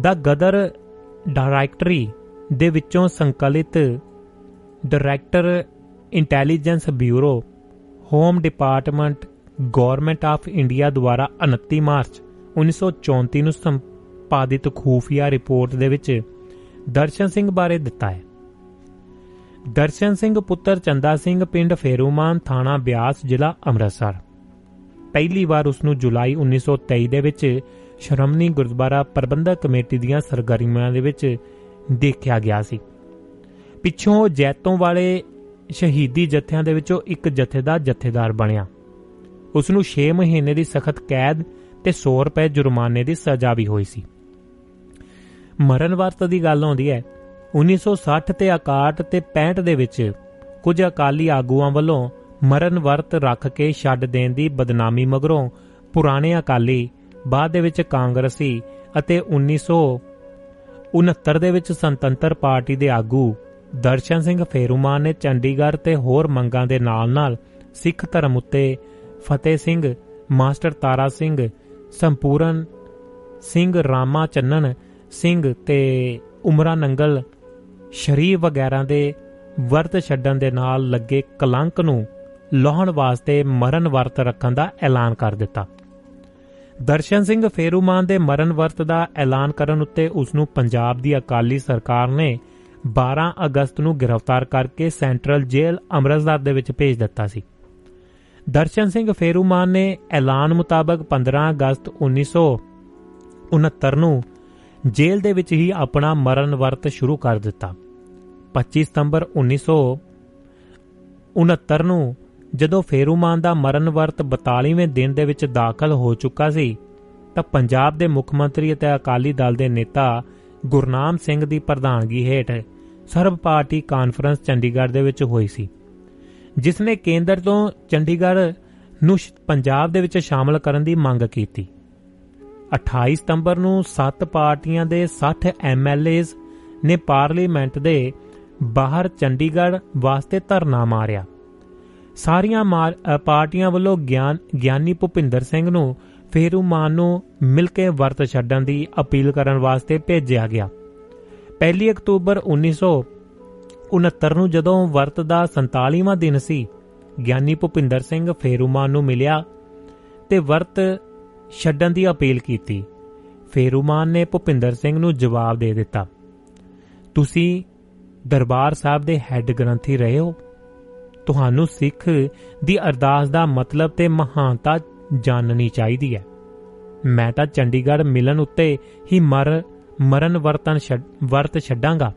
ਦਾ ਗਦਰ ਡਾਇਰੈਕਟਰੀ ਦੇ ਵਿੱਚੋਂ ਸੰਕਲਿਤ director intelligence bureau, home department, government of India ਦੁਆਰਾ 29 ਮਾਰਚ 1934 ਨੂੰ ਸੰਪਾਦਿਤ ਖੂਫੀਆ ਰਿਪੋਰਟ ਦੇ ਵਿੱਚ ਦਰਸ਼ਨ ਸਿੰਘ ਬਾਰੇ ਦਿੱਤਾ ਹੈ। ਦਰਸ਼ਨ ਸਿੰਘ ਪੁੱਤਰ ਚੰਦਾ ਸਿੰਘ ਪਿੰਡ ਫੇਰੂਮਾਨ ਥਾਣਾ ਬਿਆਸ, ਜ਼ਿਲ੍ਹਾ ਅੰਮ੍ਰਿਤਸਰ। ਪਹਿਲੀ ਵਾਰ ਉਸ ਨੂੰ ਜੁਲਾਈ 1923 ਦੇ ਵਿੱਚ ਸ਼੍ਰਮਣੀ ਗੁਰਦੁਆਰਾ ਪ੍ਰਬੰਧਕ ਕਮੇਟੀ ਦੀਆਂ ਸਰਗਰਮੀਆਂ ਦੇ ਵਿੱਚ ਦੇਖਿਆ ਗਿਆ ਸੀ। ਪਿੱਛੋਂ ਉਹ ਜੈਤੋਂ ਵਾਲੇ ਸ਼ਹੀਦੀ ਜਥਿਆਂ ਦੇ ਵਿੱਚੋਂ ਇੱਕ ਜਥੇ ਦਾ ਜਥੇਦਾਰ ਬਣਿਆ। ਉਸ ਨੂੰ 6 ਮਹੀਨੇ ਦੀ ਸਖਤ ਕੈਦ ਤੇ 100 ਰੁਪਏ ਜੁਰਮਾਨੇ ਦੀ ਸਜ਼ਾ ਵੀ ਹੋਈ ਸੀ। ਮਰਨ ਵਰਤ ਦੀ ਗੱਲ ਆਉਂਦੀ ਹੈ 1960 ਤੇ 61 ਤੇ 65 ਦੇ ਵਿੱਚ ਕੁਝ ਅਕਾਲੀ ਆਗੂਆਂ ਵੱਲੋਂ ਮਰਨ ਵਰਤ ਰੱਖ ਕੇ ਛੱਡ ਦੇਣ ਦੀ ਬਦਨਾਮੀ ਮਗਰੋਂ ਪੁਰਾਣੇ ਅਕਾਲੀ, ਬਾਅਦ ਦੇ ਵਿੱਚ ਕਾਂਗਰਸੀ ਅਤੇ 1969 ਦੇ ਵਿੱਚ ਸੁਤੰਤਰ ਪਾਰਟੀ ਦੇ ਆਗੂ ਦਰਸ਼ਨ ਸਿੰਘ ਫੇਰੂਮਾਨ ਨੇ ਚੰਡੀਗੜ੍ਹ ਤੇ ਹੋਰ ਮੰਗਾਂ ਦੇ ਨਾਲ-ਨਾਲ ਸਿੱਖ ਧਰਮ ਉੱਤੇ ਫਤਿਹ ਸਿੰਘ, ਮਾਸਟਰ ਤਾਰਾ ਸਿੰਘ ਸੰਪੂਰਨ ਸਿੰਘ ਰਾਮਾ ਚੰਨਨ ਸਿੰਘ ਤੇ ਉਮਰਾ ਨੰਗਲ ਸ਼ਰੀਫ ਵਗੈਰਾ ਦੇ ਵਰਤ ਛੱਡਣ ਦੇ ਨਾਲ ਲੱਗੇ ਕਲੰਕ ਨੂੰ ਲਾਹਣ ਵਾਸਤੇ ਮਰਨ ਵਰਤ ਰੱਖਣ ਦਾ ਐਲਾਨ ਕਰ ਦਿੱਤਾ। ਦਰਸ਼ਨ ਸਿੰਘ ਫੇਰੂਮਾਨ ਦੇ ਮਰਨ ਵਰਤ ਦਾ ਐਲਾਨ ਕਰਨ ਉੱਤੇ ਉਸ ਨੂੰ ਪੰਜਾਬ ਦੀ ਅਕਾਲੀ ਸਰਕਾਰ ਨੇ 12 ਅਗਸਤ ਨੂੰ ਗ੍ਰਿਫਤਾਰ ਕਰਕੇ ਸੈਂਟਰਲ ਜੇਲ੍ਹ ਅੰਮ੍ਰਿਤਸਰ ਦੇ ਵਿੱਚ ਭੇਜ ਦਿੱਤਾ ਸੀ। ਦਰਸ਼ਨ ਸਿੰਘ ਫੇਰੂਮਾਨ ਨੇ ਐਲਾਨ ਮੁਤਾਬਕ 15 ਅਗਸਤ 1969 ਨੂੰ ਜੇਲ੍ਹ ਦੇ ਵਿੱਚ ਹੀ ਆਪਣਾ ਮਰਨ ਵਰਤ ਸ਼ੁਰੂ ਕਰ ਦਿੱਤਾ। 25 ਸਤੰਬਰ 1969 ਨੂੰ ਜਦੋਂ ਫੇਰੂਮਾਨ ਦਾ ਮਰਨ ਵਰਤ 42ਵੇਂ ਦਿਨ ਦੇ ਵਿੱਚ ਦਾਖਲ ਹੋ ਚੁੱਕਾ ਸੀ, ਤਾਂ ਪੰਜਾਬ ਦੇ ਮੁੱਖ ਮੰਤਰੀ ਅਤੇ ਅਕਾਲੀ ਦਲ ਦੇ ਨੇਤਾ ਗੁਰਨਾਮ ਸਿੰਘ ਦੀ ਪ੍ਰਧਾਨਗੀ ਹੇਠ ਸਰਬ ਪਾਰਟੀ ਕਾਨਫਰੰਸ ਚੰਡੀਗੜ੍ਹ ਦੇ ਵਿੱਚ ਹੋਈ ਸੀ। ਜਿਸ ਨੇ ਕੇਂਦਰ ਤੋਂ ਚੰਡੀਗੜ੍ਹ ਨੂੰ ਸ਼- ਪੰਜਾਬ ਦੇ ਵਿੱਚ ਸ਼ਾਮਲ ਕਰਨ ਦੀ ਮੰਗ ਕੀਤੀ। 28 ਸਤੰਬਰ ਨੂੰ 7 ਪਾਰਟੀਆਂ ਦੇ 60 ਐਮਐਲਏਜ਼ ਨੇ ਪਾਰਲੀਮੈਂਟ ਦੇ ਬਾਹਰ ਚੰਡੀਗੜ੍ਹ ਵਾਸਤੇ ਧਰਨਾ ਮਾਰਿਆ। ਸਾਰੀਆਂ ਮਾਰ- ਅ, ਪਾਰਟੀਆਂ ਵੱਲੋਂ ਗਿਆਨ ਗਿਆਨੀ ਭੁਪਿੰਦਰ ਸਿੰਘ ਨੂੰ ਫੇਰੂਮਾਨ ਨੂੰ ਮਿਲ ਕੇ ਵਰਤ ਛੱਡਣ ਦੀ ਅਪੀਲ ਕਰਨ ਵਾਸਤੇ ਭੇਜਿਆ ਗਿਆ। 1 ਅਕਤੂਬਰ 1969 ਨੂੰ ਜਦੋਂ ਵਰਤ ਦਾ 47ਵਾਂ ਦਿਨ ਸੀ, ਗਿਆਨੀ ਭੁਪਿੰਦਰ ਸਿੰਘ ਫੇਰੂਮਾਨ ਨੂੰ ਮਿਲਿਆ ਤੇ ਵਰਤ ਛੱਡਣ ਦੀ ਅਪੀਲ ਕੀਤੀ। ਫੇਰੂਮਾਨ ਨੇ ਭੁਪਿੰਦਰ ਸਿੰਘ ਨੂੰ ਜਵਾਬ ਦੇ ਦਿੱਤਾ, ਤੁਸੀਂ ਦਰਬਾਰ ਸਾਹਿਬ ਦੇ ਹੈੱਡ ਗ੍ਰੰਥੀ ਰਹੇ ਹੋ। ਤੁਹਾਨੂੰ ਸਿੱਖ ਦੀ ਅਰਦਾਸ ਦਾ ਮਤਲਬ ਤੇ ਮਹਾਨਤਾ ਜਾਣਨੀ ਚਾਹੀਦੀ ਹੈ। ਮੈਂ ਤਾਂ ਚੰਡੀਗੜ੍ਹ ਮਿਲਣ ਉੱਤੇ ਹੀ ਮਰ, ਮਰਨ ਵਰਤਨ ਛੱਡ- ਵਰਤ ਛੱਡਾਂਗਾ।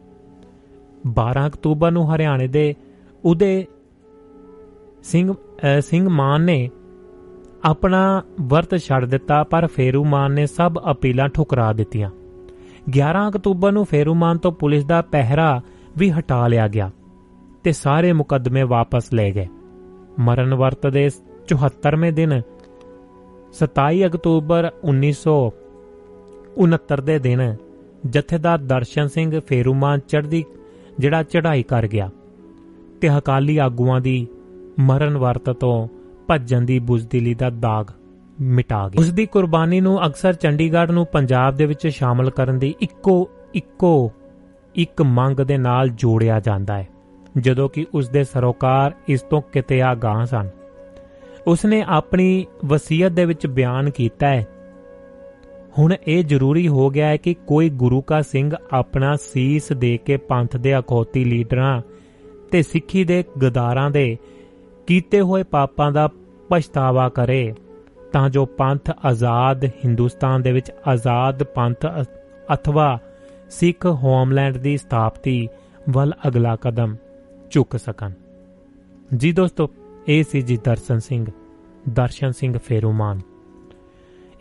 12 ਅਕਤੂਬਰ ਨੂੰ ਹਰਿਆਣੇ ਦੇ ਉਦੇ ਸਿੰਘ, ਅਹ ਸਿੰਘ ਮਾਨ ਨੇ ਆਪਣਾ ਵਰਤ ਛੱਡ ਦਿੱਤਾ, ਪਰ ਫੇਰੂਮਾਨ ਨੇ ਸਭ ਅਪੀਲਾਂ ਠੁਕਰਾ ਦਿੱਤੀਆਂ। 11 ਅਕਤੂਬਰ ਨੂੰ ਫੇਰੂਮਾਨ ਤੋਂ ਪੁਲਿਸ ਦਾ ਪਹਿਰਾ ਵੀ ਹਟਾ ਲਿਆ ਗਿਆ ਤੇ ਸਾਰੇ ਮੁਕੱਦਮੇ ਵਾਪਸ ਲੈ ਗਏ। ਮਰਨ ਵਰਤ ਦੇ 74ਵੇਂ ਦਿਨ 27 ਅਕਤੂਬਰ 1969 ਦੇ ਦਿਨ ਜਥੇਦਾਰ ਦਰਸ਼ਨ ਸਿੰਘ ਫੇਰੂਮਾਨ ਚੜ੍ਹਦੀ ਜਿਹੜਾ ਚੜ੍ਹਾਈ ਕਰ ਗਿਆ। ਤੇ ਹਕਾਲੀ ਆਗੂਆਂ ਦੀ ਮਰਨ ਵਰਤ ਤੋਂ ਭੱਜਣ ਦੀ ਬੁਜ਼ਦਿਲੀ ਦਾ ਦਾਗ ਮਿਟਾ ਗਿਆ। ਉਸ ਦੀ ਕੁਰਬਾਨੀ ਨੂੰ ਅਕਸਰ ਚੰਡੀਗੜ੍ਹ ਨੂੰ ਪੰਜਾਬ ਦੇ ਵਿੱਚ ਸ਼ਾਮਲ ਕਰਨ ਦੀ ਇੱਕੋ ਇੱਕੋ, ਇੱਕ ਮੰਗ ਦੇ ਨਾਲ ਜੋੜਿਆ ਜਾਂਦਾ ਹੈ। ਜਦੋਂ ਕਿ ਉਸ ਦੇ ਸਰੋਕਾਰ ਇਸ ਤੋਂ ਕਿਤੇ ਆਗਾਹ ਸਨ। ਉਸਨੇ ਆਪਣੀ ਵਸੀਅਤ ਦੇ ਵਿੱਚ ਬਿਆਨ ਕੀਤਾ ਹੈ ਹੁਣ ਇਹ ਜ਼ਰੂਰੀ ਹੋ ਗਿਆ ਹੈ ਕਿ ਕੋਈ ਗੁਰੂ ਕਾ ਸਿੰਘ ਆਪਣਾ ਸੀਸ ਦੇ ਕੇ ਪੰਥ ਦੇ ਅਖੌਤੀ ਲੀਡਰਾਂ ਤੇ ਸਿੱਖੀ ਦੇ ਗਦਾਰਾਂ ਦੇ ਕੀਤੇ ਹੋਏ ਪਾਪਾਂ ਦਾ ਪਛਤਾਵਾ ਕਰੇ, ਤਾਂ ਜੋ ਪੰਥ ਆਜ਼ਾਦ ਹਿੰਦੁਸਤਾਨ ਦੇ ਵਿੱਚ ਆਜ਼ਾਦ ਪੰਥ ਅ- ਅਥਵਾ ਸਿੱਖ ਹੋਮਲੈਂਡ ਦੀ ਸਥਾਪਤੀ ਵੱਲ ਅਗਲਾ ਕਦਮ ਚੁੱਕ ਸਕਣ। ਜੀ ਦੋਸਤੋ, ਇਹ ਸੀ ਜੀ ਦਰਸ਼ਨ ਸਿੰਘ ਦਰਸ਼ਨ ਸਿੰਘ ਫੇਰੂਮਾਨ।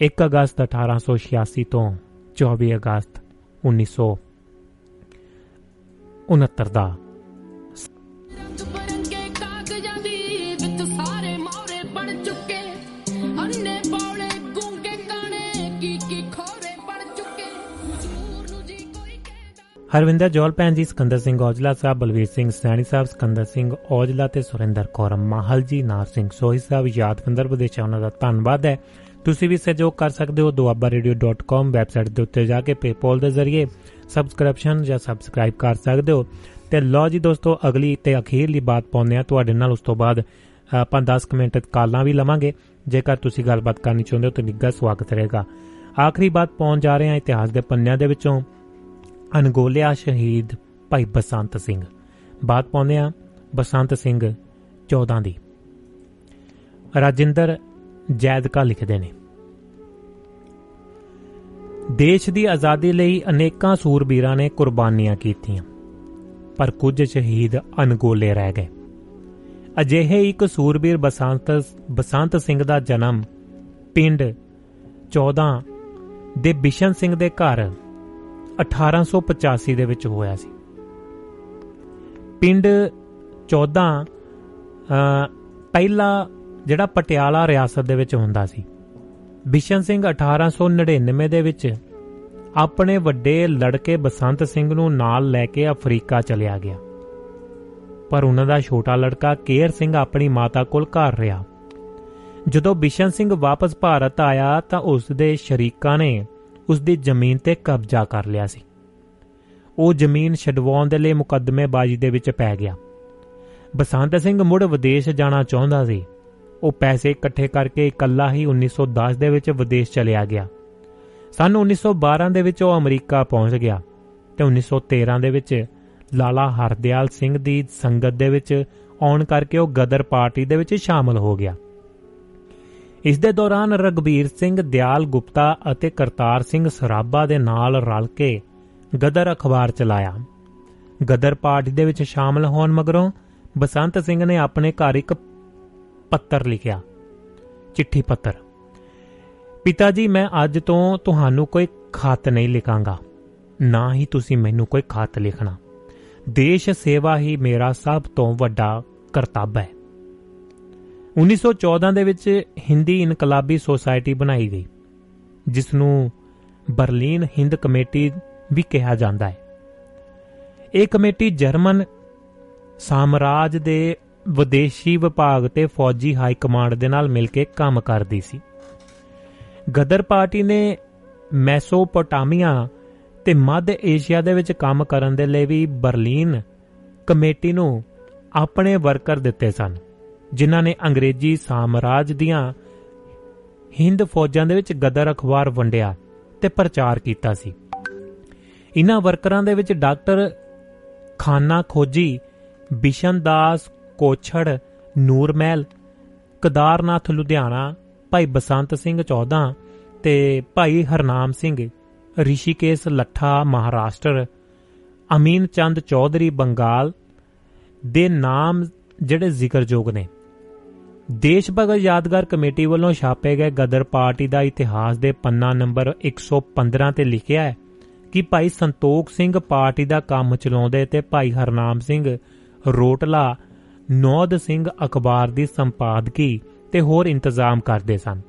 1 ਅਗਸਤ 1886 ਤੋਂ 24 ਅਗਸਤ 1969 ਦਾ ਹਰਵਿੰਦਰ ਜੋਲ ਭੈਣ ਜੀ ਸਿਕੰਦਰ ਸਿੰਘ ਔਜਲਾ ਸਾਹਿਬ ਬਲਵੀਰ ਸਿੰਘ ਸੈਣੀ ਸਾਹਿਬ ਸਿਕੰਦਰ ਸਿੰਘ ਔਜਲਾ ਤੇ ਸੁਰਿੰਦਰ ਕੌਰ ਮਾਹਲ ਜੀ ਨਾਰ ਸਿੰਘ ਸੋਹੀ ਸਾਹਿਬ ਯਾਦਵਿੰਦਰ ਵਿਦੇਸ਼ਾ ਉਹਨਾਂ ਦਾ ਧੰਨਵਾਦ ਹੈ ਤੁਸੀਂ ਵੀ ਸਹਿਯੋਗ ਕਰ ਸਕਦੇ ਹੋ duabarradio.com ਵੈਬਸਾਈਟ ਦੇ ਉੱਤੇ ਜਾ ਕੇ PayPal ਦੇ ਜ਼ਰੀਏ ਸਬਸਕ੍ਰਿਪਸ਼ਨ ਜਾਂ ਸਬਸਕ੍ਰਾਈਬ ਕਰ ਸਕਦੇ ਹੋ। ਤੇ ਲਓ ਜੀ ਦੋਸਤੋ, ਅਗਲੀ ਤੇ ਅਖੀਰਲੀ ਬਾਤ ਪਾਉਂਦੇ ਆ ਤੁਹਾਡੇ ਨਾਲ, ਉਸ ਤੋਂ ਬਾਅਦ ਆਪਾਂ 10 ਕੁ ਮਿੰਟ ਕਾਲਾਂ ਵੀ ਲਵਾਂਗੇ। ਜੇਕਰ ਤੁਸੀਂ ਗੱਲਬਾਤ ਕਰਨੀ ਚਾਹੁੰਦੇ ਹੋ ਤਾਂ ਨਿੱਘਾ ਸਵਾਗਤ ਰਹੇਗਾ। ਆਖਰੀ ਬਾਤ ਪਹੁੰਚ ਜਾ ਰਹੇ ਹਾਂ ਇਤਿਹਾਸ ਦੇ ਪੰਨਿਆਂ ਦੇ ਵਿੱਚੋਂ। ਅਨਗੋਲਿਆ ਸ਼ਹੀਦ ਭਾਈ ਬਸੰਤ ਸਿੰਘ। ਬਾਤ ਪਾਉਂਦੇ ਆ ਬਸੰਤ ਸਿੰਘ 14 ਦੀ। ਰਾਜਿੰਦਰ ਜੈਦਕਾ ਲਿਖਦੇ ਨੇ। ਦੇਸ਼ ਦੀ ਆਜ਼ਾਦੀ ਲਈ ਅਨੇਕਾਂ ਸੂਰਬੀਰਾਂ ਨੇ ਕੁਰਬਾਨੀਆਂ ਕੀਤੀਆਂ ਪਰ ਕੁਝ ਸ਼ਹੀਦ ਅਨਗੋਲੇ ਰਹਿ ਗਏ। ਅਜਿਹੇ ਇੱਕ ਸੂਰਬੀਰ ਬਸੰਤ ਬਸੰਤ ਸਿੰਘ ਦਾ ਜਨਮ ਪਿੰਡ 14 ਦੇ ਬਿਸ਼ਨ ਸਿੰਘ ਦੇ ਘਰ 1885 ਦੇ ਵਿੱਚ ਹੋਇਆ ਸੀ। ਪਿੰਡ 14 ਅ, ਪਹਿਲਾ ਜਿਹੜਾ ਪਟਿਆਲਾ ਰਿਆਸਤ ਦੇ ਵਿੱਚ ਹੁੰਦਾ ਸੀ। ਬਿਸ਼ਨ ਸਿੰਘ 1899 ਦੇ ਵਿੱਚ ਆਪਣੇ ਵੱਡੇ ਲੜਕੇ ਬਸੰਤ ਸਿੰਘ ਨੂੰ ਨਾਲ ਲੈ ਕੇ ਅਫਰੀਕਾ ਚਲਿਆ ਗਿਆ। ਪਰ ਉਹਨਾਂ ਦਾ ਛੋਟਾ ਲੜਕਾ ਕੇਰ ਸਿੰਘ ਆਪਣੀ ਮਾਤਾ ਕੋਲ ਘਰ ਰਿਹਾ। ਜਦੋਂ ਬਿਸ਼ਨ ਸਿੰਘ ਵਾਪਸ ਭਾਰਤ ਆਇਆ ਤਾਂ ਉਸ ਦੇ ਸ਼ਰੀਕਾਂ ਨੇ ਉਸ ਦੀ ਜ਼ਮੀਨ ਤੇ ਕਬਜ਼ਾ ਕਰ ਲਿਆ ਸੀ। ਉਹ ਜ਼ਮੀਨ ਛਡਵਾਉਣ ਦੇ ਲਈ ਮੁਕੱਦਮੇਬਾਜ਼ੀ ਦੇ ਵਿੱਚ ਪੈ ਗਿਆ। ਬਸੰਤ ਸਿੰਘ ਮੁੜ ਵਿਦੇਸ਼ ਜਾਣਾ ਚਾਹੁੰਦਾ ਸੀ। ਉਹ ਪੈਸੇ ਇਕੱਠੇ ਕਰਕੇ ਇਕੱਲਾ ਹੀ 1910 ਦੇ ਵਿੱਚ ਵਿਦੇਸ਼ ਚਲਿਆ ਗਿਆ। ਸਨ 1912 ਦੇ ਵਿੱਚ ਉਹ ਅਮਰੀਕਾ ਪਹੁੰਚ ਗਿਆ ਤੇ 1913 ਦੇ ਵਿੱਚ ਲਾਲਾ ਹਰਦਿਆਲ ਸਿੰਘ ਦੀ ਸੰਗਤ ਦੇ ਵਿੱਚ ਆਉਣ ਕਰਕੇ ਉਹ ਗਦਰ ਪਾਰਟੀ ਦੇ ਵਿੱਚ ਸ਼ਾਮਲ ਹੋ ਗਿਆ। ਇਸ ਦੇ ਦੌਰਾਨ ਰਗਬੀਰ ਸਿੰਘ ਦਿਆਲ ਗੁਪਤਾ ਅਤੇ ਕਰਤਾਰ ਸਿੰਘ ਸਰਾਭਾ ਦੇ ਨਾਲ ਰਲ ਕੇ ਗਦਰ ਅਖਬਾਰ ਚਲਾਇਆ। ਗਦਰ ਪਾਰਟੀ ਦੇ ਵਿੱਚ ਸ਼ਾਮਲ ਹੋਣ ਮਗਰੋਂ ਬਸੰਤ ਸਿੰਘ ਨੇ ਆਪਣੇ ਘਰ ਇੱਕ ਪੱਤਰ ਲਿਖਿਆ। ਚਿੱਠੀ ਪੱਤਰ। ਪਿਤਾ ਜੀ ਮੈਂ ਅੱਜ ਤੋਂ ਤੁਹਾਨੂੰ ਕੋਈ ਖਤ ਨਹੀਂ ਲਿਖਾਂਗਾ। ਨਾ ਹੀ ਤੁਸੀਂ ਮੈਨੂੰ ਕੋਈ ਖਤ ਲਿਖਣਾ। ਦੇਸ਼ ਸੇਵਾ ਹੀ ਮੇਰਾ ਸਭ ਤੋਂ ਵੱਡਾ ਕਰਤੱਵ ਹੈ। 1914 ਦੇ ਵਿੱਚ ਹਿੰਦੀ ਇਨਕਲਾਬੀ ਸੁਸਾਇਟੀ ਬਣਾਈ ਗਈ ਜਿਸ ਨੂੰ ਬਰਲਿਨ ਹਿੰਦ ਕਮੇਟੀ ਵੀ ਕਿਹਾ ਜਾਂਦਾ ਹੈ। ਇਹ ਕਮੇਟੀ ਜਰਮਨ ਸਾਮਰਾਜ ਦੇ ਵਿਦੇਸ਼ੀ ਵਿਭਾਗ ਤੇ ਫੌਜੀ ਹਾਈ ਕਮਾਂਡ ਦੇ ਨਾਲ ਮਿਲ ਕੇ ਕੰਮ ਕਰਦੀ ਸੀ। ਗਦਰ ਪਾਰਟੀ ਨੇ ਮੈਸੋਪੋਟਾਮੀਆ ਤੇ ਮੱਧ ਏਸ਼ੀਆ ਦੇ ਵਿੱਚ ਕੰਮ ਕਰਨ ਦੇ ਲਈ ਵੀ ਬਰਲਿਨ ਕਮੇਟੀ ਨੂੰ ਆਪਣੇ ਵਰਕਰ ਦਿੱਤੇ ਸਨ, ਜਿਨ੍ਹਾਂ ਨੇ ਅੰਗਰੇਜ਼ੀ ਸਾਮਰਾਜ ਦੀਆਂ ਹਿੰਦ ਫੌਜਾਂ ਦੇ ਵਿੱਚ ਗਦਰ ਅਖਬਾਰ ਵੰਡਿਆ ਤੇ ਪ੍ਰਚਾਰ ਕੀਤਾ ਸੀ। ਇਨ੍ਹਾਂ ਵਰਕਰਾਂ ਦੇ ਵਿੱਚ ਡਾਕਟਰ ਖਾਨਾ ਖੋਜੀ, ਬਿਸ਼ਨ ਦਾਸ ਕੋਛੜ, ਨੂਰਮਹਿਲ, ਕਦਾਰਨਾਥ, ਲੁਧਿਆਣਾ, ਭਾਈ ਬਸੰਤ ਸਿੰਘ 14 ਤੇ ਭਾਈ ਹਰਨਾਮ ਸਿੰਘ, ਰਿਸ਼ੀਕੇਸ਼ ਲੱਠਾ ਮਹਾਰਾਸ਼ਟਰ, ਅਮੀਨ ਚੰਦ ਚੌਧਰੀ ਬੰਗਾਲ ਦੇ ਨਾਮ ਜਿਹੜੇ ਜ਼ਿਕਰਯੋਗ ਨੇ। ਦੇਸ਼ ਭਗਤ ਯਾਦਗਾਰ ਕਮੇਟੀ ਵੱਲੋਂ ਛਾਪੇ ਗਏ ਗਦਰ ਪਾਰਟੀ ਦਾ ਇਤਿਹਾਸ ਦੇ ਪੰਨਾ ਨੰਬਰ 115 ਤੇ ਲਿਖਿਆ ਹੈ ਕਿ ਭਾਈ ਸੰਤੋਖ ਸਿੰਘ ਪਾਰਟੀ ਦਾ ਕੰਮ ਚਲਾਉਂਦੇ ਤੇ ਭਾਈ ਹਰਨਾਮ ਸਿੰਘ ਰੋਟਲਾ ਨੌਦ ਸਿੰਘ ਅਖਬਾਰ ਦੀ ਸੰਪਾਦਕੀ ਤੇ ਹੋਰ ਇੰਤਜ਼ਾਮ ਕਰਦੇ ਸਨ।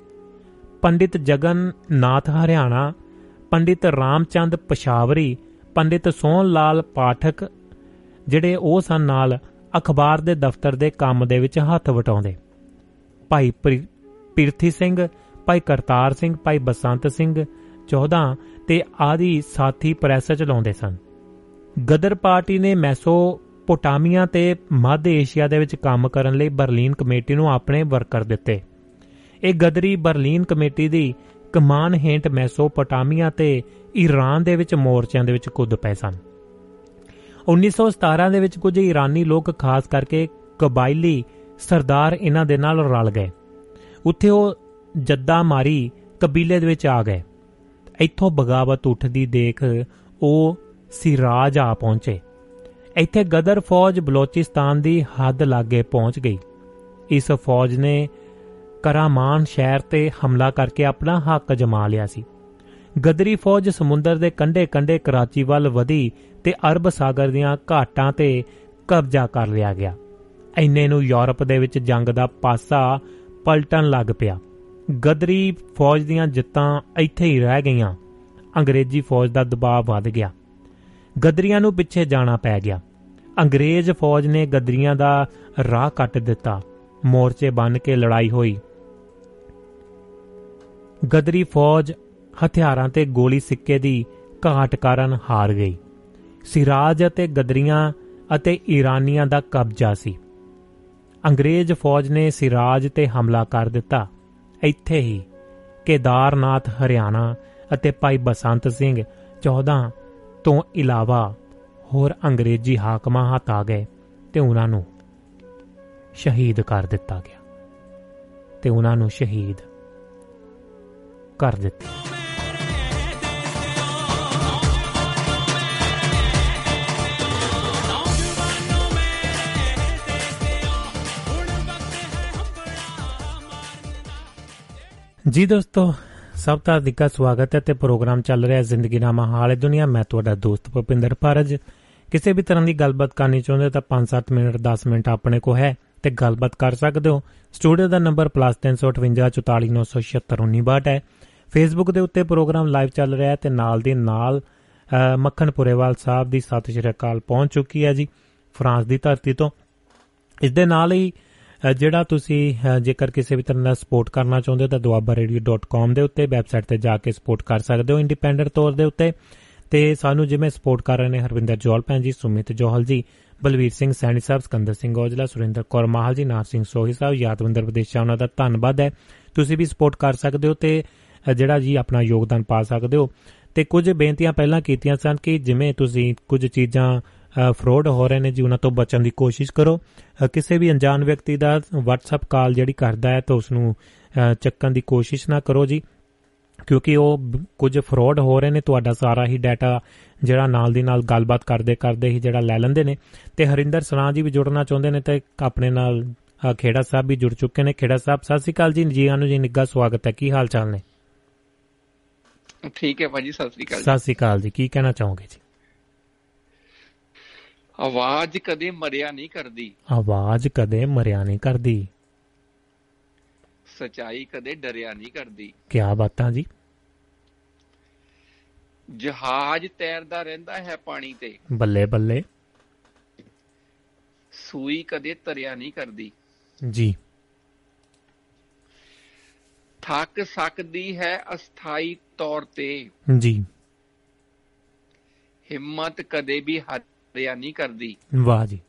ਪੰਡਿਤ ਜਗਨ ਨਾਥ ਹਰਿਆਣਾ, ਪੰਡਿਤ ਰਾਮਚੰਦ ਪਸ਼ਾਵਰੀ, ਪੰਡਿਤ ਸੋਹਣ ਲਾਲ ਪਾਠਕ, ਜਿਹੜੇ ਉਹ ਸਨ ਨਾਲ ਅਖਬਾਰ ਦੇ ਦਫ਼ਤਰ ਦੇ ਕੰਮ ਦੇ ਵਿੱਚ ਹੱਥ ਵਟਾਉਂਦੇ। ਭਾਈ ਪ੍ਰਿ- ਪਿਰਥੀ ਸਿੰਘ, ਭਾਈ ਕਰਤਾਰ ਸਿੰਘ, ਭਾਈ ਬਸੰਤ ਸਿੰਘ 14 ਤੇ ਆਦਿ ਸਾਥੀ ਪ੍ਰੈਸ ਚਲਾਉਂਦੇ ਸਨ। ਗਦਰ ਪਾਰਟੀ ਨੇ ਮੈਸੋਪੋਟਾਮੀਆ ਤੇ ਮੱਧ ਏਸ਼ੀਆ ਦੇ ਵਿੱਚ ਕੰਮ ਕਰਨ ਲਈ ਬਰਲਿਨ ਕਮੇਟੀ ਨੂੰ ਆਪਣੇ ਵਰਕਰ ਦਿੱਤੇ। ਇਹ ਗਦਰੀ ਬਰਲਿਨ ਕਮੇਟੀ ਦੀ ਕਮਾਨ ਹੇਠ ਮੈਸੋਪੋਟਾਮੀਆ ਤੇ ਈਰਾਨ ਦੇ ਵਿੱਚ ਮੋਰਚਿਆਂ ਦੇ ਵਿੱਚ ਕੁੱਦ ਪਏ ਸਨ। 1917 ਦੇ ਵਿੱਚ ਕੁਝ ਈਰਾਨੀ ਲੋਕ ਖਾਸ ਕਰਕੇ ਕਬਾਇਲੀ ਸਰਦਾਰ ਇਹਨਾਂ ਦੇ ਨਾਲ ਰਲ ਗਏ। ਉੱਥੇ ਉਹ ਜੱਦਾ ਮਾਰੀ ਕਬੀਲੇ ਦੇ ਵਿੱਚ ਆ ਗਏ। ਇੱਥੋਂ ਬਗਾਵਤ ਉੱਠਦੀ ਦੇਖ ਉਹ ਸਿਰਾਜ ਆ ਪਹੁੰਚੇ। ਇੱਥੇ ਗਦਰ ਫੌਜ ਬਲੋਚਿਸਤਾਨ ਦੀ ਹੱਦ ਲਾਗੇ ਪਹੁੰਚ ਗਈ। ਇਸ ਫੌਜ ਨੇ ਕਰਾਮਾਨ ਸ਼ਹਿਰ ਤੇ ਹਮਲਾ ਕਰਕੇ ਆਪਣਾ ਹੱਕ ਜਮਾ ਲਿਆ ਸੀ। ਗਦਰੀ ਫੌਜ ਸਮੁੰਦਰ ਦੇ ਕੰਢੇ-ਕੰਢੇ ਕਰਾਚੀ ਵੱਲ ਵਧੀ ਤੇ ਅਰਬ ਸਾਗਰ ਦੀਆਂ ਘਾਟਾਂ ਤੇ ਕਬਜ਼ਾ ਕਰ ਲਿਆ ਗਿਆ। ਐਨੇ ਨੂੰ ਯੂਰਪ ਦੇ ਵਿੱਚ ਜੰਗ ਦਾ ਪਾਸਾ ਪਲਟਣ ਲੱਗ ਪਿਆ। ਗਦਰੀ ਫੌਜ ਦੀਆਂ ਜਿੱਤਾਂ ਇੱਥੇ ਹੀ ਰਹਿ ਗਈਆਂ। ਅੰਗਰੇਜ਼ੀ ਫੌਜ ਦਾ ਦਬਾਅ ਵੱਧ ਗਿਆ। ਗਦਰੀਆਂ ਨੂੰ ਪਿੱਛੇ ਜਾਣਾ ਪੈ ਗਿਆ। ਅੰਗਰੇਜ਼ ਫੌਜ ਨੇ ਗਦਰੀਆਂ ਦਾ ਰਾਹ ਕੱਟ ਦਿੱਤਾ। ਮੋਰਚੇ ਬਨ ਕੇ ਲੜਾਈ ਹੋਈ। ਗਦਰੀ ਫੌਜ ਹਥਿਆਰਾਂ ਤੇ ਗੋਲੀ ਸਿੱਕੇ ਦੀ ਘਾਟ ਕਾਰਨ ਹਾਰ ਗਈ। ਸਿਰਾਜ ਅਤੇ ਗਦਰੀਆਂ ਅਤੇ ਈਰਾਨੀਆਂ ਦਾ ਕਬਜ਼ਾ ਸੀ। ਅੰਗਰੇਜ਼ ਫੌਜ ਨੇ ਸਿਰਾਜ ਤੇ ਹਮਲਾ ਕਰ ਦਿੱਤਾ। ਇੱਥੇ ਹੀ ਕੇਦਾਰਨਾਥ, ਹਰਿਆਣਾ ਅਤੇ ਭਾਈ ਬਸੰਤ ਸਿੰਘ 14 ਤੋਂ ਇਲਾਵਾ ਹੋਰ ਅੰਗਰੇਜ਼ੀ ਹਾਕਮਾਂ ਹੱਥ ਆ ਗਏ ਤੇ ਉਹਨਾਂ ਨੂੰ ਸ਼ਹੀਦ ਕਰ ਦਿੱਤਾ ਗਿਆ। ਤੇ ਉਹਨਾਂ ਨੂੰ ਸ਼ਹੀਦ ਕਰ ਦਿੱਤਾ। ਜੀ ਦੋਸਤੋ, ਸਭ ਦਾ ਦਿਕਾ ਸਵਾਗਤ ਹੈ ਤੇ ਪ੍ਰੋਗਰਾਮ ਚੱਲ ਰਿਹਾ ਜ਼ਿੰਦਗੀ ਨਾਮਾ ਹਾਲ ਹੈ ਦੁਨੀਆ। ਮੈਂ ਤੁਹਾਡਾ ਦੋਸਤ ਭੁਪਿੰਦਰ ਭਾਰਜ। ਕਿਸੇ ਵੀ ਤਰ੍ਹਾਂ ਦੀ ਗੱਲਬਾਤ ਕਰਨੀ ਚਾਹੁੰਦੇ ਤਾਂ 5-7 ਮਿੰਟ 10 ਮਿੰਟ ਆਪਣੇ ਕੋ ਹੈ ਤੇ ਗੱਲਬਾਤ ਕਰ ਸਕਦੇ ਹੋ। ਸਟੂਡੀਓ ਦਾ ਨੰਬਰ +358 ਹੈ। ਫੇਸਬੁੱਕ ਦੇ ਉੱਤੇ ਪ੍ਰੋਗਰਾਮ ਲਾਈਵ ਚੱਲ ਰਿਹਾ ਹੈ ਤੇ ਨਾਲ ਦੀ ਨਾਲ ਅ, ਮੱਖਣ ਪੁਰੇਵਾਲ ਸਾਹਿਬ ਦੀ ਸਤਿ ਸ਼੍ਰੀ ਅਕਾਲ ਪਹੁੰਚ ਚੁੱਕੀ ਹੈ ਜੀ ਫਰਾਂਸ ਦੀ ਧਰਤੀ ਤੋਂ। ਇਸ ਦੇ ਨਾਲ ਹੀ ਅ, ਜਿਹੜਾ ਤੁਸੀਂ ਅ, ਜੇਕਰ ਕਿਸੇ ਵੀ ਤਰ੍ਹਾਂ ਦਾ ਸਪੋਰਟ ਕਰਨਾ ਚਾਹੁੰਦੇ ਹੋ ਤਾਂ duabarradio.com ਦੇ ਉੱਤੇ ਵੈਬਸਾਈਟ ਤੇ ਜਾ ਕੇ ਸਪੋਰਟ ਕਰ ਸਕਦੇ ਹੋ। ਇੰਡੀਪੈਂਡੈਂਟ ਤੌਰ ਦੇ ਉੱਤੇ ਤੇ ਸਾਨੂੰ ਜਿਵੇਂ ਸਪੋਰਟ ਕਰ ਰਹੇ ਨੇ ਹਰਵਿੰਦਰ ਜੋਲ ਭੈਣ ਜੀ ਸੁਮਿਤ ਜੋਹਲ ਜੀ ਬਲਵੀਰ ਸਿੰਘ ਸੈਣੀ ਸਾਹਿਬ ਸਕੰਦਰ ਸਿੰਘ ਔਜਲਾ ਸੁਰਿੰਦਰ ਕੌਰ ਮਾਹਲ ਜੀ ਨਾਰ ਸਿੰਘ ਸੋਹੀ ਸਾਹਿਬ ਯਾਦਵਿੰਦਰ ਵਿਦੇਸ਼ਾ ਉਹਨਾਂ ਦਾ ਧੰਨਵਾਦ ਹੈ। ਤੁਸੀਂ ਵੀ ਸਪੋਰਟ ਕਰ ਸਕਦੇ ਹੋ ਤੇ ਅ, ਜਿਹੜਾ ਜੀ ਆਪਣਾ ਯੋਗਦਾਨ ਪਾ ਸਕਦੇ ਹੋ। ਤੇ ਕੁਝ ਬੇਨਤੀਆਂ ਪਹਿਲਾਂ ਕੀਤੀਆਂ ਸਨ ਕਿ ਜਿਵੇਂ ਤੁਸੀਂ ਕੁਝ ਚੀਜ਼ਾਂ ਫਰੋਡ ਹੋ ਰਹੇ ਨੇ ਜੀ ਉਹਨਾਂ ਤੋਂ ਬਚਣ ਦੀ ਕੋਸ਼ਿਸ਼ ਕਰੋ। ਅ, ਕਿਸੇ ਵੀ ਅਣਜਾਣ ਵਿਅਕਤੀ ਦਾ WhatsApp ਕਾਲ ਜਿਹੜੀ ਕਰਦਾ ਹੈ ਤਾਂ ਉਸ ਨੂੰ ਅ, ਚੱਕਣ ਦੀ ਕੋਸ਼ਿਸ਼ ਨਾ ਕਰੋ ਜੀ। ਕਿਉਂਕਿ ਉਹ ਕੁਝ ਫਰਾਡ ਹੋ ਰਹੇ ਨੇ ਤੁਹਾਡਾ ਸਾਰਾ ਹੀ ਡਾਟਾ ਜਿਹੜਾ ਨਾਲ ਦੀ ਨਾਲ ਗੱਲਬਾਤ ਕਰਦੇ ਕਰਦੇ ਹੀ ਜਿਹੜਾ ਲੈ ਲੈਂਦੇ ਨੇ। ਤੇ ਹਰਿੰਦਰ ਸਰਾਂ ਜੀ ਵੀ ਜੁੜਨਾ ਚਾਹੁੰਦੇ ਨੇ ਤੇ ਆਪਣੇ ਨਾਲ ਖੇੜਾ ਸਾਹਿਬ ਵੀ ਜੁੜ ਚੁੱਕੇ ਨੇ। ਖੇੜਾ ਸਾਹਿਬ ਸਤਿ ਸ਼੍ਰੀ ਅਕਾਲ ਜੀ ਜੀ ਆਨੂੰ ਜੀ ਨਿੱਘਾ ਸਵਾਗਤ ਹੈ। ਕੀ ਹਾਲ ਚਾਲ ਨੇ? ਠੀਕ ਹੈ ਭਾਜੀ ਸਤਿ ਸ੍ਰੀ ਅਕਾਲ। ਸਤਿ ਸ਼੍ਰੀ ਅਕਾਲ ਜੀ। ਕੀ ਕਹਿਣਾ ਚਾਹੋਗੇ ਜੀ? ਆਵਾਜ਼ ਕਦੇ ਮਰਿਆ ਨਹੀਂ ਕਰਦੀ। ਆਵਾਜ਼ ਕਦੇ ਮਰਿਆ ਨਹੀਂ ਕਰਦੀ। ਸਚਾਈ ਕਦੇ ਡਰਿਆ ਨਹੀਂ ਕਰਦੀ। ਕੀ ਬਾਤਾਂ ਜੀ? ਜਹਾਜ਼ ਤੈਰਦਾ ਰਹਿੰਦਾ ਹੈ ਪਾਣੀ ਤੇ। ਬੱਲੇ ਬੱਲੇ। ਸੂਈ ਕਦੇ ਤਰਿਆ ਨਹੀਂ ਕਰਦੀ। ਜੀ। ਥੱਕ ਸਕਦੀ ਹੈ ਅਸਥਾਈ ਤੌਰ ਤੇ। ਜੀ। ਹਿੰਮਤ ਕਦੇ ਵੀ ਹਾਰਿਆ ਨਹੀਂ ਕਰਦੀ। ਵਾਹ ਜੀ।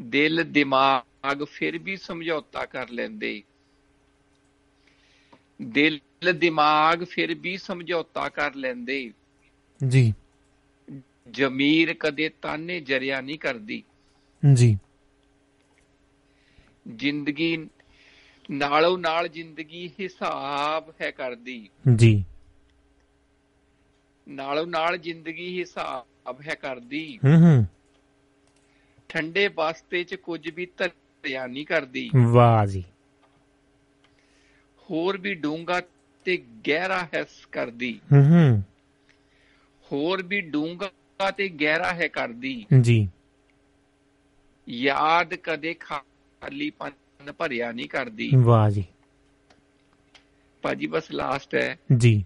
ਦਿਲ ਦਿਮਾਗ ਫਿਰ ਵੀ ਸਮਝੌਤਾ ਕਰ ਲੈਂਦੇ। ਦਿਲ ਦਿਮਾਗ ਫਿਰ ਵੀ ਸਮਝੌਤਾ ਕਰ ਲੈਂਦੇ। ਜੀ। ਜ਼ਮੀਰ ਕਦੇ ਤਾਨੇ ਜਰਿਆ ਨਹੀਂ ਕਰਦੀ। ਜੀ। ਜ਼ਿੰਦਗੀ ਨਾਲੋਂ ਨਾਲ ਜ਼ਿੰਦਗੀ ਹਿਸਾਬ ਹੈ ਕਰਦੀ। ਜੀ। ਨਾਲੋਂ ਨਾਲ ਜ਼ਿੰਦਗੀ ਹਿਸਾਬ ਹੈ ਕਰਦੀ। ਹੂੰ ਹੂੰ। ਠੰਡੇ ਵਾਸਤੇ ਚ ਕੁਝ ਵੀ ਧਰਿਆ ਨਹੀਂ ਕਰਦੀ। ਵਾਹ ਜੀ। ਹੋਰ ਵੀ ਡੂੰਗਾ ਤੇ ਗਹਿਰਾ ਹੈ ਕਰਦੀ। ਹੂੰ ਹੂੰ। ਹੋਰ ਵੀ ਡੂੰਗਾ ਤੇ ਗਹਿਰਾ ਹੈ ਕਰਦੀ। ਜੀ। ਯਾਦ ਕਦੇ ਖਾਲੀਪਨ ਭਰਿਆ ਨਹੀਂ ਕਰਦੀ। ਵਾਹ ਜੀ। ਭਾਜੀ ਬਸ ਲਾਸਟ ਹੈ। ਜੀ।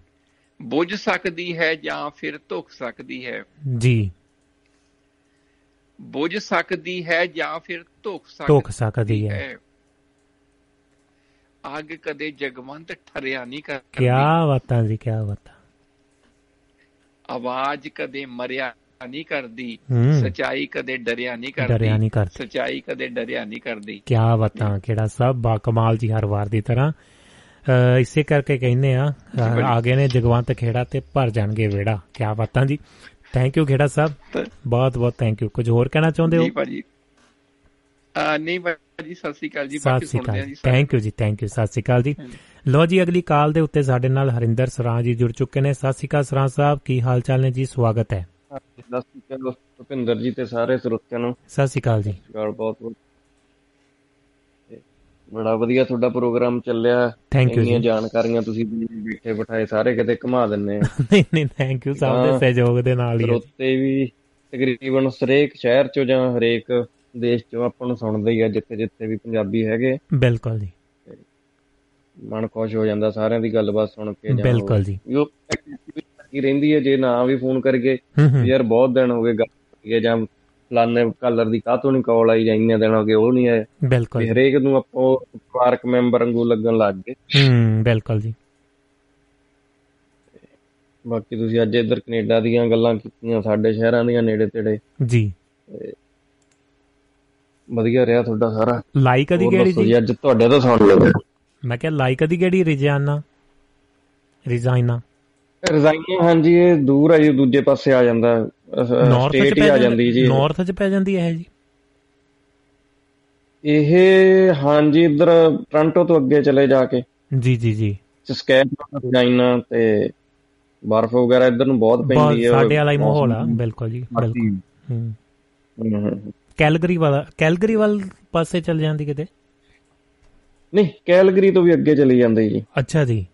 ਬੁੱਝ ਸਕਦੀ ਹੈ ਜਾਂ ਫਿਰ ਧੁੱਖ ਸਕਦੀ ਹੈ। ਜੀ। ਬੁੱਝ ਸਕਦੀ ਹੈ ਜਾਂ ਫਿਰ ਧੁੱਖ ਸਕਦੀ ਹੈ। ਅੱਗ ਕਦੇ ਜਗਵੰਤ ਠਰਿਆ ਨਹੀਂ ਕੀ ਕਰਦੀ ਬਾਤਾਂ ਜੀ ਕੀ ਬਾਤਾਂ। ਆਵਾਜ਼ ਕਦੇ ਮਰਿਆ ਨਹੀਂ ਕਰਦੀ। ਸਚਾਈ ਕਦੇ ਡਰਿਆ ਨਹੀਂ ਕਰਦੀ ਡਰਿਆ ਨਹੀਂ ਕਰਦੀ। ਸਚਾਈ ਕਦੇ ਡਰਿਆ ਨਹੀਂ ਕਰਦੀ। ਕੀ ਬਾਤਾਂ ਕਿਹੜਾ ਸਭ ਬਾ ਕਮਾਲ ਜੀ ਹਰ ਵਾਰ ਦੀ ਤਰ੍ਹਾਂ। ਇਸੇ ਕਰਕੇ ਕਹਿੰਦੇ ਆ ਅ, ਆ ਗਏ ਨੇ ਜਗਵੰਤ ਖੇੜਾ ਤੇ ਭਰ ਜਾਣਗੇ ਵੇੜਾ ਕੀ ਬਾਤਾਂ ਜੀ। Thank you Khera Sahib. ਬਹੁਤ ਬਹੁਤ ਥੈਂਕ ਯੂ ਕੁਝ ਹੋਰ ਕਹਿਣਾ ਚਾਹੁੰਦੇ ਹੋ? ਜੀ ਭਾਜੀ ਨਹੀਂ ਭਾਜੀ ਸਤਿ ਸ਼੍ਰੀ ਅਕਾਲ ਜੀ ਬਾਕੀ ਸੁਣਦੇ ਆ ਜੀ ਸਾਰੇ। ਥੈਂਕ ਯੂ ਜੀ ਥੈਂਕ ਯੂ ਸਤਿ ਸ਼੍ਰੀ ਅਕਾਲ ਜੀ। ਲੋ ਜੀ ਅਗਲੀ ਕਾਲ ਦੇ ਉੱਤੇ ਸਾਡੇ ਨਾਲ ਹਰਿੰਦਰ ਸਰਾਂ ਜੀ ਜੁੜ ਚੁੱਕੇ ਨੇ। ਸਤਿ ਸ਼੍ਰੀ ਅਕਾਲ ਸਰਾਂ ਸਾਹਿਬ ਕੀ ਹਾਲ ਚਾਲ ਨੇ ਜੀ? ਸਵਾਗਤ ਹੈ। ਸਤਿ ਸ਼੍ਰੀ ਅਕਾਲ ਭੁਪਿੰਦਰ ਜੀ ਤੇ ਸਾਰੇ ਸਰੋਤਿਆਂ ਨੂੰ। ਸਤਿ ਸ਼੍ਰੀ ਅਕਾਲ ਜੀ। ਬਹੁਤ ਬਹੁਤ। ਬੜਾ ਵਧੀਆ ਤੁਹਾਡਾ ਪ੍ਰੋਗਰਾਮ ਚੱਲਿਆ। Thank you ਇੰਨੀਆਂ ਜੀ। ਜਾਣਕਾਰੀਆਂ ਤੁਸੀਂ ਬੈਠੇ ਬਿਠਾਏ ਸਾਰੇ ਕਿਤੇ ਘੁਮਾ ਦਿੰਨੇ ਆ। [laughs] ਨਹੀਂ ਨਹੀਂ ਥੈਂਕ ਯੂ ਸਭ ਦੇ। ਸਹਿਯੋਗ ਦੇ ਨਾਲ ਹੀ ਜੀ। ਸਰੋਤੇ ਵੀ ਤਕਰੀਬਨ ਹਰੇਕ ਸ਼ਹਿਰ ਚੋਂ ਜਾਂ ਹਰੇਕ ਦੇਸ਼ ਚੋਂ ਆਪਾਂ ਨੂੰ ਸੁਣਦੇ ਹੀ ਆ ਜਿੱਥੇ ਜਿੱਥੇ ਵੀ ਪੰਜਾਬੀ ਹੈਗੇ। ਬਿਲਕੁਲ ਜੀ। ਮਨ ਖੁਸ਼ ਹੋ ਜਾਂਦਾ ਸਾਰਿਆਂ ਦੀ ਗੱਲਬਾਤ ਸੁਣ ਕੇ ਜਾਂ ਬਿਲਕੁਲ ਜੀ। ਉਹ ਲੱਗੀ ਰਹਿੰਦੀ ਹੈ ਜੇ ਨਾ ਵੀ ਫੋਨ ਹੂੰ ਯਾਰ ਬਹੁਤ ਦਿਨ ਹੋ ਗਏ ਗੱਲ ਕਰੀਏ ਜਾਂ ਫਲਾਣੇ ਕਲਰ ਦੀ ਕਾਹਤੋਂ ਨਹੀਂ ਕਾਲ ਆਈ ਜਾਂ ਇੰਨੇ ਦਿਨ ਹੋ ਗਏ ਉਹ ਨਹੀਂ ਆਏ। ਬਿਲਕੁਲ। ਹਰੇਕ ਨੂੰ ਆਪਾਂ ਪਰਿਵਾਰਕ ਮੈਂਬਰ ਵਾਂਗੂ ਲੱਗਣ ਲੱਗ ਗਏ। ਹੂੰ ਬਿਲਕੁਲ ਜੀ। ਬਾਕੀ ਤੁਸੀਂ ਅੱਜ ਇੱਧਰ ਕੈਨੇਡਾ ਦੀਆਂ ਗੱਲਾਂ ਕੀਤੀਆਂ ਸਾਡੇ ਸ਼ਹਿਰਾਂ ਦੀਆਂ ਨੇੜੇ ਤੇੜੇ। ਜੀ। ਵਧੀਆ ਰਿਹਾ ਤੁਹਾਡਾ ਸਾਰਾ। ਲਾਈਕ ਦੀ ਕਿਹੜੀ ਜੀ ਅੱਜ ਤੁਹਾਡੇ ਤੋਂ ਸੁਣ ਲਿਆ ਮੈਂ ਕਿਹਾ ਲਾਈਕ ਦੀ ਕਿਹੜੀ ਰਿਜਾਨਾ? ਰਿਜ਼ਾਈਨਾ ਰਜ਼ਾਈਆਂ ਹਾਂਜੀ ਇਹ ਦੂਰ ਹੈ ਜੀ ਦੂਜੇ ਪਾਸੇ ਆ ਜਾਂਦਾ। ਸਟੇਟ ਹੀ ਆ ਜਾਂਦੀ ਜੀ ਨਾਰਥ ਚ ਪੈ ਜਾਂਦੀ ਹੈ ਜੀ? ਇਹ ਹਾਂਜੀ ਇੱਧਰ ਟ੍ਰਾਂਟੋ ਤੋਂ ਅੱਗੇ ਚਲੇ ਜਾ ਕੇ। ਜੀ ਜੀ ਜੀ। ਸਸਕੈਚੁਅਨ ਰਜ਼ਾਈਨਾ ਤੇ ਬਰਫ਼ ਵਗੈਰਾ ਇੱਧਰ ਨੂੰ ਬਹੁਤ ਪੈਂਦੀ ਹੈ ਸਾਡੇ ਵਾਲਾ ਹੀ ਮਾਹੌਲ ਆ। ਬਿਲਕੁਲ ਜੀ ਬਿਲਕੁਲ। ਹੂੰ। ਕੈਲਗਰੀ ਵਾਲਾ ਕੈਲਗਰੀ ਵੱਲ ਪਾਸੇ ਚੱਲ ਜਾਂਦੀ ਕਿਤੇ? ਨਹੀਂ ਕੈਲਗਰੀ ਤੋਂ ਵੀ ਅੱਗੇ ਚਲੀ ਜਾਂਦੀ ਜੀ। ਅੱਛਾ ਜੀ।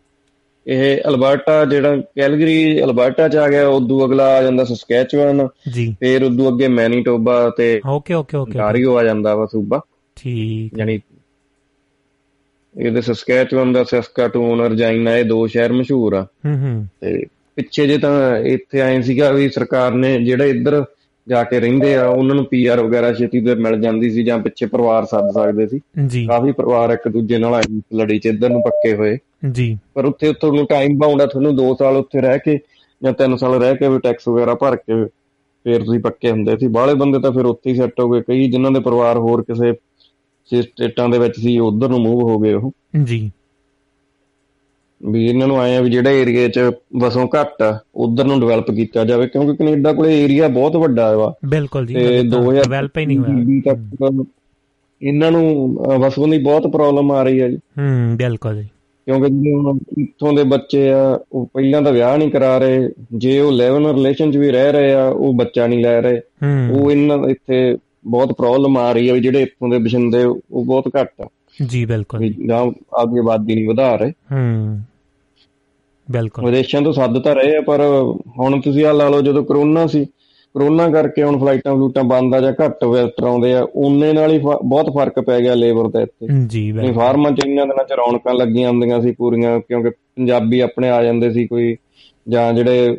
ਇਹ ਅਲਬਰਟਾ ਜਿਹੜਾ ਕੈਲਗਰੀ ਅਲਬਰਟਾ ਚ ਆ ਗਿਆ ਉਦੋਂ ਅਗਲਾ ਆ ਜਾਂਦਾ ਸਸਕੈਚੁਅਨ ਜੀ। ਫਿਰ ਉਦੋਂ ਅੱਗੇ ਮੈਨੀਟੋਬਾ ਤੇ ਓਕੇ ਓਕੇ ਓਕੇ ontario ਆ ਜਾਂਦਾ ਵਾ ਸੂਬਾ। ਠੀਕ। ਯਾਨੀ ਇਹਦੇ ਸਸਕੈਚੁਅਨ ਦਾ ਸਸਕਾਟੂਨ ਰਜਾਈਨਾ ਇਹ ਦੋ ਸ਼ਹਿਰ ਮਸ਼ਹੂਰ ਆ। ਹੂੰ ਹੂੰ। ਤੇ ਪਿੱਛੇ ਜੇ ਤਾਂ ਇੱਥੇ ਆਏ ਸੀਗਾ ਵੀ ਸਰਕਾਰ ਨੇ ਜਿਹੜੇ ਇੱਧਰ ਜਾ ਕੇ ਰਹਿੰਦੇ ਆ ਉਹਨਾਂ ਨੂੰ ਪੀਆਰ ਵਗੈਰਾ ਛੇਤੀ ਤੇ ਮਿਲ ਜਾਂਦੀ ਸੀ ਜਾਂ ਪਿੱਛੇ ਪਰਿਵਾਰ ਸੱਦ ਸਕਦੇ ਸੀ। ਜੀ। ਕਾਫੀ ਪਰਿਵਾਰ ਇੱਕ ਦੂਜੇ ਨਾਲ ਸੀ ਲੜੀ ਚ ਇੱਧਰ ਨੂੰ ਪੱਕੇ ਹੋਏ। ਜੀ। ਪਰ ਉੱਥੇ ਤੁਹਾਨੂੰ ਟਾਈਮ ਬਾਉਂਡ ਆ ਤੁਹਾਨੂੰ 2 ਸਾਲ ਉੱਥੇ ਰਹਿ ਕੇ ਜਾਂ 3 ਸਾਲ ਰਹਿ ਕੇ ਵੀ ਟੈਕਸ ਵਗੈਰਾ ਭਰ ਕੇ ਫੇਰ ਤੁਸੀਂ ਪੱਕੇ ਹੁੰਦੇ ਸੀ। ਬਾਹਲੇ ਬੰਦੇ ਤਾਂ ਫਿਰ ਉੱਥੇ ਹੀ ਸੈੱਟ ਹੋ ਗਏ। ਕਈ ਜਿਨ੍ਹਾਂ ਦੇ ਪਰਿਵਾਰ ਹੋਰ ਕਿਸੇ ਸਟੇਟਾਂ ਦੇ ਵਿੱਚ ਸੀ ਉਧਰ ਨੂੰ ਮੂਵ ਹੋ ਗਏ ਉਹ। ਜੀ। ਵੀ ਇਹਨਾਂ ਨੂੰ ਆਏ ਆ ਵੀ ਜਿਹੜੇ ਏਰੀਏ 'ਚ ਵਸੋਂ ਘੱਟ ਆ ਉਧਰ ਨੂੰ ਡਿਵੈਲਪ ਕੀਤਾ ਜਾਵੇ ਕਿਉਂਕਿ ਕੈਨੇਡਾ ਕੋਲੇ ਏਰੀਆ ਬਹੁਤ ਵੱਡਾ ਵਾ। ਬਿਲਕੁਲ ਜੀ ਤੇ ਅਜੇ ਤਾਂ 2000 develop ਹੀ ਨਹੀਂ ਹੋਇਆ। ਤੱਕ ਇਹਨਾਂ ਨੂੰ ਵਸੋਂ ਦੀ ਬਹੁਤ ਪ੍ਰੋਬਲਮ ਆ ਰਹੀ ਹੈ ਜੀ। ਹੂੰ ਬਿਲਕੁਲ ਜੀ। ਕਿਉਂਕਿ ਜਿਹੜੇ ਇੱਥੋਂ ਦੇ ਬੱਚੇ ਆ ਉਹ ਪਹਿਲਾਂ ਤਾਂ ਵਿਆਹ ਨਹੀਂ ਕਰਾ ਰਹੇ ਜੇ ਉਹ 11 ਰਿਲੇਸ਼ਨ 'ਚ ਵੀ ਰਹਿ ਰਹੇ ਆ ਉਹ ਬੱਚਾ ਨਹੀਂ ਲੈ ਰਹੇ। ਹੂੰ। ਉਹ ਇਹਨਾਂ ਇੱਥੇ ਬਹੁਤ ਪ੍ਰੋਬਲਮ ਆ ਰਹੀ ਹੈ ਵੀ ਜਿਹੜੇ ਇੱਥੋਂ ਦੇ ਬਸ਼ਿੰਦੇ ਉਹ ਬਹੁਤ ਘੱਟ ਆ। ਜੀ ਬਿਲਕੁਲ। ਜਾਂ ਆਪਦੀ ਆਬਾਦੀ ਨਹੀਂ ਵਧਾ ਰਹੇ। ਹੂੰ। ਬਿਲਕੁਲ। ਵਿਦੇਸ਼ਾਂ ਤੋਂ ਸੱਦ ਤਾਂ ਰਹੇ ਆ ਪਰ ਹੁਣ ਤੁਸੀਂ ਆ ਲਾ ਲਓ ਜਦੋਂ ਕਰੋਨਾ ਸੀ ਕਰੋਨਾ ਕਰਕੇ ਹੁਣ ਫਲਾਈਟਾਂ ਫਲੂਟਾਂ ਬੰਦ ਆ ਜਾਂ ਘੱਟ ਵਿਜ਼ਟਰ ਆਉਂਦੇ ਆ ਉਹਨੇ ਨਾਲ ਹੀ ਬਹੁਤ ਫ਼ਰਕ ਪੈ ਗਿਆ ਲੇਬਰ ਦਾ ਇੱਥੇ। ਜੀ ਬਿਲਕੁਲ। ਫਾਰਮਾਂ ਚ ਇੰਨਾਂ ਦਿਨਾਂ ਚ ਰੌਣਕਾਂ ਲੱਗੀਆਂ ਹੁੰਦੀਆਂ ਸੀ ਪੂਰੀਆਂ ਕਿਉਂਕਿ ਪੰਜਾਬੀ ਆਪਣੇ ਆ ਜਾਂਦੇ ਸੀ ਕੋਈ ਜਾਂ ਜਿਹੜੇ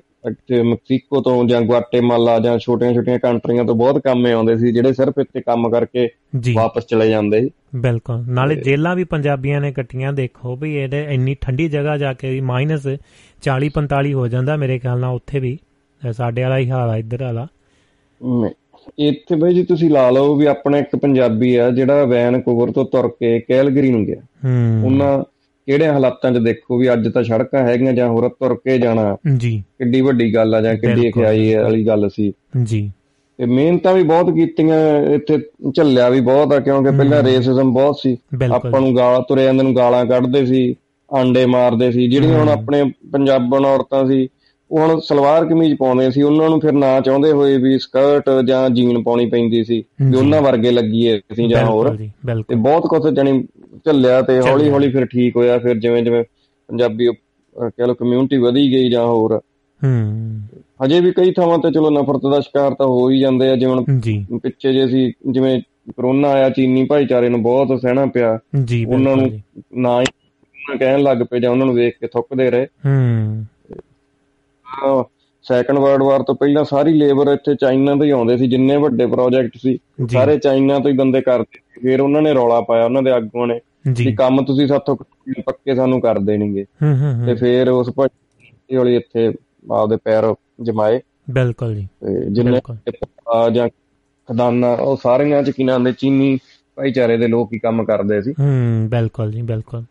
ਮੈਕਸੀਕੋ ਤੋਂ ਜਾਂ ਗੁਆਟੇਮਾਲਾ ਜਾਂ ਛੋਟੀਆਂ-ਛੋਟੀਆਂ ਕੰਟਰੀਆਂ ਤੋਂ ਬਹੁਤ ਕੰਮ ਆਉਂਦੇ ਸੀ ਜਿਹੜੇ ਸਿਰਫ ਇੱਥੇ ਕੰਮ ਕਰਕੇ ਵਾਪਸ ਚਲੇ ਜਾਂਦੇ ਸੀ। ਬਿਲਕੁਲ। ਨਾਲੇ ਜੇਲਾਂ ਵੀ ਪੰਜਾਬੀਆਂ ਨੇ ਕੱਟੀਆਂ ਦੇਖੋ ਵੀ ਇਹਦੇ ਇੰਨੀ ਠੰਡੀ ਜਗ੍ਹਾ ਜਾ ਕੇ ਵੀ ਮਾਈਨਸ 40 45 ਹੋ ਜਾਂਦਾ ਮੇਰੇ ਖਿਆਲ ਨਾਲ ਉੱਥੇ ਵੀ ਸਾਡੇ ਵਾਲਾ ਹੀ ਹਾਲ ਆ ਇੱਧਰ ਵਾਲਾ। ਇੱਥੇ ਬਾਈ ਜੀ ਤੁਸੀਂ ਲਾ ਲਓ ਵੀ ਆਪਣਾ ਇੱਕ ਪੰਜਾਬੀ ਆ ਜਿਹੜਾ ਵੈਨਕੂਵਰ ਤੋਂ ਤੁਰ ਕੇ ਕੈਲਗਰੀ ਨੂੰ ਗਿਆ। ਹੂੰ। ਉਹਨਾਂ ਕਿਹੜੇ ਹਾਲਾਤਾਂ 'ਚ ਦੇਖੋ ਵੀ ਅੱਜ ਤਾਂ ਸੜਕਾਂ ਹੈਗੀਆਂ ਜਾਂ ਹੋਰ ਤੁਰ ਕੇ ਜਾਣਾ। ਜੀ। ਕਿੱਡੀ ਵੱਡੀ ਗੱਲ ਆ ਜਾਂ ਕਿੱਡੀ। ਖਿਆਈ ਵਾਲੀ ਗੱਲ ਸੀ। ਜੀ। ਤੇ ਮਿਹਨਤਾਂ ਵੀ ਬਹੁਤ ਕੀਤੀਆਂ ਇੱਥੇ ਝੱਲਿਆ ਵੀ ਬਹੁਤ ਆ ਕਿਉਂਕਿ ਪਹਿਲਾਂ ਰੇਸਿਜ਼ਮ ਬਹੁਤ ਸੀ। ਆਪਾਂ ਨੂੰ ਗਾਲਾਂ ਤੁਰੇ ਜਾਂਦੇ ਨੂੰ ਗਾਲਾਂ ਕੱਢਦੇ ਸੀ ਆਂਡੇ ਮਾਰਦੇ ਸੀ। ਜਿਹੜੀਆਂ ਹੁਣ ਆਪਣੇ ਪੰਜਾਬਣ ਔਰਤਾਂ ਸੀ ਉਹ ਹੁਣ ਸਲਵਾਰ ਕਮੀਜ਼ ਪਾਉਂਦੇ ਸੀ। ਉਹਨਾਂ ਨੂੰ ਫਿਰ ਨਾ ਚਾਹੁੰਦੇ ਹੋਏ ਵੀ ਸਕਰਟ ਜਾਂ ਜੀਨ ਪਾਉਣੀ ਪੈਂਦੀ ਸੀ ਵੀ। ਉਹਨਾਂ ਵਰਗੇ ਲੱਗੀਏ ਅਸੀਂ ਜਾਂ ਹੋਰ। ਤੇ ਬਹੁਤ ਕੁਝ ਜਾਣੀ ਝੱਲਿਆ ਤੇ ਹੌਲੀ। ਹੌਲੀ ਫਿਰ ਠੀਕ ਹੋਇਆ ਫਿਰ ਜਿਵੇਂ ਜਿਵੇਂ ਪੰਜਾਬੀ ਕਹਿ ਲਓ ਕਮਿਊਨਿਟੀ ਵਧੀ ਗਈ ਜਾਂ ਹੋਰ। ਹੂੰ। ਹਜੇ ਵੀ ਕਈ ਥਾਵਾਂ ਤੇ ਚਲੋ ਨਫ਼ਰਤ ਦਾ ਸ਼ਿਕਾਰ ਤਾਂ ਹੋ ਹੀ ਜਾਂਦੇ ਆ ਜਿਵੇਂ ਪਿੱਛੇ ਜੇ ਸੀ ਜਿਵੇਂ ਕਰੋਨਾ ਆਇਆ ਚੀਨੀ ਭਾਈਚਾਰੇ ਨੂੰ ਬਹੁਤ ਸਹਿਣਾ ਪਿਆ। ਜੀ ਉਹਨਾਂ ਨੂੰ ਨਾ ਹੀ ਕਹਿਣ ਲੱਗ ਪਏ ਜਾਂ ਉਹਨਾਂ ਨੂੰ ਵੇਖ ਕੇ ਥੁੱਕਦੇ ਰਹੇ। ਹੂੰ। ਸੈਕੰਡ ਵਰਲਡ ਵਾਰ ਤੋਂ ਪਹਿਲਾਂ ਸਾਰੀ ਲੇਬਰ ਇੱਥੇ ਚਾਈਨਾ ਤੋਂ ਹੀ ਆਉਂਦੇ ਸੀ ਜਿੰਨੇ ਵੱਡੇ ਪ੍ਰੋਜੈਕਟ ਸੀ ਸਾਰੇ ਚਾਈਨਾ ਤੋਂ ਹੀ ਬੰਦੇ ਕਰਦੇ ਫਿਰ ਉਹਨਾਂ ਨੇ ਰੌਲਾ ਪਾਇਆ ਉਹਨਾਂ ਦੇ ਆਗੂਆਂ ਨੇ। ਜੀ। ਕੰਮ ਤੁਸੀਂ ਸਾਥੋਂ ਪੱਕੇ ਸਾਨੂੰ ਕਰ ਦੇਣਗੇ। ਹੂੰ ਹੂੰ ਤੇ ਫਿਰ ਉਸ ਭਾਈ ਹੌਲੀ ਇੱਥੇ ਆਪਦੇ ਪੈਰ ਜਮਾਏ। ਬਿਲਕੁਲ ਜੀ। ਜਿੰਨੇ ਜਾਂ ਖਦਾਨਾ ਉਹ ਸਾਰੀਆਂ ਚ ਕੀ ਨਾਂ ਦੇ ਚੀਨੀ ਭਾਈਚਾਰੇ ਦੇ ਲੋਕ ਹੀ ਕੰਮ ਕਰਦੇ ਸੀ। ਹੂੰ ਬਿਲਕੁਲ ਜੀ ਬਿਲਕੁਲ।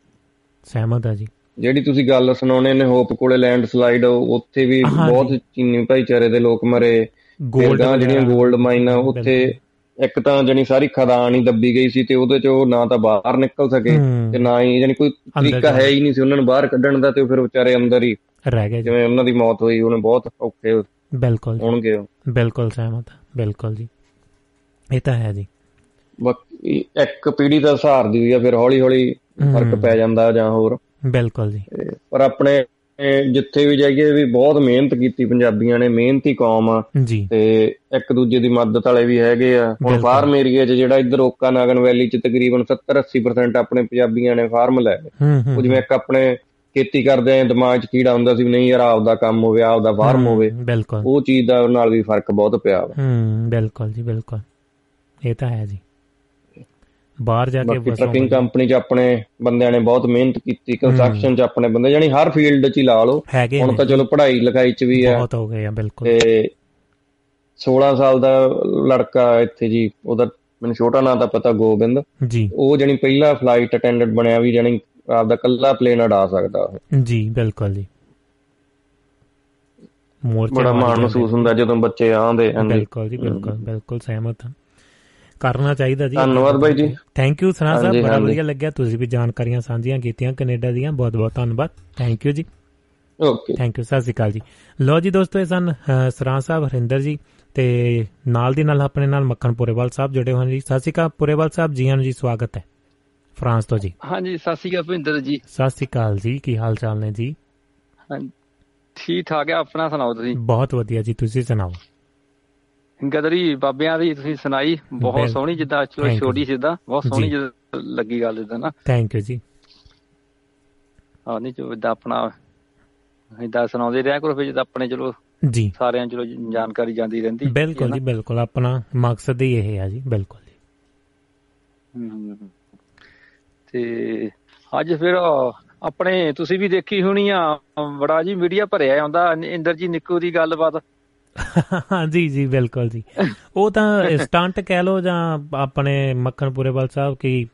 ਸਹਿਮਤ ਆ ਜੀ। ਜਿਹੜੀ ਤੁਸੀਂ ਗੱਲ ਸੁਣਾਉਣੇ ਨੇ ਹੋਪ ਕੋਲੇ ਲੈਂਡ ਸਲਾਈਡ ਉੱਥੇ ਵੀ। ਬਹੁਤ ਚੀਨੀ ਭਾਈਚਾਰੇ ਦੇ ਲੋਕ ਮਰੇ। ਗੋਲਡ ਜਿਹੜੀਆਂ 골ਡ ਮਾਈਨਾਂ ਉੱਥੇ ਇੱਕ ਤਾਂ ਜਣੀ ਸਾਰੀ ਖਦਾਨ ਹੀ ਦੱਬੀ ਗਈ ਸੀ ਤੇ ਉਹਦੇ ਚ ਉਹ ਨਾ ਤਾਂ ਬਾਹਰ ਨਿਕਲ ਸਕੇ। ਤੇ ਨਾ ਹੀ ਜਾਨੀ ਕੋਈ ਤਰੀਕਾ ਹੈ ਜਾਣ। ਹੀ ਨਹੀਂ ਸੀ ਉਹਨਾਂ ਨੂੰ ਬਾਹਰ ਕੱਢਣ ਦਾ ਤੇ ਫਿਰ ਵਿਚਾਰੇ ਅੰਦਰ ਹੀ ਰਹਿ ਗਏ ਜਿਵੇਂ ਉਹਨਾਂ ਦੀ ਮੌਤ ਹੋਈ ਉਹਨੇ ਬਹੁਤ ਔਖੇ ਬਿਲਕੁਲ ਹੋਣਗੇ। ਬਿਲਕੁਲ ਸਹਿਮਤ ਬਿਲਕੁਲ ਜੀ ਇਹ ਤਾਂ ਹੈ ਜੀ ਬਾਕੀ ਇੱਕ ਪੀੜ੍ਹੀ ਦਾ ਸਹਾਰਦੀ ਹੋਈ ਆ ਫਿਰ ਹੌਲੀ ਹੌਲੀ ਫ਼ਰਕ। ਪੈ ਜਾਂਦਾ ਜਾਂ ਹੋਰ ਬਿਲਕੁਲ ਜੀ ਪਰ ਆਪਣੇ ਜਿੱਥੇ ਵੀ ਜਾਈਏ ਵੀ ਬਹੁਤ ਮਿਹਨਤ ਕੀਤੀ ਪੰਜਾਬੀਆਂ ਨੇ ਮਿਹਨਤੀ ਕੌਮ ਆ। ਤੇ ਇੱਕ ਦੂਜੇ ਦੀ ਮਦਦ ਵਾਲੇ ਵੀ ਹੈਗੇ ਆ। ਹੁਣ। ਫਾਰਮ ਏਰੀਆ 'ਚ ਜਿਹੜਾ ਇੱਧਰ ਓਕਾ ਨਾਗਨ ਵੈਲੀ 'ਚ ਤਕਰੀਬਨ 70-80% ਆਪਣੇ ਪੰਜਾਬੀਆਂ ਨੇ ਫਾਰਮ ਲੈ ਲਏ ਉਹ ਜਿਵੇਂ ਇੱਕ ਆਪਣੇ ਖੇਤੀ ਕਰਦੇ ਆ ਦਿਮਾਗ 'ਚ ਕੀੜਾ ਹੁੰਦਾ ਸੀ ਵੀ ਨਹੀਂ ਯਾਰ ਆਪਦਾ ਕੰਮ ਹੋਵੇ ਆਪਦਾ ਫਾਰਮ ਹੋਵੇ। ਉਹ ਚੀਜ਼ ਦਾ ਨਾਲ ਵੀ ਫ਼ਰਕ ਬਹੁਤ ਪਿਆ ਵਾ। ਹੂੰ ਬਿਲਕੁਲ ਜੀ ਬਿਲਕੁਲ। ਇਹ ਤਾਂ ਹੈ ਜੀ। ਬਾਹਰ ਜਾ ਕੇ ਵਸੋਂ ਟਰੱਕਿੰਗ। ਕੰਪਨੀ 'ਚ ਆਪਣੇ ਬੰਦਿਆਂ ਨੇ ਬਹੁਤ ਮਿਹਨਤ ਕੀਤੀ ਕੰਸਟਰਕਸ਼ਨ 'ਚ ਆਪਣੇ ਬੰਦੇ ਯਾਨੀ ਹਰ ਫੀਲਡ 'ਚ ਹੀ ਲਾ ਲਓ। ਹੁਣ ਤਾਂ ਚਲੋ ਪੜ੍ਹਾਈ ਲਿਖਾਈ 'ਚ ਵੀ ਆ ਬਹੁਤ ਹੋ ਗਏ ਆ ਬਿਲਕੁਲ। ਤੇ 16 ਸਾਲ ਦਾ ਲੜਕਾ ਇੱਥੇ ਜੀ ਉਹਦਾ ਮੈਨੂੰ ਛੋਟਾ ਨਾਂ ਤਾਂ ਪਤਾ ਗੋਬਿੰਦ। ਜੀ। ਉਹ ਜਣੀ ਪਹਿਲਾ ਫਲਾਈਟ ਅਟੈਂਡੈਂਟ ਬਣਿਆ ਵੀ ਜਣੀ ਆਪਦਾ ਕੱਲਾ ਪਲੇਨ ਉਡਾ ਸਕਦਾ ਉਹ। ਜੀ ਬਿਲਕੁਲ ਜੀ। ਮੋਰਚੇ ਬੜਾ ਮਾਣ ਮਹਿਸੂਸ ਹੁੰਦਾ ਜਦੋਂ ਬੱਚੇ ਆਉਂਦੇ ਬਿਲਕੁਲ ਜੀ ਬਿਲਕੁਲ ਬਿਲਕੁਲ ਸਹਿਮਤ ਹਾਂ। ਕਰਨਾ ਚਾਹੀਦਾ ਜੀ। ਧੰਨਵਾਦ ਬਾਈ ਜੀ। Thank you Sana Sahib. ਬੜਾ। ਵਧੀਆ ਲੱਗਿਆ। ਤੁਸੀਂ ਵੀ ਜਾਣਕਾਰੀਆਂ ਸਾਂਝੀਆਂ ਕੀਤੀਆਂ ਕੈਨੇਡਾ ਦੀਆਂ। ਬਹੁਤ ਬਹੁਤ ਧੰਨਵਾਦ। ਥੈਂਕ ਯੂ ਜੀ। ਓਕੇ ਥੈਂਕ ਯੂ ਸਤਿ ਸ਼੍ਰੀ ਅਕਾਲ ਜੀ। ਲੋ ਜੀ ਦੋਸਤੋ ਇਹ ਸਨ ਸਰਾਂ ਸਾਹਿਬ ਹਰਿੰਦਰ ਜੀ ਤੇ ਨਾਲ ਦੀ ਨਾਲ ਆਪਣੇ ਨਾਲ ਮੱਖਣ ਪੁਰੇਵਾਲ ਸਾਹਿਬ ਜੁੜੇ ਹੋਏ ਜੀ। ਸਤਿ ਸ਼੍ਰੀ ਅਕਾਲ ਪੁਰੇਵਾਲ ਸਾਹਿਬ ਜੀ ਨੂੰ ਜੀ ਸਵਾਗਤ ਹੈ। ਫਰਾਂਸ ਤੋਂ ਜੀ। ਹਾਂਜੀ ਸਤਿ ਸ਼੍ਰੀ ਅਕਾਲ ਭਿੰਦਰ ਜੀ। ਸਤਿ ਸ਼੍ਰੀ ਅਕਾਲ ਜੀ। ਕੀ ਹਾਲ ਚਾਲ ਨੇ ਜੀ? ਠੀਕ ਠਾਕ ਹੈ ਆਪਣਾ ਸੁਣਾਓ ਤੁਸੀਂ? ਬਹੁਤ ਵਧੀਆ ਜੀ। ਤੁਸੀਂ ਸੁਣਾਓ? ਗਦਰੀ ਬਾਬਿਆਂ ਦੀ ਤੁਸੀਂ ਸੁਣਾਈ ਬਹੁਤ ਸੋਹਣੀ ਜਿੱਦਾਂ ਚਲੋ ਛੋਟੀ। ਜਿੱਦਾਂ ਬਹੁਤ ਸੋਹਣੀ ਲੱਗੀ ਗੱਲ ਇਦਾਂ ਨਾ। ਥੈਂਕ ਯੂ ਜੀ। ਹਾਂ ਨਹੀਂ ਜੋ ਇਦਾਂ ਆਪਣਾ ਇਦਾਂ ਸੁਣਾਉਂਦੇ ਰਿਹਾ ਕਰੋ ਫਿਰ ਜਿੱਦਾਂ ਆਪਣੇ ਚਲੋ ਜੀ। ਸਾਰਿਆਂ ਚਲੋ ਜਾਣਕਾਰੀ ਜਾਂਦੀ ਰਹਿੰਦੀ ਬਿਲਕੁਲ। ਜੀ ਬਿਲਕੁਲ। ਆਪਣਾ ਮਕਸਦ ਹੀ ਇਹ ਹੈ ਜੀ ਬਿਲਕੁਲ ਜੀ। ਤੇ ਅੱਜ ਫਿਰ ਆਪਣੇ ਤੁਸੀਂ ਵੀ ਦੇਖੀ ਹੋਣੀ ਆ ਬੜਾ ਜੀ ਮੀਡੀਆ ਭਰਿਆ ਆਉਂਦਾ ਇੰਦਰ ਜੀ ਨਿੱਕੂ ਦੀ ਗੱਲਬਾਤ। ਜੀ ਜੀ ਬਿਲਕੁਲ ਜੀ। ਉਹ ਤਾਂ ਸਟੰਟ ਕਹਿ ਲੋ ਜਾਂ ਆਪਣੇ ਮੱਖਣਪੁਰੇਵਾਲ ਸਾਹਿਬ ਕੀ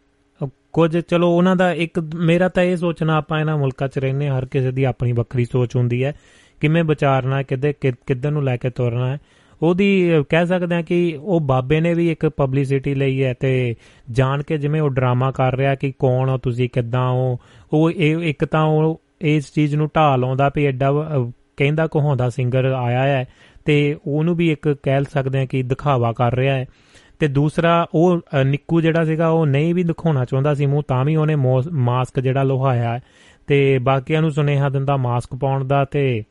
ਕੁਝ ਚਲੋ ਉਹਨਾਂ ਦਾ ਇੱਕ ਮੇਰਾ ਤਾਂ ਇਹ ਸੋਚਣਾ ਆਪਾਂ ਇਹਨਾਂ ਮੁਲਕਾਂ 'ਚ ਰਹਿੰਦੇ ਹਾਂ, ਹਰ ਕਿਸੇ ਦੀ ਆਪਣੀ ਵੱਖਰੀ ਸੋਚ ਹੁੰਦੀ ਹੈ ਕਿਵੇਂ ਵਿਚਾਰਨਾ ਕਿੱਦੇ ਕਿ- ਕਿੱਧਰ ਨੂੰ ਲੈ ਕੇ ਤੁਰਨਾ ਹੈ। ਉਹਦੀ ਅਹ, ਕਹਿ ਸਕਦੇ ਹਾਂ ਕਿ ਉਹ ਬਾਬੇ ਨੇ ਵੀ ਇੱਕ ਪਬਲਿਸਿਟੀ ਲਈ ਹੈ ਤੇ ਜਾਣ ਕੇ ਜਿਵੇਂ ਉਹ ਡਰਾਮਾ ਕਰ ਰਿਹਾ ਕਿ ਕੌਣ ਹੋ ਤੁਸੀਂ ਕਿੱਦਾਂ ਹੋ ਉਹ ਇਹ ਇੱਕ ਤਾਂ ਉਹ ਇਸ ਚੀਜ਼ ਨੂੰ ਢਾਲ ਆਉਂਦਾ ਵੀ ਐਡਾ ਵ- ਅਹ, ਕਹਿੰਦਾ ਕਹਾਉਂਦਾ ਸਿੰਗਰ ਆਇਆ ਹੈ ਤੇ ਉਹਨੂੰ ਵੀ ਇੱਕ ਕਹਿ ਸਕਦੇ ਹਾਂ ਕਿ ਦਿਖਾਵਾ ਕਰ ਰਿਹਾ ਹੈ। ਤੇ ਦੂਸਰਾ ਉਹ ਅ, ਨਿੱਕੂ ਜਿਹੜਾ ਸੀਗਾ ਉਹ ਨਹੀਂ ਵੀ ਦਿਖਾਉਣਾ ਚਾਹੁੰਦਾ ਸੀ ਮੂੰਹ ਤਾਂ ਵੀ ਉਹਨੇ ਮੋ- ਮਾਸਕ ਜਿਹੜਾ ਲੋਹਾਇਆ ਹੈ। ਤੇ ਬਾਕੀਆਂ ਨੂੰ ਸੁਨੇਹਾ ਦਿੰਦਾ ਮਾਸਕ ਪਾਉਣ ਦਾ ਤੇ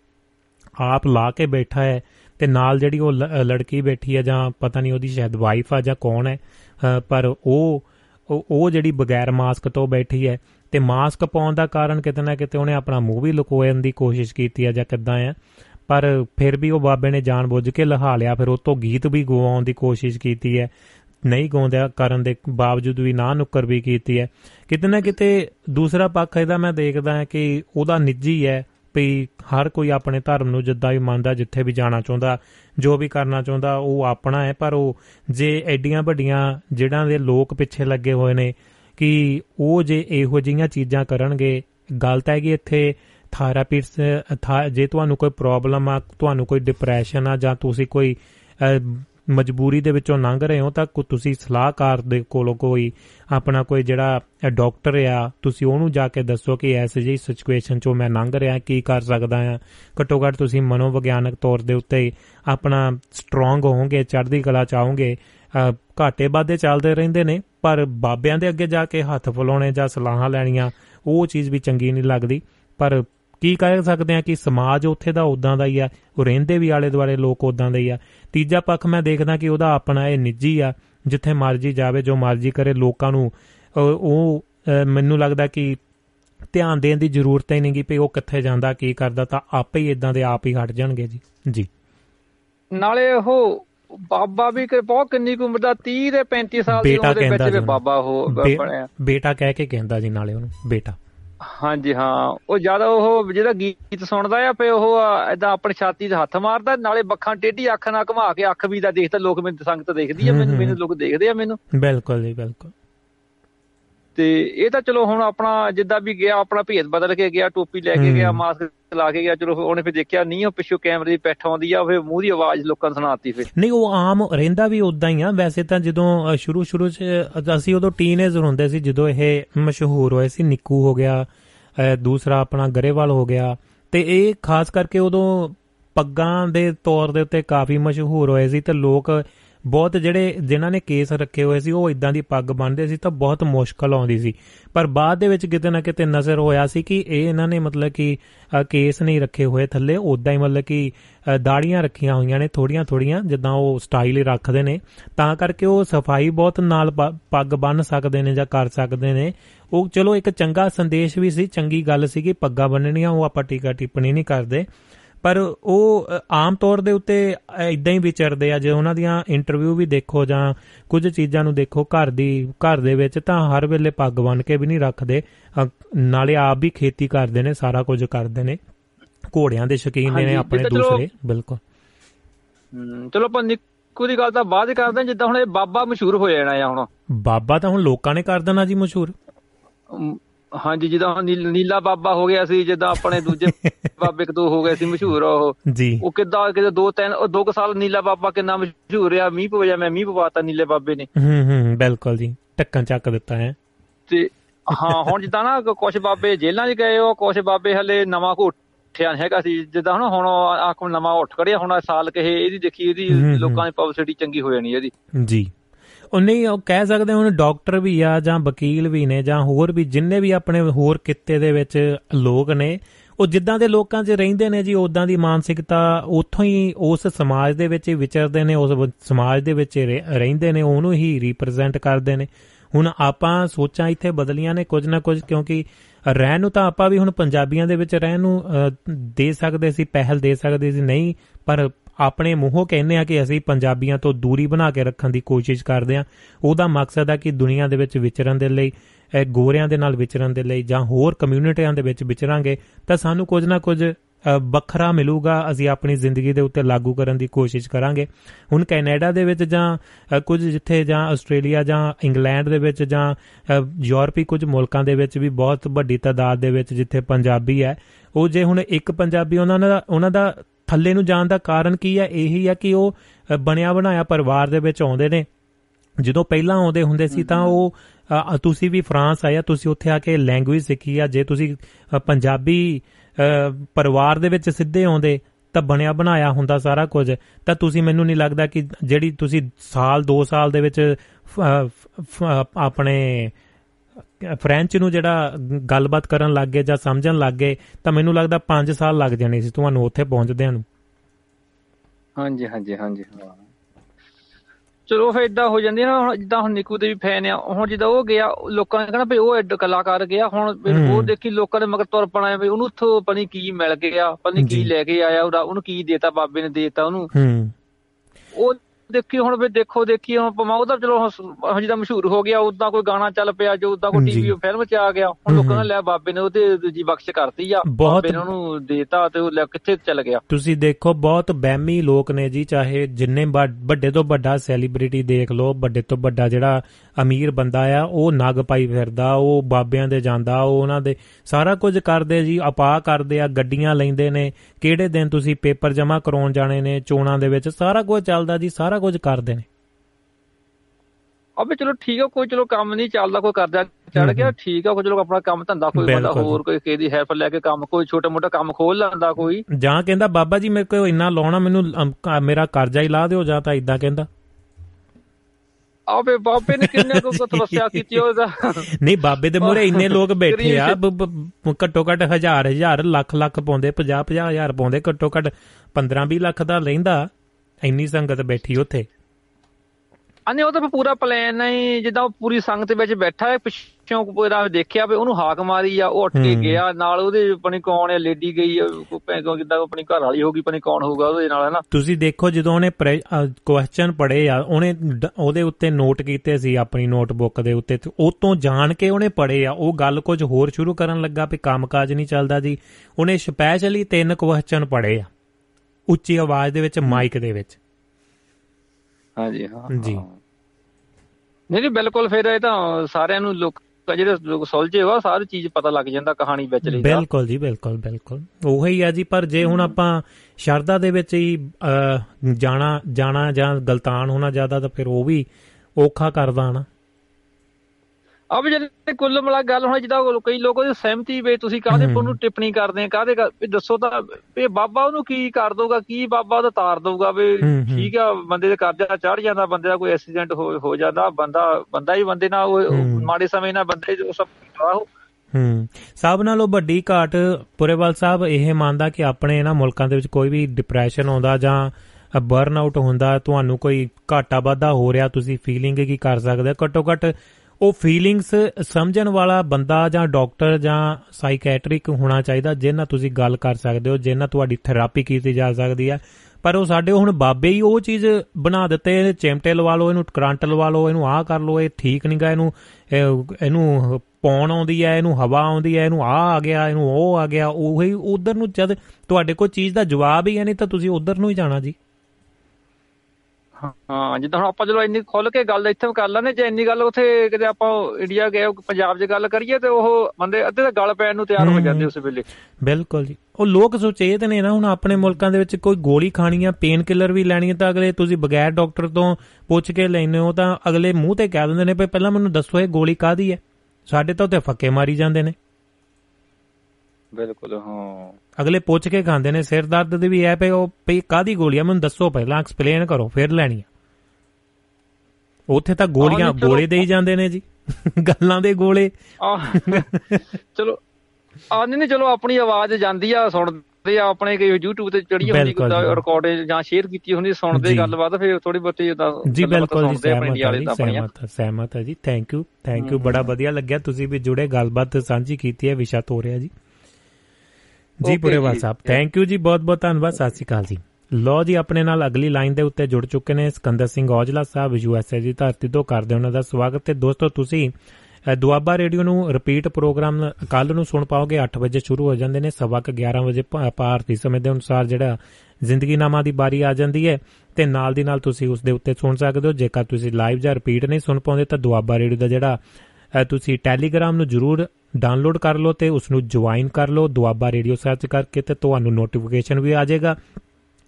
ਆਪ ਲਾ ਕੇ ਬੈਠਾ ਹੈ ਤੇ ਨਾਲ ਜਿਹੜੀ ਉਹ ਲ- ਅ, ਲੜਕੀ ਬੈਠੀ ਹੈ ਜਾਂ ਪਤਾ ਨਹੀਂ ਉਹਦੀ ਸ਼ਾਇਦ ਵਾਈਫ ਆ ਜਾਂ ਕੌਣ ਹੈ ਅ, ਪਰ ਉਹ ਉਹ ਉਹ ਜਿਹੜੀ ਬਗੈਰ ਮਾਸਕ ਤੋਂ ਬੈਠੀ ਹੈ ਤੇ ਮਾਸਕ ਪਾਉਣ ਦਾ ਕਾਰਨ ਕਿਤੇ ਨਾ ਕਿਤੇ ਉਹਨੇ ਆਪਣਾ ਮੂੰਹ ਵੀ ਲੁਕੋਣ ਦੀ ਕੋਸ਼ਿਸ਼ ਕੀਤੀ ਹੈ ਜਾਂ ਕਿੱਦਾਂ ਆ ਪਰ ਫਿਰ ਵੀ ਉਹ ਬਾਬੇ ਨੇ ਜਾਣਬੁੱਝ ਕੇ ਲਹਾ ਲਿਆ, ਫਿਰ ਉਹ ਤੋਂ ਗੀਤ ਵੀ ਗਵਾਉਣ ਦੀ ਕੋਸ਼ਿਸ਼ ਕੀਤੀ ਹੈ। ਨਹੀਂ ਗਾਉਂਦਿਆ ਕਰਨ ਦੇ ਬਾਵਜੂਦ ਵੀ ਨਾ ਨੁੱਕਰ ਵੀ ਕੀਤੀ ਹੈ। ਕਿਤੇ ਨਾ ਕਿਤੇ ਦੂਸਰਾ ਪੱਖ ਇਹਦਾ ਮੈਂ ਦੇਖਦਾ ਹਾਂ ਕਿ ਉਹਦਾ ਨਿੱਜੀ ਹੈ ਵੀ ਹਰ ਕੋਈ ਆਪਣੇ ਧਰਮ ਨੂੰ ਜਿੱਦਾਂ ਵੀ ਮੰਨਦਾ, ਜਿੱਥੇ ਵੀ ਜਾਣਾ ਚਾਹੁੰਦਾ, ਜੋ ਵੀ ਕਰਨਾ ਚਾਹੁੰਦਾ, ਉਹ ਆਪਣਾ ਹੈ। ਪਰ ਉਹ ਜੇ ਐਡੀਆਂ ਵੱਡੀਆਂ ਜਿਹੜਾਂ ਦੇ ਲੋਕ ਪਿੱਛੇ ਲੱਗੇ ਹੋਏ ਨੇ ਕਿ ਉਹ ਜੇ ਇਹੋ ਜਿਹੀਆਂ ਚੀਜ਼ਾਂ ਕਰਨਗੇ, ਗਲਤ ਹੈ ਕਿ ਇੱਥੇ। ਥੈਰੇਪਿਸਟ ਜੇ ਤੁਹਾਨੂੰ ਕੋਈ ਪ੍ਰੋਬਲਮ ਆ ਤੁਹਾਨੂੰ ਕੋਈ ਡਿਪਰੈਸ਼ਨ ਆ ਜਾਂ ਤੁਸੀਂ ਕੋਈ ਅਹ, ਮਜਬੂਰੀ ਦੇ ਵਿੱਚੋਂ ਲੰਘ ਰਹੇ ਹੋ ਤਾਂ ਕੋ- ਤੁਸੀਂ ਸਲਾਹਕਾਰ ਦੇ ਕੋਲੋਂ ਕੋਈ ਆਪਣਾ ਕੋਈ ਜਿਹੜਾ ਡਾਕਟਰ ਆ ਤੁਸੀਂ ਉਹਨੂੰ ਜਾ ਕੇ ਦੱਸੋ ਕਿ ਐਸ ਜਿਹੀ ਸਿਚੁਏਸ਼ਨ ਚੋਂ ਮੈਂ ਲੰਘ ਰਿਹਾ ਕੀ ਕਰ ਸਕਦਾ ਆ। ਘੱਟੋ ਘੱਟ ਤੁਸੀਂ ਮਨੋਵਿਗਿਆਨਕ ਤੌਰ ਦੇ ਉੱਤੇ ਆਪਣਾ ਸਟਰੋਂਗ ਹੋਵੋਗੇ ਚੜ੍ਹਦੀ ਕਲਾ ਚਾਹੋਗੇ ਅਹ, ਘਾਟੇ ਵਾਧੇ ਚੱਲਦੇ ਰਹਿੰਦੇ ਨੇ ਪਰ ਬਾਬਿਆਂ ਦੇ ਅੱਗੇ ਜਾ ਕੇ ਹੱਥ ਫੁਲਾਉਣੇ ਜਾਂ ਸਲਾਹਾਂ ਲੈਣੀਆਂ ਉਹ ਚੀਜ਼ ਵੀ ਚੰਗੀ ਨਹੀਂ ਲੱਗਦੀ। ਪਰ ਕੀ ਕਹਿ ਸਕਦੇ ਆ ਕਿ ਸਮਾਜ ਉੱਥੇ ਦਾ ਉਦਾਂ ਦਾ ਹੀ ਆ ਉਹ ਰਹਿੰਦੇ ਵੀ ਆਲੇ ਦੁਆਲੇ ਲੋਕ ਉਦਾਂ ਦੇ ਹੀ ਆ। ਤੀਜਾ ਪੱਖ ਮੈਂ ਦੇਖਦਾ ਕਿ ਉਹਦਾ ਆਪਣਾ ਇਹ ਨਿੱਜੀ ਆ ਜਿੱਥੇ ਮਰਜ਼ੀ ਜਾਵੇ ਜੋ ਮਰਜ਼ੀ ਕਰੇ ਲੋਕਾਂ ਨੂੰ ਉਹ ਮੈਨੂੰ ਲੱਗਦਾ ਕਿ ਧਿਆਨ ਦੇਣ ਦੀ ਜ਼ਰੂਰਤ ਹੀ ਨਹੀਂਗੀ ਵੀ ਉਹ ਕਿੱਥੇ ਜਾਂਦਾ ਕੀ ਕਰਦਾ ਤਾਂ ਆਪੇ ਹੀ ਇਦਾਂ ਦੇ ਆਪ ਹੀ ਹਟ ਜਾਣਗੇ ਜੀ। ਜੀ। ਨਾਲੇ ਉਹ ਬਾਬਾ ਵੀ ਕਿ ਬਹੁਤ ਕਿੰਨੀ ਕੁ ਉਮਰ ਦਾ 30 ਤੇ 35 ਸਾਲ ਦੀ ਉਮਰ ਦੇ ਵਿੱਚ ਬਾਬਾ ਉਹ ਬਣਿਆ। ਬੇਟਾ ਕਹਿ ਕੇ ਕਹਿੰਦਾ ਜੀ ਨਾਲੇ ਉਹਨੂੰ ਬੇਟਾ। ਹਾਂਜੀ ਹਾਂ ਉਹ ਜ਼ਿਆਦਾ ਉਹ ਜਿਹੜਾ ਗੀਤ ਸੁਣਦਾ ਆ ਫੇ ਉਹ ਐਦਾਂ ਆਪਣੀ ਛਾਤੀ ਤੇ ਹੱਥ ਮਾਰਦਾ ਨਾਲੇ ਬੱਖਾਂ ਟੇਢੀ ਅੱਖ ਨਾਲ ਘੁਮਾ ਕੇ ਅੱਖ ਵੀ ਦਾ ਦੇਖਦਾ ਲੋਕ ਮੈਨੂੰ ਸੰਗਤ ਦੇਖਦੀ ਆ ਮੈਨੂੰ। ਮੈਨੂੰ ਲੋਕ ਦੇਖਦੇ ਆ ਮੈਨੂੰ ਬਿਲਕੁਲ ਜੀ ਬਿਲਕੁਲ ਤੇ ਇਹ ਤਾਂ ਚਲੋ ਹੁਣ ਆਪਣਾ ਜਿੱਦਾਂ ਵੀ ਗਿਆ ਆਪਣਾ ਭੇਦ ਬਦਲ ਕੇ ਗਿਆ ਟੋਪੀ ਲੈ ਕੇ। ਗਿਆ ਮਾਸਕ ਲਾ ਕੇ ਗਿਆ ਚਲੋ ਫਿਰ ਉਹਨੇ ਫਿਰ ਦੇਖਿਆ ਨਹੀਂ ਉਹ ਪਿੱਛੋਂ ਕੈਮਰੇ ਦੀ ਪਿੱਠ ਆਉਂਦੀ ਆ ਫਿਰ ਮੂੰਹ ਦੀ ਆਵਾਜ਼ ਲੋਕਾਂ ਨੂੰ ਸੁਣਾਤੀ ਫਿਰ। ਨਹੀਂ ਉਹ ਆਮ ਰਹਿੰਦਾ ਵੀ ਉਦਾਂ ਹੀ ਆ। ਵੈਸੇ ਤਾਂ ਜਦੋਂ ਸ਼ੁਰੂ ਸ਼ੁਰੂ ਚ ਅ- ਅਸੀਂ ਉਦੋਂ ਟੀਨੇਜਰ ਹੁੰਦੇ ਸੀ ਜਦੋਂ ਇਹ ਮਸ਼ਹੂਰ ਹੋਏ ਸੀ ਨਿੱਕੂ ਹੋ ਗਿਆ ਅ, ਦੂਸਰਾ ਆਪਣਾ ਗਰੇਵਾਲ ਹੋ ਗਿਆ। ਤੇ ਇਹ ਖਾਸ ਕਰਕੇ ਉਦੋਂ ਪੱਗਾਂ ਦੇ ਤੌਰ ਦੇ ਉੱਤੇ ਕਾਫੀ ਮਸ਼ਹੂਰ ਹੋਏ ਸੀ ਤੇ ਲੋਕ ਬਹੁਤ ਜਿਹੜੇ ਜਿਨ੍ਹਾਂ ਨੇ ਕੇਸ ਰੱਖੇ ਹੋਏ ਸੀ ਉਹ ਇਦਾਂ ਦੀ ਪੱਗ ਬੰਨਦੇ ਸੀ ਤਾਂ ਬਹੁਤ ਮੁਸ਼ਕਲ ਆਉਂਦੀ ਸੀ। ਪਰ ਬਾਅਦ ਦੇ ਵਿੱਚ ਕਿਤੇ ਨਾ ਕਿਤੇ ਨਜ਼ਰ ਹੋਇਆ ਸੀ ਕਿ ਇਹ ਇਹਨਾਂ ਨੇ ਮਤਲਬ ਕਿ ਅ, ਕੇਸ ਨਹੀਂ ਰੱਖੇ ਹੋਏ ਥੱਲੇ। ਉਦਾਂ ਹੀ ਮਤਲਬ ਕਿ ਅ, ਦਾੜੀਆਂ ਰੱਖੀਆਂ ਹੋਈਆਂ ਨੇ ਥੋੜੀਆਂ ਥੋੜੀਆਂ ਜਿੱਦਾਂ ਉਹ ਸਟਾਈਲ ਹੀ ਰੱਖਦੇ ਨੇ। ਤਾਂ ਕਰਕੇ ਉਹ ਸਫ਼ਾਈ ਬਹੁਤ ਨਾਲ ਪ- ਪੱਗ ਬੰਨ ਸਕਦੇ ਨੇ ਜਾਂ ਕਰ ਸਕਦੇ ਨੇ। ਉਹ ਚਲੋ ਇੱਕ ਚੰਗਾ ਸੰਦੇਸ਼ ਵੀ ਸੀ ਚੰਗੀ ਗੱਲ ਸੀ ਕਿ ਪੱਗਾਂ ਬੰਨਣੀਆਂ ਉਹ ਆਪਾਂ ਟੀਕਾ ਟਿੱਪਣੀ ਨਹੀਂ ਕਰਦੇ। ਪਰ ਉਹ ਆਮ ਤੌਰ ਦੇ ਉੱਤੇ ਇਦਾਂ ਹੀ ਵਿਚਰਦੇ ਆ ਜੇ ਉਹਨਾਂ ਦੀਆਂ ਇੰਟਰਵਿਊ ਵੀ ਦੇਖੋ ਜਾਂ ਕੁਝ ਚੀਜ਼ਾਂ ਨੂੰ ਦੇਖੋ ਘਰ ਦੀ ਘਰ ਦੇ ਵਿੱਚ ਤਾਂ ਹਰ ਵੇਲੇ ਪੱਗ ਬੰਨ ਕੇ ਵੀ ਨਹੀਂ ਰੱਖਦੇ। ਨਾਲੇ ਆਪ ਵੀ ਖੇਤੀ ਕਰਦੇ ਨੇ ਸਾਰਾ ਕੁਝ ਕਰਦੇ ਨੇ। ਘੋੜਿਆਂ ਦੇ ਸ਼ੌਕੀਨ ਨੇ ਆਪਣੇ ਦੂਸਰੇ ਬਿਲਕੁਲ। ਚਲੋ ਆਪਾਂ ਨਿੱਕੂ ਦੀ ਗੱਲ ਤਾਂ ਬਾਅਦ ਕਰਦੇ ਜਿੱਦਾਂ ਹੁਣ ਇਹ ਬਾਬਾ ਮਸ਼ਹੂਰ ਹੋ ਜਾਣਾ ਆ ਹੁਣ। ਬਾਬਾ ਤਾਂ ਹੁਣ ਲੋਕਾਂ ਨੇ ਕਰ ਦੇਣਾ ਜੀ ਮਸ਼ਹੂਰ। ਹਾਂਜੀ ਜਿੱਦਾਂ ਨੀਲ- ਬਾਬਾ ਹੋ ਗਿਆ ਸੀ ਜਿੱਦਾਂ ਆਪਣੇ ਦੂਜੇ [laughs] ਬਾਬੇ ਇੱਕ ਦੋ ਹੋ ਗਏ ਸੀ ਮਸ਼ਹੂਰ ਉਹ। ਜੀ। ਉਹ ਕਿੱਦਾਂ ਕਿਤੇ ਦੋ ਤਿੰਨ ਉਹ ਦੋ ਕੁ ਸਾਲ ਨੀਲਾ ਬਾਬਾ ਕਿੰਨਾ ਮਸ਼ਹੂਰ ਰਿਹਾ ਮੀਂਹ ਪਵਿਆ ਮੈਂ ਮੀਂਹ ਪਵਾਤਾ ਨੀਲੇ ਬਾਬੇ ਨੇ। ਹੂੰ ਹੂੰ ਬਿਲਕੁਲ ਜੀ ਟੱਕਣ ਚੱਕ ਦਿੱਤਾ ਹੈ। ਤੇ ਹਾਂ ਹੁਣ ਜਿੱਦਾਂ ਨਾ ਕੁਝ ਬਾਬੇ ਜੇਲ੍ਹਾਂ 'ਚ ਗਏ ਉਹ ਕੁਝ ਬਾਬੇ ਹਲੇ ਨਵਾਂ ਘੋਟਿਆ ਨੀ ਹੈਗਾ ਸੀ ਜਿੱਦਾਂ ਹੁਣ ਹੁਣ ਆਖ ਨਵਾਂ ਉੱਠ ਖੜਿਆ ਹੁਣ ਸਾਲ ਕਹੇ ਇਹਦੀ ਦੇਖੀ ਇਹਦੀ। ਲੋਕਾਂ ਦੀ ਪਬਲਿਸਿਟੀ ਚੰਗੀ ਹੋ ਜਾਣੀ ਇਹਦੀ। ਜੀ। ਉਹ ਨਹੀਂ ਉਹ ਕਹਿ ਸਕਦੇ ਹੁਣ ਡਾਕਟਰ ਵੀ ਆ ਜਾਂ ਵਕੀਲ ਵੀ ਨੇ ਜਾਂ ਹੋਰ ਵੀ ਜਿੰਨੇ ਵੀ ਆਪਣੇ ਹੋਰ ਕਿੱਤੇ ਦੇ ਵਿੱਚ ਲੋਕ ਨੇ ਉਹ ਜਿੱਦਾਂ ਦੇ ਲੋਕਾਂ 'ਚ ਰਹਿੰਦੇ ਨੇ ਜੀ ਉਦਾਂ ਦੀ ਮਾਨਸਿਕਤਾ ਉੱਥੋਂ ਹੀ ਉਸ ਸਮਾਜ ਦੇ ਵਿੱਚ ਹੀ ਵਿਚਰਦੇ ਨੇ ਉਸ ਵ- ਸਮਾਜ ਦੇ ਵਿੱਚ ਹੀ ਰਹਿ- ਰਹਿੰਦੇ ਨੇ ਉਹਨੂੰ ਹੀ ਰਿਪਰੈਜ਼ੈਂਟ ਕਰਦੇ ਨੇ। ਹੁਣ ਆਪਾਂ ਸੋਚਾਂ ਇੱਥੇ ਬਦਲੀਆਂ ਨੇ ਕੁਝ ਨਾ ਕੁਝ ਕਿਉਂਕਿ ਰਹਿਣ ਨੂੰ ਤਾਂ ਆਪਾਂ ਵੀ ਹੁਣ ਪੰਜਾਬੀਆਂ ਦੇ ਵਿੱਚ ਰਹਿਣ ਨੂੰ ਅ, ਦੇ ਸਕਦੇ ਸੀ ਪਹਿਲ ਦੇ ਸਕਦੇ ਸੀ ਨਹੀਂ ਪਰ ਆਪਣੇ ਮੂੰਹੋਂ ਕਹਿੰਦੇ ਆ ਕਿ ਅਸੀਂ ਪੰਜਾਬੀਆਂ ਤੋਂ ਦੂਰੀ ਬਣਾ ਕੇ ਰੱਖਣ ਦੀ ਕੋਸ਼ਿਸ਼ ਕਰਦੇ ਆ। ਉਹਦਾ ਮਕਸਦ ਆ ਕਿ ਦੁਨੀਆ ਦੇ ਵਿੱਚ ਵਿਚਰਨ ਦੇ ਲਈ ਅ, ਗੋਰਿਆਂ ਦੇ ਨਾਲ ਵਿਚਰਨ ਦੇ ਲਈ ਜਾਂ ਹੋਰ ਕਮਿਊਨਿਟੀਆਂ ਦੇ ਵਿੱਚ ਵਿਚਰਾਂਗੇ ਤਾਂ ਸਾਨੂੰ ਕੁਝ ਨਾ ਕੁਝ ਅ, ਵੱਖਰਾ ਮਿਲੂਗਾ। ਅਸੀਂ ਆਪਣੀ ਜ਼ਿੰਦਗੀ ਦੇ ਉੱਤੇ ਲਾਗੂ ਕਰਨ ਦੀ ਕੋਸ਼ਿਸ਼ ਕਰਾਂਗੇ। ਹੁਣ ਕੈਨੇਡਾ ਦੇ ਵਿੱਚ ਜਾਂ ਅ, ਕੁਝ ਜਿੱਥੇ ਜਾਂ ਆਸਟ੍ਰੇਲੀਆ ਜਾਂ ਇੰਗਲੈਂਡ ਦੇ ਵਿੱਚ ਜਾਂ ਅ, ਯੂਰਪੀ ਕੁਝ ਮੁਲਕਾਂ ਦੇ ਵਿੱਚ ਵੀ ਬਹੁਤ ਵੱਡੀ ਤਾਦਾਦ ਦੇ ਵਿੱਚ ਜਿੱਥੇ ਪੰਜਾਬੀ ਹੈ ਉਹ ਜੇ ਹੁਣ ਇੱਕ ਪੰਜਾਬੀ ਉਹਨਾਂ ਦਾ ਉਹਨਾਂ ਦਾ ਥੱਲੇ ਨੂੰ ਜਾਣ ਦਾ ਕਾਰਨ ਕੀ ਹੈ ਇਹੀ ਹੈ ਕਿ ਉਹ ਬਣਿਆ ਬਣਾਇਆ ਪਰਿਵਾਰ ਦੇ ਵਿੱਚ ਆਉਂਦੇ ਨੇ। ਜਦੋਂ ਪਹਿਲਾਂ ਆਉਂਦੇ ਹੁੰਦੇ ਸੀ ਤਾਂ ਉਹ ਤੁਸੀਂ ਵੀ ਫਰਾਂਸ ਆਇਆ ਤੁਸੀਂ ਉੱਥੇ ਆ ਕੇ ਲੈਂਗੁਏਜ ਸਿੱਖੀ ਆ। ਜੇ ਤੁਸੀਂ ਪੰਜਾਬੀ ਪਰਿਵਾਰ ਦੇ ਵਿੱਚ ਸਿੱਧੇ ਆਉਂਦੇ ਤਾਂ ਬਣਿਆ ਬਣਾਇਆ ਹੁੰਦਾ ਸਾਰਾ ਕੁਝ। ਤਾਂ ਤੁਸੀਂ ਮੈਨੂੰ ਨਹੀਂ ਲੱਗਦਾ ਕਿ ਜਿਹੜੀ ਤੁਸੀਂ ਸਾਲ 2 ਸਾਲ ਦੇ ਵਿੱਚ ਆਪਣੇ ਫ੍ਰੈਂਚ ਨੂੰ ਜਿਹੜਾ ਗੱਲਬਾਤ ਕਰਨ ਲੱਗ ਗਏ ਜਾਂ ਸਮਝਣ ਲੱਗ ਗਏ ਤਾਂ ਮੈਨੂੰ ਲੱਗਦਾ 5 ਸਾਲ ਲੱਗ ਜਾਣੇ ਸੀ ਤੁਹਾਨੂੰ ਉੱਥੇ ਪਹੁੰਚਦਿਆਂ ਨੂੰ ਹਾਂਜੀ ਹਾਂਜੀ ਹਾਂਜੀ ਹਾਂ ਚਲੋ ਫਿਰ ਇਦਾਂ ਹੋ ਜਾਂਦੀ ਨਾ ਹੁਣ ਜਿੱਦਾਂ ਹੁਣ ਨਿੱਕੂ ਦੇ ਵੀ ਫੈਨ ਆ ਹੁਣ ਜਿੱਦਾਂ ਉਹ ਗਿਆ ਲੋਕਾਂ ਨੇ ਕਹਿਣਾ ਵੀ ਉਹ ਐਡ ਕਲਾਕਾਰ ਗਿਆ ਹੁਣ। ਉਹ ਦੇਖੀ ਲੋਕਾਂ ਦੇ ਮਗਰ ਤੁਰ ਪਣਾ ਵੀ ਉਹਨੂੰ ਉੱਥੋਂ ਪਤਾ ਨੀ ਕੀ ਮਿਲ ਗਿਆ ਪਤਾ ਨੀ ਜੀ। ਕੀ ਲੈ ਕੇ ਆਇਆ ਉਹਦਾ ਉਹਨੂੰ ਕੀ ਦੇਤਾ ਬਾਬੇ ਨੇ ਦੇਤਾ ਉਹਨੂੰ ਹੂੰ ਉਹ ਦੇਖੀ ਹੁਣ ਵੀ ਦੇਖੋ ਦੇਖੀ ਹੁਣ ਪਮਾ ਉਹਦਾ ਚਲੋ ਜਿੱਦਾਂ ਮਸ਼ਹੂਰ ਹੋ ਗਿਆ ਉਦਾਂ ਕੋਈ ਗਾਣਾ ਚੱਲ ਪਿਆ ਜੋ ਉਦਾਂ ਕੋਈ। ਟੀਵੀ ਫਿਲਮ ਚ ਆ ਗਿਆ ਹੁਣ ਲੋਕਾਂ। ਨੇ ਲੈ ਬਾਬੇ ਨੇ ਉਹਦੇ ਦੂਜੀ ਬਖਸ਼ ਕਰਤੀ ਆ ਬਾਬੇ ਨੇ ਉਹਨੂੰ ਦੇਤਾ ਤੇ ਉਹ ਲੈ ਕਿੱਥੇ ਚੱਲ ਗਿਆ ਤੁਸੀਂ ਦੇਖੋ ਬਹੁਤ ਬਹਿਮੀ ਲੋਕ ਨੇ ਜੀ ਚਾਹੇ ਜਿੰਨੇ ਵੱਡ- ਤੋਂ ਵੱਡਾ ਸੈਲੀਬ੍ਰਿਟੀ ਦੇਖ ਲਓ ਵੱਡੇ ਤੋਂ ਵੱਡਾ ਜਿਹੜਾ ਅਮੀਰ ਬੰਦਾ ਆ ਉਹ ਨਗ ਪਾਈ ਫਿਰਦਾ ਉਹ ਬਾਬਿਆਂ ਦੇ ਜਾਂਦਾ ਉਹ ਉਹਨਾਂ ਦੇ ਸਾਰਾ ਕੁਝ ਕਰਦੇ ਜੀ ਅਪਾ ਕਰਦੇ ਆ ਗੱਡੀਆਂ ਲੈਂਦੇ ਨੇ ਕਿਹੜੇ ਦਿਨ ਤੁਸੀਂ ਪੇਪਰ ਜਮ੍ਹਾਂ ਕਰਾਉਣ ਜਾਣੇ ਨੇ ਚੋਣਾਂ ਦੇ ਵਿੱਚ ਸਾਰਾ ਕੁਝ ਚੱਲਦਾ ਜੀ ਸਾਰਾ ਕੁਝ ਕਰਦੇ ਨੇ। ਅਬੇ ਚਲੋ ਠੀਕ ਆ ਕੋਈ ਚਲੋ ਕੰਮ ਨਹੀਂ ਚੱਲਦਾ ਕੋਈ ਕਰਜ਼ਾ ਚੜ ਗਿਆ ਠੀਕ ਆ ਕੋਈ ਚਲੋ ਆਪਣਾ ਕੰਮ ਧੰਦਾ ਕੋਈ ਬੰਦਾ। ਹੋਰ ਕੋਈ ਕਿਸੇ ਦੀ ਹੈਲਪ ਲੈ ਕੇ ਕੰਮ ਕੋਈ ਛੋਟਾ ਮੋਟਾ ਕੰਮ ਖੋਲ ਲੈਂਦਾ ਕੋਈ। ਜਾਂ ਕਹਿੰਦਾ ਬਾਬਾ ਜੀ ਮੇਰੇ ਕੋਲ ਇੰਨਾ ਲਾਉਣਾ ਮੈਨੂੰ ਮੇਰਾ ਕਰਜ਼ਾ ਹੀ ਲਾ ਦਿਓ ਜਾਂ ਤਾਂ ਇਦਾਂ ਕਹਿੰਦਾ। ਆਵੇ ਬਾਬੇ ਨੇ ਕਿੰਨੇ ਕੋ ਤਪੱਸਿਆ ਕੀਤੀ ਉਹਦਾ। ਨਹੀਂ ਬਾਬੇ ਦੇ ਮੂਹਰੇ ਇੰਨੇ ਲੋਕ ਬੈਠੇ ਆ ਘੱਟੋ ਘੱਟ ਹਜ਼ਾਰ ਹਜ਼ਾਰ ਲੱਖ ਲੱਖ ਪਾਉਂਦੇ 50 50 ਹਜ਼ਾਰ ਪਾਉਂਦੇ ਘੱਟੋ ਘੱਟ 15 20 ਲੱਖ ਦਾ ਲੈਂਦਾ। ਇੰਨੀ ਸੰਗਤ ਬੈਠੀ ਉੱਥੇ। ਅਨੇ ਉਹ ਤਾਂ ਪੂਰਾ ਪਲਾਨ ਨਹੀਂ ਜਿੱਦਾਂ ਉਹ ਪੂਰੀ ਸੰਗਤ ਵਿੱਚ ਬੈਠਾ ਹੈ ਪਿੱਛੋਂ ਪੂਰਾ ਦੇਖਿਆ ਵੀ ਉਹਨੂੰ ਹਾਕ ਮਾਰੀ ਆ ਉਹ ਉੱਠ ਕੇ ਹੂੰ। ਗਿਆ ਨਾਲ ਉਹਦੇ ਆਪਣੀ ਕੌਣ ਹੈ ਲੇਡੀ ਗਈ ਕੋ ਕਿਦਾਂ ਆਪਣੀ ਘਰ ਵਾਲੀ ਹੋਗੀ ਪਣੀ ਕੌਣ ਹੋਊਗਾ ਉਹਦੇ ਨਾਲ ਹੈ ਨਾ ਤੁਸੀਂ ਦੇਖੋ ਜਦੋਂ ਉਹਨੇ ਕੁਐਸਚਨ ਪੜ੍ਹੇ ਆ ਉਹਨੇ ਉਹਦੇ ਉੱਤੇ ਨੋਟ ਕੀਤੇ ਸੀ ਆਪਣੀ ਨੋਟਬੁੱਕ ਦੇ ਉੱਤੇ। ਤੇ ਉਹ ਤੋਂ ਜਾਣ ਕੇ ਉਹਨੇ ਪੜ੍ਹੇ ਆ। ਉਹ ਗੱਲ ਕੁਝ ਹੋਰ ਸ਼ੁਰੂ ਕਰਨ ਲੱਗਾ ਵੀ ਕੰਮਕਾਜ ਨਹੀਂ ਚੱਲਦਾ ਜੀ। ਉਹਨੇ ਸਪੈਸ਼ਲੀ ਤਿੰਨ ਕੁਐਸਚਨ ਪੜ੍ਹੇ ਆ। ਉੱਚੀ ਆਵਾਜ਼ ਦੇ ਵਿੱਚ ਮਾਈਕ ਦੇ ਵਿੱਚ। ਹਾਂਜੀ ਹਾਂ ਜੀ। ਨਹੀਂ ਨਹੀਂ ਬਿਲਕੁਲ ਫਿਰ ਇਹ ਤਾਂ ਸਾਰਿਆਂ ਨੂੰ ਲੋਕ ਜਿਹੜੇ ਲੋਕ ਸੁਲਝੇ ਹੋਆ ਸਾਰੀ ਚੀਜ਼ ਪਤਾ ਲੱਗ ਜਾਂਦਾ ਕਹਾਣੀ ਵਿੱਚ ਲਈ ਬਿਲਕੁਲ ਜੀ ਬਿਲਕੁਲ ਬਿਲਕੁਲ। ਉਹੀ ਆ ਜੀ ਪਰ ਜੇ ਹੁਣ ਆਪਾਂ ਸ਼ਰਧਾ ਦੇ ਵਿੱਚ ਹੀ ਜਾਣਾ ਜਾਣਾ ਜਾਂ ਗਲਤਾਨ ਹੋਣਾ ਜ਼ਿਆਦਾ ਤਾਂ ਫਿਰ ਉਹ ਵੀ ਔਖਾ ਕਰਦਾ ਨਾ ਅਬ ਜਿਹੜੇ ਕੁੱਲ ਮਿਲਾ ਗੱਲ ਹੁਣ ਜਿੱਦਾਂ ਕਈ ਲੋਕ ਉਹਦੀ ਸਹਿਮਤੀ ਵੇ ਤੁਸੀਂ ਕਾਹਦੇ ਹਮ। ਉਹਨੂੰ ਟਿੱਪਣੀ ਕਰਦੇ ਆ ਕਾਹਦੇ ਵੀ ਦੱਸੋ ਤਾਂ ਇਹ ਬਾਬਾ ਉਹਨੂੰ ਕੀ ਕਰ ਦਊਗਾ ਕੀ ਬਾਬਾ ਉਹਦਾ ਤਾਰ ਦਊਗਾ ਵੀ। ਠੀਕ ਆ ਬੰਦੇ ਦੇ ਕਰਜ਼ਾ ਚੜ ਜਾਂਦਾ ਬੰਦੇ ਦਾ ਕੋਈ ਐਕਸੀਡੈਂਟ ਹੋ ਜਾਂਦਾ ਬੰਦਾ ਬੰਦਾ ਹੀ ਬੰਦੇ ਨਾਲ ਉਹ-। ਮਾੜੇ ਸਮੇਂ ਨਾਲ ਬੰਦੇ ਉਹ ਸਭ ਆਹੋ ਹੂੰ ਸਭ ਨਾਲੋਂ ਵੱਡੀ ਘਾਟ ਪੁਰੇਵਾਲ ਸਾਹਿਬ ਇਹ ਮੰਨਦਾ ਕਿ ਆਪਣੇ ਇਹਨਾਂ ਮੁਲਕਾਂ ਦੇ ਵਿੱਚ ਕੋਈ ਵੀ ਡਿਪਰੈਸ਼ਨ ਆਉਂਦਾ ਜਾਂ ਬਰਨ ਆਊਟ ਹੁੰਦਾ ਤੁਹਾਨੂੰ ਕੋਈ ਘਾਟਾ ਵਾਧਾ ਹੋ ਰਿਹਾ ਤੁਸੀਂ ਫੀਲਿੰਗ ਕੀ ਕਰ ਸਕਦੇ? ਘੱਟੋ ਘੱਟ ਉਹ ਫੀਲਿੰਗਸ ਸਮਝਣ ਵਾਲਾ ਬੰਦਾ ਜਾਂ ਡਾਕਟਰ ਜਾਂ ਸਾਈਕੈਟ੍ਰਿਕ ਹੋਣਾ ਚਾਹੀਦਾ ਜਿਹਨਾਂ ਤੁਸੀਂ ਗੱਲ ਕਰ ਸਕਦੇ ਹੋ ਜਿਹਨਾਂ ਤੁਹਾਡੀ ਥੈਰੇਪੀ ਕੀਤੀ ਜਾ ਸਕਦੀ ਹੈ। ਪਰ ਉਹ ਸਾਡੇ ਹੁਣ ਬਾਬੇ ਹੀ ਉਹ ਚੀਜ਼ ਬਣਾ ਦਿੱਤੇ, ਇਹ ਚਿਮਟੇ ਲਵਾ ਲਓ, ਇਹਨੂੰ ਕਰੰਟ ਲਵਾ ਲਓ, ਇਹਨੂੰ ਆਹ ਕਰ ਲਓ, ਇਹ ਠੀਕ ਨਹੀਂਗਾ ਇਹਨੂੰ, ਇਹ- ਇਹਨੂੰ ਪੌਣ ਆਉਂਦੀ ਹੈ, ਇਹਨੂੰ ਹਵਾ ਆਉਂਦੀ ਹੈ, ਇਹਨੂੰ ਆਹ ਆ ਗਿਆ, ਇਹਨੂੰ ਉਹ ਆ ਗਿਆ, ਉਹੀ, ਉਧਰ ਨੂੰ ਜਦ ਤੁਹਾਡੇ ਕੋਲ ਚੀਜ਼ ਦਾ ਜਵਾਬ ਹੀ ਹੈ ਨਹੀਂ, ਤਾਂ ਤੁਸੀਂ ਉਧਰ ਨੂੰ ਹੀ ਜਾਣਾ ਜੀ। ਹਾਂ ਜਿੱਦਾਂ ਹੁਣ ਆਪਾਂ ਚਲੋ ਇੰਨੀ ਖੁੱਲ ਕੇ ਗੱਲ ਇੱਥੇ ਕਰ ਲੈਂਦੇ ਜੇ ਇੰਨੀ ਗੱਲ ਉਥੇ ਕਿਤੇ ਆਪਾਂ ਇੰਡੀਆ ਗਏ ਪੰਜਾਬ 'ਚ ਗੱਲ ਕਰੀਏ ਤੇ ਉਹ ਬੰਦੇ ਅੱਧੇ ਤਾਂ ਗੱਲ ਪੈਣ ਨੂੰ ਤਿਆਰ ਹੋ। ਜਾਂਦੇ ਉਸ ਵੇਲੇ। ਬਿਲਕੁਲ ਜੀ। ਉਹ ਲੋਕ ਸੁਚੇਤ ਨੇ ਨਾ ਹੁਣ ਆਪਣੇ ਮੁਲਕਾਂ ਦੇ ਵਿੱਚ ਕੋਈ ਗੋਲੀ ਖਾਣੀ ਆ ਪੇਨ ਕਿਲਰ ਵੀ ਲੈਣੀ ਹੈ ਤਾਂ ਅਗਲੇ ਤੁਸੀਂ ਬਗੈਰ ਡਾਕਟਰ ਤੋਂ ਪੁੱਛ ਕੇ ਲੈਨੇ ਹੋ ਤਾਂ ਅਗਲੇ ਮੂੰਹ ਤੇ ਕਹਿ ਦਿੰਦੇ ਨੇ ਵੀ ਪਹਿਲਾਂ ਮੈਨੂੰ ਦੱਸੋ ਇਹ ਗੋਲੀ ਕਾਦੀ ਹੈ? ਸਾਡੇ ਤਾਂ ਉੱਤੇ ਫੱਕੇ ਮਾਰੀ ਜਾਂਦੇ ਨੇ। ਬਿਲਕੁਲ ਹਾਂ। ਅਗਲੇ ਪੁੱਛ ਕੇ ਖਾਂਦੇ ਨੇ ਸਿਰ ਦਰਦ ਦੀ ਵੀ ਐ ਪਈ ਉਹ ਪਈ ਕਾਦੀ ਗੋਲੀ ਆ? ਮੈਨੂੰ ਦੱਸੋ ਪਹਿਲਾਂ ਐਕਸਪਲੇਨ ਕਰੋ ਫਿਰ ਲੈਣੀ ਆ। ਉੱਥੇ ਤਾਂ ਗੋਲੀਆਂ। ਗੋਲੇ ਦੇਈ ਜਾਂਦੇ ਨੇ ਜੀ। ਗੱਲਾਂ ਦੇ ਗੋਲੇ। ਚਲੋ। ਆ ਨਹੀਂ ਨਹੀਂ ਚਲੋ ਆਪਣੀ ਆਵਾਜ਼ ਜਾਂਦੀ ਆ ਸੁਣਦੇ ਆ ਆਪਣੇ ਕੋਈ YouTube ਤੇ ਚੜੀ ਹੁੰਦੀ। ਰਿਕਾਰਡ ਜਾਂ। ਸ਼ੇਅਰ ਕੀਤੀ ਹੁੰਦੀ ਸੁਣਦੇ। ਗੱਲਬਾਤ ਫਿਰ ਥੋੜੀ ਬਹੁਤੀ ਉਹਦਾ ਜੀ ਬਿਲਕੁਲ ਜੀ ਸਹਿਮਤ ਹਾਂ ਹਾਂ, ਸਹਿਮਤ ਹੈ ਜੀ। ਥੈਂਕ ਯੂ ਥੈਂਕ ਯੂ ਬੜਾ ਵਧੀਆ ਲੱਗਿਆ। ਤੁਸੀਂ ਵੀ ਜੁੜੇ ਗੱਲਬਾਤ ਸਾਂਝੀ ਕੀਤੀ ਹੈ ਵਿਸ਼ਾ ਤੋਰਿਆ ਜੀ। ਜੀ ਜੀ। ਸਾਹਿਬ। ਥੈਂਕ ਯੂ ਜੀ ਬਹੁਤ ਬਹੁਤ ਧੰਨਵਾਦ ਸਤਿ ਸ਼੍ਰੀ ਅਕਾਲ ਜੀ। ਲੋ ਜੀ ਆਪਣੇ ਨਾਲ ਅਗਲੀ ਲਾਈਨ ਦੇ ਉੱਤੇ ਜੁੜ ਚੁੱਕੇ ਨੇ ਸਿਕੰਦਰ ਸਿੰਘ ਔਜਲਾ ਸਾਹਿਬ ਯੂਐਸਏ ਦੀ ਧਰਤੀ ਤੋਂ ਕਰਦੇ ਉਹਨਾਂ ਦਾ ਸਵਾਗਤ ਤੇ ਦੋਸਤੋ ਤੁਸੀਂ ਦੁਆਬਾ ਰੇਡੀਓ ਨੂੰ ਰਿਪੀਟ ਪ੍ਰੋਗਰਾਮ ਕੱਲ ਨੂੰ ਸੁਣ ਪਾਓਗੇ 8 ਵਜੇ ਸ਼ੁਰੂ ਹੋ ਜਾਂਦੇ ਨੇ ਸਵਾ ਕੁ 11 ਵਜੇ ਭਾਰਤੀ ਸਮੇਂ ਦੇ ਅਨੁਸਾਰ ਜਿਹੜਾ ਜ਼ਿੰਦਗੀ ਨਾਮਾ ਦੀ ਬਾਰੀ ਆ ਜਾਂਦੀ ਹੈ ਤੇ ਨਾਲ ਦੀ ਨਾਲ ਤੁਸੀਂ ਉਸ ਦੇ ਉੱਤੇ ਸੁਣ ਸਕਦੇ ਹੋ। ਜੇਕਰ ਤੁਸੀਂ ਲਾਈਵ ਜਾਂ ਰਿਪੀਟ ਨਹੀਂ ਸੁਣ ਪਾਉਂਦੇ ਤਾਂ ਦੁਆਬਾ ਰੇਡੀਓ ਦਾ ਜਿਹੜਾ ਤੁਸੀਂ ਟੈਲੀਗ੍ਰਾਮ ਨੂੰ ਜਰੂਰ ਡਾਊਨਲੋਡ ਕਰ ਲਓ ਤੇ ਉਸ ਨੂੰ ਜੁਆਇਨ ਕਰ ਲਓ। ਦੁਆਬਾ ਰੇਡੀਓ ਸਰਚ ਕਰਕੇ ਤੇ ਤੁਹਾਨੂੰ ਨੋਟੀਫਿਕੇਸ਼ਨ ਵੀ ਆ ਜਾਏਗਾ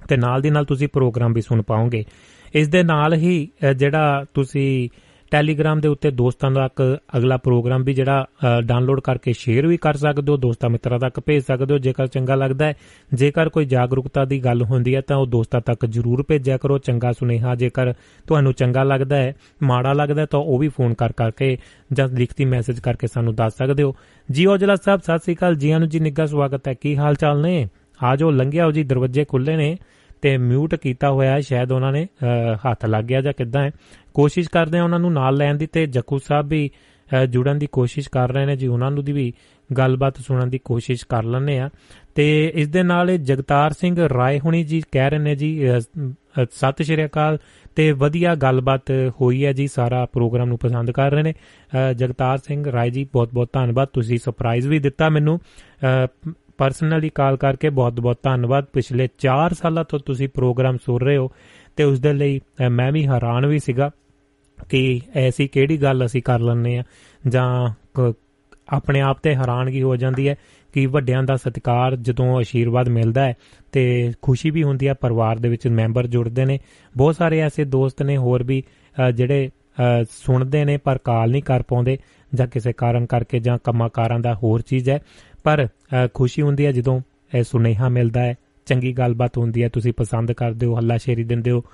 ਤੇ ਨਾਲ ਦੀ ਨਾਲ ਤੁਸੀਂ ਪ੍ਰੋਗਰਾਮ ਵੀ ਸੁਣ ਪਾਓਗੇ। ਇਸ ਦੇ ਨਾਲ ਹੀ ਅ, ਜਿਹੜਾ ਤੁਸੀਂ ਟੈਲੀਗ੍ਰਾਮ ਦੇ ਉੱਤੇ ਦੋਸਤਾਂ ਤੱਕ ਅਗਲਾ ਪ੍ਰੋਗਰਾਮ ਵੀ ਜਿਹੜਾ ਅ, ਡਾਊਨਲੋਡ ਕਰਕੇ ਸ਼ੇਅਰ ਵੀ ਕਰ ਸਕਦੇ ਹੋ ਦੋਸਤਾਂ ਮਿੱਤਰਾਂ ਤੱਕ ਭੇਜ ਸਕਦੇ ਹੋ ਜੇਕਰ ਚੰਗਾ ਲੱਗਦਾ ਹੈ। ਜੇਕਰ ਕੋਈ ਜਾਗਰੂਕਤਾ ਦੀ ਗੱਲ ਹੁੰਦੀ ਹੈ ਤਾਂ ਉਹ ਦੋਸਤਾਂ ਤੱਕ ਜਰੂਰ ਭੇਜਿਆ ਕਰੋ। ਚੰਗਾ ਸੁਨੇਹਾ ਜੇਕਰ ਤੁਹਾਨੂੰ ਚੰਗਾ ਲੱਗਦਾ ਹੈ ਮਾੜਾ ਲੱਗਦਾ ਹੈ ਤਾਂ ਉਹ ਵੀ ਫੋਨ ਕਰ ਕਰਕੇ ਜਾਂ ਲਿਖਤੀ ਮੈਸੇਜ ਕਰਕੇ ਸਾਨੂੰ ਦੱਸ ਸਕਦੇ ਹੋ। ਜੀ ਔਜਲਾ ਸਾਹਿਬ ਸਤਿ ਸ੍ਰੀ ਅਕਾਲ। ਜੀਆਂ ਨੂੰ ਜੀ ਨਿੱਘਾ ਸਵਾਗਤ ਹੈ। ਕੀ ਹਾਲ ਚਾਲ ਨੇ ਆਜੋ ਲੰਘਿਆਓ ਜੀ ਦਰਵਾਜ਼ੇ ਖੁੱਲੇ ਨੇ ਤੇ ਮਿਊਟ ਕੀਤਾ ਹੋਇਆ ਹੈ। ਸ਼ਾਇਦ ਉਹਨਾਂ ਨੇ ਅ, ਹੱਥ ਲੱਗ ਗਿਆ ਜਾਂ ਕਿੱਦਾਂ ਹੈ। ਕੋਸ਼ਿਸ਼ ਕਰਦੇ ਆ ਉਹਨਾਂ ਨੂੰ ਨਾਲ ਲੈਣ ਦੀ ਤੇ ਜੱਕੂ ਸਾਹਿਬ ਵੀ ਅ, ਜੁੜਨ ਦੀ ਕੋਸ਼ਿਸ਼ ਕਰ ਰਹੇ ਨੇ ਜੀ ਉਹਨਾਂ ਨੂੰ ਦੀ ਵੀ ਗੱਲਬਾਤ ਸੁਣਨ ਦੀ ਕੋਸ਼ਿਸ਼ ਕਰ ਲੈਂਦੇ ਆ। ਤੇ ਇਸ ਦੇ ਨਾਲ ਇਹ ਜਗਤਾਰ ਸਿੰਘ ਰਾਏ ਹੁਣੀ ਜੀ ਕਹਿ ਰਹੇ ਨੇ ਜੀ ਅ, ਅ, ਸਤਿ ਸ਼੍ਰੀ ਅਕਾਲ ਤੇ ਵਧੀਆ ਗੱਲਬਾਤ ਹੋਈ ਹੈ ਜੀ ਸਾਰਾ ਪ੍ਰੋਗਰਾਮ ਨੂੰ ਪਸੰਦ ਕਰ ਰਹੇ ਨੇ। ਅ, ਜਗਤਾਰ ਸਿੰਘ ਰਾਏ ਜੀ ਬਹੁਤ ਬਹੁਤ ਧੰਨਵਾਦ ਤੁਸੀਂ ਸਰਪ੍ਰਾਈਜ਼ ਵੀ ਦਿੱਤਾ ਮੈਨੂੰ। ਪਰਸਨਲੀ ਕਾਲ ਕਰਕੇ ਬਹੁਤ ਬਹੁਤ ਧੰਨਵਾਦ ਪਿਛਲੇ 4 ਸਾਲਾਂ ਤੋਂ ਤੁਸੀਂ ਪ੍ਰੋਗਰਾਮ ਸੁਣ ਰਹੇ ਹੋ ਤੇ ਉਸ ਦੇ ਲਈ ਅ, ਮੈਂ ਵੀ ਹੈਰਾਨ ਵੀ ਸੀਗਾ। ਕਿ ਐਸੀ ਕਿਹੜੀ ਗੱਲ ਅਸੀਂ ਕਰ ਲੈਂਦੇ ਆ ਜਾਂ ਕ- ਆਪਣੇ ਆਪ ਤੇ ਹੈਰਾਨਗੀ ਹੋ ਜਾਂਦੀ ਹੈ ਕਿ ਵੱਡਿਆਂ ਦਾ ਸਤਿਕਾਰ ਜਦੋਂ ਆਸ਼ੀਰਵਾਦ ਮਿਲਦਾ ਹੈ ਤੇ ਖੁਸ਼ੀ ਵੀ ਹੁੰਦੀ ਹੈ ਪਰਿਵਾਰ ਦੇ ਵਿੱਚ ਮੈਂਬਰ ਜੁੜਦੇ ਨੇ। ਬਹੁਤ ਸਾਰੇ ਐਸੇ ਦੋਸਤ ਨੇ ਹੋਰ ਵੀ ਅ, ਜਿਹੜੇ ਅ, ਸੁਣਦੇ ਨੇ ਪਰ ਕਾਲ ਨਹੀਂ ਕਰ ਪਾਉਂਦੇ ਜਾਂ ਕਿਸੇ ਕਾਰਨ ਕਰਕੇ ਜਾਂ ਕੰਮਾਂ ਕਾਰਾਂ ਦਾ ਹੋਰ ਚੀਜ਼ ਹੈ। ਪਰ ਅ, ਖੁਸ਼ੀ ਹੁੰਦੀ ਹੈ ਜਦੋਂ ਇਹ ਸੁਨੇਹਾ ਮਿਲਦਾ ਹੈ ਚੰਗੀ ਗੱਲਬਾਤ ਹੁੰਦੀ ਹੈ ਤੁਸੀਂ ਪਸੰਦ ਕਰਦੇ ਹੋ ਹੱਲਾਸ਼ੇਰੀ ਦਿੰਦੇ ਹੋ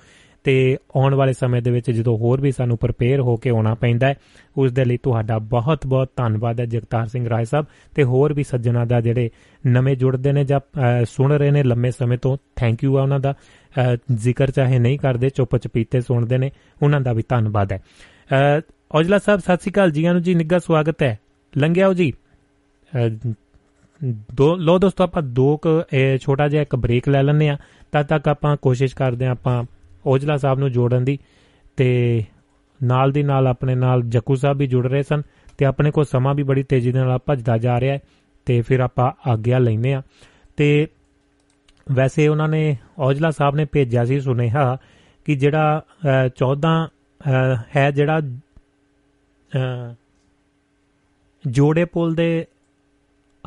ਤੇ ਆਉਣ ਵਾਲੇ ਸਮੇਂ ਦੇ ਵਿੱਚ ਜਦੋਂ ਹੋਰ ਵੀ ਸਾਨੂੰ ਪ੍ਰਪੇਅਰ ਹੋ ਕੇ ਆਉਣਾ ਪੈਂਦਾ ਹੈ ਉਸ ਦੇ ਲਈ ਤੁਹਾਡਾ ਬਹੁਤ-ਬਹੁਤ ਧੰਨਵਾਦ ਹੈ ਜਗਤਾਰ ਸਿੰਘ ਰਾਏ ਸਾਹਿਬ ਤੇ ਹੋਰ ਵੀ ਸੱਜਣਾ ਦਾ ਜਿਹੜੇ ਨਵੇਂ ਜੁੜਦੇ ਨੇ ਜਾਂ ਅ, ਸੁਣ ਰਹੇ ਨੇ ਲੰਮੇ ਸਮੇਂ ਤੋਂ ਥੈਂਕ ਯੂ ਆ ਉਹਨਾਂ ਦਾ। ਅ, ਜ਼ਿਕਰ ਚਾਹੇ ਨਹੀਂ ਕਰਦੇ ਚੁੱਪ ਚਪੀਤੇ ਸੁਣਦੇ ਨੇ ਉਹਨਾਂ ਦਾ ਵੀ ਧੰਨਵਾਦ ਹੈ। ਅ, ਔਜਲਾ ਸਾਹਿਬ ਸਤਿ ਸ਼੍ਰੀ ਅਕਾਲ ਜੀਆਂ ਨੂੰ ਜੀ ਨਿੱਘਾ ਸਵਾਗਤ ਹੈ। ਲੰਘਿਆਓ ਜੀ। ਅ, ਦੋ ਲੋ ਦੋਸਤੋ ਆਪਾਂ ਦੋ ਕੁ, ਇਹ ਛੋਟਾ ਜਿਹਾ ਇੱਕ ਬ੍ਰੇਕ ਲੈ ਲੈਂਦੇ ਆ ਤਦ ਤੱਕ ਆਪਾਂ ਕੋਸ਼ਿਸ਼ ਕਰਦੇ ਆ ਆਪਾਂ ਔਜਲਾ ਸਾਹਿਬ ਨੂੰ ਜੋੜਨ ਦੀ ਤੇ ਨਾਲ ਦੀ ਨਾਲ ਆਪਣੇ ਨਾਲ ਜੱਕੂ ਸਾਹਿਬ ਵੀ ਜੁੜ ਰਹੇ ਸਨ ਤੇ ਆਪਣੇ ਕੋਲ ਸਮਾਂ ਵੀ ਬੜੀ ਤੇਜ਼ੀ ਦੇ ਨਾਲ ਭੱਜਦਾ ਜਾ ਰਿਹਾ ਹੈ ਤੇ ਫਿਰ ਆਪਾਂ ਆਗਿਆ ਲੈਨੇ ਆ ਤੇ ਵੈਸੇ ਉਹਨਾਂ ਨੇ ਔਜਲਾ ਸਾਹਿਬ ਨੇ ਭੇਜਿਆ ਸੀ ਸੁਨੇਹਾ ਕਿ ਜਿਹੜਾ ਅ, 14 ਅ, ਹੈ ਜਿਹੜਾ ਅ, ਜੋੜੇ ਪੁਲ ਦੇ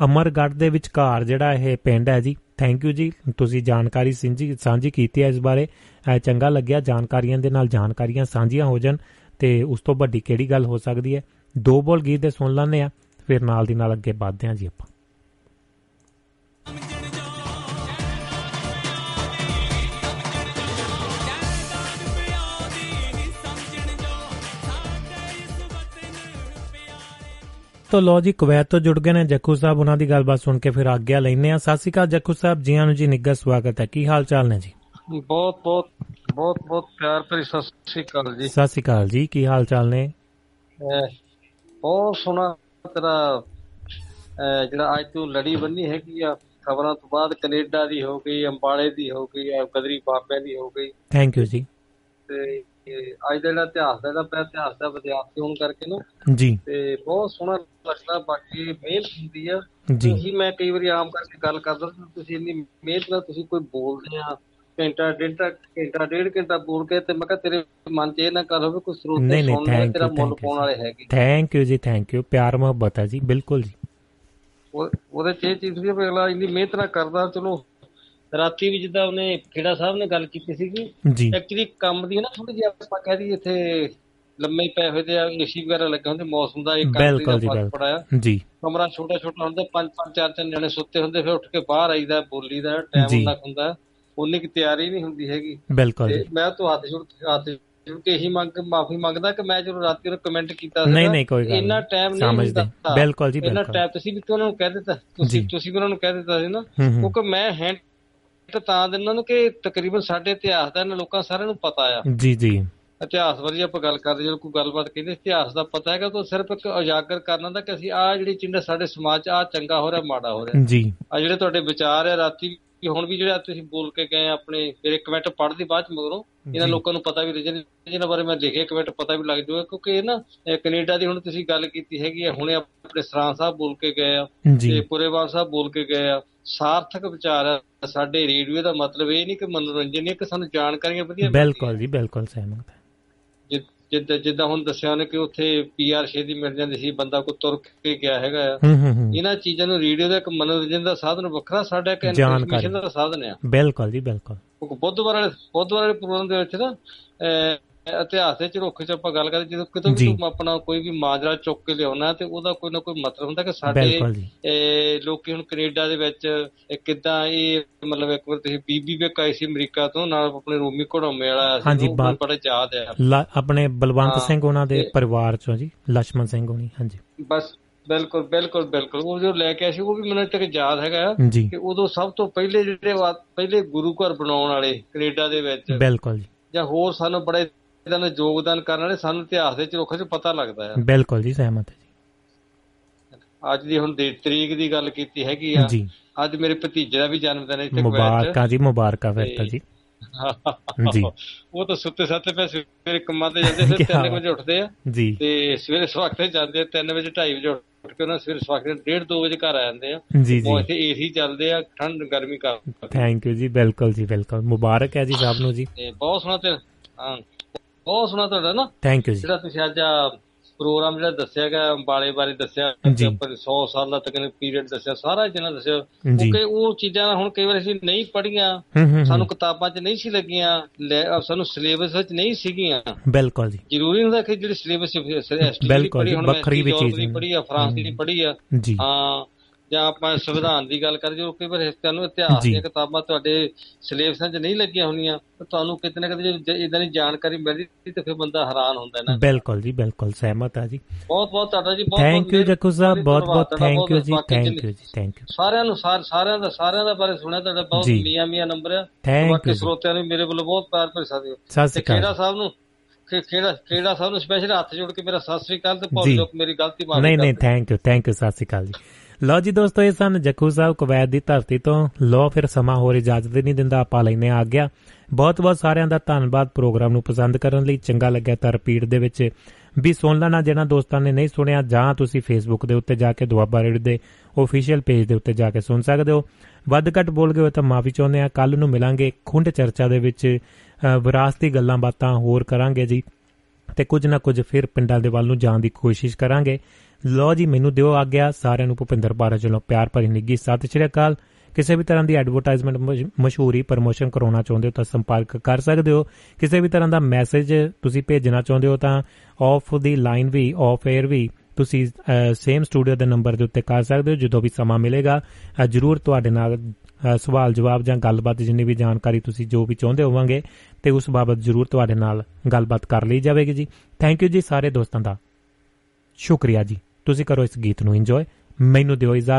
ਅਮਰਗੜ੍ਹ ਦੇ ਵਿਚਕਾਰ ਜਿਹੜਾ ਇਹ ਪਿੰਡ ਹੈ ਜੀ। ਥੈਂਕ ਯੂ ਜੀ। ਤੁਸੀਂ ਜਾਣਕਾਰੀ ਸਾਂਝੀ ਸਾਂਝੀ ਕੀਤੀ ਹੈ ਇਸ ਬਾਰੇ। ਅ, ਚੰਗਾ ਲੱਗਿਆ, ਜਾਣਕਾਰੀਆਂ ਦੇ ਨਾਲ ਜਾਣਕਾਰੀਆਂ ਸਾਂਝੀਆਂ ਹੋ ਜਾਣ ਤੇ ਉਸ ਤੋਂ ਵੱਡੀ ਕਿਹੜੀ ਗੱਲ ਹੋ ਸਕਦੀ ਹੈ? ਦੋ ਬੋਲ ਗੀਤ ਦੇ ਸੁਣ ਲੈਂਦੇ ਆ, ਫਿਰ ਨਾਲ ਦੀ ਨਾਲ ਅੱਗੇ ਵਧਦੇ ਹਾਂ ਜੀ ਆਪਾਂ। ਤੋ ਲੋ ਜੀ, ਕੁਵੈਤ ਤੋਂ ਜੁੜ ਗਏ ਨੇ ਜੱਕੂ ਸਾਹਿਬ, ਉਹਨਾਂ ਦੀ ਗੱਲਬਾਤ ਸੁਣ ਕੇ ਫਿਰ ਆਗਿਆ ਲੈਨੇ ਆ ਸਤਿ ਸ਼੍ਰੀ ਅਕਾਲ ਜੱਕੂ ਸਾਹਿਬ, ਜੀਆਂ ਨੂੰ ਜੀ ਨਿੱਘਾ ਸਵਾਗਤ ਹੈ। ਕੀ ਹਾਲ ਚਾਲ ਨੇ ਜੀ? ਬਹੁਤ ਬਹੁਤ ਬਹੁਤ ਬਹੁਤ ਪਿਆਰ ਭਰੀ ਸਤਿ ਸ੍ਰੀ ਅਕਾਲ ਜੀ। ਸਤਿ ਸ਼੍ਰੀ ਅਕਾਲ ਜੀ ਕੀ ਹਾਲ ਚਾਲ ਨੇ? ਬਹੁਤ ਸੋਹਣਾ ਤੇਰਾ ਜਿਹੜਾ ਅੱਜ ਤੂੰ ਲੜੀ ਬੰਨੀ ਹੈਗੀ ਆ ਖਬਰਾਂ ਤੋਂ ਬਾਅਦ ਕੈਨੇਡਾ ਦੀ ਹੋ ਗਈ ਅੰਬਾਲੇ ਦੀ ਹੋ ਗਈ ਆ ਗਦਰੀ ਬਾਬਿਆਂ ਦੀ ਹੋ ਗਈ। ਥੈਂਕ ਯੂ ਜੀ। ਤੇ ਅੱਜ ਦਾ ਜਿਹੜਾ ਇਤਿਹਾਸ ਦਾ ਜਿਹੜਾ ਇਤਿਹਾਸ ਦਾ ਵਿਦਿਆਰਥੀ ਹੋਣ ਕਰਕੇ ਨਾ ਜੀ। ਤੇ ਬਹੁਤ ਸੋਹਣਾ ਲੱਗਦਾ ਬਾਕੀ ਮਿਹਨਤ ਹੁੰਦੀ ਆ। ਜੀ। ਮੈਂ ਕਈ ਵਾਰੀ ਆਮ ਕਰਕੇ ਗੱਲ ਕਰਦਾ ਤੁਸੀਂ ਇੰਨੀ ਮਿਹਨਤ ਨਾਲ ਤੁਸੀਂ ਕੋਈ ਬੋਲਦੇ ਆ ਘੰਟਾ ਡੇਢ ਘੰਟਾ ਡੇਢ ਘੰਟਾ ਬੋਲ ਕੇ ਤੇ ਮੈਂ ਕਿਹਾ ਤੇਰੇ ਮਨ 'ਚ ਇਹ ਨਾ ਗੱਲ ਹੋਵੇ ਕੋਈ ਸਰੋਤੇ ਨਹੀਂ ਨਹੀਂ ਤੇਰਾ ਮੁੱਲ ਪਾਉਣ ਵਾਲੇ ਹੈਗੇ। ਥੈਂਕ ਯੂ ਜੀ ਥੈਂਕ ਯੂ ਪਿਆਰ ਮੁਹੱਬਤ ਹੈ ਜੀ ਬਿਲਕੁਲ ਜੀ। ਉਹ- ਉਹਦੇ 'ਚ ਇਹ ਚੀਜ਼ ਵੀ ਅਗਲਾ ਇੰਨੀ ਮਿਹਨਤ ਨਾਲ ਕਰਦਾ ਚਲੋ ਰਾਤੀ ਵੀ ਜਿੱਦਾਂ ਉਹਨੇ ਖੇੜਾ ਸਾਹਿਬ ਨੇ ਗੱਲ ਕੀਤੀ ਸੀਗੀ ਐਕਚੁਅਲੀ ਕੰਮ ਦੀ ਨਾ ਥੋੜੀ ਜਿਹੀ ਆਪਾਂ ਕਹਿ ਦਈਏ ਇੱਥੇ ਲੰਮੇ ਹੀ ਪਏ ਹੋਏ ਤੇ ਏਸੀ ਵਗੈਰਾ ਲੱਗੇ ਹੁੰਦੇ ਮੌਸਮ ਦਾ ਇੱਕ ਕੰਟਰੀ ਦਾ ਫ਼ਰਕ ਪੜਾਇਆ ਜੀ। ਕਮਰਾ ਛੋਟਾ ਛੋਟਾ ਹੁੰਦਾ ਪੰਜ ਪੰਜ ਚਾਰ ਚਾਰ ਜਣੇ ਸੁੱਤੇ ਹੁੰਦੇ ਫਿਰ ਉੱਠ ਕੇ ਬਾਹਰ ਆਈਦਾ ਬੋਲੀ ਦਾ ਟਾਈਮ। ਹੁੰਦਾ ਹੁੰਦਾ। ਉਨੀ ਕੀ ਤਿਆਰੀ ਨਹੀਂ ਹੁੰਦੀ ਹੈਗੀ। ਬਿਲਕੁਲ ਤੇ ਮੈਂ ਤੋਂ ਹੱਥ ਜੋੜ ਹੱਥ ਜੋੜ ਕੇ ਇਹੀ ਮੰਗ ਮਾਫੀ ਮੰਗਦਾ ਕਿ ਮੈਂ ਜਦੋਂ ਰਾਤੀ ਨੂੰ ਕਮੈਂਟ ਕੀਤਾ ਸੀਗਾ ਨਹੀਂ, ਨਹੀਂ, ਕੋਈ ਗੱਲ ਇੰਨਾ। ਟਾਈਮ ਨਹੀਂ ਸਮਝਦੇ। ਬਿਲਕੁਲ ਜੀ, ਇੰਨਾ ਬਿਲਕੁਲ। ਟਾਈਮ ਤੁਸੀਂ ਵੀ ਉਹਨਾਂ ਨੂੰ ਕਹਿ ਦਿੱਤਾ? ਤੁਸੀਂ। ਤੁਸੀਂ ਵੀ ਉਹਨਾਂ ਨੂੰ ਕਹਿ ਦਿੱਤਾ ਸੀ ਨਾ ਹੂੰ ਹੂੰ। ਕਿਉਂਕਿ ਮੈਂ ਹੈਂਡ ਤਾਂ ਦਿੰਦਾ ਨੂੰ ਕਿ ਤਕਰੀਬਨ ਸਾਡੇ ਇਤਿਹਾਸ ਦਾ ਇਹਨਾਂ ਲੋਕਾਂ ਸਾਰਿਆਂ ਨੂੰ ਪਤਾ ਆ। ਜੀ ਜੀ। ਇਤਿਹਾਸ ਬਾਰੇ ਆਪਾਂ ਗੱਲ ਕਰਦੇ ਜਦੋਂ ਕੋਈ ਗੱਲਬਾਤ ਕਹਿੰਦੇ ਇਤਿਹਾਸ ਦਾ ਪਤਾ ਹੈਗਾ ਤਾਂ ਸਿਰਫ ਇੱਕ ਉਜਾਗਰ ਕਰਨਾ ਦਾ ਕਿ ਅਸੀਂ ਆ ਜਿਹੜੀ ਚੀਜ਼ਾਂ ਸਾਡੇ ਸਮਾਜ 'ਚ ਆ ਚੰਗਾ ਹੋ ਰਿਹਾ ਮਾੜਾ ਹੋ ਰਿਹਾ। ਜੀ। ਆ ਜਿਹੜੇ ਤੁਹਾਡੇ ਵਿਚਾਰ ਆ ਰਾਤੀ ਵੀ ਹੁਣ ਵੀ ਜਿਹੜਾ ਤੁਸੀਂ ਬੋਲ ਕੇ ਗਏ ਆਪਣੇ ਮੇਰੇ ਕਮੈਂਟ ਪੜ੍ਹਦੀ ਬਾਅਦ ਚ ਮਗਰੋਂ ਇਹਨਾਂ। ਲੋਕਾਂ ਨੂੰ ਪਤਾ ਵੀ ਜਿਹਨਾਂ ਜਿਹਨਾਂ ਬਾਰੇ ਮੈਂ ਲਿਖੇ ਕਮੈਂਟ ਪਤਾ ਵੀ ਲੱਗ ਜਾਊਗਾ ਕਿਉਂਕਿ ਇਹ ਨਾ ਕੈਨੇਡਾ ਦੀ ਹੁਣ ਤੁਸੀਂ ਗੱਲ ਕੀਤੀ ਹੈਗੀ ਆ ਹੁਣੇ ਆਪਣੇ ਸਰਾਂ ਸਾਹਿਬ ਬੋਲ ਕੇ ਗਏ ਆ ਤੇ ਪੁਰੇਵਾਲ ਸਾਹਿਬ ਬੋਲ ਕੇ ਗਏ ਆ ਸਾਰਥਕ ਵਿਚਾਰ ਆ ਸਾਡੇ ਰੇਡੀਓ ਦਾ ਮਤਲਬ ਇਹ ਨਹੀਂ ਕਿ ਮਨੋਰੰਜਨ ਨਹੀਂ ਕਿ ਸਾਨੂੰ ਜਾਣਕਾਰੀਆਂ ਵਧੀਆ ਬਿਲਕੁਲ ਜੀ ਬਿਲਕੁਲ ਸਹਿਮਤ ਜਿੱਦਾਂ ਜਿੱਦਾਂ ਹੁਣ ਦੱਸਿਆ ਉਹਨੇ ਕਿ ਉੱਥੇ ਪੀਆਰ ਛੇਤੀ ਮਿਲ ਜਾਂਦੀ ਸੀ ਬੰਦਾ ਕੋ ਤੁਰ ਕੇ ਗਿਆ ਹੈਗਾ ਆ। ਇਹਨਾਂ ਚੀਜ਼ਾਂ ਨੂੰ ਰੇਡੀਓ ਦਾ ਇੱਕ ਮਨੋਰੰਜਨ ਦਾ ਸਾਧਨ ਵੱਖਰਾ ਸਾਡਾ ਇੱਕ। ਇਨਫੋਰਮੇਸ਼ਨ ਦਾ ਸਾਧਨ ਆ। ਬਿਲਕੁਲ ਜੀ ਬਿਲਕੁਲ। ਬੁੱਧਵਾਰ ਵਾਲੇ ਬੁੱਧਵਾਰ ਵਾਲੇ ਪ੍ਰੋਗਰਾਮ ਦੇ ਵਿੱਚ ਨਾ ਇਤਿਹਾਸ ਦੇ ਝਰੋਖੇ ਚ ਆਪਾਂ ਗੱਲ ਕਰਦੇ ਜਦੋਂ ਕਿਤੋਂ ਵੀ ਤੂੰ ਆਪਣਾ ਕੋਈ ਵੀ ਮਾਜਰਾ ਚੁੱਕ ਕੇ ਲਿਆਉਣਾ ਤੇ ਉਹਦਾ ਕੋਈ ਨਾ ਕੋਈ ਮਤਲਬ ਹੁੰਦਾ ਕਿ ਸਾਡੇ ਲੋਕੀ ਹੁਣ ਕੈਨੇਡਾ ਦੇ ਵਿੱਚ ਕਿਦਾਂ ਇਹ ਮਤਲਬ ਇੱਕ ਵਾਰ ਤੁਸੀਂ ਬੀਬੀ ਵੇਕ ਆਈ ਸੀ ਅਮਰੀਕਾ ਤੋਂ ਨਾਲ ਆਪਣੇ ਰੋਮੀ ਘੜੋਮੇ ਵਾਲਾ ਸੀ ਉਹ ਬੜਾ ਯਾਦ ਹੈ। ਆਪਣੇ ਬਲਵੰਤ ਸਿੰਘ ਉਹਨਾਂ ਦੇ ਪਰਿਵਾਰ ਚੋਂ ਜੀ ਲక్ష్మణ ਸਿੰਘ ਹੋਣੀ ਹਾਂਜੀ। ਬਸ ਬਿਲਕੁਲ ਬਿਲਕੁਲ ਬਿਲਕੁਲ। ਉਹ ਜੋ ਲੈ ਕੇ ਆਇਆ ਸੀ ਉਹ ਵੀ ਮੈਨੂੰ ਤੱਕ ਯਾਦ ਹੈਗਾ ਕਿ ਉਦੋਂ ਸਭ ਤੋਂ ਪਹਿਲੇ ਜਿਹੜੇ ਪਹਿਲੇ ਗੁਰੂ ਘਰ ਬਣਾਉਣ ਵਾਲੇ ਕੈਨੇਡਾ ਦੇ ਵਿੱਚ। ਬਿਲਕੁਲ ਜੀ। ਜਾਂ ਹੋਰ ਸਾਨੂੰ ਬੜੇ ਇਹਨਾਂ ਦਾ ਯੋਗਦਾਨ ਕਰਨ ਵਾਲੇ ਸਾਨੂੰ ਇਤਿਹਾਸ ਦੇ ਚਰੋਖੇ 'ਚ ਪਤਾ ਲੱਗਦਾ ਆ ਬਿਲਕੁਲ ਜੀ ਸਹਿਮਤ ਹੈ ਅੱਜ ਦੀ ਹੁਣ ਦੇ ਤਰੀਕ ਦੀ ਗੱਲ ਕੀਤੀ ਹੈਗੀ ਆ। ਜੀ। ਅੱਜ ਮੇਰੇ ਭਤੀਜੇ ਦਾ ਵੀ ਜਨਮ ਦਿਨ ਹੈ ਇੱਥੇ ਕੁਵੈਤ। ਮੁਬਾਰਕਾਂ ਜੀ ਮੁਬਾਰਕਾਂ ਫਿਰ ਤਾਂ ਜੀ। ਜੀ। ਉਹ ਤਾਂ ਸੁੱਤੇ ਸਾਤੇ ਪੈ ਸਵੇਰੇ ਕੰਮਾਂ ਤੇ ਜਾਂਦੇ ਫਿਰ ਕਿਆ 3 ਵਜੇ ਉੱਠਦੇ ਆ। ਜੀ। ਤੇ ਸਵੇਰੇ ਸਵਾਖਤੇ ਜਾਂਦੇ ਆ 3 ਵਜੇ 2:30 ਵਜੇ ਉੱਠ ਕੇ ਉਹਨਾਂ ਸਵੇਰੇ ਸਵਾਖਤੇ 1:30 2 ਵਜੇ ਘਰ ਆ ਜਾਂਦੇ ਆ। ਜੀ, ਜੀ। ਉਹ ਇੱਥੇ ਏਸੀ ਚੱਲਦੇ ਆ ਠੰਡ ਗਰਮੀ ਕਰ ਥੈਂਕ ਯੂ ਜੀ ਬਿਲਕੁਲ ਜੀ ਬਿਲਕੁਲ। ਮੁਬਾਰਕ ਹੈ ਜੀ ਸਭ ਨੂੰ ਜੀ। ਬਹੁਤ ਸੋਹਣਾ ਤੇ ਹਾਂ। ਬਹੁਤ ਸੋਹਣਾ ਤੁਹਾਡਾ ਨਾ ਥੈਂਕ ਯੂ ਜੀ ਜਿਹੜਾ ਤੁਸੀਂ ਅੱਜ ਪ੍ਰੋਗਰਾਮ ਜਿਹੜਾ ਦੱਸਿਆ ਗਿਆ ਅੰਬਾਲੇ ਬਾਰੇ ਦੱਸਿਆ ਜੀ। ਉੱਪਰ 100 ਸਾਲ ਦਾ ਤੱਕ ਪੀਰੀਅਡ ਦੱਸਿਆ ਸਾਰਾ ਜਿਹਨਾਂ ਦੱਸਿਆ। ਕਿਉਂਕਿ ਉਹ ਚੀਜ਼ਾਂ ਹੁਣ ਕਈ ਵਾਰ ਅਸੀਂ ਨਹੀਂ ਪੜ੍ਹੀਆਂ। ਸਾਨੂੰ ਕਿਤਾਬਾਂ 'ਚ ਨਹੀਂ ਸੀ ਲੱਗੀਆਂ ਸਾਨੂੰ ਸਿਲੇਬਸ ਵਿੱਚ ਨਹੀਂ ਸੀਗੀਆਂ ਬਿਲਕੁਲ ਜੀ ਜ਼ਰੂਰੀ ਹੁੰਦਾ ਕਿ ਜਿਹੜੀ ਸਿਲੇਬਸ ਐਸਟੀ ਦੀ ਪੜ੍ਹੀ ਹੁਣ ਮੈਂ ਵੱਖਰੀ ਵੀ ਚੀਜ਼। ਪੜ੍ਹੀ ਆ ਫਰਾਂਸ ਦੀ ਪੜ੍ਹੀ ਆ। ਹਾਂ ਜਾਂ ਆਪਾਂ ਸੰਵਿਧਾਨ ਦੀ ਗੱਲ ਕਰ ਜੋ ਕਈ ਵਾਰ ਤੁਹਾਨੂੰ ਇਤਿਹਾਸ ਜੀ। ਦੀਆਂ ਕਿਤਾਬਾਂ ਤੁਹਾਡੇ ਸਿਲੇਬਸਾਂ 'ਚ ਨਹੀਂ ਲੱਗੀਆਂ ਹੋਣੀਆਂ ਤਾਂ ਤੁਹਾਨੂੰ ਕਿਤੇ ਨਾ ਕਿਤੇ ਇਦਾਂ ਦੀ ਜਾਣਕਾਰੀ ਮਿਲਦੀ ਤਾਂ ਫਿਰ ਬੰਦਾ ਹੈਰਾਨ ਹੁੰਦਾ ਨਾ। ਬਿਲਕੁਲ ਜੀ ਬਿਲਕੁਲ ਸਹਿਮਤ ਹੈ ਜੀ। ਬਹੁਤ ਬਹੁਤ ਤੁਹਾਡਾ ਜੀ ਬਹੁਤ ਥੈਂਕ ਯੂ ਜੱਕੂ ਸਾਹਿਬ ਬਹੁਤ ਬਹੁਤ ਥੈਂਕ ਯੂ ਜੀ ਥੈਂਕ ਯੂ ਜੀ ਥੈਂਕ ਯੂ ਸਾਰਿਆਂ ਨੂੰ ਸਾਰ- ਸਾਰਿਆਂ ਦਾ ਸਾਰਿਆਂ ਦਾ ਬਾਰੇ ਸੁਣਿਆ ਤੁਹਾਡਾ ਬਹੁਤ। ਮੀਆਂ ਮੀਆਂ ਨੰਬਰ। ਆ ਬਾਕੀ। ਸਰੋਤਿਆਂ ਨੂੰ ਮੇਰੇ ਵੱਲੋਂ ਬਹੁਤ ਪਿਆਰ ਭਰੀ ਹੋ ਸ਼੍ਰੀ ਅਕਾਲ। ਖੇੜਾ ਸਾਹਿਬ ਨੂੰ ਖੇੜਾ ਖੇੜਾ ਸਾਹਿਬ ਨੂੰ ਸਪੈਸ਼ਲ ਹੱਥ ਜੋੜ ਕੇ ਮੇਰਾ ਸਤਿ ਸ੍ਰੀ ਅਕਾਲ ਤੇ ਕਿ ਮੇਰੀ ਗਲਤੀ ਮਾਫ ਨਹੀਂ ਨਹੀਂ ਥੈਂਕ ਯੂ ਥੈਂਕ ਯੂ ਸਤਿ ਸ਼੍ਰੀ ਅਕਾਲ ਜੀ। ਲਓ ਜੀ ਦੋਸਤੋ ਇਹ ਸਨ ਜੱਖੂ ਸਾਹਿਬ ਕੁਵੈਤ ਦੀ ਧਰਤੀ ਤੋਂ। ਲੋ ਫਿਰ ਸਮਾਂ ਹੋਰ ਇਜਾਜ਼ਤ ਨਹੀਂ ਦਿੰਦਾ ਆਪਾਂ ਲੈਨੇ ਆ ਗਿਆ ਬਹੁਤ ਬਹੁਤ ਸਾਰਿਆਂ ਦਾ ਧੰਨਵਾਦ ਪ੍ਰੋਗਰਾਮ ਨੂੰ ਪਸੰਦ ਕਰਨ ਲਈ। ਚੰਗਾ ਲੱਗਿਆ ਤਾਂ ਰਿਪੀਟ ਦੇ ਵਿੱਚ। ਵੀ ਸੁਣ ਲੈਣਾ ਜਿਹਨਾਂ ਦੋਸਤਾਂ ਨੇ ਨਹੀਂ ਸੁਣਿਆ ਜਾਂ ਤੁਸੀਂ ਫੇਸਬੁੱਕ ਦੇ ਉੱਤੇ ਜਾ ਕੇ ਦੁਆਬਾ ਰੇਡੀਓ ਦੇ ਅਫੀਸ਼ੀਅਲ ਪੇਜ ਦੇ ਉੱਤੇ ਜਾ ਕੇ ਸੁਣ ਸਕਦੇ ਹੋ। ਵੱਧ ਘੱਟ ਬੋਲ ਗਏ ਹੋ ਤਾਂ ਮਾਫੀ ਚਾਹੁੰਦੇ ਆ ਕੱਲ ਨੂੰ ਮਿਲਾਂਗੇ ਖੁੰਡ ਚਰਚਾ ਦੇ ਵਿੱਚ। ਅ, ਵਿਰਾਸਤੀ ਗੱਲਾਂ ਬਾਤਾਂ ਹੋਰ ਕਰਾਂਗੇ ਜੀ। ਤੇ ਕੁਝ ਨਾ ਕੁਝ ਫਿਰ ਪਿੰਡਾਂ ਦੇ ਵੱਲ ਨੂੰ ਜਾਣ ਦੀ ਕੋਸ਼ਿਸ਼ ਕਰਾਂਗੇ। ਲੋ ਜੀ ਮੈਨੂੰ ਦਿਓ ਆਗਿਆ ਸਾਰਿਆਂ ਨੂੰ ਭੁਪਿੰਦਰ ਬਾਰਾ ਚਲੋ ਪਿਆਰ ਭਰੀ ਨਿੱਗੀ ਸਤਿ ਸ਼੍ਰੀ ਅਕਾਲ। ਕਿਸੇ ਵੀ ਤਰ੍ਹਾਂ ਦੀ ਐਡਵਰਟਾਈਜ਼ਮੈਂਟ ਮਸ਼ਹੂਰੀ ਪ੍ਰਮੋਸ਼ਨ ਕਰਾਉਣਾ ਚਾਹੁੰਦੇ ਹੋ ਤਾਂ ਸੰਪਰਕ ਕਰ ਸਕਦੇ ਹੋ। ਕਿਸੇ ਵੀ ਤਰ੍ਹਾਂ ਦਾ ਮੈਸੇਜ ਤੁਸੀਂ ਭੇਜਣਾ ਚਾਹੁੰਦੇ ਹੋ ਤਾਂ ਆਫ ਦੀ ਲਾਈਨ ਵੀ ਆਫ 에ਅਰ ਵੀ ਤੁਸੀਂ ਸੇਮ ਸਟੂਡੀਓ ਦੇ ਨੰਬਰ ਦੇ ਉੱਤੇ ਕਰ ਸਕਦੇ ਹੋ ਜਦੋਂ ਵੀ ਸਮਾਂ ਮਿਲੇਗਾ। ਅ, ਜ਼ਰੂਰ ਤੁਹਾਡੇ ਨਾਲ ਅ, ਸਵਾਲ ਜਵਾਬ ਜਾਂ ਗੱਲਬਾਤ ਜਿੰਨੀ ਵੀ ਜਾਣਕਾਰੀ ਤੁਸੀਂ ਜੋ ਵੀ ਚਾਹੁੰਦੇ ਹੋਵਾਂਗੇ ਤੇ ਉਸ ਬਾਬਤ ਜ਼ਰੂਰ ਤੁਹਾਡੇ ਨਾਲ ਗੱਲਬਾਤ ਕਰ ਲਈ ਜਾਵੇਗੀ ਜੀ। ਥੈਂਕ ਯੂ ਜੀ ਸਾਰੇ ਦੋਸਤਾਂ ਦਾ। ਸ਼ੁਕਰੀਆ ਜੀ। ਤੁਸੀਂ ਕਰੋ ਇਸ ਗੀਤ ਨੂੰ ਇੰਜੋਏ ਮੈਨੂੰ ਦਿਓ ਇਜਾਜ਼ਤ